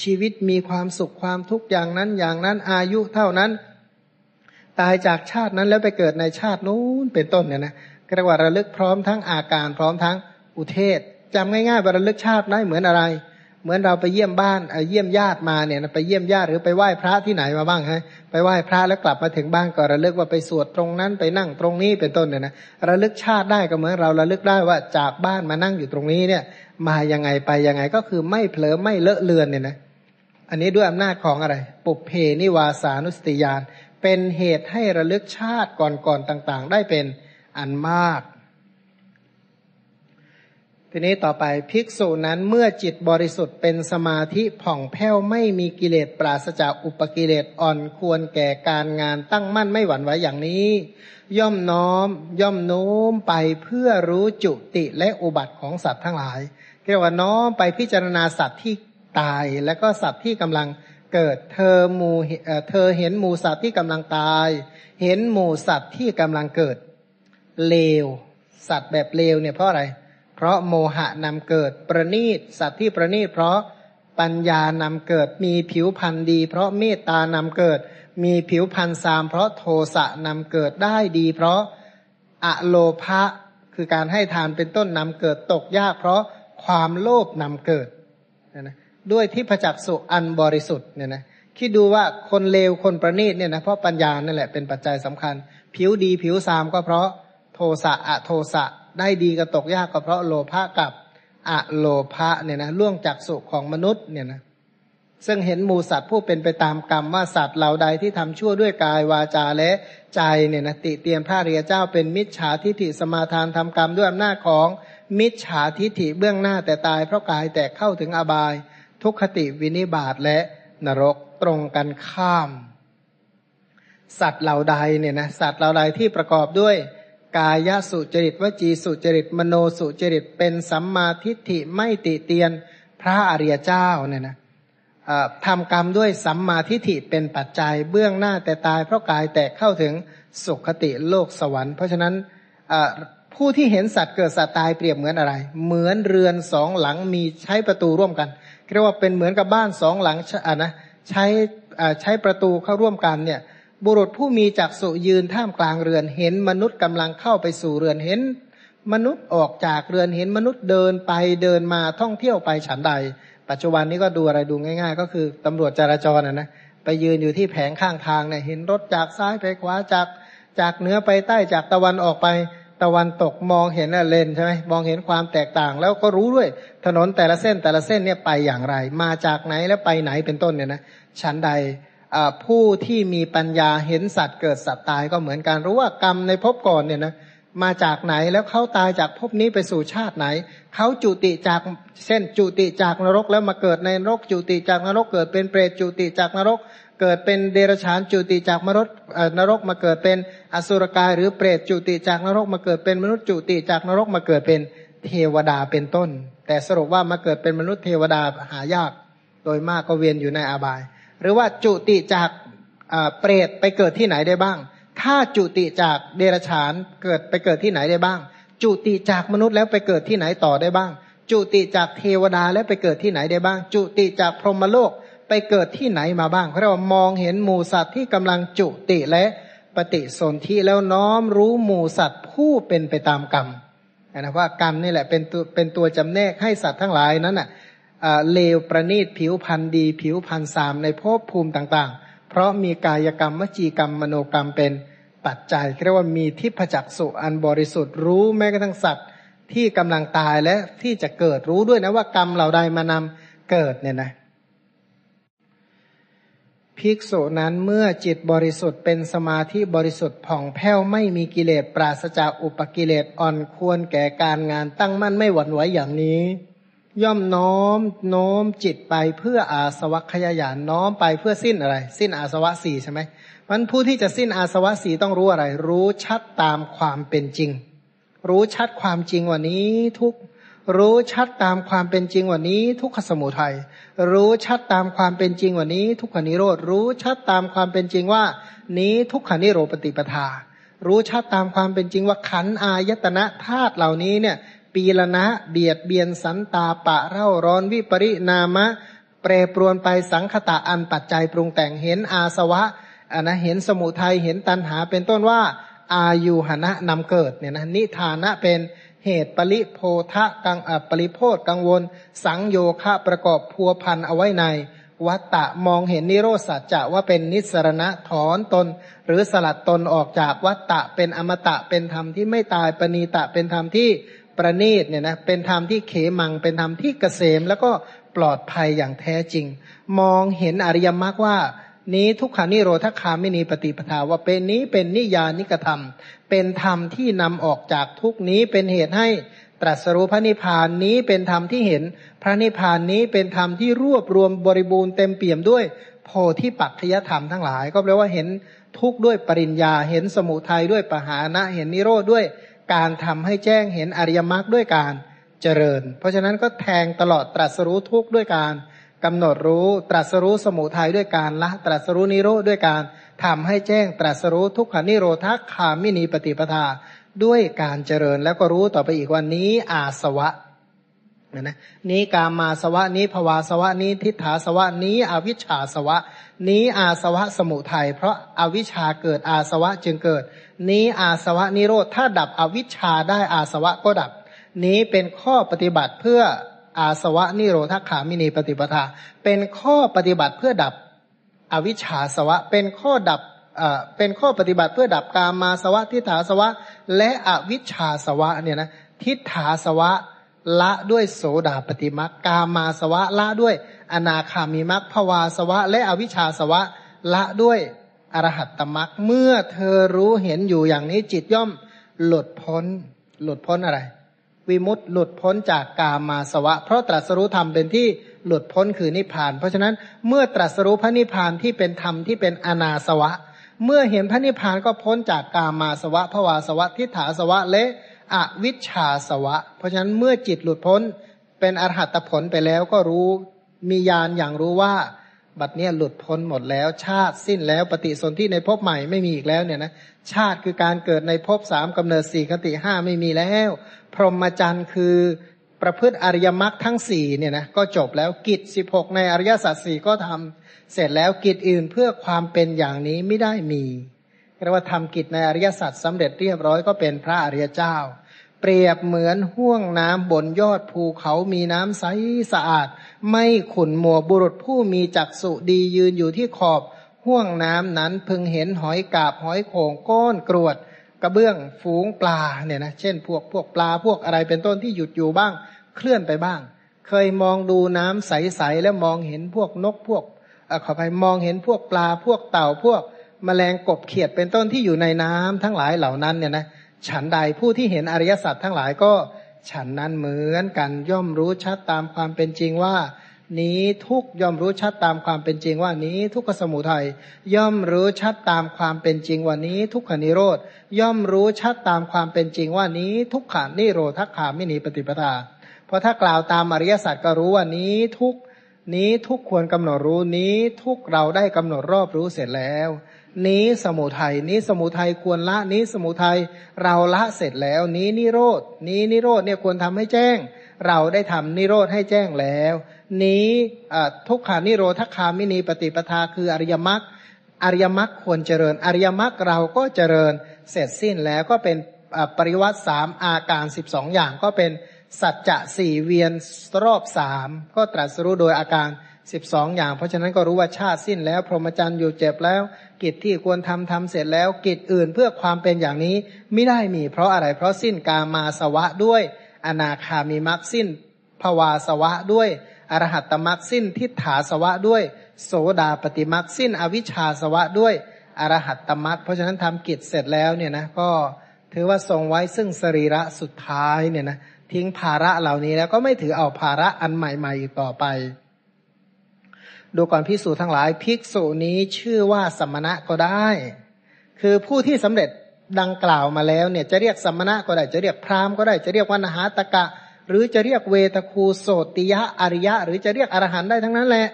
ชีวิตมีความสุขความทุกข์อย่างนั้นอย่างนั้นอายุเท่านั้น ตายจากชาตินั้นแล้วไปเกิดในชาตินู้นเป็นต้นเนี่ยนะก็เรียกว่าระลึกพร้อมทั้งอาการพร้อมทั้งอุเทศจำง่ายๆว่าระลึกชาติได้เหมือนอะไร เหมือนเราไปเยี่ยมบ้านเยี่ยมญาติมาเนี่ยไปเยี่ยมญาติหรือไปไหว้พระที่ไหนมาบ้างฮะไปไหว้พระแล้วกลับมาถึงบ้านก็ระลึกว่าไปสวดตรงนั้นไปนั่งตรงนี้เป็นต้นเนี่ยนะระลึกชาติได้ก็เหมือนเราระลึกได้ว่าจากบ้านมานั่งอยู่ตรงนี้เนี่ย มายังไงไปยังไงก็คือไม่เผลอไม่เลอะเลือนเนี่ยนะอันนี้ด้วยอำนาจของอะไร ปุเพนิวาสานุสติยานเป็นเหตุให้ระลึกชาติก่อนๆต่าง ๆ ได้เป็นอันมาก ทีนี้ต่อไปภิกษุนั้นเมื่อจิตบริสุทธิ์เป็นสมาธิผ่องแผ้วไม่มีกิเลสปราศจากอุปกิเลสอ่อนควรแก่การงานตั้งมั่นไม่หวั่นไหวอย่างนี้ ย่อมน้อมย่อมโน้มไปเพื่อรู้จุติและอุบัติของสัตว์ทั้งหลายเรียกว่าน้อมไปพิจารณาสัตว์ที่ตายและก็สัตว์ที่กำลังเกิดเธอมูเธอเห็นหมูสัตว์ที่กำลังตาย เห็นหมูสัตว์ที่กำลังเกิดเลวสัตว์แบบเลวเนี่ยเพราะอะไรเพราะโมหะนำเกิดประณีตสัตว์ที่ประณีตเพราะปัญญานำเกิดมีผิวพันธ์ดี เพราะเมตตานำเกิด มีผิวพันธ์สาม เพราะโทสะนำเกิดได้ดี เพราะอะโลภะคือการให้ทานเป็นต้นนำเกิดตกยาก เพราะความโลภนำเกิดนะด้วยที่ประจักษ์สุอันบริสุทธิ์เนี่ยนะคิดดูว่าคนเลวคนประณีตเนี่ยนะเพราะปัญญานั่นแหละเป็นปัจจัยสำคัญ ผิวดีผิวสามก็เพราะโทสะอะโทสะ ได้ดีก็ตกยากก็เพราะโลภะกับอะโลภะเนี่ยนะล่วงจากสุขของมนุษย์เนี่ยนะซึ่งเห็นมูสัตว์ผู้เป็นไปตามกรรมว่าสัตว์เหล่าใดที่ทำชั่วด้วยกายวาจาและใจเนี่ยนะติเตียนพระเรียเจ้าเป็นมิจฉาทิฏฐิสมาทานทำกรรมด้วยอำนาจของมิจฉาทิฏฐิเบื้องหน้าแต่ตายเพราะกายแตกเข้าถึงอบาย ทุกขติวินิบาตและนรกตรงกันข้าม สัตว์เหล่าใดเนี่ยนะสัตว์เหล่าใดที่ประกอบด้วย กายสุจริตวจีสุจริตมโนสุจริตเป็นสัมมาทิฏฐิไม่ติเตียนพระอริยเจ้าเนี่ยนะทำกรรมด้วยสัมมาทิฏฐิเป็นปัจจัยเบื้องหน้าแต่ตายเพราะกายแตกเข้าถึงสุขติโลกสวรรค์ เพราะฉะนั้นผู้ที่เห็นสัตว์เกิดสัตว์ตายเปรียบเหมือนอะไร เหมือนเรือนสองหลังมีใช้ประตูร่วมกันเรียกว่าเป็นเหมือนกับบ้านสองหลังอะนะใช้ใช้ประตูเข้าร่วมกันเนี่ย บุรุษผู้มีจักษุยืนท่ามกลางเรือนเห็นมนุษย์กำลังเข้าไปสู่เรือนเห็น มนุษย์ออกจากเรือนเห็นมนุษย์เดินไปเดินมาท่องเที่ยวไปฉันใด ปัจจุบันนี้ก็ดูอะไรดูง่าย ๆ ก็คือตำรวจจราจรนะนะไปยืนอยู่ที่แผงข้างทางเนี่ยเห็นรถจากซ้ายไปขวาจากจากเหนือไปใต้จากตะวันออกไปตะวันตกมองเห็นเลนใช่ไหมมองเห็นความแตกต่าง แล้วก็รู้ด้วยถนนแต่ละเส้นแต่ละเส้นเนี่ยไปอย่างไร มาจากไหนแล้วไปไหนเป็นต้นเนี่ยนะชั้นใด ผู้ที่มีปัญญาเห็นสัตว์เกิดสัตว์ตายก็เหมือนกันรู้ว่ากรรมในภพก่อนเนี่ยนะมาจากไหนแล้วเขาตายจากภพนี้ไปสู่ชาติไหน เขาจุติจากเส้นจุติจากนรกแล้วมาเกิดในนรก จุติจากนรกเกิดเป็นเปรตจุติจากนรก เกิดเป็นเดรัจฉานจุติจากมรดนรกมาเกิดเป็นอสุรกายหรือเปรตจุติจากนรกมาเกิดเป็นมนุษย์จุติจากนรกมาเกิดเป็นเทวดาเป็นต้น แต่สรุปว่ามาเกิดเป็นมนุษย์เทวดาหายาก โดยมากก็เวียนอยู่ในอาบาย หรือว่าจุติจากเปรตไปเกิดที่ไหนได้บ้าง ถ้าจุติจากเดรัจฉานเกิดไปเกิดที่ไหนได้บ้าง จุติจากมนุษย์แล้วไปเกิดที่ไหนต่อได้บ้าง จุติจากเทวดาแล้วไปเกิดที่ไหนได้บ้าง จุติจากพรหมโลกไปเกิดที่ไหนมาบ้างเพราะว่ามองเห็นหมูสัตว์ที่กำลังจุติและปฏิสนธิแล้วน้อมรู้หมูสัตว์ผู้เป็นไปตามกรรมนะว่ากรรมนี่แหละเป็นตัวเป็นตัวจำแนกให้สัตว์ทั้งหลายนั้นน่ะ เลวประณีตผิวพันธ์ดี ผิวพันธ์สามในภพภูมิต่างๆ เพราะมีกายกรรมวจีกรรมมโนกรรมเป็นปัจจัยเรียกว่ามีทิพจักสุอันบริสุทธิ์รู้แม้กระทั่งสัตว์ที่กำลังตายและที่จะเกิดรู้ด้วยนะว่ากรรมเหล่าใดมานำเกิดเนี่ยนะภิกษุนั้นเมื่อจิตบริสุทธิ์เป็นสมาธิบริสุทธิ์ผ่องแผ้วไม่มีกิเลสปราศจากอุปกิเลสอ่อนควรแก่การงานตั้งมั่นไม่หวั่นไหวอย่างนี้ ย่อมน้อมโน้มจิตไปเพื่ออาสวัคยายานน้อมไปเพื่อสิ้นอะไร สิ้นอาสวะสี่ใช่ไหมมันผู้ที่จะสิ้นอาสวะสี่ต้องรู้อะไร รู้ชัดตามความเป็นจริง รู้ชัดความจริงวันนี้ทุกรู้ชัดตามความเป็นจริงวันนี้ ทุกขสมุทัยรู้ชัดตามความเป็นจริงวันนี้ ทุกขานิโรธรู้ชัดตามความเป็นจริงว่า นี้ทุกขานิโรปฏิปทา รู้ชัดตามความเป็นจริงว่าขันอายตนะธาตุเหล่านี้เนี่ย ปีละนะ เบียดเบียนสันตาปะเร่าร้อนวิปริณามะ แปรปรวนไปสังคตะอันปัจจัยปรุงแต่งเห็นอาสวะอันนะเห็นสมุทัยเห็นตัณหาเป็นต้นว่า อายุหนะนำเกิดเนี่ยนะนิทานะเป็นเหตุปริโพธะกังปริโพธกังวล สังโยคะประกอบพัวพันเอาไว้ใน วัตตะมองเห็นนิโรธสัจจะว่าเป็นนิสรณะถอนตน หรือสลัดตนออกจากวัตตะเป็นอมตะเป็นธรรมที่ไม่ตายปณีตะเป็นธรรมที่ ประณีตเนี่ยนะเป็นธรรมที่เขมัง เป็นธรรมที่เกษม แล้วก็ปลอดภัยอย่างแท้จริง มองเห็นอริยมรรคว่า นี้ทุกขานิโรธคาไม่นีปฏิปทาว่าเป็นนี้เป็นนิยานิกธรรม เป็นธรรมที่นำออกจากทุกนี้เป็นเหตุให้ตรัสรู้พระนิพพานนี้เป็นธรรมที่เห็น พระนิพพานนี้เป็นธรรมที่รวบรวมบริบูรณ์เต็มเปี่ยมด้วยโพธิปัจจยธรรมทั้งหลาย ก็แปลว่าเห็นทุกข์ด้วยปริญญา เห็นสมุทัยด้วยปหานะ เห็นนิโรธด้วย การทำให้แจ้งเห็นอริยมรรคด้วยการเจริญ เพราะฉะนั้นก็แทงตลอดตรัสรู้ทุกข์ด้วยการกำหนดรู้ตรัสรู้สมุทัยด้วยการละ ตรัสรู้นิโรธด้วยการทำให้แจ้งตรัสรู้ทุกขานิโรธคามินีปฏิปทาด้วยการเจริญแล้วก็รู้ต่อไปอีกวันนี้อาสวะนะนะนี้กามาสวะนี้ภวาสวะนี้ทิฏฐาสวะนี้อวิชชาสวะ นี้อาสวะสมุทัยเพราะอาวิชชาเกิดอาสวะจึงเกิด นี้อาสวะนิโรธ ถ้าดับอวิชชาได้อาสวะก็ดับ นี้เป็นข้อปฏิบัติเพื่ออาสวะนิโรธขามินีปฏิปทา เป็นข้อปฏิบัติเพื่อดับอวิชชาสวะ เป็นข้อดับเป็นข้อปฏิบัติเพื่อดับกามาสวะทิฏฐาสวะ และอวิชชาสวะเนี่ยนะทิฏฐาสวะละด้วยโสดาปฏิมักกามาสวะละด้วยอนาคามิมักภวาสวะ และอวิชชาสวะละด้วย อรหัตตมักเมื่อเธอรู้เห็นอยู่อย่างนี้จิตย่อมหลุดพ้น หลุดพ้นอะไร วิมุตต์หลุดพ้นจากกามาสวะ เพราะตรัสรู้ธรรมเป็นที่หลุดพ้นคือนิพพาน เพราะฉะนั้นเมื่อตรัสรู้พระนิพพานที่เป็นธรรมที่เป็นอนาสวะ เมื่อเห็นพระนิพพานก็พ้นจากกามาสวะภวาสวะทิฏฐาสวะและอวิชชาสวะ เพราะฉะนั้นเมื่อจิตหลุดพ้นเป็นอรหัตผลไปแล้วก็รู้มีญาณอย่างรู้ว่า บัดเนี้ยหลุดพ้นหมดแล้ว ชาติสิ้นแล้วปฏิสนธิในภพใหม่ไม่มีอีกแล้วเนี่ยนะชาติคือการเกิดในภพสามกำเนิดสี่คติห้าไม่มีแล้ว พรหมจรรย์คือประพฤติอริยมรรคทั้งสี่เนี่ยนะก็จบแล้วกิจสิบหกในอริยสัจสี่ก็ทำเสร็จแล้วกิจอื่นเพื่อความเป็นอย่างนี้ไม่ได้มีเรียกว่าทำกิจในอริยสัจสำเร็จเรียบร้อยก็เป็นพระอริยเจ้า เปรียบเหมือนห่วงน้ำบนยอดภูเขามีน้ำใสสะอาด ไม่ขุนมัวบุรุษผู้มีจักษุดียืนอยู่ที่ขอบห่วงน้ำนั้นพึงเห็นหอยกาบหอยโขงก้อนกรวด กระเบื้องฝูงปลาเนี่ยนะเช่น พวกพวกปลาพวกอะไรเป็นต้นที่หยุดอยู่บ้าง เคลื่อนไปบ้าง เคยมองดูน้ำใสๆแล้วมองเห็นพวกนกพวกอขอไปมองเห็นพวกปลาพวกเต่าพวกมแมลงกบเขียดเป็นต้นที่อยู่ในน้ำทั้งหลายเหล่านั้นเนี่ยนะ ฉันใดผู้ที่เห็นอริยสัจทั้งหลายก็ฉันนั้นเหมือนกันย่อมรู้ชัดตามความเป็นจริงว่า นี้ทุกย่อมรู้ชัดตามความเป็นจริงว่านี้ทุกขสมุทัยย่อมรู้ชัดตามความเป็นจริงว่านี้ ทุกขานิโรธย่อมรู้ชัดตามความเป็นจริงว่านี้ ทุกขานิโรธขาม่หนีปฏิปทา เพราะถ้ากล่าวตามอริยสัจก็รู้ว่านี้ทุกนี้ทุกควรกำหนดรู้นี้ทุกเราได้กำหนดรอบรู้เสร็จแล้ว นี้สมุทัยนี้สมุทัยควรละนี้สมุทัยเราละเสร็จแล้ว นี้นิโรดนี้นิโรดเนี่ยควรทำให้แจ้ง เราได้ทำนิโรธให้แจ้งแล้ว นี้ทุกขานิโรธคามินีปฏิปทาคืออริยมรรคอริยมรรคควรเจริญ อริยมรรคเราก็เจริญเสร็จสิ้นแล้วก็เป็นปริวัติสามอาการสิบสองอย่างก็เป็นสัจจะสี่เวียนรอบสามก็ตรัสรู้โดยอาการสิบสองอย่าง เพราะฉะนั้นก็รู้ว่าชาติสิ้นแล้ว พรหมจรรย์อยู่เจ็บแล้ว กิจที่ควรทำทำเสร็จแล้ว กิจอื่นเพื่อความเป็นอย่างนี้ไม่ได้มี เพราะอะไรเพราะสิ้นกามาสวะด้วย อนาคามีมรรคสิ้นภวาสวะด้วยอรหัตตมรรคสิ้นทิฏฐาสวะด้วย โสดาปฏิมรรคสิ้น อวิชชาสวะด้วยอรหัตตมรรคเพราะฉะนั้นทำกิจเสร็จแล้วเนี่ยนะก็ถือว่าทรงไว้ซึ่งสรีระสุดท้ายเนี่ยนะทิ้งภาระเหล่านี้แล้วก็ไม่ถือเอาภาระอันใหม่ๆอีกต่อไป ดูก่อนพิสูจทั้งหลาย ภิกษุนี้ชื่อว่าสมณะก็ได้ คือผู้ที่สำเร็จดังกล่าวมาแล้วเนี่ยจะเรียกสมณะก็ได้ จะเรียกพราหมณ์ก็ได้ จะเรียกว่านหาตกะ หรือจะเรียกเวทคูโสติยะอริยะ หรือจะเรียกอรหันได้ทั้งนั้นแหละ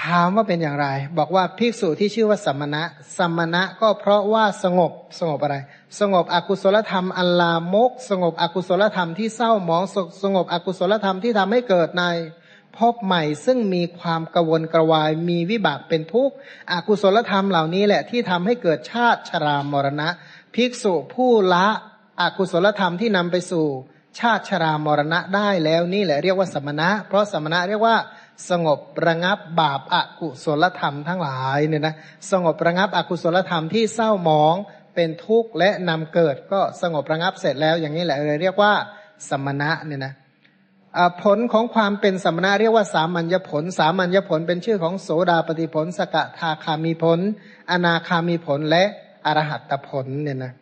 ถามว่าเป็นอย่างไร บอกว่าภิกษุที่ชื่อว่าสมณะ สมณะก็เพราะว่าสงบสงบอะไร สงบอกุศลธรรมอัลลามก สงบอกุศลธรรมที่เศร้าหมองสงบอกุศลธรรมที่ทำให้เกิดใน พบใหม่ซึ่งมีความกระวนกระวายมีวิบากเป็นทุกข์อกุศลธรรมเหล่านี้แหละที่ทำให้เกิดชาติชรามรณะ ภิกษุผู้ละอกุศลธรรมที่นำไปสู่ ชาติชรามรณะได้แล้วนี่แหละเรียกว่าสมณะ เพราะสมณะเรียกว่าสงบระงับบาปอากุศลธรรมทั้งหลายเนี่ยนะสงบระงับอกุศลธรรมที่เศร้าหมองเป็นทุกข์และนำเกิดก็สงบระงับเสร็จแล้วอย่างนี้แหละเลยเรียกว่าสมณะเนี่ยนะ ผลของความเป็นสมณะเรียกว่าสามัญญผล สามัญญผลเป็นชื่อของโสดาปฏิผล สกทาคามีผล อนาคามีผลและอรหัตผลเนี่ยนะ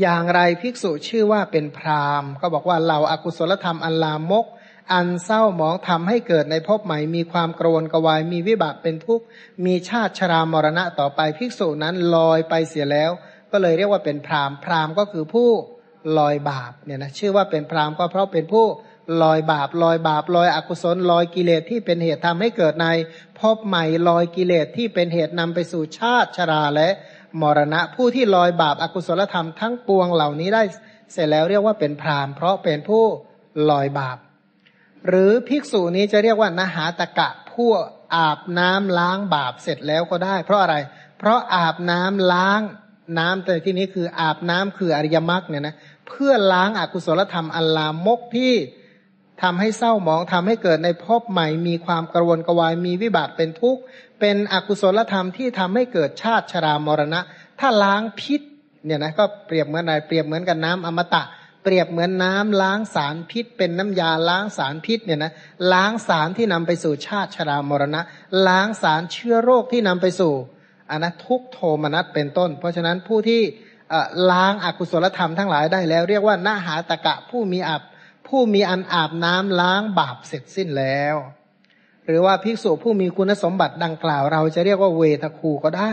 อย่างไรภิกษุชื่อว่าเป็นพรามก็บอกว่าเหล่าอากุศลธรรมอันลามก อันเศร้าหมองทำให้เกิดในภพใหม่ มีความกรวนกวายมีวิบากเป็นทุกข์มีชาติชรามรณะต่อไปภิกษุนั้นลอยไปเสียแล้ว ก็เลยเรียกว่าเป็นพรามพรามก็คือผู้ ลอยบาปเนี่ยนะชื่อว่าเป็นพรามก็เพราะเป็นผู้ลอยบาปลอยบาปลอยอกุศลลอยกิเลสที่เป็นเหตุทำให้เกิดในพบใหม่ลอยกิเลสที่เป็นเหตุนำไปสู่ชาติชราและมรณะ ผู้ที่ลอยบาปอากุศลธรรมทั้งปวงเหล่านี้ได้เสร็จแล้วเรียกว่าเป็นพรามเพราะเป็นผู้ลอยบาป หรือภิกษุนี้จะเรียกว่านหาตะกะผู้อาบน้ำล้างบาปเสร็จแล้วก็ได้ เพราะอะไร เพราะอาบน้ำล้างน้ำแต่ที่นี้คืออาบน้ำคืออริยมรรคเนี่ยนะ เพื่อล้างอากุศลธรรมอัลลามกที่ทำให้เศร้าหมองทำให้เกิดในภพใหม่ มีความกระวนกระวายมีวิบากเป็นทุกข์ เป็นอกุศลธรรมที่ทำให้เกิดชาติชรามรณะ ถ้าล้างพิษเนี่ยนะก็เปรียบเหมือนอะไรเปรียบเหมือนกับน้ำอมตะ เปรียบเหมือนน้ำล้างสารพิษ เป็นน้ำยาล้างสารพิษเนี่ยนะล้างสารที่นำไปสู่ชาติชรามรณะ ล้างสารเชื้อโรคที่นำไปสู่อนัทุกโทมนัสเป็นต้น เพราะฉะนั้นผู้ที่ ล้างอากุศลธรรมทั้งหลายได้แล้ว เรียกว่านาหาตะกะผู้มีอับผู้มีอันอาบน้ำล้างบาปเสร็จสิ้นแล้ว หรือว่าภิกษุผู้มีคุณสมบัติดังกล่าว เราจะเรียกว่าเวทคูก็ได้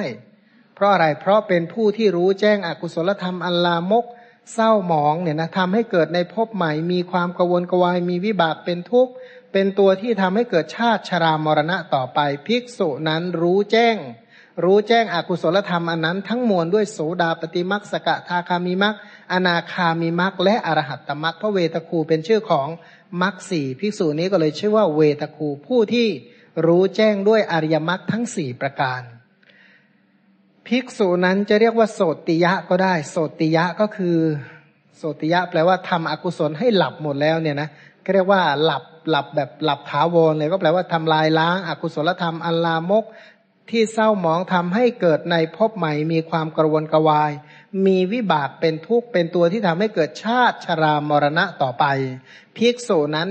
เพราะอะไรเพราะเป็นผู้ที่รู้แจ้งอกุศลธรรมอันลามก เศร้าหมองเนี่ยนะทำให้เกิดในภพใหม่ มีความกวนกวายมีวิบากเป็นทุกข์ เป็นตัวที่ทำให้เกิดชาติชรามรณะต่อไป ภิกษุนั้นรู้แจ้ง รู้แจ้งอกุศลธรรมอันนั้น ทั้งมวลด้วยโสดาปฏิมักสกทาคามิมักอนาคามิมักและอรหัตตมักพระเวทคูเป็นชื่อของมักสี่ภิกษุนี้ก็เลยชื่อว่าเวทคูผู้ที่รู้แจ้งด้วยอริยมักทั้งสี่ประการ ภิกษุนั้นจะเรียกว่าโสติยะก็ได้ โสติยะก็คือ โสติยะแปลว่าทำอกุศลให้หลับหมดแล้วเนี่ยนะก็เรียกว่าหลับหลับแบบหลับถาวรเลยก็แปลว่าทำลายล้างอากุศลธรรมอัลลามก ที่เศร้าหมองทำให้เกิดในภพใหม่มีความกระวนกระวาย มีวิบากเป็นทุกข์เป็นตัวที่ทำให้เกิดชาติชรามรณะต่อไปภิกษุนั้น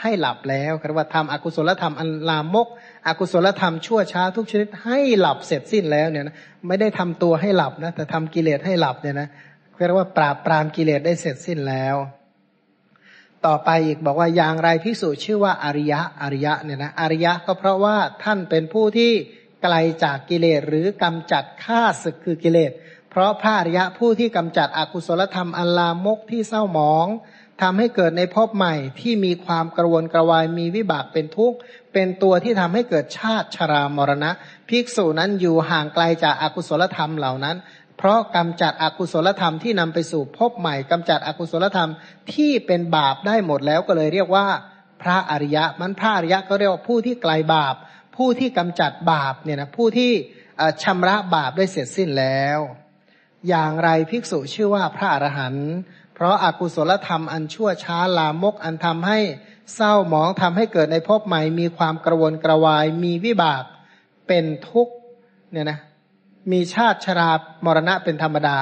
ให้หลับแล้วคำว่าทำอกุศลธรรมอันลามก อกุศลธรรมชั่วช้าทุกชนิดให้หลับเสร็จสิ้นแล้วเนี่ยนะไม่ได้ทำตัวให้หลับนะแต่ทำกิเลสให้หลับเนี่ยนะเรียกว่าปราบปรามกิเลสได้เสร็จสิ้นแล้ว ต่อไปอีกบอกว่าอย่างไรพิสูจชื่อว่าอริยะอริยะเนี่ยนะอริยะก็เพราะว่าท่านเป็นผู้ที่ ไกลจากกิเลสหรือกำจัดฆ่าศึกคือกิเลส เพราะพระอริยะผู้ที่กำจัดอกุศลธรรมอันลามกที่เศร้าหมองทำให้เกิดในภพใหม่ที่มีความกระวนกระวายมีวิบากเป็นทุกข์ เป็นตัวที่ทำให้เกิดชาติชรามรณะ ภิกษุนั้นอยู่ห่างไกลจากอากุศลธรรมเหล่านั้น เพราะกำจัดอกุศลธรรมที่นำไปสู่ภพใหม่กำจัดอกุศลธรรมที่เป็นบาปได้หมดแล้วก็เลยเรียกว่าพระอริยะมันพระอริยะก็เรียกว่าผู้ที่ไกลบาป ผู้ที่กำจัดบาปเนี่ยนะผู้ที่ชำระบาปได้เสร็จสิ้นแล้ว อย่างไรภิกษุชื่อว่าพระอรหันต์เพราะอากุศลธรรมอันชั่วช้าลามกอันทำให้เศร้าหมองทำให้เกิดในภพใหม่ มีความกระวนกระวาย มีวิบากเป็นทุกข์เนี่ยนะมีชาติชรามรณะเป็นธรรมดา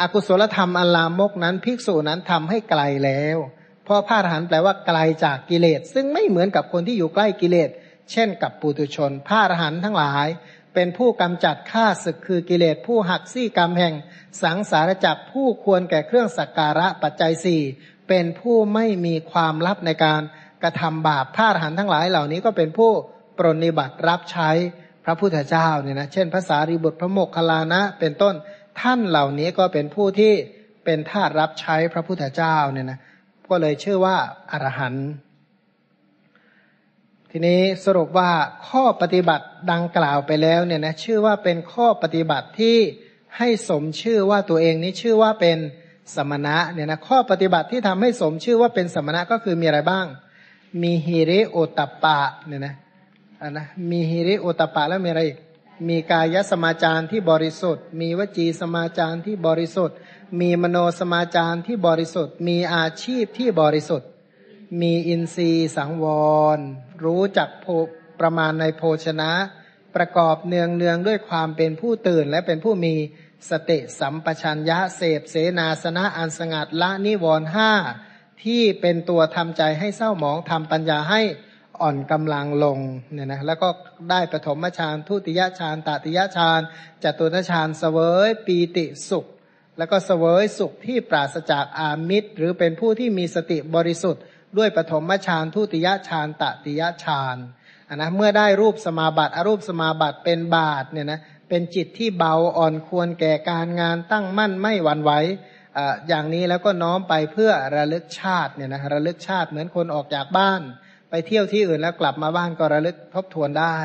อากุศลธรรมอันลามกนั้นภิกษุนั้นทำให้ไกลแล้ว เพราะพระอรหันต์แปลว่าไกลจากกิเลส ซึ่งไม่เหมือนกับคนที่อยู่ใกล้กิเลส เช่นกับปุตุชนพระอรหันต์ทั้งหลาย เป็นผู้กำจัดฆ่าศึกคือกิเลสผู้หักซี่กรรมแห่ง สังสารจักผู้ควรแก่เครื่องสักการะปัจจัยสี่เป็นผู้ไม่มีความลับในการกระทำบาปพระอรหันต์ทั้งหลายเหล่านี้ก็เป็นผู้ปรนิบัติรับใช้พระพุทธเจ้าเนี่ยนะเช่นภาษารีบุตรพระโมกขลานะ เป็นต้นท่านเหล่านี้ก็เป็นผู้ที่เป็นทาสรับใช้พระพุทธเจ้าเนี่ยนะก็เลยชื่อว่าอรหันต์ ทีนี้สรุปว่าข้อปฏิบัติดังกล่าวไปแล้วเนี่ยนะชื่อว่าเป็นข้อปฏิบัติที่ให้สมชื่อว่าตัวเองนี้ชื่อว่าเป็นสมณะเนี่ยนะข้อปฏิบัติที่ทำให้สมชื่อว่าเป็นสมณะก็คือมีอะไรบ้าง มีฮิริโอตปะเนี่ยนะอันนะมีฮิริโอตปะแล้วมีอะไรอีกมีกายสมาจารที่บริสุทธิ์ มีวจีสมาจารที่บริสุทธิ์ มีมโนสมาจารที่บริสุทธิ์ มีอาชีพที่บริสุทธิ์ มีอินทรีย์สังวร รู้จักประมาณในโภชนะ ประกอบเนืองเนืองด้วยความเป็นผู้ตื่น และเป็นผู้มีสติสัมปชัญญะเสพเสนาสนะอันสงัดละนิวรห้าที่เป็นตัวทำใจให้เศร้าหมองทำปัญญาให้อ่อนกำลังลงเนี่ยนะแล้วก็ได้ปฐมฌานทุติยฌานตติยฌานจตุตฌานเสวยปีติสุข แล้วก็เสวยสุขที่ปราศจากอามิตร หรือเป็นผู้ที่มีสติบริสุทธิ์ ด้วยปฐมฌานทุติยฌานตติยฌานนนะเมื่อได้รูปสมาบัติอรูปสมาบัติเป็นบาทเนี่ยนะเป็นจิตที่เบาอ่อนควรแก่การงานตั้งมั่นไม่หวั่นไหวอย่างนี้แล้วก็น้อมไปเพื่อระลึกชาติเนี่ยนะระลึกชาติเหมือนคนออกจากบ้าน ไปเที่ยวที่อื่นแล้วกลับมาบ้านก็ระลึกทบทวนได้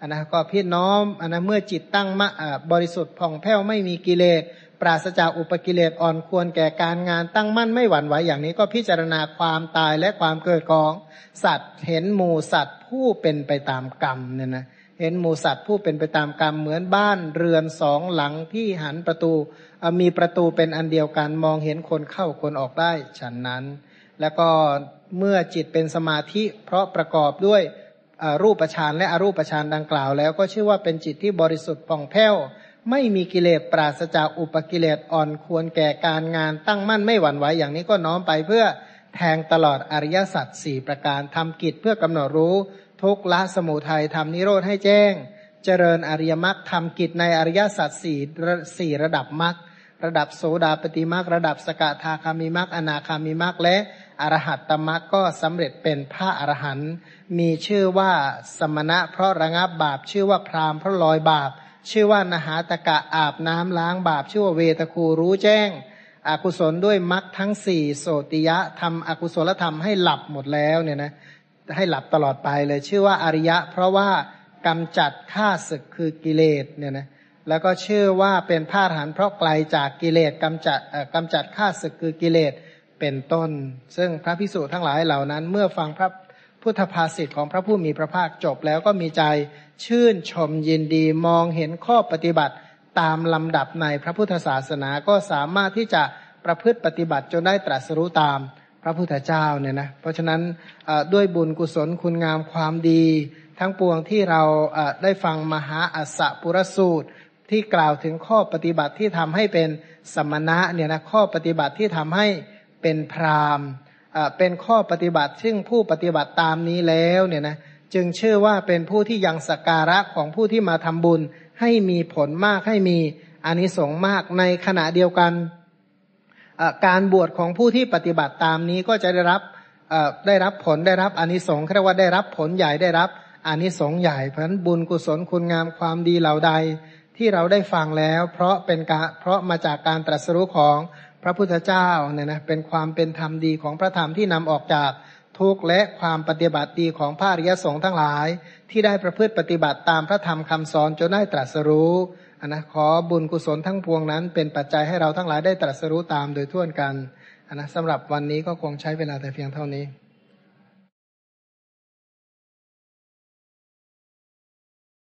อันนะก็พี่น้อมอันนะเมื่อจิตตั้งมะบริสุทธิ์ผ่องแผ้วไม่มีกิเลส ปราศจากอุปกิเลสอ่อนควรแก่การงานตั้งมั่นไม่หวั่นไหวอย่างนี้ก็พิจารณาความตายและความเกิดของสัตว์เห็นหมูสัตว์ผู้เป็นไปตามกรรมเนี่ยนะเห็นหมูสัตว์ผู้เป็นไปตามกรรมเหมือนบ้านเรือนสองหลังที่หันประตูมีประตูเป็นอันเดียวกันมองเห็นคนเข้าคนออกได้ฉันนั้น แล้วก็เมื่อจิตเป็นสมาธิเพราะประกอบด้วยรูปฌานและอรูปฌานดังกล่าว แล้วก็ชื่อว่าเป็นจิตที่บริสุทธิ์ป่องแผ้ว ไม่มีกิเลสปราศจากอุปกิเลสอ่อนควรแก่การงานตั้งมั่นไม่หวั่นไหวอย่างนี้ก็น้อมไปเพื่อแทงตลอดอริยสัจสี่ประการทำกิจเพื่อกำหนดรู้ ทุกละสมุทัยทำนิโรธให้แจ้ง เจริญอริยมรรคทำกิจในอริยสัจสี่สี่ระดับมรรคระดับโสดาปฏิมรรคระดับสกทาคามิมรรคอนาคามิมรรคและอรหัตตมรรคก็สำเร็จเป็นพระอรหันต์มีชื่อว่าสมณะเพราะระงับบาปชื่อว่าพรามเพราะลอยบาป ชื่อว่านหาตกะอาบน้ำล้างบาปชื่อว่าเวตคูรู้แจ้ง อกุศลด้วยมรรคทั้งสี่โสติยะทำอกุศลธรรมให้หลับหมดแล้วเนี่ยนะให้หลับตลอดไปเลยชื่อว่าอริยะ เพราะว่ากำจัดข้าศึกคือกิเลสเนี่ยนะแล้วก็ชื่อว่าเป็นพาหันเพราะไกลจากกิเลสกำจัดกำจัดข้าศึกคือกิเลสเป็นต้น ซึ่งพระพิสุทั้งหลายเหล่านั้น เมื่อฟังพระพุทธภาษิตของพระผู้มีพระภาคจบแล้วก็มีใจ ชื่นชมยินดีมองเห็นข้อปฏิบัติตามลำดับในพระพุทธศาสนาก็สามารถที่จะประพฤติปฏิบัติจนได้ตรัสรู้ตามพระพุทธเจ้าเนี่ยนะเพราะฉะนั้นด้วยบุญกุศลคุณงามความดี ทั้งปวงที่เราได้ฟังมหาอัสสปุรสูตร ที่กล่าวถึงข้อปฏิบัติที่ทำให้เป็นสมณะเนี่ยนะข้อปฏิบัติที่ทำให้เป็นพรามเป็นข้อปฏิบัติซึ่งผู้ปฏิบัติตามนี้แล้วเนี่ยนะ จึงเชื่อว่าเป็นผู้ที่ยังสการะของผู้ที่มาทำบุญ ให้มีผลมากให้มีอานิสงส์มากในขณะเดียวกัน การบวชของผู้ที่ปฏิบัติตามนี้ก็จะได้รับได้รับผลได้รับอานิสงส์เรียกว่าได้รับผลใหญ่ได้รับอานิสงส์ใหญ่เพราะนั้นบุญกุศลคุณงามความดีเหล่าใดที่เราได้ฟังแล้ว เพราะเป็นการเพราะมาจากการตรัสรู้ของพระพุทธเจ้าเนี่ยนะเป็นความเป็นธรรมดีของพระธรรมที่นำออกจาก ทุกข์และความปฏิบัติดีของพระอริยสงฆ์ทั้งหลาย ที่ได้ประพฤติปฏิบัติตามพระธรรมคำสอนจนได้ตรัสรู้นนะขอบุญกุศลทั้งพวงนั้น เป็นปัจจัยให้เราทั้งหลายได้ตรัสรู้ตามโดยทั่วกันนนะสำหรับวันนี้ก็คงใช้เวลาแต่เพียงเท่านี้